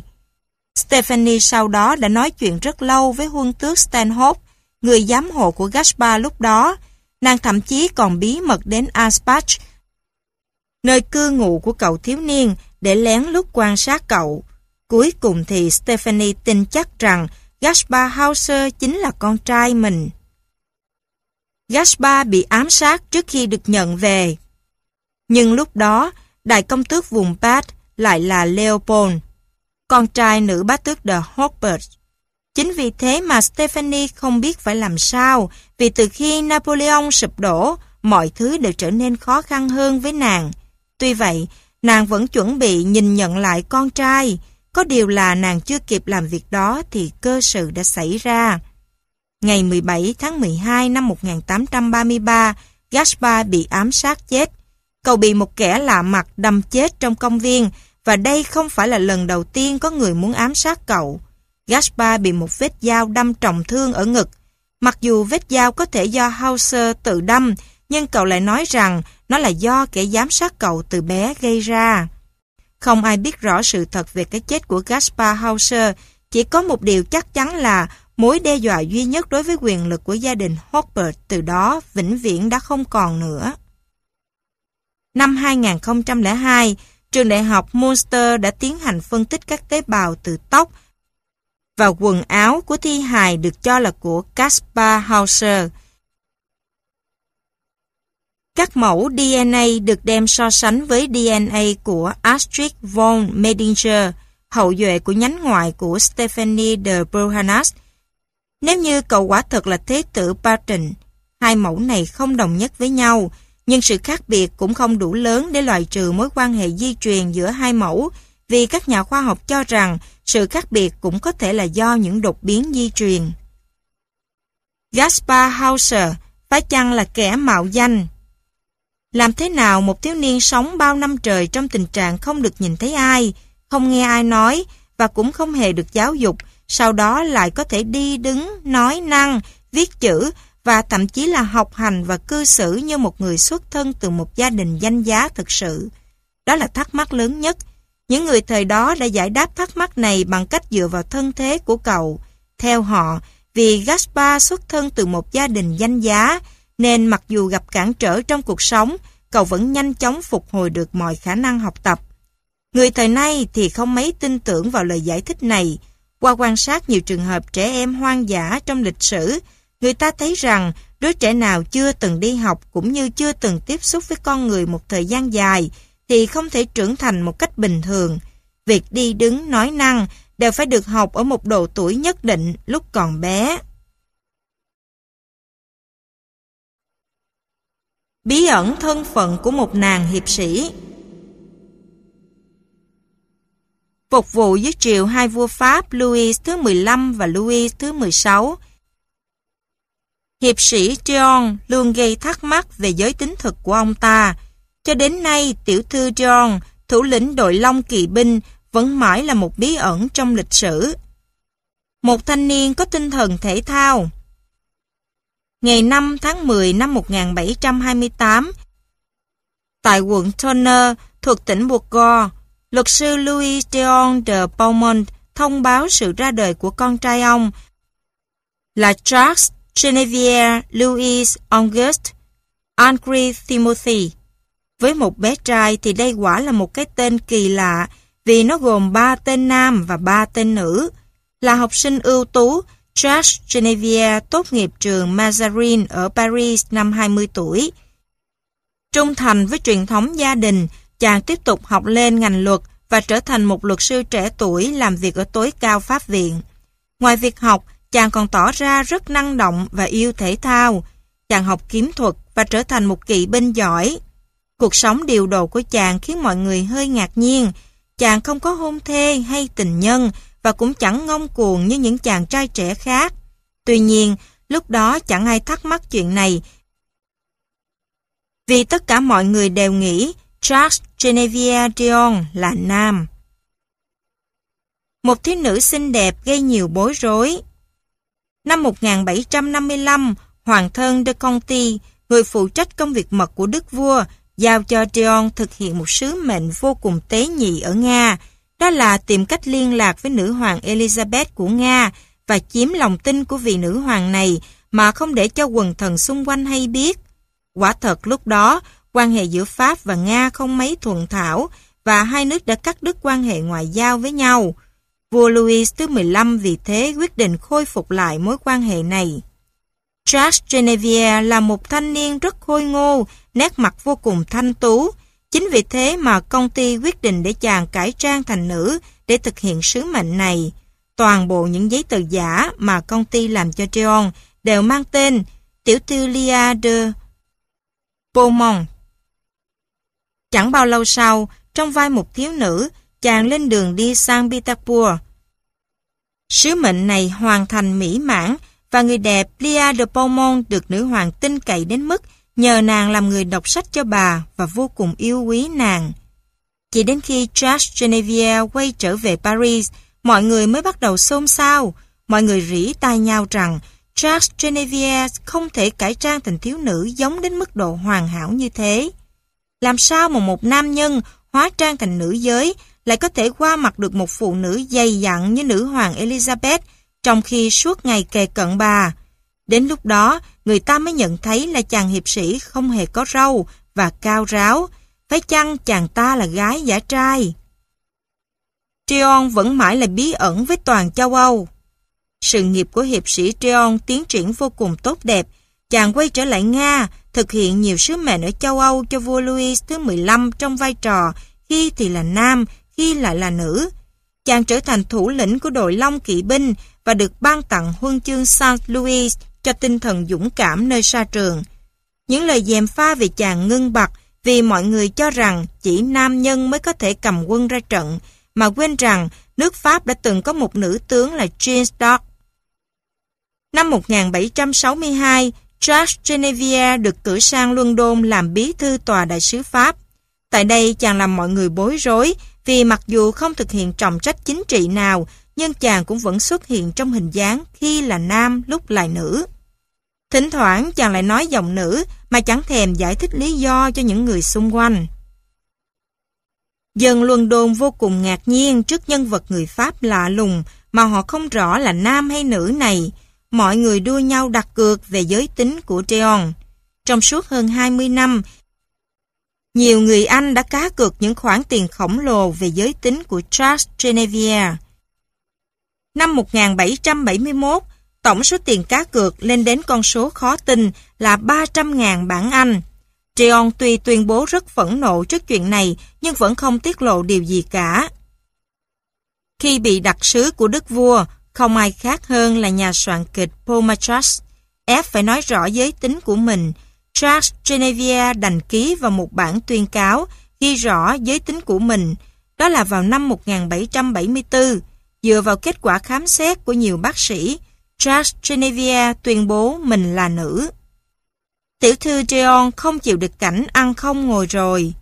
Stephanie sau đó đã nói chuyện rất lâu với huân tước Stanhope, người giám hộ của Gaspar lúc đó. Nàng thậm chí còn bí mật đến Aspach, nơi cư ngụ của cậu thiếu niên, để lén lút quan sát cậu. Cuối cùng thì Stephanie tin chắc rằng Gaspar Hauser chính là con trai mình. Gaspar bị ám sát trước khi được nhận về. Nhưng lúc đó, đại công tước vùng Bad lại là Leopold, con trai nữ bá tước The Hopper. Chính vì thế mà Stephanie không biết phải làm sao, vì từ khi Napoleon sụp đổ, mọi thứ đều trở nên khó khăn hơn với nàng. Tuy vậy, nàng vẫn chuẩn bị nhìn nhận lại con trai, có điều là nàng chưa kịp làm việc đó thì cơ sự đã xảy ra. Ngày 17 tháng 12 năm 1833, Gaspar bị ám sát chết. Cậu bị một kẻ lạ mặt đâm chết trong công viên và đây không phải là lần đầu tiên có người muốn ám sát cậu. Gaspar bị một vết dao đâm trọng thương ở ngực. Mặc dù vết dao có thể do Hauser tự đâm, nhưng cậu lại nói rằng nó là do kẻ giám sát cậu từ bé gây ra. Không ai biết rõ sự thật về cái chết của Gaspar Hauser, chỉ có một điều chắc chắn là mối đe dọa duy nhất đối với quyền lực của gia đình Hopper từ đó vĩnh viễn đã không còn nữa. Năm 2002, trường đại học Munster đã tiến hành phân tích các tế bào từ tóc và quần áo của thi hài được cho là của Caspar Hauser. Các mẫu DNA được đem so sánh với DNA của Astrid von Medinger, hậu duệ của nhánh ngoại của Stephanie de Bruhanas. Nếu như cậu quả thật là thế tử Barton, hai mẫu này không đồng nhất với nhau, nhưng sự khác biệt cũng không đủ lớn để loại trừ mối quan hệ di truyền giữa hai mẫu, vì các nhà khoa học cho rằng sự khác biệt cũng có thể là do những đột biến di truyền. Gaspar Hauser phải chăng là kẻ mạo danh? Làm thế nào một thiếu niên sống bao năm trời trong tình trạng không được nhìn thấy ai, không nghe ai nói và cũng không hề được giáo dục, sau đó lại có thể đi đứng, nói năng, viết chữ và thậm chí là học hành và cư xử như một người xuất thân từ một gia đình danh giá thực sự. Đó là thắc mắc lớn nhất. Những người thời đó đã giải đáp thắc mắc này bằng cách dựa vào thân thế của cậu. Theo họ, vì Gaspar xuất thân từ một gia đình danh giá, nên mặc dù gặp cản trở trong cuộc sống, cậu vẫn nhanh chóng phục hồi được mọi khả năng học tập. Người thời nay thì không mấy tin tưởng vào lời giải thích này. Qua quan sát nhiều trường hợp trẻ em hoang dã trong lịch sử, người ta thấy rằng đứa trẻ nào chưa từng đi học cũng như chưa từng tiếp xúc với con người một thời gian dài thì không thể trưởng thành một cách bình thường. Việc đi đứng, nói năng đều phải được học ở một độ tuổi nhất định lúc còn bé. Bí ẩn thân phận của một nàng hiệp sĩ Phục vụ dưới triều hai vua Pháp Louis thứ 15 và Louis thứ 16 Hiệp sĩ John luôn gây thắc mắc về giới tính thực của ông ta. Cho đến nay, tiểu thư John, thủ lĩnh đội Long Kỵ binh, vẫn mãi là một bí ẩn trong lịch sử. Một thanh niên có tinh thần thể thao. Ngày 5 tháng 10 năm 1728, tại quận Turner thuộc tỉnh Bourgogne, luật sư Louis Dion de Beaumont thông báo sự ra đời của con trai ông là Charles Genevieve Louis Auguste Angry Timothy. Với một bé trai thì đây quả là một cái tên kỳ lạ vì nó gồm ba tên nam và ba tên nữ. Là học sinh ưu tú, Charles Genevieve tốt nghiệp trường Mazarin ở Paris năm 20 tuổi. Trung thành với truyền thống gia đình, chàng tiếp tục học lên ngành luật và trở thành một luật sư trẻ tuổi làm việc ở tối cao Pháp viện. Ngoài việc học, chàng còn tỏ ra rất năng động và yêu thể thao. Chàng học kiếm thuật và trở thành một kỵ binh giỏi. Cuộc sống điều độ của chàng khiến mọi người hơi ngạc nhiên. Chàng không có hôn thê hay tình nhân và cũng chẳng ngông cuồng như những chàng trai trẻ khác. Tuy nhiên, lúc đó chẳng ai thắc mắc chuyện này vì tất cả mọi người đều nghĩ Charles Genevieve Dion là nam. Một thiếu nữ xinh đẹp gây nhiều bối rối. Năm 1755, Hoàng thân de Conti, người phụ trách công việc mật của đức vua, giao cho Dion thực hiện một sứ mệnh vô cùng tế nhị ở Nga, đó là tìm cách liên lạc với nữ hoàng Elizabeth của Nga và chiếm lòng tin của vị nữ hoàng này mà không để cho quần thần xung quanh hay biết. Quả thật lúc đó, quan hệ giữa Pháp và Nga không mấy thuận thảo và hai nước đã cắt đứt quan hệ ngoại giao với nhau. Vua Louis thứ 15 vì thế quyết định khôi phục lại mối quan hệ này. Charles Genevieve là một thanh niên rất khôi ngô, nét mặt vô cùng thanh tú. Chính vì thế mà công ty quyết định để chàng cải trang thành nữ để thực hiện sứ mệnh này. Toàn bộ những giấy tờ giả mà công ty làm cho Treon đều mang tên Tiểu thư Lia de Beaumont. Chẳng bao lâu sau, trong vai một thiếu nữ, chàng lên đường đi sang Petersburg. Sứ mệnh này hoàn thành mỹ mãn và người đẹp Lia de Beaumont được nữ hoàng tin cậy đến mức nhờ nàng làm người đọc sách cho bà và vô cùng yêu quý nàng. Chỉ đến khi Charles Genevieve quay trở về Paris, mọi người mới bắt đầu xôn xao. Mọi người rỉ tai nhau rằng Charles Genevieve không thể cải trang thành thiếu nữ giống đến mức độ hoàn hảo như thế. Làm sao mà một nam nhân hóa trang thành nữ giới lại có thể qua mặt được một phụ nữ dày dặn như nữ hoàng Elizabeth trong khi suốt ngày kề cận bà. Đến lúc đó, người ta mới nhận thấy là chàng hiệp sĩ không hề có râu và cao ráo, phải chăng chàng ta là gái giả trai? Trion vẫn mãi là bí ẩn với toàn châu Âu. Sự nghiệp của hiệp sĩ Trion tiến triển vô cùng tốt đẹp. Chàng quay trở lại Nga, thực hiện nhiều sứ mệnh ở châu Âu cho vua Louis thứ 15 trong vai trò khi thì là nam, khi lại là nữ. Chàng trở thành thủ lĩnh của đội Long Kỵ binh và được ban tặng huân chương Saint Louis cho tinh thần dũng cảm nơi sa trường. Những lời dèm pha về chàng ngưng bặt vì mọi người cho rằng chỉ nam nhân mới có thể cầm quân ra trận, mà quên rằng nước Pháp đã từng có một nữ tướng là Jean d'Arc. Năm 1762, Charles Genevieve được cử sang London làm bí thư tòa đại sứ Pháp. Tại đây chàng làm mọi người bối rối vì mặc dù không thực hiện trọng trách chính trị nào nhưng chàng cũng vẫn xuất hiện trong hình dáng khi là nam lúc lại nữ. Thỉnh thoảng chàng lại nói giọng nữ mà chẳng thèm giải thích lý do cho những người xung quanh. Dân luân đồn vô cùng ngạc nhiên trước nhân vật người Pháp lạ lùng mà họ không rõ là nam hay nữ này. Mọi người đua nhau đặt cược về giới tính của Treon. Trong suốt hơn 20 năm, nhiều người Anh đã cá cược những khoản tiền khổng lồ về giới tính của Charles Genevieve. Năm 1771, tổng số tiền cá cược lên đến con số khó tin là 300.000 bảng Anh. Treon tuy tuyên bố rất phẫn nộ trước chuyện này nhưng vẫn không tiết lộ điều gì cả. Khi bị đặc sứ của đức vua, không ai khác hơn là nhà soạn kịch Paul Matras. F phải nói rõ giới tính của mình. Charles Genevieve đành ký vào một bản tuyên cáo ghi rõ giới tính của mình. Đó là vào năm 1774. Dựa vào kết quả khám xét của nhiều bác sĩ, Charles Genevieve tuyên bố mình là nữ. Tiểu thư Jeon không chịu được cảnh ăn không ngồi rồi.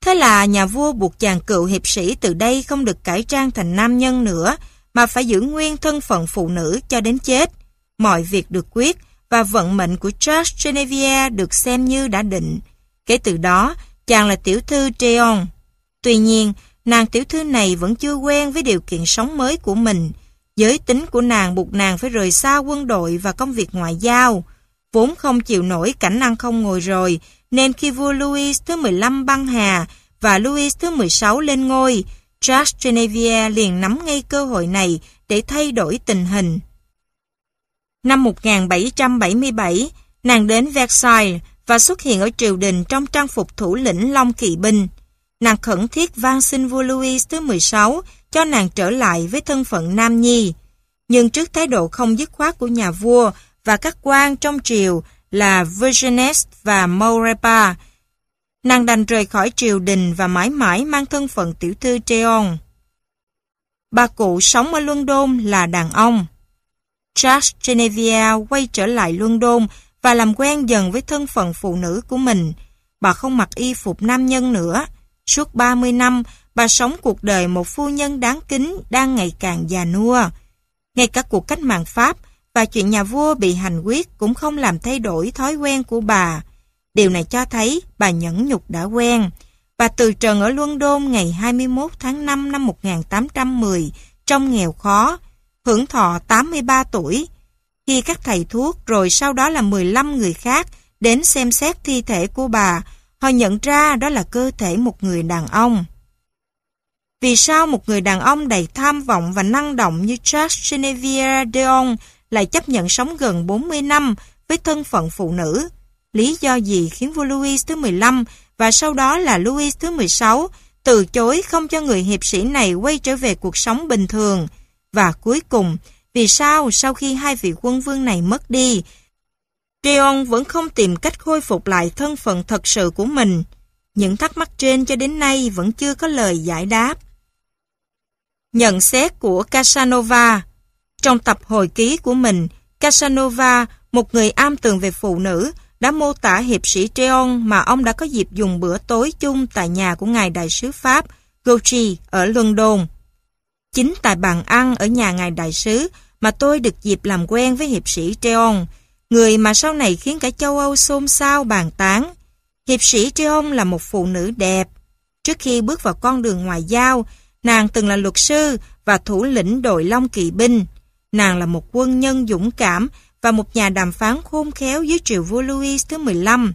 Thế là nhà vua buộc chàng cựu hiệp sĩ từ đây không được cải trang thành nam nhân nữa, mà phải giữ nguyên thân phận phụ nữ cho đến chết. Mọi việc được quyết và vận mệnh của Charles Genevieve được xem như đã định. Kể từ đó, chàng là tiểu thư Jeon. Tuy nhiên, nàng tiểu thư này vẫn chưa quen với điều kiện sống mới của mình. Giới tính của nàng buộc nàng phải rời xa quân đội và công việc ngoại giao. Vốn không chịu nổi cảnh năng không ngồi rồi, nên khi vua Louis thứ 15 băng hà và Louis thứ 16 lên ngôi, Charles Genevieve liền nắm ngay cơ hội này để thay đổi tình hình. Năm 1777, nàng đến Versailles và xuất hiện ở triều đình trong trang phục thủ lĩnh Long Kỵ binh. Nàng khẩn thiết van xin vua Louis thứ 16 cho nàng trở lại với thân phận nam nhi. Nhưng trước thái độ không dứt khoát của nhà vua và các quan trong triều là Vergennes và Maurepa, nàng đành rời khỏi triều đình và mãi mãi mang thân phận tiểu thư Treon. Bà cụ sống ở London là đàn ông. Charles Genevieve quay trở lại London và làm quen dần với thân phận phụ nữ của mình. Bà không mặc y phục nam nhân nữa. Suốt 30 năm, bà sống cuộc đời một phu nhân đáng kính đang ngày càng già nua. Ngay cả cuộc cách mạng Pháp và chuyện nhà vua bị hành quyết cũng không làm thay đổi thói quen của bà. Điều này cho thấy bà nhẫn nhục đã quen. Bà từ trần ở London ngày 21 tháng 5 năm 1810 trong nghèo khó, hưởng thọ 83 tuổi. Khi các thầy thuốc rồi sau đó là 15 người khác đến xem xét thi thể của bà, họ nhận ra đó là cơ thể một người đàn ông. Vì sao một người đàn ông đầy tham vọng và năng động như Charles Genevieve Deon lại chấp nhận sống gần 40 năm với thân phận phụ nữ? Lý do gì khiến vua Louis thứ 15 và sau đó là Louis thứ 16 từ chối không cho người hiệp sĩ này quay trở về cuộc sống bình thường? Và cuối cùng, vì sao sau khi hai vị quân vương này mất đi, Keon vẫn không tìm cách khôi phục lại thân phận thật sự của mình? Những thắc mắc trên cho đến nay vẫn chưa có lời giải đáp. Nhận xét của Casanova Trong tập hồi ký của mình, Casanova, một người am tường về phụ nữ, đã mô tả hiệp sĩ Treon mà ông đã có dịp dùng bữa tối chung tại nhà của ngài đại sứ Pháp Gauchy ở London. Chính tại bàn ăn ở nhà ngài đại sứ mà tôi được dịp làm quen với hiệp sĩ Treon, người mà sau này khiến cả châu Âu xôn xao bàn tán. Hiệp sĩ Trion là một phụ nữ đẹp. Trước khi bước vào con đường ngoại giao, nàng từng là luật sư và thủ lĩnh đội Long Kỵ binh. Nàng là một quân nhân dũng cảm và một nhà đàm phán khôn khéo dưới triều vua Louis thứ 15.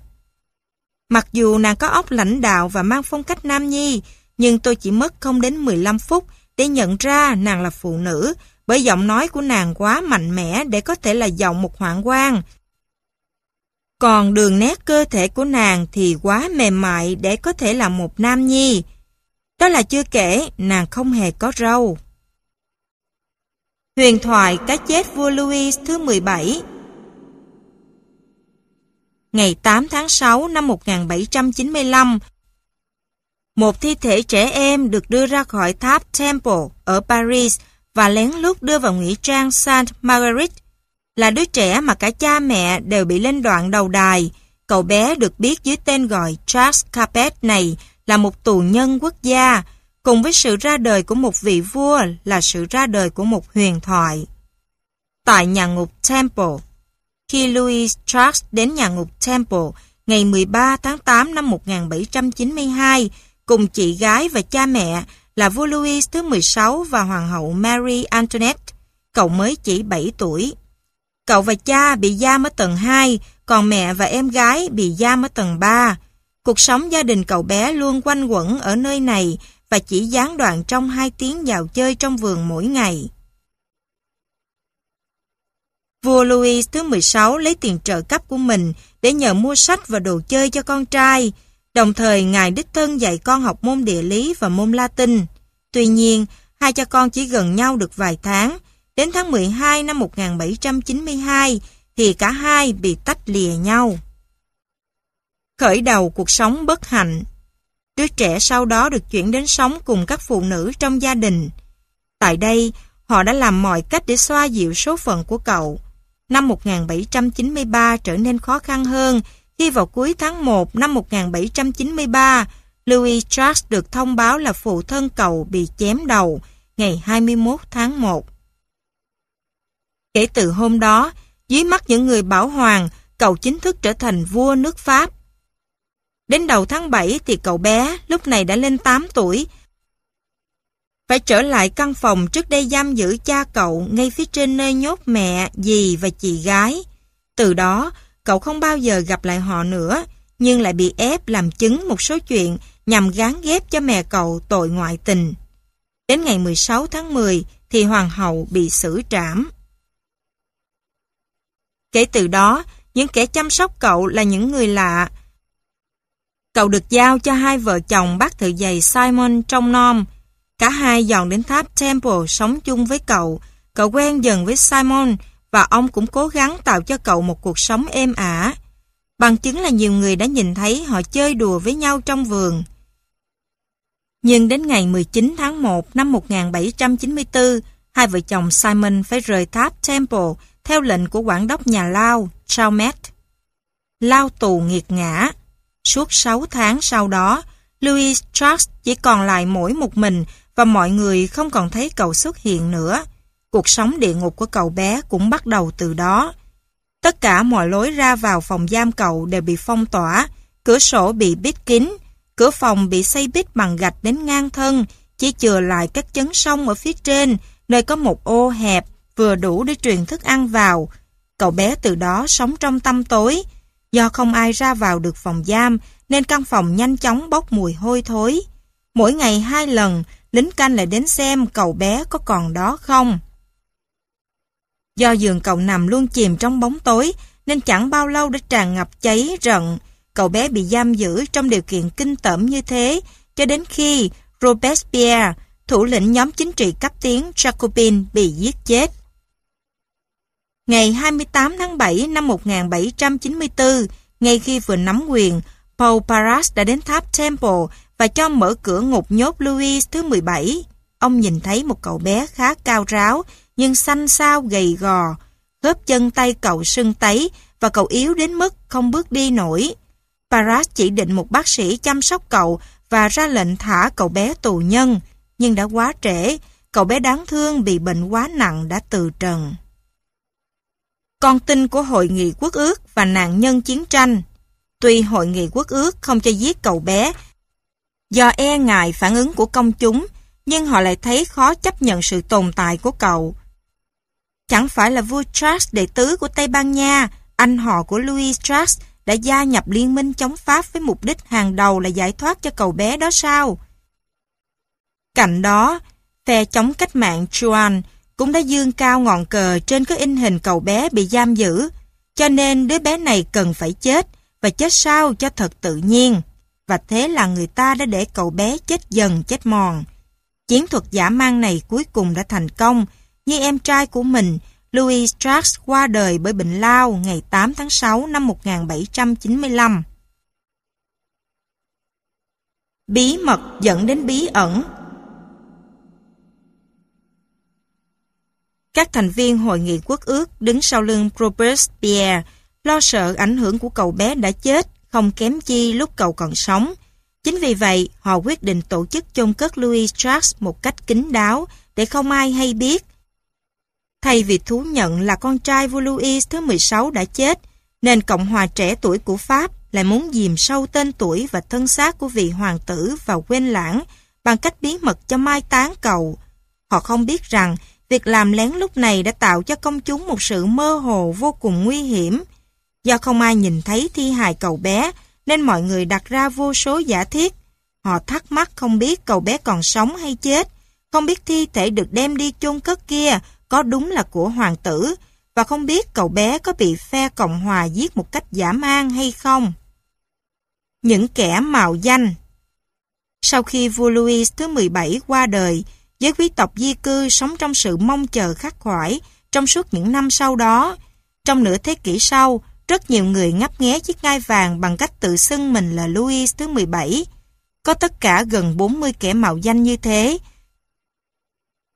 Mặc dù nàng có óc lãnh đạo và mang phong cách nam nhi, nhưng tôi chỉ mất không đến 15 phút để nhận ra nàng là phụ nữ, bởi giọng nói của nàng quá mạnh mẽ để có thể là giọng một hoạn quan. Còn đường nét cơ thể của nàng thì quá mềm mại để có thể là một nam nhi. Đó là chưa kể, nàng không hề có râu. Huyền thoại cái chết vua Louis thứ 17 Ngày 8 tháng 6 năm 1795, một thi thể trẻ em được đưa ra khỏi tháp Temple ở Paris và lén lút đưa vào nghĩa trang Saint Marguerite. Là đứa trẻ mà cả cha mẹ đều bị lên đoạn đầu đài. Cậu bé được biết dưới tên gọi Charles Capet này là một tù nhân quốc gia, cùng với sự ra đời của một vị vua là sự ra đời của một huyền thoại. Tại nhà ngục Temple, khi Louis Charles đến nhà ngục Temple ngày 13 tháng 8 năm 1792 cùng chị gái và cha mẹ là vua Louis thứ 16 và hoàng hậu Mary Antoinette, cậu mới chỉ 7 tuổi. Cậu và cha bị giam ở tầng 2, còn mẹ và em gái bị giam ở tầng 3. Cuộc sống gia đình cậu bé luôn quanh quẩn ở nơi này và chỉ gián đoạn trong hai tiếng dạo chơi trong vườn mỗi ngày. Vua Louis thứ 16 lấy tiền trợ cấp của mình để nhờ mua sách và đồ chơi cho con trai, đồng thời ngài đích thân dạy con học môn địa lý và môn Latin. Tuy nhiên, hai cha con chỉ gần nhau được vài tháng, đến tháng 12 năm 1792 thì cả hai bị tách lìa nhau. Khởi đầu cuộc sống bất hạnh Đứa trẻ sau đó được chuyển đến sống cùng các phụ nữ trong gia đình. Tại đây, họ đã làm mọi cách để xoa dịu số phận của cậu. Năm 1793 trở nên khó khăn hơn khi vào cuối tháng 1 năm 1793, Louis Charles được thông báo là phụ thân cậu bị chém đầu ngày 21 tháng 1. Kể từ hôm đó, dưới mắt những người bảo hoàng, cậu chính thức trở thành vua nước Pháp. Đến đầu tháng 7 thì cậu bé lúc này đã lên 8 tuổi. Phải trở lại căn phòng trước đây giam giữ cha cậu ngay phía trên nơi nhốt mẹ, dì và chị gái. Từ đó, cậu không bao giờ gặp lại họ nữa, nhưng lại bị ép làm chứng một số chuyện nhằm gán ghép cho mẹ cậu tội ngoại tình. Đến ngày 16 tháng 10 thì hoàng hậu bị xử trảm. Kể từ đó, những kẻ chăm sóc cậu là những người lạ, Cậu được giao cho hai vợ chồng bác thợ giày Simon trong nom. Cả hai dọn đến tháp Temple sống chung với cậu. Cậu quen dần với Simon và ông cũng cố gắng tạo cho cậu một cuộc sống êm ả. Bằng chứng là nhiều người đã nhìn thấy họ chơi đùa với nhau trong vườn. Nhưng đến ngày 19 tháng 1 năm 1794, hai vợ chồng Simon phải rời tháp Temple theo lệnh của quản đốc nhà Lao, Chalmette. Lao tù nghiệt ngã. Suốt 6 tháng sau đó, Louis Charles chỉ còn lại mỗi một mình và mọi người không còn thấy cậu xuất hiện nữa. Cuộc sống địa ngục của cậu bé cũng bắt đầu từ đó. Tất cả mọi lối ra vào phòng giam cậu đều bị phong tỏa, cửa sổ bị bít kín, cửa phòng bị xây bít bằng gạch đến ngang thân, chỉ chừa lại các chấn sông ở phía trên, nơi có một ô hẹp, vừa đủ để truyền thức ăn vào. Cậu bé từ đó sống trong tâm tối. Do không ai ra vào được phòng giam, nên căn phòng nhanh chóng bốc mùi hôi thối. Mỗi ngày hai lần, lính canh lại đến xem cậu bé có còn đó không. Do giường cậu nằm luôn chìm trong bóng tối, nên chẳng bao lâu đã tràn ngập cháy rận. Cậu bé bị giam giữ trong điều kiện kinh tởm như thế, cho đến khi Robespierre, thủ lĩnh nhóm chính trị cấp tiến Jacobin bị giết chết. Ngày 28 tháng 7 năm 1794, ngay khi vừa nắm quyền, Paul Paras đã đến tháp Temple và cho mở cửa ngục nhốt Louis thứ 17. Ông nhìn thấy một cậu bé khá cao ráo, nhưng xanh xao gầy gò. Khớp chân tay cậu sưng tấy và cậu yếu đến mức không bước đi nổi. Paras chỉ định một bác sĩ chăm sóc cậu và ra lệnh thả cậu bé tù nhân. Nhưng đã quá trễ, cậu bé đáng thương bị bệnh quá nặng đã từ trần. Con tin của Hội nghị Quốc ước và nạn nhân chiến tranh Tuy Hội nghị Quốc ước không cho giết cậu bé do e ngại phản ứng của công chúng, nhưng họ lại thấy khó chấp nhận sự tồn tại của cậu. Chẳng phải là vua Charles đệ tứ của Tây Ban Nha, anh họ của Louis Charles đã gia nhập liên minh chống Pháp với mục đích hàng đầu là giải thoát cho cậu bé đó sao? Cạnh đó, phe chống cách mạng Juan cũng đã dương cao ngọn cờ trên cái in hình cậu bé bị giam giữ, cho nên đứa bé này cần phải chết và chết sao cho thật tự nhiên. Và thế là người ta đã để cậu bé chết dần chết mòn. Chiến thuật giả mang này cuối cùng đã thành công, như em trai của mình, Louis Strauss qua đời bởi bệnh lao ngày 8 tháng 6 năm 1795. Bí mật dẫn đến bí ẩn Các thành viên Hội nghị quốc ước đứng sau lưng Robespierre lo sợ ảnh hưởng của cậu bé đã chết, không kém chi lúc cậu còn sống. Chính vì vậy, họ quyết định tổ chức chôn cất Louis Strauss một cách kín đáo để không ai hay biết. Thay vì thú nhận là con trai vua Louis thứ 16 đã chết, nên Cộng hòa trẻ tuổi của Pháp lại muốn dìm sâu tên tuổi và thân xác của vị hoàng tử vào quên lãng bằng cách bí mật cho mai táng cầu Họ không biết rằng việc làm lén lúc này đã tạo cho công chúng một sự mơ hồ vô cùng nguy hiểm. Do không ai nhìn thấy thi hài cậu bé, nên mọi người đặt ra vô số giả thiết. Họ thắc mắc không biết cậu bé còn sống hay chết, không biết thi thể được đem đi chôn cất kia có đúng là của hoàng tử, và không biết cậu bé có bị phe Cộng Hòa giết một cách giả man hay không. Những kẻ mạo danh Sau khi vua Louis thứ 17 qua đời, giới quý tộc di cư sống trong sự mong chờ khắc khoải trong suốt những năm sau đó. Trong nửa thế kỷ sau, rất nhiều người ngấp nghé chiếc ngai vàng bằng cách tự xưng mình là Louis thứ 17. Có tất cả gần 40 kẻ mạo danh như thế.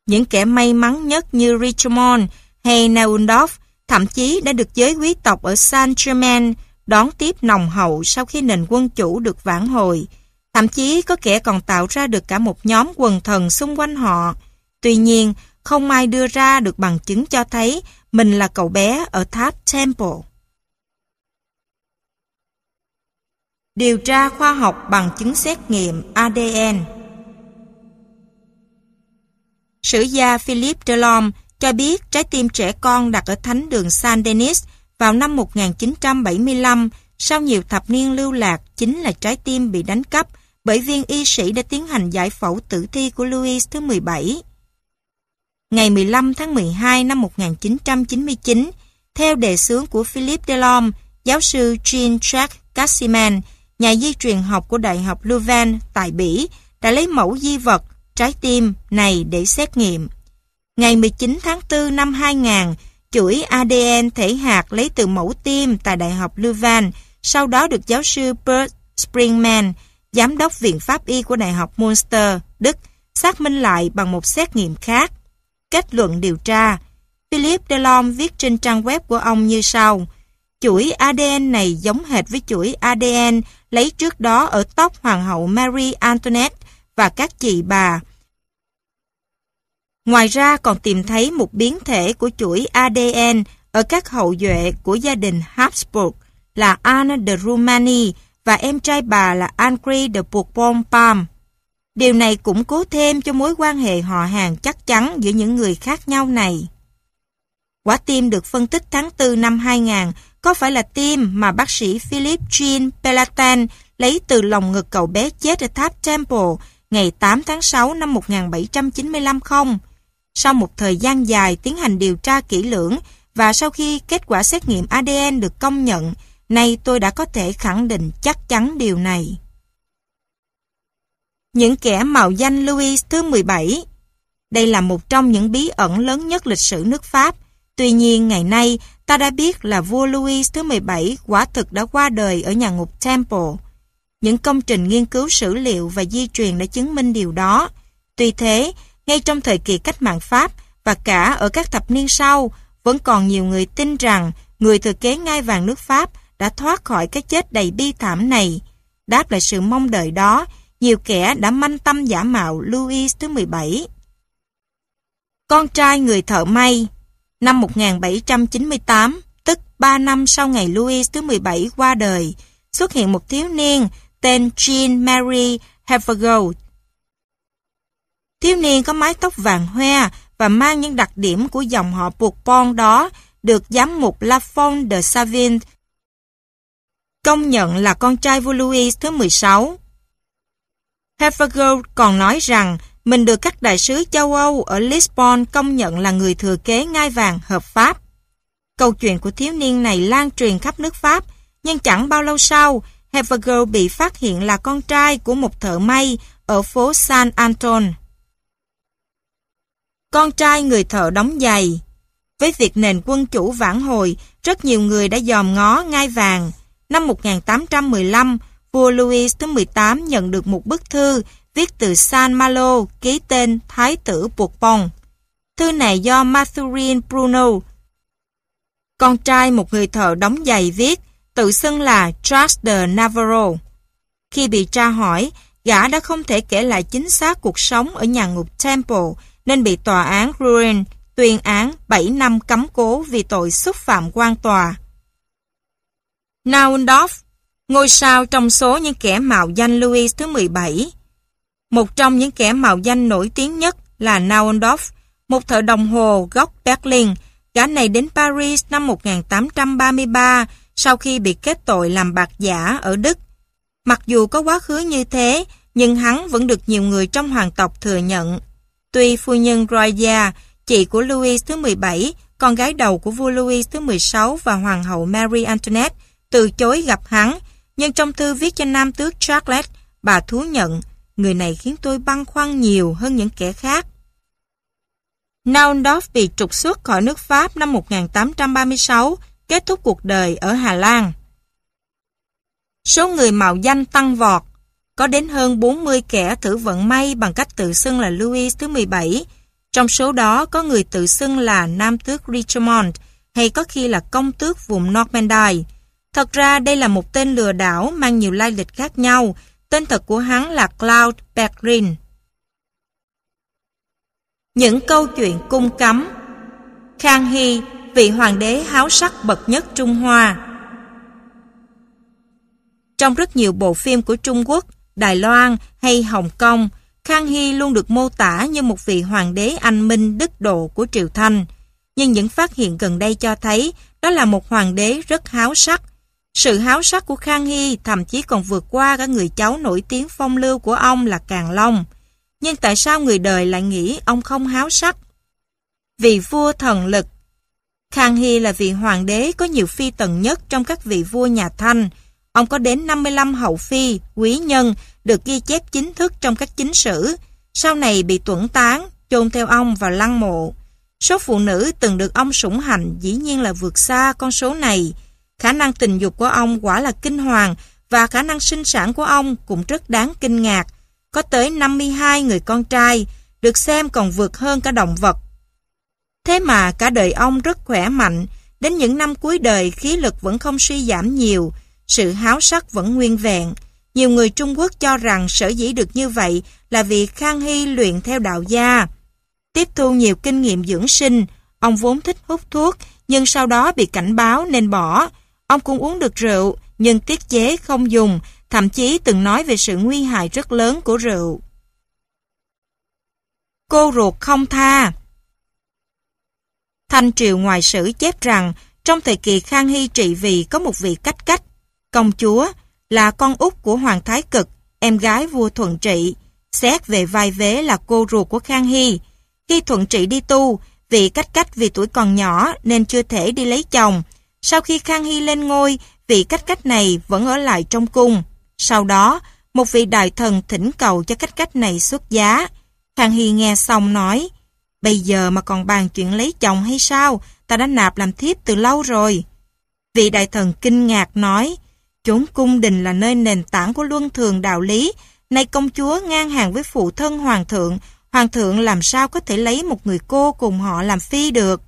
Những kẻ may mắn nhất như Richmond hay Naundorf thậm chí đã được giới quý tộc ở Saint-Germain đón tiếp nồng hậu sau khi nền quân chủ được vãn hồi. Thậm chí có kẻ còn tạo ra được cả một nhóm quần thần xung quanh họ. Tuy nhiên, không ai đưa ra được bằng chứng cho thấy mình là cậu bé ở tháp Temple. Điều tra khoa học bằng chứng xét nghiệm ADN Sử gia Philip Delorme cho biết trái tim trẻ con đặt ở thánh đường Saint Denis vào năm 1975 sau nhiều thập niên lưu lạc chính là trái tim bị đánh cắp bởi viên y sĩ đã tiến hành giải phẫu tử thi của Louis thứ 17. Ngày 15 tháng 12 năm 1999, theo đề xướng của Philip Delorme, giáo sư Jean-Jacques Cassiman, nhà di truyền học của Đại học Louvain tại Bỉ, đã lấy mẫu di vật trái tim này để xét nghiệm. Ngày 19 tháng 4 năm 2000, chuỗi ADN thể hạt lấy từ mẫu tim tại Đại học Leuven sau đó được giáo sư Bert Springman giám đốc Viện Pháp Y của Đại học Munster, Đức, xác minh lại bằng một xét nghiệm khác. Kết luận điều tra Philip Delon viết trên trang web của ông như sau. Chuỗi ADN này giống hệt với chuỗi ADN lấy trước đó ở tóc Hoàng hậu Marie Antoinette và các chị bà. Ngoài ra còn tìm thấy một biến thể của chuỗi ADN ở các hậu duệ của gia đình Habsburg là Anne de Romani và em trai bà là Henri de Bourbon-Palm. Điều này củng cố thêm cho mối quan hệ họ hàng chắc chắn giữa những người khác nhau này. Quả tim được phân tích tháng 4 năm 2000 có phải là tim mà bác sĩ Philip Jean Pelatan lấy từ lòng ngực cậu bé chết ở tháp Temple ngày 8 tháng 6 năm 1795 không? Sau một thời gian dài tiến hành điều tra kỹ lưỡng và sau khi kết quả xét nghiệm ADN được công nhận, nay tôi đã có thể khẳng định chắc chắn điều này. Những kẻ mạo danh Louis thứ 17 Đây là một trong những bí ẩn lớn nhất lịch sử nước Pháp. Tuy nhiên, ngày nay, ta đã biết là vua Louis thứ 17 quả thực đã qua đời ở nhà ngục Temple. Những công trình nghiên cứu sử liệu và di truyền đã chứng minh điều đó. Tuy thế, ngay trong thời kỳ cách mạng Pháp và cả ở các thập niên sau, vẫn còn nhiều người tin rằng người thừa kế ngai vàng nước Pháp đã thoát khỏi cái chết đầy bi thảm này. Đáp lại sự mong đợi đó, nhiều kẻ đã manh tâm giả mạo Louis thứ 17. Con trai người thợ may Năm 1798, tức 3 năm sau ngày Louis thứ 17 qua đời, xuất hiện một thiếu niên tên Jean Marie Havergaud. Thiếu niên có mái tóc vàng hoe và mang những đặc điểm của dòng họ Bourbon đó được giám mục Lafont de Savin công nhận là con trai vua Louis thứ 16. Havergaud còn nói rằng mình được các đại sứ châu Âu ở Lisbon công nhận là người thừa kế ngai vàng hợp pháp. Câu chuyện của thiếu niên này lan truyền khắp nước Pháp, nhưng chẳng bao lâu sau, Havergaud bị phát hiện là con trai của một thợ may ở phố San Anton. Con trai người thợ đóng giày Với việc nền quân chủ vãn hồi, rất nhiều người đã dòm ngó ngai vàng. Năm 1815, vua Louis thứ 18 nhận được một bức thư viết từ San Malo ký tên Thái tử Bourbon. Thư này do Mathurin Bruno, con trai một người thợ đóng giày viết, tự xưng là Charles de Navarro. Khi bị tra hỏi, gã đã không thể kể lại chính xác cuộc sống ở nhà ngục Temple nên bị tòa án Rouen tuyên án 7 năm cấm cố vì tội xúc phạm quan tòa. Naundorf, ngôi sao trong số những kẻ mạo danh Louis thứ 17, một trong những kẻ mạo danh nổi tiếng nhất là Naundorf, một thợ đồng hồ gốc Berlin. Gã này đến Paris năm 1833 sau khi bị kết tội làm bạc giả ở Đức. Mặc dù có quá khứ như thế, nhưng hắn vẫn được nhiều người trong hoàng tộc thừa nhận. Tuy phu nhân Roya, chị của Louis thứ 17, con gái đầu của vua Louis thứ 16 và hoàng hậu Marie Antoinette, từ chối gặp hắn, nhưng trong thư viết cho nam tước Charles, bà thú nhận Người này khiến tôi băn khoăn nhiều hơn những kẻ khác. Naundorf bị trục xuất khỏi nước Pháp năm 1836, kết thúc cuộc đời ở Hà Lan. Số người mạo danh tăng vọt, có đến hơn 40 kẻ thử vận may bằng cách tự xưng là Louis thứ 17. Trong số đó có người tự xưng là Nam tước Richmond hay có khi là công tước vùng Normandy. Thật ra đây là một tên lừa đảo mang nhiều lai lịch khác nhau Tên thật của hắn là Cloud Bergrin. Những câu chuyện cung cấm Khang Hy, vị hoàng đế háo sắc bậc nhất Trung Hoa Trong rất nhiều bộ phim của Trung Quốc, Đài Loan hay Hồng Kông, Khang Hy luôn được mô tả như một vị hoàng đế anh minh đức độ của Triều Thanh. Nhưng những phát hiện gần đây cho thấy đó là một hoàng đế rất háo sắc, sự háo sắc của Khang Hy thậm chí còn vượt qua cả người cháu nổi tiếng phong lưu của ông là Càng Long. Nhưng tại sao người đời lại nghĩ ông không háo sắc? Vị vua thần lực Khang Hy là vị hoàng đế có nhiều phi tần nhất trong các vị vua nhà Thanh. Ông có đến 55 hậu phi, quý nhân, được ghi chép chính thức trong các chính sử. Sau này bị tuẩn tán, chôn theo ông vào lăng mộ. Số phụ nữ từng được ông sủng hạnh dĩ nhiên là vượt xa con số này. Khả năng tình dục của ông quả là kinh hoàng và khả năng sinh sản của ông cũng rất đáng kinh ngạc. Có tới 52 người con trai, được xem còn vượt hơn cả động vật. Thế mà cả đời ông rất khỏe mạnh, đến những năm cuối đời khí lực vẫn không suy giảm nhiều, sự háo sắc vẫn nguyên vẹn. Nhiều người Trung Quốc cho rằng sở dĩ được như vậy là vì Khang Hy luyện theo đạo gia. Tiếp thu nhiều kinh nghiệm dưỡng sinh, ông vốn thích hút thuốc, nhưng sau đó bị cảnh báo nên bỏ. Ông cũng uống được rượu, nhưng tiết chế không dùng, thậm chí từng nói về sự nguy hại rất lớn của rượu. Cô ruột không tha Thanh triều ngoài sử chép rằng trong thời kỳ Khang Hy trị vì có một vị cách cách, công chúa, là con út của Hoàng Thái Cực, em gái vua Thuận Trị, xét về vai vế là cô ruột của Khang Hy. Khi Thuận Trị đi tu, vị cách cách vì tuổi còn nhỏ nên chưa thể đi lấy chồng. Sau khi Khang Hy lên ngôi, vị cách cách này vẫn ở lại trong cung. Sau đó, một vị đại thần thỉnh cầu cho cách cách này xuất giá. Khang Hy nghe xong nói, bây giờ mà còn bàn chuyện lấy chồng hay sao, ta đã nạp làm thiếp từ lâu rồi. Vị đại thần kinh ngạc nói, chốn cung đình là nơi nền tảng của luân thường đạo lý, nay công chúa ngang hàng với phụ thân hoàng thượng, hoàng thượng làm sao có thể lấy một người cô cùng họ làm phi được.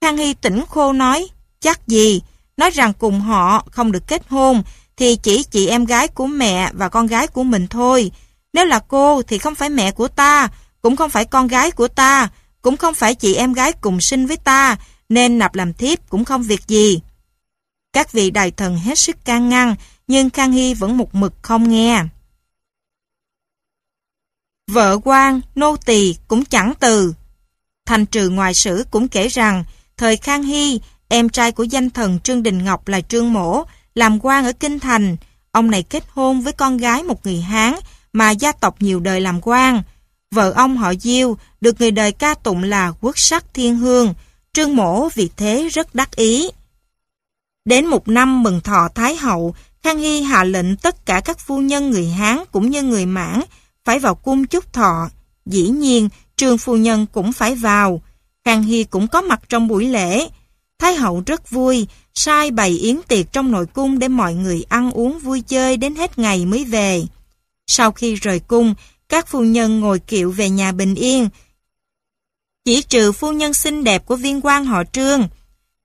Khang Hy tỉnh khô nói, chắc gì, nói rằng cùng họ không được kết hôn, thì chỉ chị em gái của mẹ và con gái của mình thôi. Nếu là cô thì không phải mẹ của ta, cũng không phải con gái của ta, cũng không phải chị em gái cùng sinh với ta, nên nạp làm thiếp cũng không việc gì. Các vị đại thần hết sức can ngăn, nhưng Khang Hy vẫn một mực không nghe. Vợ quan, nô tỳ cũng chẳng từ. Thành trừ ngoài sử cũng kể rằng, thời Khang Hy, em trai của danh thần Trương Đình Ngọc là Trương Mổ, làm quan ở Kinh Thành. Ông này kết hôn với con gái một người Hán mà gia tộc nhiều đời làm quan. Vợ ông họ Diêu được người đời ca tụng là quốc sắc thiên hương. Trương Mổ vì thế rất đắc ý. Đến một năm mừng thọ Thái Hậu, Khang Hy hạ lệnh tất cả các phu nhân người Hán cũng như người Mãn phải vào cung chúc thọ. Dĩ nhiên, Trương phu nhân cũng phải vào. Khang Hy cũng có mặt trong buổi lễ. Thái hậu rất vui, sai bày yến tiệc trong nội cung để mọi người ăn uống vui chơi đến hết ngày mới về. Sau khi rời cung, các phu nhân ngồi kiệu về nhà bình yên. Chỉ trừ phu nhân xinh đẹp của viên quan họ trương.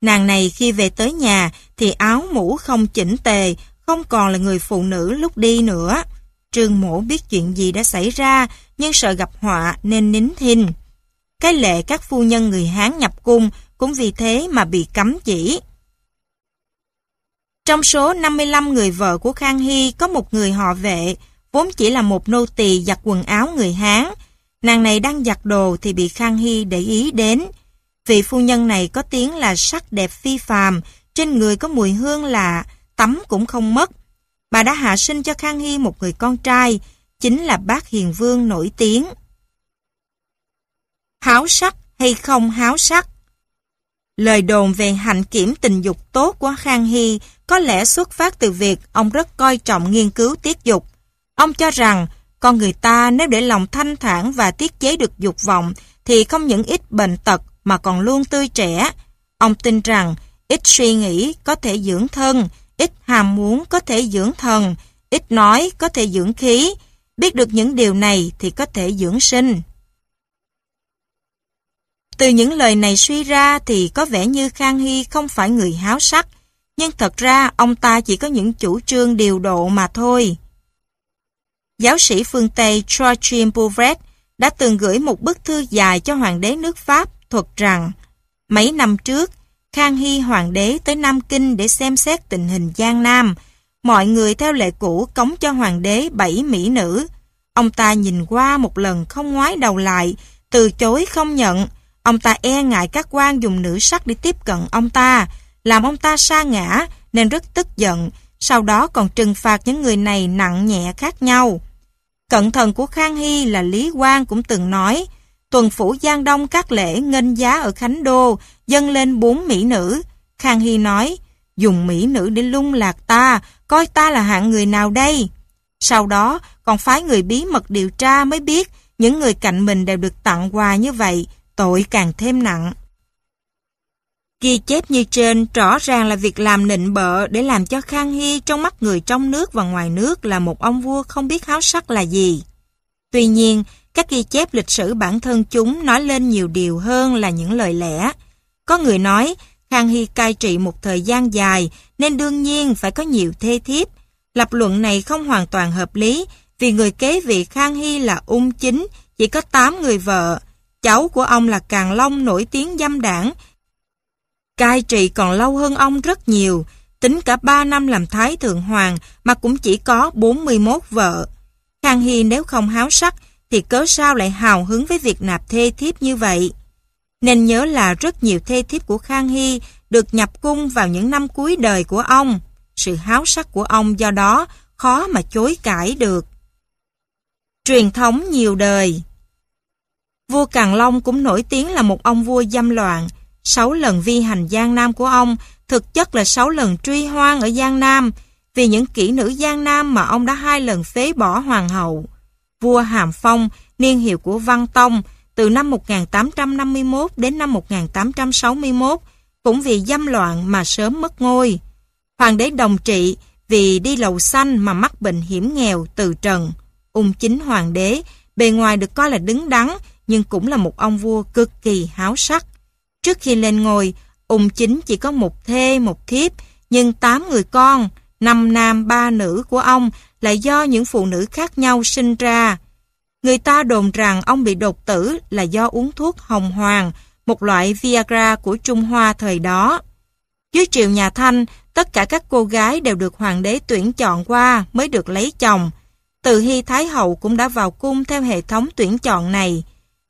Nàng này khi về tới nhà thì áo mũ không chỉnh tề, không còn là người phụ nữ lúc đi nữa. Trương mổ biết chuyện gì đã xảy ra, nhưng sợ gặp họa nên nín thinh. Cái lệ các phu nhân người Hán nhập cung cũng vì thế mà bị cấm chỉ. Trong số 55 người vợ của Khang Hy có một người họ vệ, vốn chỉ là một nô tỳ giặt quần áo người Hán. Nàng này đang giặt đồ thì bị Khang Hy để ý đến. Vị phu nhân này có tiếng là sắc đẹp phi phàm, trên người có mùi hương lạ, tắm cũng không mất. Bà đã hạ sinh cho Khang Hy một người con trai, chính là bác Hiền Vương nổi tiếng. Háo sắc hay không háo sắc? Lời đồn về hạnh kiểm tình dục tốt của Khang Hy có lẽ xuất phát từ việc ông rất coi trọng nghiên cứu tiết dục. Ông cho rằng con người ta nếu để lòng thanh thản và tiết chế được dục vọng thì không những ít bệnh tật mà còn luôn tươi trẻ. Ông tin rằng ít suy nghĩ có thể dưỡng thân, ít ham muốn có thể dưỡng thần, ít nói có thể dưỡng khí. Biết được những điều này thì có thể dưỡng sinh. Từ những lời này suy ra thì có vẻ như Khang Hy không phải người háo sắc, nhưng thật ra ông ta chỉ có những chủ trương điều độ mà thôi. Giáo sĩ phương Tây Trochim Bouvret đã từng gửi một bức thư dài cho hoàng đế nước Pháp thuật rằng mấy năm trước, Khang Hy hoàng đế tới Nam Kinh để xem xét tình hình Giang Nam. Mọi người theo lệ cũ cống cho hoàng đế bảy mỹ nữ. Ông ta nhìn qua một lần không ngoái đầu lại, từ chối không nhận, Ông ta e ngại các quan dùng nữ sắc để tiếp cận ông ta, làm ông ta sa ngã nên rất tức giận, sau đó còn trừng phạt những người này nặng nhẹ khác nhau. Cận thần của Khang Hy là Lý Quang cũng từng nói, tuần phủ Giang Đông các lễ nghênh giá ở Khánh Đô dâng lên bốn mỹ nữ. Khang Hy nói, dùng mỹ nữ để lung lạc ta, coi ta là hạng người nào đây? Sau đó còn phái người bí mật điều tra mới biết những người cạnh mình đều được tặng quà như vậy, tội càng thêm nặng. Ghi chép như trên rõ ràng là việc làm nịnh bợ để làm cho Khang Hy trong mắt người trong nước và ngoài nước là một ông vua không biết háo sắc là gì. Tuy nhiên, các ghi chép lịch sử bản thân chúng nói lên nhiều điều hơn là những lời lẽ. Có người nói, Khang Hy cai trị một thời gian dài nên đương nhiên phải có nhiều thê thiếp. Lập luận này không hoàn toàn hợp lý vì người kế vị Khang Hy là ung chính, chỉ có 8 người vợ. Cháu của ông là Càng Long nổi tiếng dâm đảng. Cai trị còn lâu hơn ông rất nhiều, tính cả 3 năm làm Thái Thượng Hoàng mà cũng chỉ có 41 vợ. Khang Hy nếu không háo sắc thì cớ sao lại hào hứng với việc nạp thê thiếp như vậy? Nên nhớ là rất nhiều thê thiếp của Khang Hy được nhập cung vào những năm cuối đời của ông. Sự háo sắc của ông do đó khó mà chối cãi được. Truyền thống nhiều đời Vua Càn Long cũng nổi tiếng là một ông vua dâm loạn. Sáu lần vi hành Giang Nam của ông, thực chất là sáu lần truy hoang ở Giang Nam vì những kỹ nữ Giang Nam mà ông đã hai lần phế bỏ hoàng hậu. Vua Hàm Phong, niên hiệu của Văn Tông, từ năm 1851 đến năm 1861, cũng vì dâm loạn mà sớm mất ngôi. Hoàng đế đồng trị vì đi lầu xanh mà mắc bệnh hiểm nghèo từ trần. Ung chính hoàng đế, bề ngoài được coi là đứng đắn, nhưng cũng là một ông vua cực kỳ háo sắc. Trước khi lên ngôi, ung chính chỉ có một thê, một thiếp, nhưng tám người con, năm nam ba nữ của ông lại do những phụ nữ khác nhau sinh ra. Người ta đồn rằng ông bị đột tử là do uống thuốc hồng hoàng, một loại Viagra của Trung Hoa thời đó. Dưới triều nhà Thanh, tất cả các cô gái đều được hoàng đế tuyển chọn qua mới được lấy chồng. Từ Hy Thái Hậu cũng đã vào cung theo hệ thống tuyển chọn này.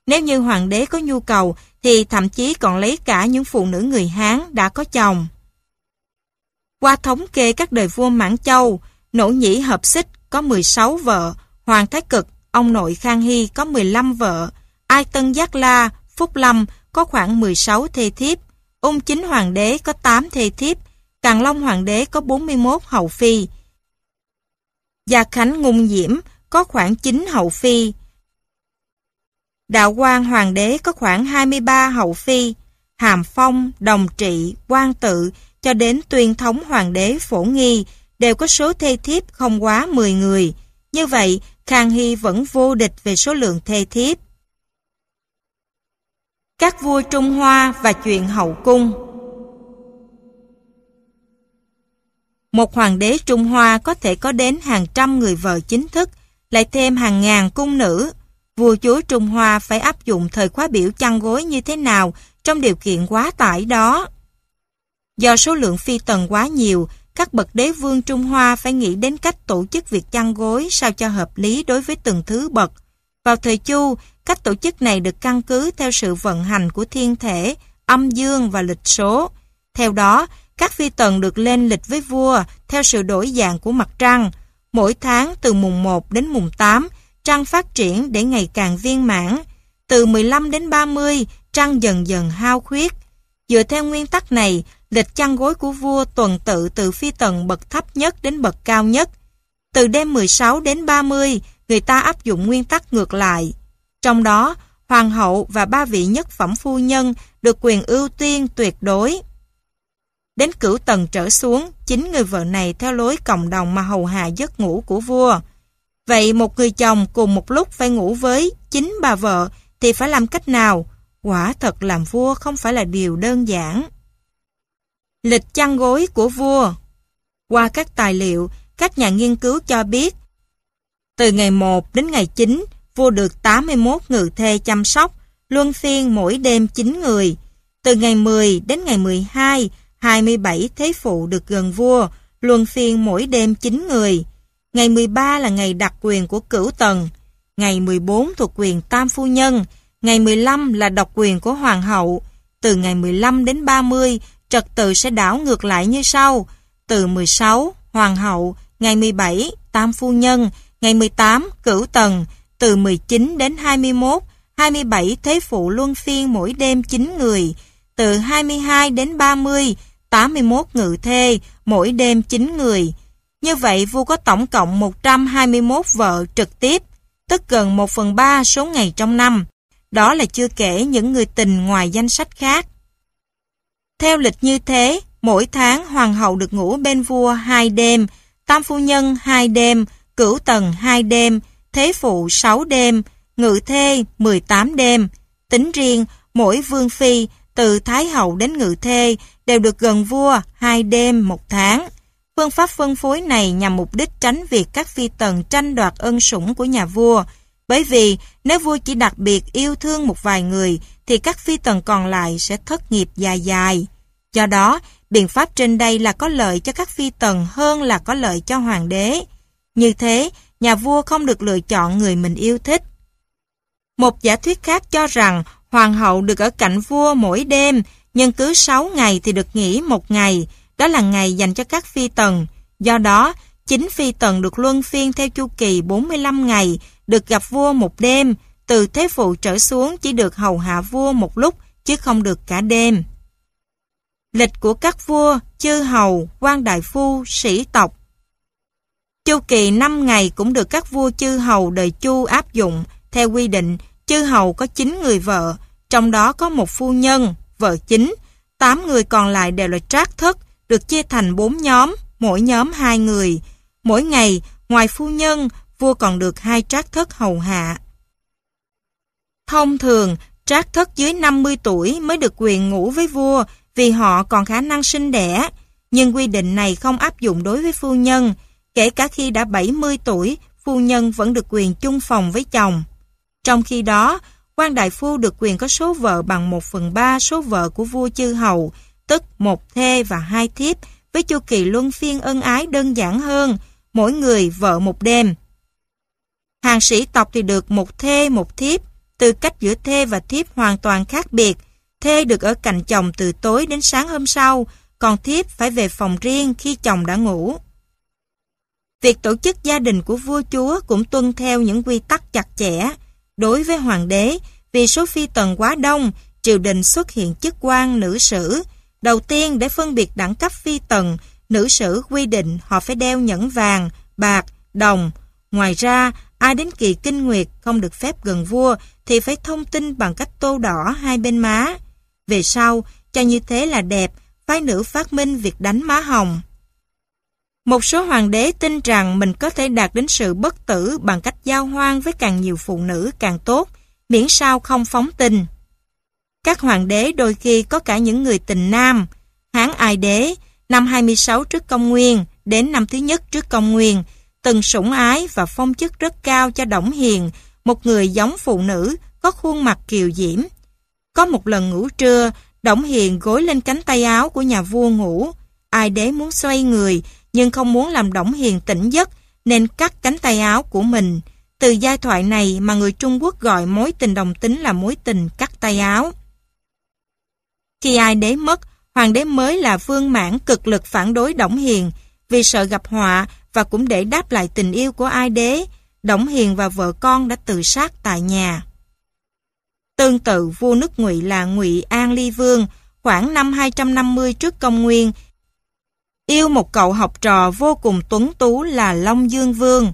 Nếu như hoàng đế có nhu cầu thì thậm chí còn lấy cả những phụ nữ người Hán đã có chồng. Qua thống kê các đời vua Mãn Châu, Nỗ Nhĩ Hợp Xích có 16 vợ, Hoàng Thái Cực, ông nội Khang Hy có 15 vợ, Ai Tân Giác La, Phúc Lâm có khoảng 16 thê thiếp, Ung Chính Hoàng đế có 8 thê thiếp, Càng Long Hoàng đế có 41 hậu phi. Gia Khánh Ngung Diễm có khoảng 9 hậu phi. Đạo Quang Hoàng đế có khoảng 23 hậu phi. Hàm Phong, Đồng Trị, Quang Tự cho đến tuyên thống Hoàng đế Phổ Nghi đều có số thê thiếp không quá 10 người. Như vậy, Khang Hy vẫn vô địch về số lượng thê thiếp. Các vua Trung Hoa và chuyện hậu cung Một hoàng đế Trung Hoa có thể có đến hàng trăm người vợ chính thức, lại thêm hàng ngàn cung nữ. Vua chúa Trung Hoa phải áp dụng thời khóa biểu chăn gối như thế nào trong điều kiện quá tải đó. Do số lượng phi tần quá nhiều, các bậc đế vương Trung Hoa phải nghĩ đến cách tổ chức việc chăn gối sao cho hợp lý đối với từng thứ bậc. Vào thời Chu, cách tổ chức này được căn cứ theo sự vận hành của thiên thể, âm dương và lịch số. Theo đó, các phi tần được lên lịch với vua theo sự đổi dạng của mặt trăng. Mỗi tháng từ mùng 1 đến mùng 8, trăng phát triển để ngày càng viên mãn. Từ 15 đến 30, trăng dần dần hao khuyết. Dựa theo nguyên tắc này, lịch chăn gối của vua tuần tự từ phi tần bậc thấp nhất đến bậc cao nhất. Từ đêm 16 đến 30, người ta áp dụng nguyên tắc ngược lại. Trong đó, hoàng hậu và ba vị nhất phẩm phu nhân được quyền ưu tiên tuyệt đối. Đến cửu tầng trở xuống, chính người vợ này theo lối cộng đồng mà hầu hạ giấc ngủ của vua. Vậy một người chồng cùng một lúc phải ngủ với chính bà vợ thì phải làm cách nào? Quả thật làm vua không phải là điều đơn giản. Lịch chăn gối của vua Qua các tài liệu, các nhà nghiên cứu cho biết từ ngày 1 đến ngày 9, vua được 81 ngự thê chăm sóc, luân phiên mỗi đêm 9 người. Từ ngày 10 đến ngày 12, 27 thế phụ được gần vua, luân phiên mỗi đêm 9 người. Ngày 13 là ngày đặc quyền của cửu tần. Ngày 14 thuộc quyền tam phu nhân. Ngày 15 là độc quyền của hoàng hậu. Từ ngày 15 đến 30, trật tự sẽ đảo ngược lại như sau. Từ 16, hoàng hậu. Ngày 17, tam phu nhân. Ngày 18, cửu tần. Từ 19 đến 21, 27 thế phụ luân phiên mỗi đêm 9 người. Từ 22 đến 30, 81 ngự thê, mỗi đêm 9 người. Như vậy vua có tổng cộng 121 vợ trực tiếp, tức gần 1 phần 3 số ngày trong năm. Đó là chưa kể những người tình ngoài danh sách khác. Theo lịch như thế, mỗi tháng hoàng hậu được ngủ bên vua hai đêm, tam phu nhân hai đêm, cửu tần hai đêm, thế phụ sáu đêm, ngự thê 18 đêm. Tính riêng, mỗi vương phi, từ Thái Hậu đến Ngự Thê, đều được gần vua hai đêm một tháng. Phương pháp phân phối này nhằm mục đích tránh việc các phi tần tranh đoạt ân sủng của nhà vua. Bởi vì nếu vua chỉ đặc biệt yêu thương một vài người, thì các phi tần còn lại sẽ thất nghiệp dài dài. Do đó, biện pháp trên đây là có lợi cho các phi tần hơn là có lợi cho hoàng đế. Như thế, nhà vua không được lựa chọn người mình yêu thích. Một giả thuyết khác cho rằng hoàng hậu được ở cạnh vua mỗi đêm, nhưng cứ 6 ngày thì được nghỉ một ngày, đó là ngày dành cho các phi tần. Do đó, chính phi tần được luân phiên theo chu kỳ 45 ngày, được gặp vua một đêm, từ thế phụ trở xuống chỉ được hầu hạ vua một lúc, chứ không được cả đêm. Lịch của các vua, chư hầu, quan đại phu, sĩ tộc Chu kỳ 5 ngày cũng được các vua chư hầu đời Chu áp dụng. Theo quy định, chư hầu có 9 người vợ, trong đó có một phu nhân, vợ chính. 8 người còn lại đều là trác thất, được chia thành 4 nhóm, mỗi nhóm 2 người. Mỗi ngày, ngoài phu nhân, vua còn được hai trác thất hầu hạ. Thông thường, trác thất dưới 50 tuổi mới được quyền ngủ với vua vì họ còn khả năng sinh đẻ. Nhưng quy định này không áp dụng đối với phu nhân. Kể cả khi đã 70 tuổi, phu nhân vẫn được quyền chung phòng với chồng. Trong khi đó, quan đại phu được quyền có số vợ bằng 1 phần 3 số vợ của vua chư hầu, tức một thê và hai thiếp, với chu kỳ luân phiên ân ái đơn giản hơn, mỗi người vợ một đêm. Hàng sĩ tộc thì được một thê một thiếp, tư cách giữa thê và thiếp hoàn toàn khác biệt. Thê được ở cạnh chồng từ tối đến sáng hôm sau, còn thiếp phải về phòng riêng khi chồng đã ngủ. Việc tổ chức gia đình của vua chúa cũng tuân theo những quy tắc chặt chẽ. Đối với hoàng đế, vì số phi tần quá đông, triều đình xuất hiện chức quan nữ sử. Đầu tiên để phân biệt đẳng cấp phi tần, nữ sử quy định họ phải đeo nhẫn vàng, bạc, đồng. Ngoài ra, ai đến kỳ kinh nguyệt không được phép gần vua thì phải thông tin bằng cách tô đỏ hai bên má. Về sau, cho như thế là đẹp, phái nữ phát minh việc đánh má hồng. Một số hoàng đế tin rằng mình có thể đạt đến sự bất tử bằng cách giao hoang với càng nhiều phụ nữ càng tốt, miễn sao không phóng tình. Các hoàng đế đôi khi có cả những người tình nam. Hán Ai Đế, năm 26 trước công nguyên đến năm thứ nhất trước công nguyên, từng sủng ái và phong chức rất cao cho Đổng Hiền, một người giống phụ nữ, có khuôn mặt kiều diễm. Có một lần ngủ trưa, Đổng Hiền gối lên cánh tay áo của nhà vua ngủ. Ai đế muốn xoay người, nhưng không muốn làm Đổng Hiền tỉnh giấc, nên cắt cánh tay áo của mình. Từ giai thoại này mà người Trung Quốc gọi mối tình đồng tính là mối tình cắt tay áo. Khi ai đế mất, hoàng đế mới là vương mãn cực lực phản đối Đổng Hiền, vì sợ gặp họa và cũng để đáp lại tình yêu của ai đế, Đổng Hiền và vợ con đã tự sát tại nhà. Tương tự vua nước Ngụy là Ngụy An Ly Vương, khoảng năm 250 trước công nguyên, yêu một cậu học trò vô cùng tuấn tú là Long Dương Vương.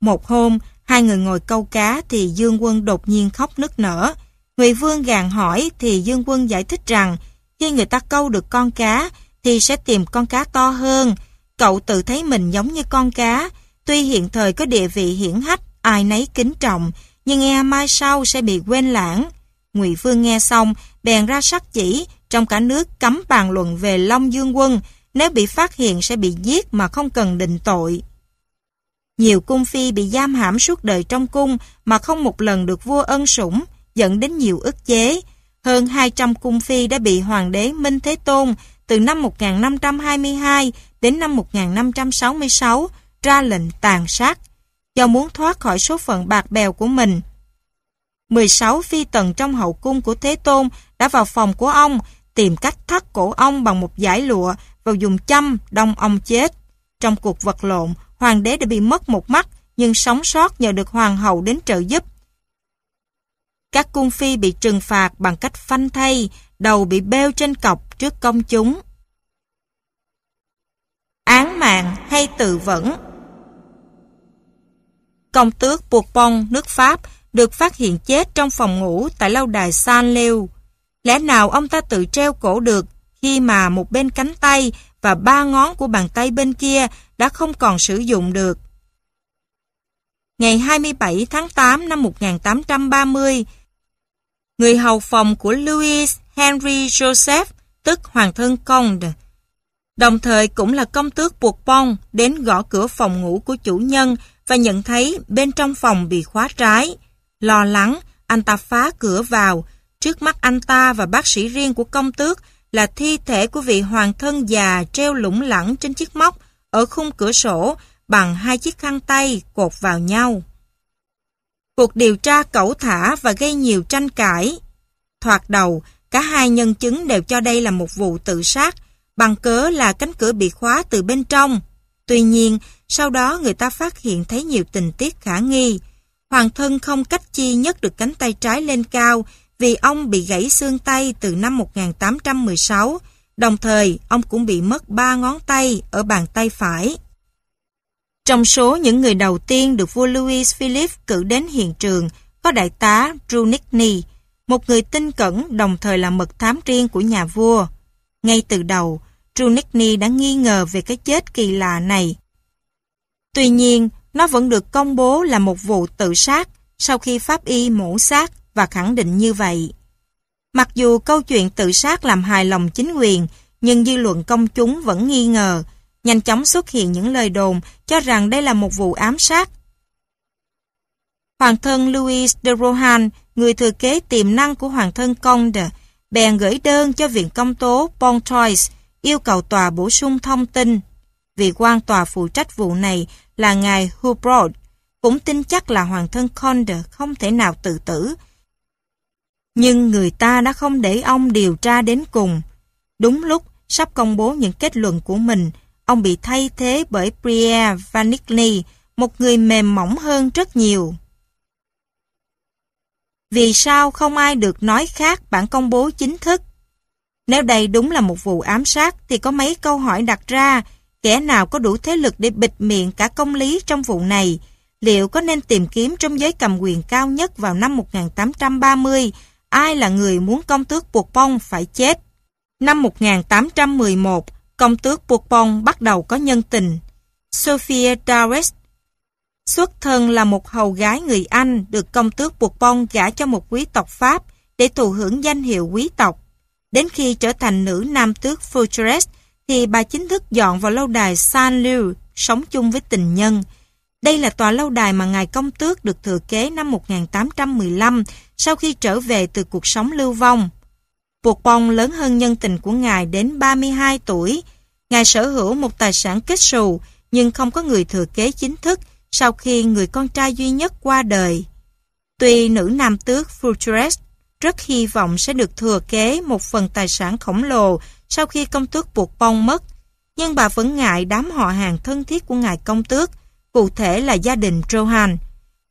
Một hôm, hai người ngồi câu cá thì Dương Quân đột nhiên khóc nức nở. Ngụy Vương gàn hỏi thì Dương Quân giải thích rằng khi người ta câu được con cá thì sẽ tìm con cá to hơn. Cậu tự thấy mình giống như con cá, tuy hiện thời có địa vị hiển hách, ai nấy kính trọng, nhưng e mai sau sẽ bị quên lãng. Ngụy Vương nghe xong, bèn ra sắc chỉ, trong cả nước cấm bàn luận về Long Dương Quân, nếu bị phát hiện sẽ bị giết mà không cần định tội. Nhiều cung phi bị giam hãm suốt đời trong cung mà không một lần được vua ân sủng, dẫn đến nhiều ức chế. Hơn 200 cung phi đã bị hoàng đế Minh Thế Tôn từ năm 1522 đến năm 1566 ra lệnh tàn sát, do muốn thoát khỏi số phận bạc bèo của mình. 16 phi tần trong hậu cung của Thế Tôn đã vào phòng của ông tìm cách thắt cổ ông bằng một giải lụa và dùng châm đông ông chết. Trong cuộc vật lộn, hoàng đế đã bị mất một mắt nhưng sống sót nhờ được hoàng hậu đến trợ giúp. Các cung phi bị trừng phạt bằng cách phanh thay, đầu bị bêu trên cọc trước công chúng. Án mạng hay tự vẫn Công tước Bourbon nước Pháp được phát hiện chết trong phòng ngủ tại lâu đài San Leo. Lẽ nào ông ta tự treo cổ được khi mà một bên cánh tay và ba ngón của bàn tay bên kia đã không còn sử dụng được. Ngày 27 tháng 8 năm 1830, người hầu phòng của Louis Henry Joseph, tức Hoàng thân Conde, đồng thời cũng là công tước Bourbon đến gõ cửa phòng ngủ của chủ nhân và nhận thấy bên trong phòng bị khóa trái. Lo lắng, anh ta phá cửa vào. Trước mắt anh ta và bác sĩ riêng của công tước là thi thể của vị hoàng thân già treo lủng lẳng trên chiếc móc ở khung cửa sổ bằng hai chiếc khăn tay cột vào nhau. Cuộc điều tra cẩu thả và gây nhiều tranh cãi. Thoạt đầu, cả hai nhân chứng đều cho đây là một vụ tự sát, bằng cớ là cánh cửa bị khóa từ bên trong. Tuy nhiên, sau đó người ta phát hiện thấy nhiều tình tiết khả nghi. Hoàng thân không cách chi nhấc được cánh tay trái lên cao vì ông bị gãy xương tay từ năm 1816, đồng thời ông cũng bị mất ba ngón tay ở bàn tay phải. Trong số những người đầu tiên được vua Louis Philip cử đến hiện trường có đại tá Brunichny, một người tinh cẩn đồng thời là mật thám riêng của nhà vua. Ngay từ đầu, Brunichny đã nghi ngờ về cái chết kỳ lạ này. Tuy nhiên, nó vẫn được công bố là một vụ tự sát sau khi pháp y mổ xác và khẳng định như vậy. Mặc dù câu chuyện tự sát làm hài lòng chính quyền, nhưng dư luận công chúng vẫn nghi ngờ, nhanh chóng xuất hiện những lời đồn cho rằng đây là một vụ ám sát. Hoàng thân Louis de Rohan, người thừa kế tiềm năng của hoàng thân Conde, bèn gửi đơn cho viện công tố Pontoise yêu cầu tòa bổ sung thông tin. Vị quan tòa phụ trách vụ này là ngài Hubrod, cũng tin chắc là hoàng thân Conde không thể nào tự tử. Nhưng người ta đã không để ông điều tra đến cùng. Đúng lúc sắp công bố những kết luận của mình, ông bị thay thế bởi Pierre Vanigny, một người mềm mỏng hơn rất nhiều. Vì sao không ai được nói khác bản công bố chính thức? Nếu đây đúng là một vụ ám sát thì có mấy câu hỏi đặt ra, kẻ nào có đủ thế lực để bịt miệng cả công lý trong vụ này? Liệu có nên tìm kiếm trong giới cầm quyền cao nhất vào năm 1830 ai là người muốn công tước buộc bông phải chết? Năm 1811, công tước buộc bông bắt đầu có nhân tình. Sophia Dawes xuất thân là một hầu gái người Anh được công tước buộc bông gả cho một quý tộc Pháp để thụ hưởng danh hiệu quý tộc. Đến khi trở thành nữ nam tước Fortress thì bà chính thức dọn vào lâu đài San Liu, sống chung với tình nhân. Đây là tòa lâu đài mà ngài công tước được thừa kế năm 1815 sau khi trở về từ cuộc sống lưu vong. Buộc bong lớn hơn nhân tình của ngài đến 32 tuổi. Ngài sở hữu một tài sản kết xù, nhưng không có người thừa kế chính thức sau khi người con trai duy nhất qua đời. Tuy nữ nam tước Fortress rất hy vọng sẽ được thừa kế một phần tài sản khổng lồ sau khi công tước buộc bông mất, nhưng bà vẫn ngại đám họ hàng thân thiết của ngài công tước, cụ thể là gia đình Johan.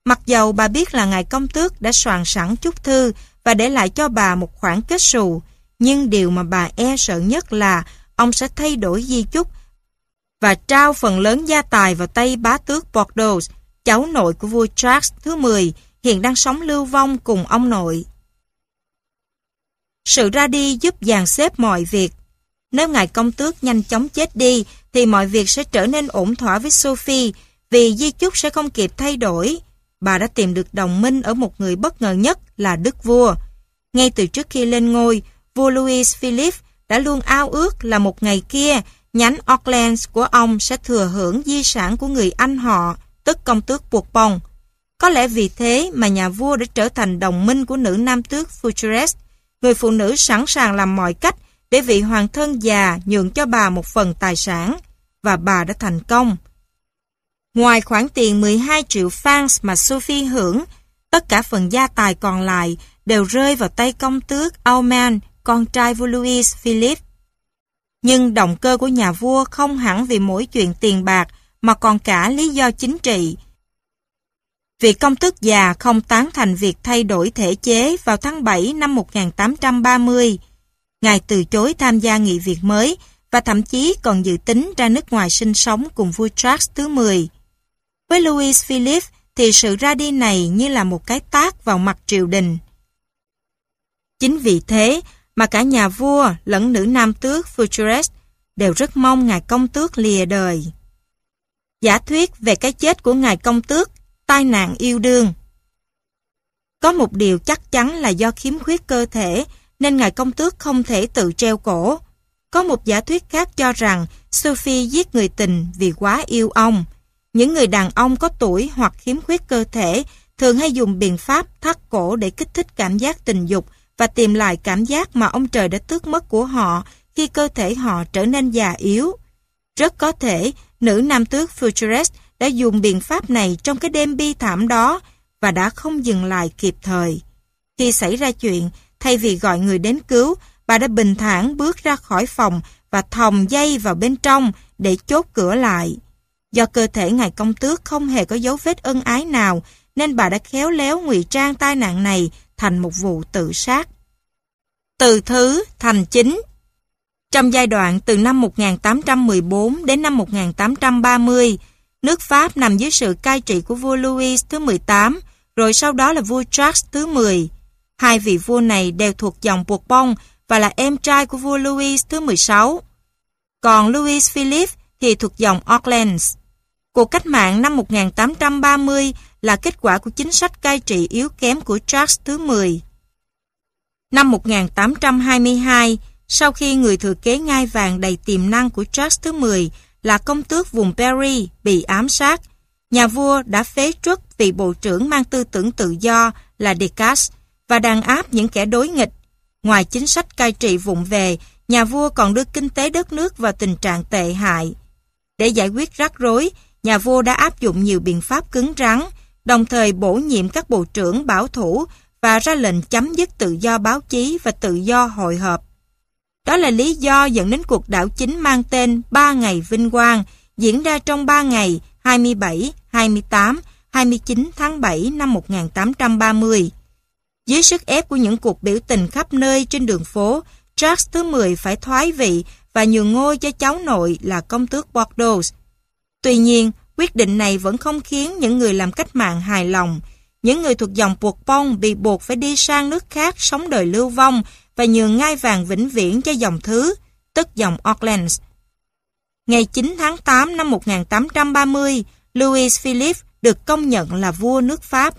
Mặc dầu bà biết là ngài công tước đã soạn sẵn chút thư và để lại cho bà một khoản kết xù, nhưng điều mà bà e sợ nhất là ông sẽ thay đổi di chúc và trao phần lớn gia tài vào tay bá tước Bordeaux, cháu nội của vua Charles thứ 10, hiện đang sống lưu vong cùng ông nội. Sự ra đi giúp dàn xếp mọi việc. Nếu ngài công tước nhanh chóng chết đi, thì mọi việc sẽ trở nên ổn thỏa với Sophie, vì di chúc sẽ không kịp thay đổi. Bà đã tìm được đồng minh ở một người bất ngờ nhất là Đức Vua. Ngay từ trước khi lên ngôi, vua Louis Philip đã luôn ao ước là một ngày kia, nhánh Auckland của ông sẽ thừa hưởng di sản của người anh họ, tức công tước buộc bồng. Có lẽ vì thế mà nhà vua đã trở thành đồng minh của nữ nam tước Futurest người phụ nữ sẵn sàng làm mọi cách để vị hoàng thân già nhượng cho bà một phần tài sản, và bà đã thành công. Ngoài khoản tiền 12 triệu francs mà Sophie hưởng, tất cả phần gia tài còn lại đều rơi vào tay công tước Auman, con trai vua Louis Philip. Nhưng động cơ của nhà vua không hẳn vì mỗi chuyện tiền bạc mà còn cả lý do chính trị. Vị công tước già không tán thành việc thay đổi thể chế vào tháng 7 năm 1830. Ngài từ chối tham gia nghị viện mới và thậm chí còn dự tính ra nước ngoài sinh sống cùng vua Charles thứ 10. Với Louis Philip thì sự ra đi này như là một cái tác vào mặt triều đình. Chính vì thế, mà cả nhà vua lẫn nữ nam tước Futurest đều rất mong ngài công tước lìa đời. Giả thuyết về cái chết của ngài công tước, tai nạn yêu đương. Có một điều chắc chắn là do khiếm khuyết cơ thể nên ngài công tước không thể tự treo cổ. Có một giả thuyết khác cho rằng Sophie giết người tình vì quá yêu ông. Những người đàn ông có tuổi hoặc khiếm khuyết cơ thể thường hay dùng biện pháp thắt cổ để kích thích cảm giác tình dục và tìm lại cảm giác mà ông trời đã tước mất của họ khi cơ thể họ trở nên già yếu. Rất có thể, nữ nam tước Futurist đã dùng biện pháp này trong cái đêm bi thảm đó và đã không dừng lại kịp thời. Khi xảy ra chuyện, thay vì gọi người đến cứu, bà đã bình thản bước ra khỏi phòng và thòng dây vào bên trong để chốt cửa lại. Do cơ thể ngài công tước không hề có dấu vết ân ái nào, nên bà đã khéo léo ngụy trang tai nạn này thành một vụ tự sát. Từ thứ thành chính Trong giai đoạn từ năm 1814 đến năm 1830, nước Pháp nằm dưới sự cai trị của vua Louis thứ 18, rồi sau đó là vua Charles thứ 10. Hai vị vua này đều thuộc dòng Bourbon và là em trai của vua Louis thứ 16. Còn Louis Philippe thì thuộc dòng Orleans. Cuộc cách mạng năm 1830 là kết quả của chính sách cai trị yếu kém của Charles thứ 10. Năm 1822, sau khi người thừa kế ngai vàng đầy tiềm năng của Charles thứ 10 là công tước vùng Berry bị ám sát, nhà vua đã phế truất vị bộ trưởng mang tư tưởng tự do là Descartes và đàn áp những kẻ đối nghịch. Ngoài chính sách cai trị vụng về, nhà vua còn đưa kinh tế đất nước vào tình trạng tệ hại. Để giải quyết rắc rối, nhà vua đã áp dụng nhiều biện pháp cứng rắn, đồng thời bổ nhiệm các bộ trưởng bảo thủ và ra lệnh chấm dứt tự do báo chí và tự do hội họp. Đó là lý do dẫn đến cuộc đảo chính mang tên Ba Ngày Vinh Quang diễn ra trong 3 ngày 27, 28, 29 tháng 7 năm 1830. Dưới sức ép của những cuộc biểu tình khắp nơi trên đường phố, Charles thứ 10 phải thoái vị và nhường ngôi cho cháu nội là công tước Bordeaux. Tuy nhiên, quyết định này vẫn không khiến những người làm cách mạng hài lòng. Những người thuộc dòng buộc bông bị buộc phải đi sang nước khác sống đời lưu vong và nhường ngai vàng vĩnh viễn cho dòng thứ, tức dòng Orleans. Ngày 9 tháng 8 năm 1830, Louis Philippe được công nhận là vua nước Pháp.